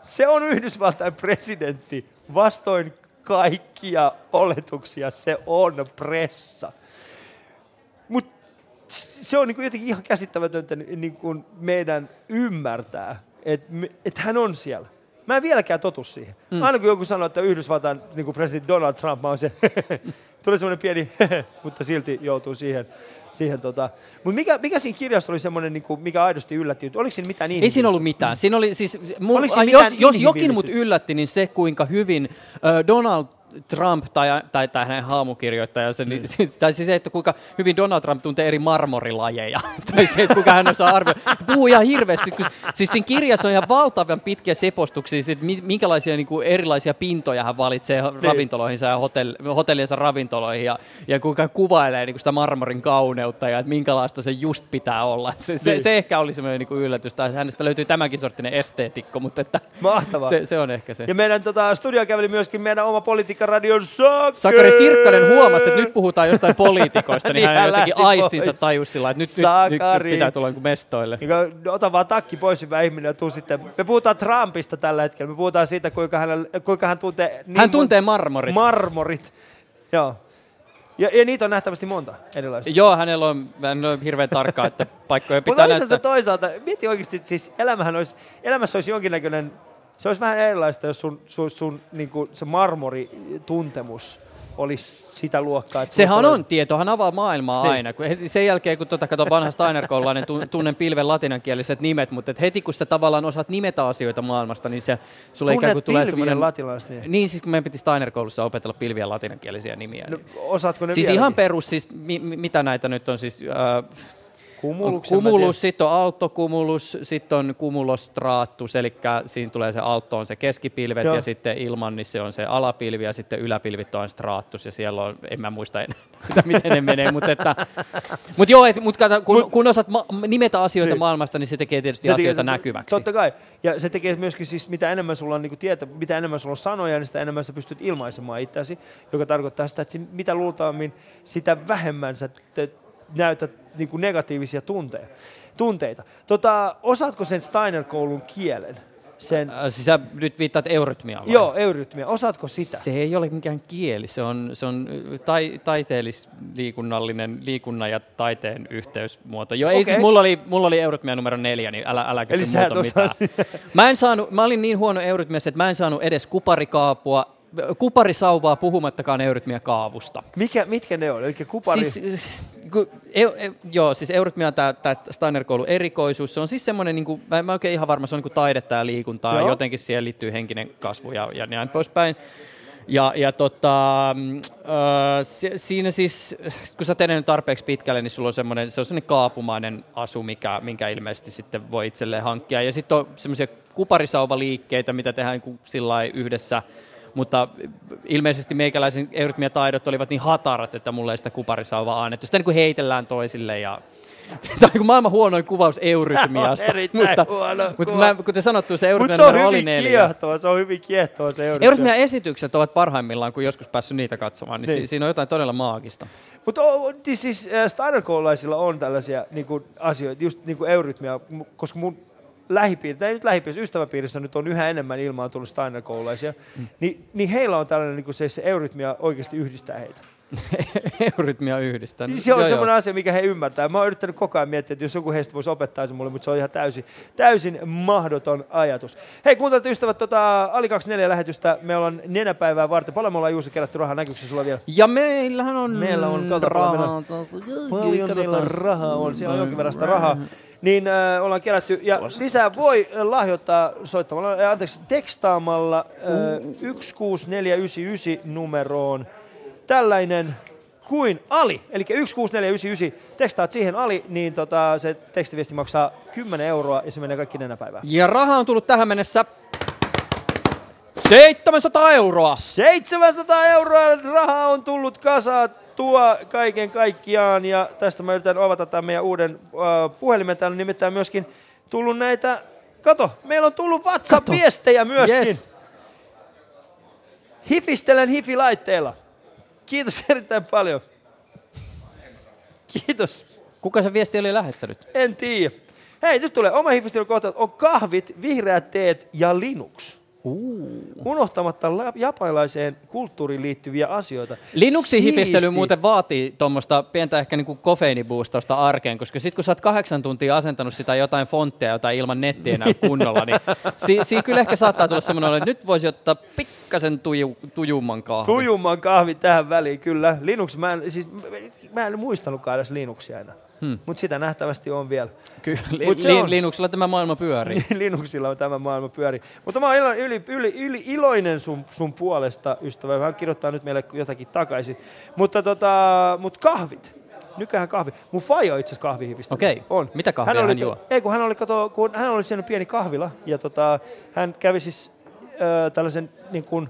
Se on Yhdysvaltain presidentti vastoin kaikkia oletuksia, se on pressa. Mutta se on niinku jotenkin ihan käsittämätöntä niinku meidän ymmärtää, että et hän on siellä. Mä en vieläkään totu siihen. Mm. Aina kun joku sanoo, että Yhdysvaltain niin presidentti Donald Trump, mä oon se, tulee semmoinen pieni, mutta silti joutuu siihen. siihen tota. Mut mikä, mikä siinä kirjassa oli semmoinen, niin kuin, mikä aidosti yllätti? Oliko siinä mitään niin? Ei siinä ollut mitään. Siinä oli, siis, mun, jos, jos jokin mut yllätti, niin se kuinka hyvin uh, Donald Trump tai, tai, tai hänen haamukirjoittaja, se, niin, siis, tai siis se, että kuinka hyvin Donald Trump tuntee eri marmorilajeja, tai se, että kuinka hän osaa arvioida. Puhuu ihan hirveästi, kun, siis siinä kirjassa on ihan valtavan pitkiä sepostuksia, siis, että minkälaisia niin kuin erilaisia pintoja hän valitsee niin. ravintoloihinsa ja hotell, hotelliensa ravintoloihin, ja, ja kuinka hän kuvailee niin kuin sitä marmorin kauneutta, ja että minkälaista se just pitää olla. Se, se, niin. se ehkä oli semmoinen niin kuin yllätys, että hänestä löytyy tämänkin sorttinen esteetikko, mutta että Mahtavaa. Se, se on ehkä se. Ja meidän tota, studio käveli myöskin meidän oma politiikka Radion Sakari. Sakari Sirkkanen huomasi, että nyt puhutaan jostain poliitikoista, niin, niin hän jotenkin aistinsa tajusi sillä, että nyt, nyt, nyt, nyt pitää tulla niin mestoille. Niin, ota vaan takki pois hyvä ihminen ja tuu sitten. Me puhutaan Trumpista tällä hetkellä. Me puhutaan siitä, kuinka hän, kuinka hän tuntee... Niin hän tuntee marmorit. Marmorit, joo. Ja, ja niitä on nähtävästi monta erilaisia. Joo, hänellä on, hän on hirveän tarkkaa, että paikkoja pitää Mutta näyttää. se toisaalta, mieti oikeasti, siis elämähän olisi, elämässä olisi jonkinnäköinen se olisi vähän erilaista, jos sun, sun, sun niin kuin se marmorituntemus olisi sitä luokkaa. Että Sehän on, tietohan avaa maailmaa niin. aina. Kun sen jälkeen, kun tuota, katsoo vanha Steiner-koululainen, tunnen pilven latinankieliset nimet, mutta et heti kun sä tavallaan osaat nimetä asioita maailmasta, niin se sulle ikään kuin tulee semmoinen... latinalaiset niin. niin, siis kun meidän piti Steiner-koulussa opetella pilviä latinankielisiä nimiä. No, osaatko ne Siis vieläkin? ihan perus, siis mi, mitä näitä nyt on siis... Äh, Cumulus, Cumulus, sitten on altocumulus, sitten on cumulostratus, eli siinä tulee se alto on se keskipilvet Joo. ja sitten ilman niin se on se alapilvi ja sitten yläpilvit on stratus ja siellä on, en mä muista enää, miten ne menee, mutta että, mut joo, et, mut kata, kun, mut, kun osaat ma- nimetä asioita niin. maailmasta, niin se tekee tietysti se asioita tekee, näkyväksi. Totta kai, ja se tekee myöskin siis, mitä enemmän sulla on niin tieto, mitä enemmän sulla on sanoja, niin sitä enemmän sä pystyt ilmaisemaan itseäsi, joka tarkoittaa sitä, että mitä luultavammin, sitä vähemmän sä te, näytät niin kuin negatiivisia tunteja, tunteita. Tota, osaatko sen Steiner-koulun kielen? Sen... Äh, siis sä nyt viittaat eurytmiaan vai? Joo, eurytmia. Osaatko sitä? Se ei ole mikään kieli, se on, se on tai, taiteellis-liikunnallinen liikunnan ja taiteen yhteysmuoto. Joo, okay. ei siis, mulla oli, mulla oli eurytmia numero neljä, niin älä, älä kysy Eli mitään. Mä, en saanut, mä olin niin huono eurytmiassa, että mä en saanut edes kuparikaapua, kuparisauvaa puhumattakaan eurytmia kaavusta. Mikä, mitkä ne on? Eli kupari... Siis, ku, e, e, joo, siis eurytmia on tämä Steiner-koulun erikoisuus. Se on siis semmoinen, niin kuin, mä en mä oikein ihan varma, se on niin kuin taidetta ja liikuntaa. Joo. Ja jotenkin siihen liittyy henkinen kasvu ja, ja näin poispäin. Ja, ja tota, äh, siinä siis, kun sä teet tarpeeksi pitkälle, niin sulla on semmoinen, se on semmoinen kaapumainen asu, mikä, minkä ilmeisesti sitten voi itselleen hankkia. Ja sitten on semmoisia kuparisauvaliikkeitä, mitä tehdään niin kuin yhdessä mutta ilmeisesti meikäläisen eurytmiataidot olivat niin hatarat, että mulle ei sitä kuparisauvaa annettu. Sitä niin kuin heitellään toisille ja Tämä on niin maailman huonoin kuvaus eurytmiasta. mutta, huono mutta mä, kuten sanottu, se Mut eurytmia se on oli hyvin neljä. se on hyvin kiehtova se eurytmia. Eurytmia esitykset ovat parhaimmillaan, kun joskus päässyt niitä katsomaan, niin, Niin. Si- siinä on jotain todella maagista. Mutta siis äh, on tällaisia niinku, asioita, just niinku eurytmia, koska mun lähipiiri, tai ei nyt lähipiirissä, ystäväpiirissä nyt on yhä enemmän ilmaan tullut Steiner-koululaisia, mm. niin, niin heillä on tällainen, niinku se, se eurytmia oikeasti yhdistää heitä. eurytmia yhdistää. Niin se on Joo, semmoinen joo. asia, mikä he ymmärtää. Mä oon yrittänyt koko ajan miettiä, että jos joku heistä voisi opettaa sen mulle, mutta se on ihan täysin, täysin mahdoton ajatus. Hei, kuuntelut ystävät, tota, Ali 24 lähetystä. Me ollaan nenäpäivää varten. Paljon me ollaan Juuso kerätty rahaa. Näkyykö se sulla vielä? Ja meillähän on Meillä on, kato, paljon meillä on, paljon meillä on rahaa on. Siellä on jonkin verran sitä rahaa. Niin äh, ollaan kerätty. Ja lisää voi lahjoittaa soittamalla, äh, anteeksi, tekstaamalla äh, 16499 numeroon tällainen kuin Ali. Eli 16499, tekstaat siihen Ali, niin tota, se tekstiviesti maksaa 10 euroa ja se menee kaikki nenäpäivään. Ja raha on tullut tähän mennessä 700 euroa. 700 euroa rahaa on tullut kasattua kaiken kaikkiaan ja tästä mä yritän avata tämän meidän uuden äh, puhelimen. Täällä on nimittäin myöskin tullut näitä, kato, meillä on tullut WhatsApp-viestejä myöskin. Yes. Hifistelen hifilaitteella. Kiitos erittäin paljon. Kiitos. Kuka se viesti oli lähettänyt? En tiedä. Hei, nyt tulee oma hifistelykohta. On kahvit, vihreät teet ja Linux. Uh. Unohtamatta la- japanilaiseen kulttuuriin liittyviä asioita. Linuxin hifistely muuten vaatii tuommoista pientä ehkä niinku kofeiiniboostausta arkeen, koska sitten kun sä oot kahdeksan tuntia asentanut sitä jotain fonttia, jota ilman nettiä enää kunnolla, niin si- siinä kyllä ehkä saattaa tulla semmoinen, että nyt voisi ottaa pikkasen tuju- tujumman kahvin. Tujumman kahvi tähän väliin, kyllä. Linux, mä en, siis, mä en muistanutkaan edes Linuxia enää. Hmm. Mutta sitä nähtävästi on vielä. Kyllä, Mut se li- on. Linuxilla tämä maailma pyörii. Linuxilla on tämä maailma pyöri. Mutta mä oon ilo, yli, yli, yli, iloinen sun, sun puolesta, ystävä. Hän kirjoittaa nyt meille jotakin takaisin. Mutta tota, mut kahvit. Nykyään kahvi. Mun faija on itse asiassa kahvihivistä. Okei. On. Mitä kahvia oli, hän juo? Ei, kun hän oli, kato, kun hän oli siinä pieni kahvila. Ja tota, hän kävi siis äh, tällaisen niin kuin,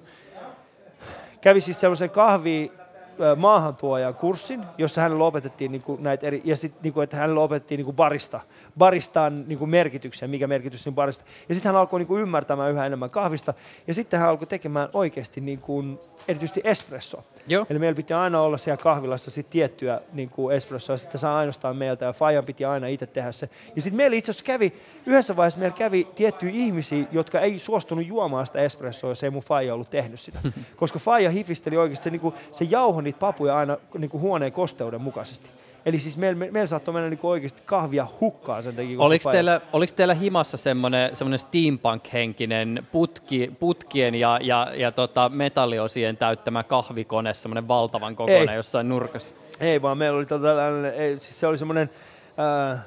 kävi siis sellaisen kahvi ö, maahantuojan kurssin, jossa hänelle opetettiin niin kuin näitä eri, ja sitten niin kuin, että hänelle opetettiin niin kuin barista, baristaan niin kuin merkityksen, mikä merkitys on barista. Ja sitten hän alkoi niin kuin ymmärtämään yhä enemmän kahvista, ja sitten hän alkoi tekemään oikeasti niin kuin, erityisesti espresso. Joo. Eli meillä piti aina olla siellä kahvilassa sit tiettyä niin kuin espressoa, sitten saa ainoastaan meiltä, ja Fajan piti aina itse tehdä se. Ja sitten meillä itse asiassa kävi, yhdessä vaiheessa meillä kävi tiettyjä ihmisiä, jotka ei suostunut juomaan sitä espressoa, jos ei mun Faija ollut tehnyt sitä. Koska Faija hifisteli oikeasti, se, niin kuin, se jauhoi niitä papuja aina niin kuin huoneen kosteuden mukaisesti. Eli siis meillä, me, meillä saattoi mennä niin kuin oikeasti kahvia hukkaan sen takia, Oliko teillä, oliko teillä himassa semmoinen, steampunk-henkinen putki, putkien ja, ja, ja tota metalliosien täyttämä kahvikone, semmoinen valtavan kokoinen Ei. jossain nurkassa? Ei vaan, meillä oli tota, ei, siis se oli semmoinen äh,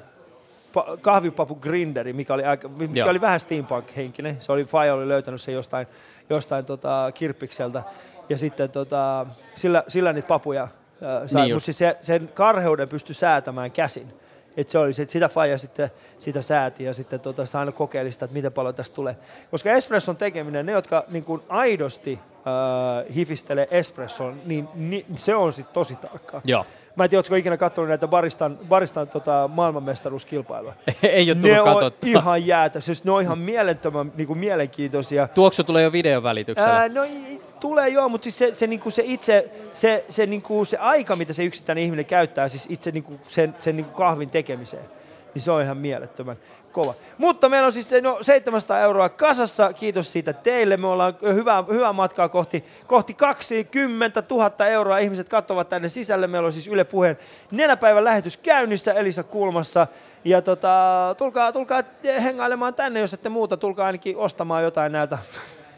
pa- kahvipapu grinderi, mikä oli, aika, mikä Joo. oli vähän steampunk-henkinen. Se oli, Faija oli löytänyt sen jostain, jostain tota, kirppikseltä. Ja sitten tota, sillä, sillä niitä papuja sai, Niin mutta siis se, sen karheuden pystyi säätämään käsin. Et se oli, se, sitä Faija sitten sitä sääti ja sitten tota, se aina kokeili sitä, että miten paljon tästä tulee. Koska espresson tekeminen, ne jotka niin kuin aidosti äh, hifistelee espresson, niin, niin se on sitten tosi tarkkaa. Joo. Mä en tiedä, ootko ikinä katsonut näitä baristan, baristan tota, maailmanmestaruuskilpailuja. Ei ole ne tullut on katsottua. ihan jäätä, siis ne on ihan mielettömän niin kuin mielenkiintoisia. Tuoksu tulee jo videon välityksellä. Ää, no tulee joo, mutta siis se, se, niinku se itse, se, se, niinku se aika, mitä se yksittäinen ihminen käyttää, siis itse niinku sen, sen niinku kahvin tekemiseen, niin se on ihan mielettömän kova. Mutta meillä on siis no, 700 euroa kasassa, kiitos siitä teille. Me ollaan hyvää, hyvää matkaa kohti, kohti 20 000 euroa. Ihmiset katsovat tänne sisälle. Meillä on siis Yle Puheen nenäpäivän lähetys käynnissä Elisa Kulmassa. Ja tota, tulkaa, tulkaa hengailemaan tänne, jos ette muuta. Tulkaa ainakin ostamaan jotain näiltä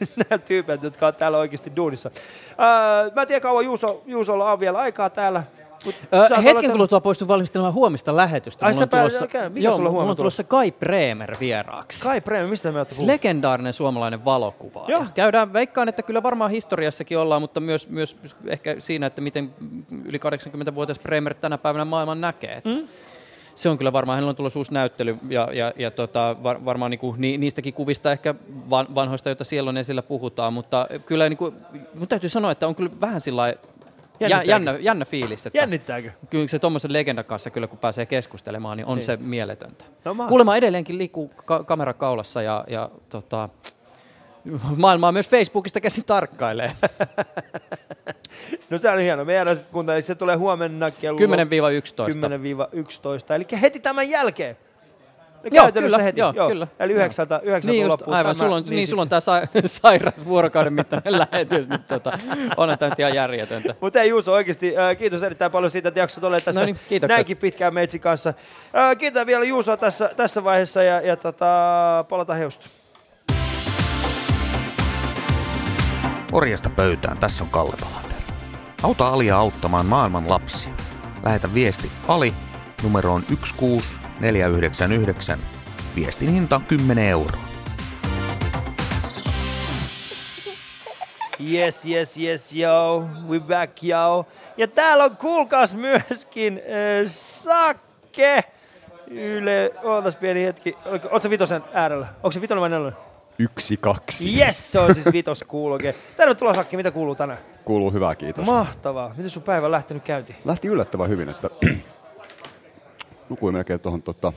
näiltä tyypeiltä, jotka on täällä oikeasti duunissa. Öö, mä en tiedä kauan Juuso, Juusolla on vielä aikaa täällä. Mut Ö, saat olla hetken täällä- kuluttua poistun valmistelemaan huomista lähetystä. Ai, Mulla sä on pää- tulossa, mikä joo, sulla on mulla huomenna on tulossa Kai Bremer vieraaksi. Kai Bremer, mistä me olette legendaarinen suomalainen valokuva. Joo. Käydään, veikkaan, että kyllä varmaan historiassakin ollaan, mutta myös, myös ehkä siinä, että miten yli 80-vuotias Bremer tänä päivänä maailman näkee. Mm. se on kyllä varmaan, hänellä on tulossa uusi näyttely ja, ja, ja tota, var, varmaan niin kuin, ni, niistäkin kuvista ehkä van, vanhoista, joita siellä on esillä puhutaan, mutta kyllä niin kuin, mun täytyy sanoa, että on kyllä vähän sillä Jännittääkö? jännä, jännä fiilis. Että Jännittääkö? Kyllä se tuommoisen legendan kanssa, kyllä kun pääsee keskustelemaan, niin on Niin. se mieletöntä. No, mahtavaa. Kuulemma edelleenkin liikkuu ka- kamera kaulassa ja, ja tota, maailmaa myös Facebookista käsin tarkkailee. No se on hieno. Me jäädään sitten kuuntelemaan. Se tulee huomenna kello 10-11. 10-11. Eli heti tämän jälkeen. Joo, kyllä, heti. joo, kyllä. Eli yhdeksältä, yhdeksältä niin just, aivan, tämä, sulla on, niin, sulla on tämä sa- sairas vuorokauden mittainen lähetys. Nyt, tota, onhan tämä nyt ihan järjetöntä. Mutta ei Juuso, oikeasti äh, kiitos erittäin paljon siitä, että jaksot ole tässä No niin, kiitokset. näinkin pitkään meitsi kanssa. Äh, kiitän vielä Juusoa tässä, tässä vaiheessa ja, ja tota, palataan heusta. Morjesta pöytään, tässä on Kalle Palander. Auta Alia auttamaan maailman lapsia. Lähetä viesti Ali numeroon 16499. Viestin hinta on 10 euroa. Yes, yes, yes, yo. We back, yo. Ja täällä on kuulkaas myöskin äh, Sakke. Yle, ootas pieni hetki. Oot sä vitosen äärellä? Onko se vitonen vai nelonen? Yksi, kaksi. Yes, se on siis vitos kuuloke. Tervetuloa Sakki, mitä kuuluu tänään? Kuuluu hyvää, kiitos. Mahtavaa. Miten sun päivä on lähtenyt käyntiin? Lähti yllättävän hyvin, että nukuin melkein tuohon tota,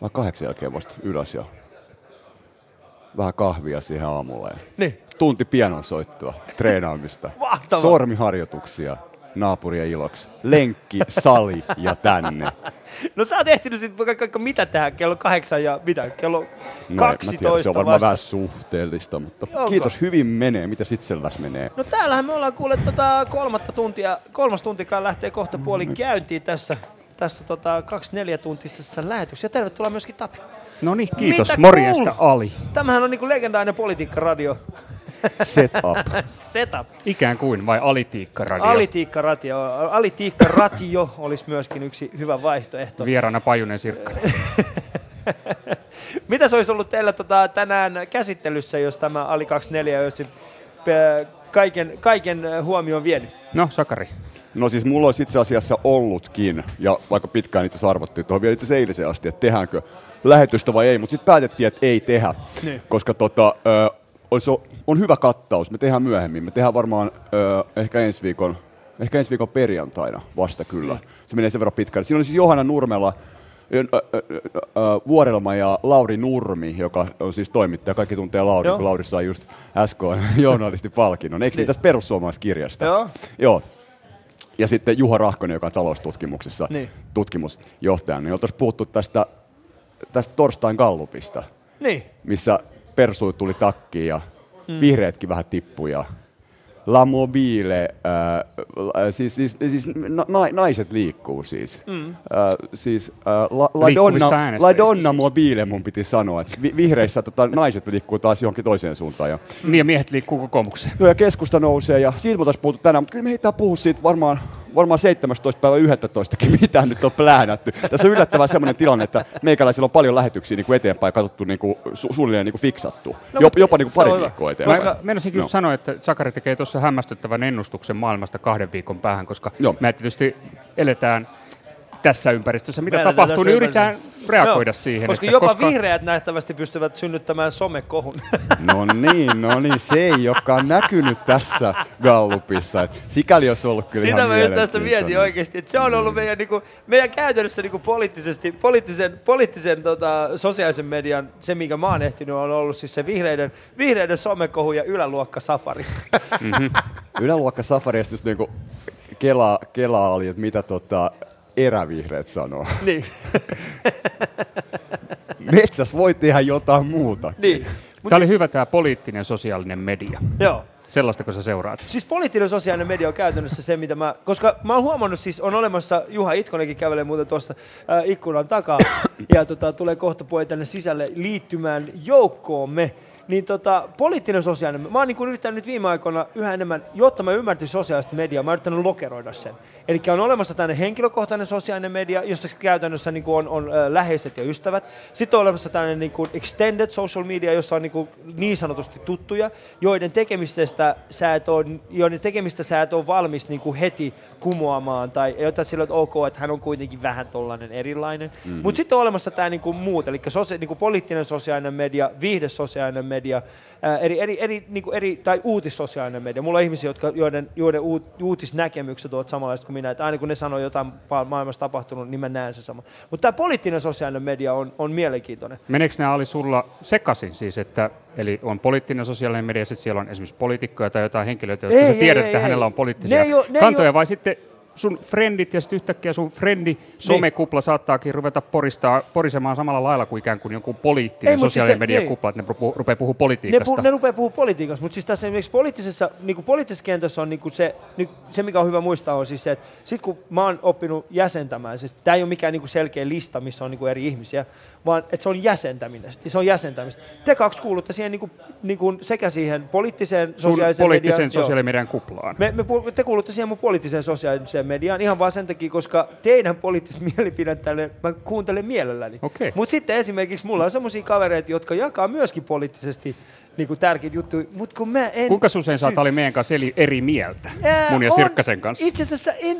vähän kahdeksan jälkeen vasta ylös ja vähän kahvia siihen aamulla. Ja Niin. Tunti pianon soittua, treenaamista, Mahtavaa. sormiharjoituksia naapurien iloksi, lenkki, sali ja tänne. No sä oot ehtinyt sit vaikka, vaikka mitä tähän kello kahdeksan ja mitä, kello No, en mä 12 tiedä, se on varmaan vasta. vähän suhteellista, mutta Onko? kiitos, hyvin menee. Mitä itselläs menee? No täällähän me ollaan kuullut tota kolmatta tuntia, kolmas tuntikaan lähtee kohta puolin käyntiin tässä, tässä tota 24 tuntisessa lähetyksessä. Ja tervetuloa myöskin Tapio. No niin, kiitos. Mitä Morjesta kuuluu? Ali. Tämähän on niinku legendaarinen politiikkaradio. Setup. Setup. Ikään kuin, vai alitiikkaradio? Alitiikkaratio. Alitiikkaratio olisi myöskin yksi hyvä vaihtoehto. Vieraana Pajunen Sirkka. Mitä se olisi ollut teillä tota, tänään käsittelyssä, jos tämä Ali 24 olisi ö, kaiken, kaiken ö, huomioon vienyt? No, Sakari. No siis mulla olisi itse asiassa ollutkin, ja vaikka pitkään itse asiassa arvottiin tuohon vielä itse asiassa eiliseen asti, että tehdäänkö lähetystä vai ei, mutta sitten päätettiin, että ei tehdä, Niin. koska tota, ö, on hyvä kattaus, me tehdään myöhemmin, me tehdään varmaan ö, ehkä ensi viikon, ehkä ensi viikon perjantaina vasta kyllä. Se menee sen verran pitkälle. Siinä on siis Johanna Nurmela, Vuorelma ja Lauri Nurmi, joka on siis toimittaja. Kaikki tuntee Lauri, Joo. kun Lauri sai just SK journalistipalkinnon. Eikö niin Niin. tästä perussuomalaiskirjasta? Joo. Joo. Ja sitten Juha Rahkonen, joka on taloustutkimuksessa Niin. tutkimusjohtaja, niin oltaisiin puhuttu tästä, tästä torstain gallupista, Niin. missä persuit tuli takkiin ja Mm. vihreätkin vähän tippui ja La Mobile, äh, siis, siis, siis na, naiset liikkuu siis. Mm. Äh, siis äh, la, la, donna, la Donna Mobile mun piti sanoa, että vi, vihreissä tota, naiset liikkuu taas johonkin toiseen suuntaan. Ja, Niin ja miehet liikkuu kokoomukseen. No ja keskusta nousee ja siitä me oltaisiin puhuttu tänään, mutta kyllä me ei puhua siitä varmaan, varmaan 17. päivä 11. mitä nyt on pläänätty. Tässä on yllättävän sellainen tilanne, että meikäläisillä on paljon lähetyksiä niin kuin eteenpäin katsottu niin kuin, su- suunnilleen niin kuin fiksattu. No, Jop, mutta jopa niin kuin on pari viikkoa eteenpäin. Mä meinasinkin just Joo. sanoa, että Sakari tekee tuossa hämmästyttävän ennustuksen maailmasta kahden viikon päähän, koska Joo. me tietysti eletään tässä ympäristössä. Mitä Me eletään tapahtuu, niin yritetään reagoida Joo, siihen. Koska että jopa koska... vihreät nähtävästi pystyvät synnyttämään somekohun. No niin, no niin, se ei olekaan näkynyt tässä Gallupissa. Et sikäli olisi ollut kyllä Sitä ihan mä tässä mietin oikeasti, että se on ollut meidän, niinku, meidän käytännössä niinku poliittisesti, poliittisen, poliittisen tota, sosiaalisen median, se minkä mä oon ehtinyt, on ollut siis se vihreiden, vihreiden somekohu ja yläluokka safari. Mm-hmm. Yläluokka Safari ja sitten just niinku Kela, Kela oli, että mitä tota erävihreät sanoo. niin. Metsäs voi tehdä jotain muuta. Niin. Tämä oli hyvä tämä poliittinen sosiaalinen media. Joo. Sellaista, kun sä seuraat. Siis poliittinen sosiaalinen media on käytännössä se, mitä mä... Koska mä oon huomannut, siis on olemassa, Juha Itkonenkin kävelee muuten tuossa äh, ikkunan takaa, ja tota, tulee kohta puoli tänne sisälle liittymään joukkoomme. Niin tota, poliittinen sosiaalinen, mä oon niin yrittänyt nyt viime aikoina yhä enemmän, jotta mä ymmärtäisin sosiaalista mediaa, mä oon yrittänyt lokeroida sen. Eli on olemassa tämmöinen henkilökohtainen sosiaalinen media, jossa käytännössä niin on, on äh, läheiset ja ystävät. Sitten on olemassa tämmöinen niin extended social media, jossa on niin, kuin niin sanotusti tuttuja, joiden joiden tekemistä sä et ole valmis niin kuin heti kumoamaan, tai jota sillä on ok, että hän on kuitenkin vähän tollainen erilainen. Mm-hmm. Mutta sitten on olemassa tämä niin kuin muut, eli sosia- niin kuin poliittinen sosiaalinen media, viihdesosiaalinen media, ää, eri, eri, eri, niin kuin eri, tai uutissosiaalinen media. Mulla on ihmisiä, jotka, joiden, joiden uut, uutisnäkemykset ovat samanlaiset kuin minä, että aina kun ne sanoo jotain maailmassa tapahtunut, niin mä näen se sama. Mutta tämä poliittinen sosiaalinen media on, on mielenkiintoinen. Meneekö nämä oli sulla sekaisin siis, että eli on poliittinen sosiaalinen media, sitten siellä on esimerkiksi poliitikkoja tai jotain henkilöitä, joista ei, sä tiedät, ei, että ei, hänellä on poliittisia ne jo, ne kantoja, jo. vai sitten sun frendit ja sitten yhtäkkiä sun frendi somekupla saattaakin ruveta poristaa, porisemaan samalla lailla kuin ikään kuin jonkun poliittinen Ei, siis sosiaalinen se- media niin. kupla, että ne rupeaa puhumaan Ne, politiikasta. pu, ne rupeaa puhumaan politiikasta, mutta siis tässä esimerkiksi poliittisessa, niin kuin poliittisessa kentässä on niin kuin se, nyt se, mikä on hyvä muistaa, on siis se, että sit kun mä oon oppinut jäsentämään, siis tämä ei ole mikään niin kuin selkeä lista, missä on niin kuin eri ihmisiä, vaan että se on jäsentäminen, se on jäsentämistä. Te kaksi kuulutte siihen niin kuin, niin kuin sekä siihen poliittiseen sun sosiaaliseen poliittisen mediaan, joo. sosiaalimedian kuplaan. Me, me, te kuulutte siihen mun poliittiseen sosiaaliseen mediaan ihan vaan sen takia, koska teidän poliittista mielipidettä mä kuuntelen mielelläni. Okei. Mutta sitten esimerkiksi mulla on semmoisia kavereita, jotka jakaa myöskin poliittisesti niin kuin tärkeitä juttuja, mutta kun mä en... Kuinka usein sä oot Siis- Ali meidän kanssa eli eri mieltä? Ää, on- Mun ja Sirkkasen kanssa. Itse asiassa en,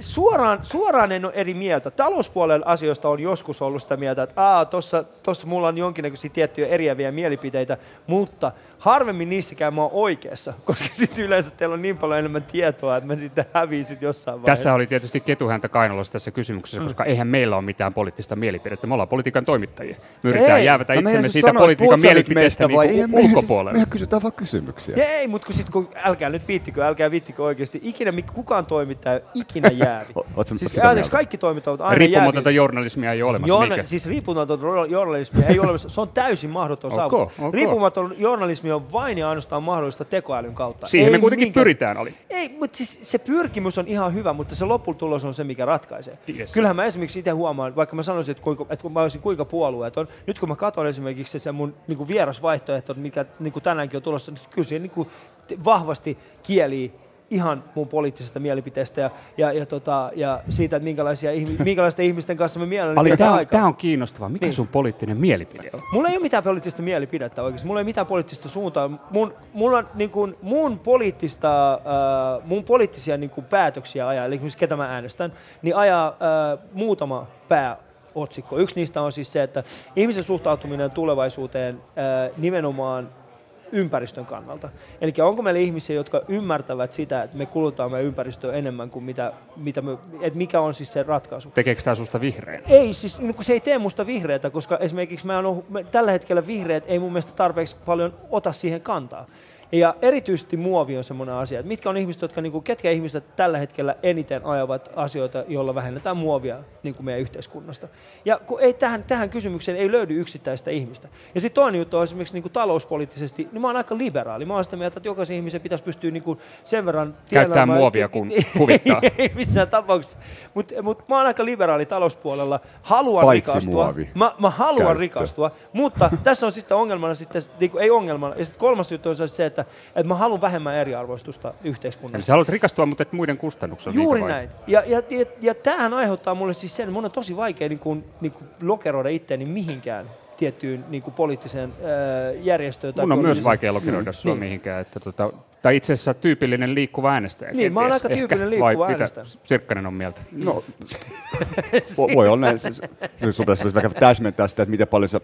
suoraan, suoraan en ole eri mieltä. Talouspuolen asioista on joskus ollut sitä mieltä, että Aa, tossa, tossa mulla on jonkinnäköisiä tiettyjä eriäviä mielipiteitä, mutta harvemmin niissäkään mä oon oikeassa, koska sitten yleensä teillä on niin paljon enemmän tietoa, että mä sitten häviin sit jossain vaiheessa. Tässä oli tietysti ketuhäntä kainalossa tässä kysymyksessä, Mm. koska eihän meillä ole mitään poliittista mielipidettä. Me ollaan politiikan toimittajia. Me yritetään jäävätä Mä itsemme siitä sanoa, politiikan mielipiteestä meistä vai? niin Kuin mehän- kysytään vaan kysymyksiä. Ei, mutta kun sit, kun, älkää nyt viittikö, älkää viittikö oikeasti. Ikinä kukaan toimittaja ikinä jäävi. Sä siis anteeksi, kaikki toimittajat ovat aina Riippumatonta journalismia ei ole olemassa. Journa- mikä? siis riippumatonta journalismia ei ole olemassa. Se on täysin mahdoton Ok, saavuttaa. ok. Riippumaton journalismi on vain ja ainoastaan mahdollista tekoälyn kautta. Siihen ei me kuitenkin minkään- pyritään, Ali. Ei, mutta siis se pyrkimys on ihan hyvä, mutta se lopputulos on se, mikä ratkaisee. Yes. Kyllähän mä esimerkiksi itse huomaan, vaikka mä sanoisin, että, kuinka, että kun mä olisin kuinka puolueeton, nyt kun mä katson esimerkiksi se mun niin kuin vieras vaihtoehto, mikä niin kuin tänäänkin on tulossa, niin kyllä siihen niin kuin vahvasti kielii ihan mun poliittisesta mielipiteestä ja, ja, ja, tota, ja siitä, että minkälaisia, ihmi, minkälaisten ihmisten kanssa me mielelläni Ali, vietetään tämä on, tää on kiinnostavaa. Mikä Niin. sun poliittinen mielipide on? Mulla ei ole mitään poliittista mielipidettä oikeasti. Mulla ei ole mitään poliittista suuntaa. Mun, mulla on niin kuin, mun, poliittista, äh, mun poliittisia niin kuin päätöksiä ajaa, eli esimerkiksi ketä mä äänestän, niin ajaa äh, muutama pääotsikko. Yksi niistä on siis se, että ihmisen suhtautuminen tulevaisuuteen nimenomaan ympäristön kannalta. Eli onko meillä ihmisiä, jotka ymmärtävät sitä, että me kulutamme ympäristöä enemmän kuin mitä, mitä me, että mikä on siis se ratkaisu. Tekeekö tämä susta vihreän? Ei, siis niin kun se ei tee musta vihreätä, koska esimerkiksi mä me- tällä hetkellä vihreät ei mun mielestä tarpeeksi paljon ota siihen kantaa. Ja erityisesti muovi on semmoinen asia, että mitkä on ihmiset, jotka, niin kuin, ketkä ihmiset tällä hetkellä eniten ajavat asioita, joilla vähennetään muovia niin kuin meidän yhteiskunnasta. Ja kun ei, tähän, tähän kysymykseen ei löydy yksittäistä ihmistä. Ja sitten toinen juttu on esimerkiksi niin kuin talouspoliittisesti, niin mä oon aika liberaali. Mä oon sitä mieltä, että jokaisen ihmisen pitäisi pystyä niin kuin sen verran Käyttää muovia, kun huvittaa. ei, missään tapauksessa. Mutta mut mä oon aika liberaali talouspuolella. Haluan Paitsi rikastua. muovi. Mä, mä haluan Käyttö. rikastua, mutta tässä on sitten ongelmana, sitten, niin ei ongelmana. Ja sitten kolmas juttu on se, että, että mä haluan vähemmän eriarvoistusta Eli yhteiskunnassa. sä haluat rikastua, mutta et muiden kustannuksella. Juuri näin. Ja, ja, ja, ja tämähän aiheuttaa mulle siis sen, että mun on tosi vaikea niin kuin, niin kuin lokeroida itseäni mihinkään tiettyyn niin kuin poliittiseen ää, järjestöön. tai Mun on myös vaikea lokeroida sua Niin. mihinkään. Että tota, tai itse asiassa tyypillinen liikkuva äänestäjä. Niin, mä oon aika tyypillinen Ehkä. liikkuva Vai äänestäjä. mitä Sirkkanen on mieltä? No, Vo- voi olla näin. Siis, siis sun pitäisi vähän täsmentää sitä, että miten paljon sä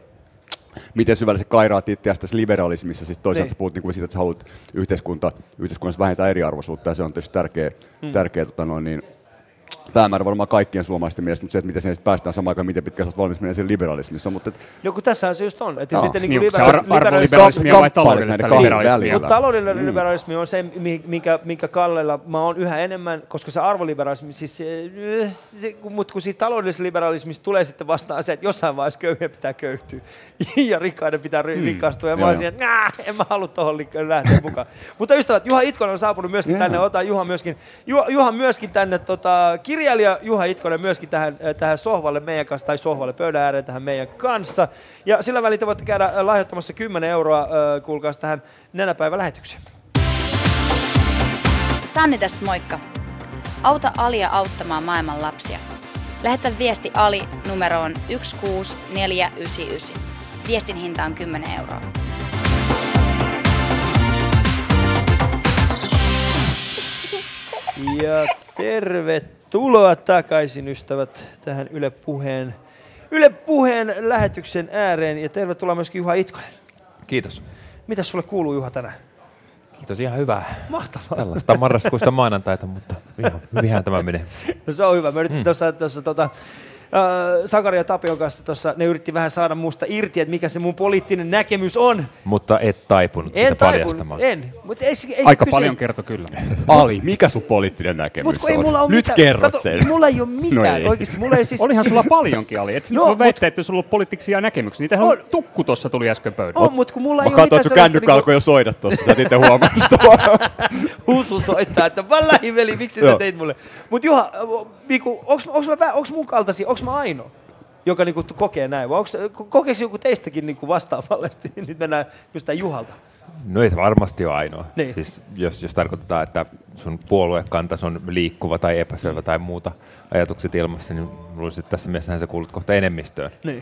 miten syvälle sä kairaat itseäsi tässä liberalismissa. Siis toisaalta Niin. sä puhut niin siitä, että sä haluat yhteiskunta, yhteiskunnassa vähentää eriarvoisuutta, ja se on tietysti tärkeä, Mm. tärkeä tota noin, niin, päämäärä varmaan kaikkien suomalaisten mielestä, mutta se, että miten sen päästään samaan aikaan, miten pitkään sä oot valmis menemään siinä liberalismissa. Mutta, et, No kun tässä se just on. Että Joo. sitten niin Niin, onko se ar- arvoliberalismia vai taloudellista kahden liberalismia? Mutta taloudellinen Mm. liberalismi on se, mi- minkä, minkä kallella mä oon yhä enemmän, koska se arvoliberalismi, siis se, se, mutta kun siitä taloudellisesta liberalismista tulee sitten vastaan se, että jossain vaiheessa köyhien pitää köyhtyä ja rikkaiden pitää mm. rikastua. Ja mä siihen, että "Nää, en mä halua tuohon lähteä mukaan. mutta ystävät, Juha Itkonen on saapunut myöskin Joo. tänne, ota Juha myöskin, Juha, Juha myöskin tänne tota, kirjailija Juha Itkonen myöskin tähän, äh, tähän sohvalle meidän kanssa, tai sohvalle pöydän ääreen tähän meidän kanssa. Ja sillä välin te voitte käydä äh, lahjoittamassa 10 euroa, äh, kuulkaas tähän nenäpäivälähetykseen. Sanni tässä moikka. Auta Alia auttamaan maailman lapsia. Lähetä viesti Ali numeroon 16499. Viestin hinta on 10 euroa. Ja tervetuloa takaisin ystävät tähän Yle Puheen, Yle Puheen lähetyksen ääreen ja tervetuloa myöskin Juha Itkonen. Kiitos. Mitä sulle kuuluu Juha tänään? Kiitos, ihan hyvää. Mahtavaa. Tällaista marraskuista maanantaita, mutta ihan tämä menee. No se on hyvä. Me yritin Mm. tuossa, tuossa tota, äh, Sakari ja Tapion kanssa tuossa, ne yritti vähän saada musta irti, että mikä se mun poliittinen näkemys on. Mutta et taipunut En sitä taipunut, paljastamaan. en. Mutta ei, ei Aika kyse- paljon kertoi kyllä. Ali, mikä sun poliittinen näkemys Mut kun ei on? mulla ole Nyt mitään- kerrot kato, sen. mulla ei ole mitään, oikeesti, mulla ei siis- Olihan sulla paljonkin, Ali. Et No, voi mut- väittää, että sulla on poliittisia näkemyksiä. Niitähän on, tukku tuossa tuli äsken pöydällä. On, mut kun mulla Mä ei ole katsoin, mitään että sun sellaista kännykkä niinku- alkoi jo soida tuossa, sä et itse huomannut. Husu soittaa, että mä lähiveli, miksi sä teit mulle? Mut Juha, niinku, onks, onks, mä, vä- onks mun kaltaisia, onks mä ainoa, joka niinku kokee näin? Vai kokeeko joku teistäkin niinku vastaavallisesti? Nyt mennään just tän Juhalta. No ei se varmasti ole ainoa. Niin. Siis jos, jos tarkoitetaan, että sun puoluekantas on liikkuva tai epäselvä tai muuta ajatukset ilmassa, niin luulisin, että tässä mielessähän sä kuulut kohta enemmistöön. Niin.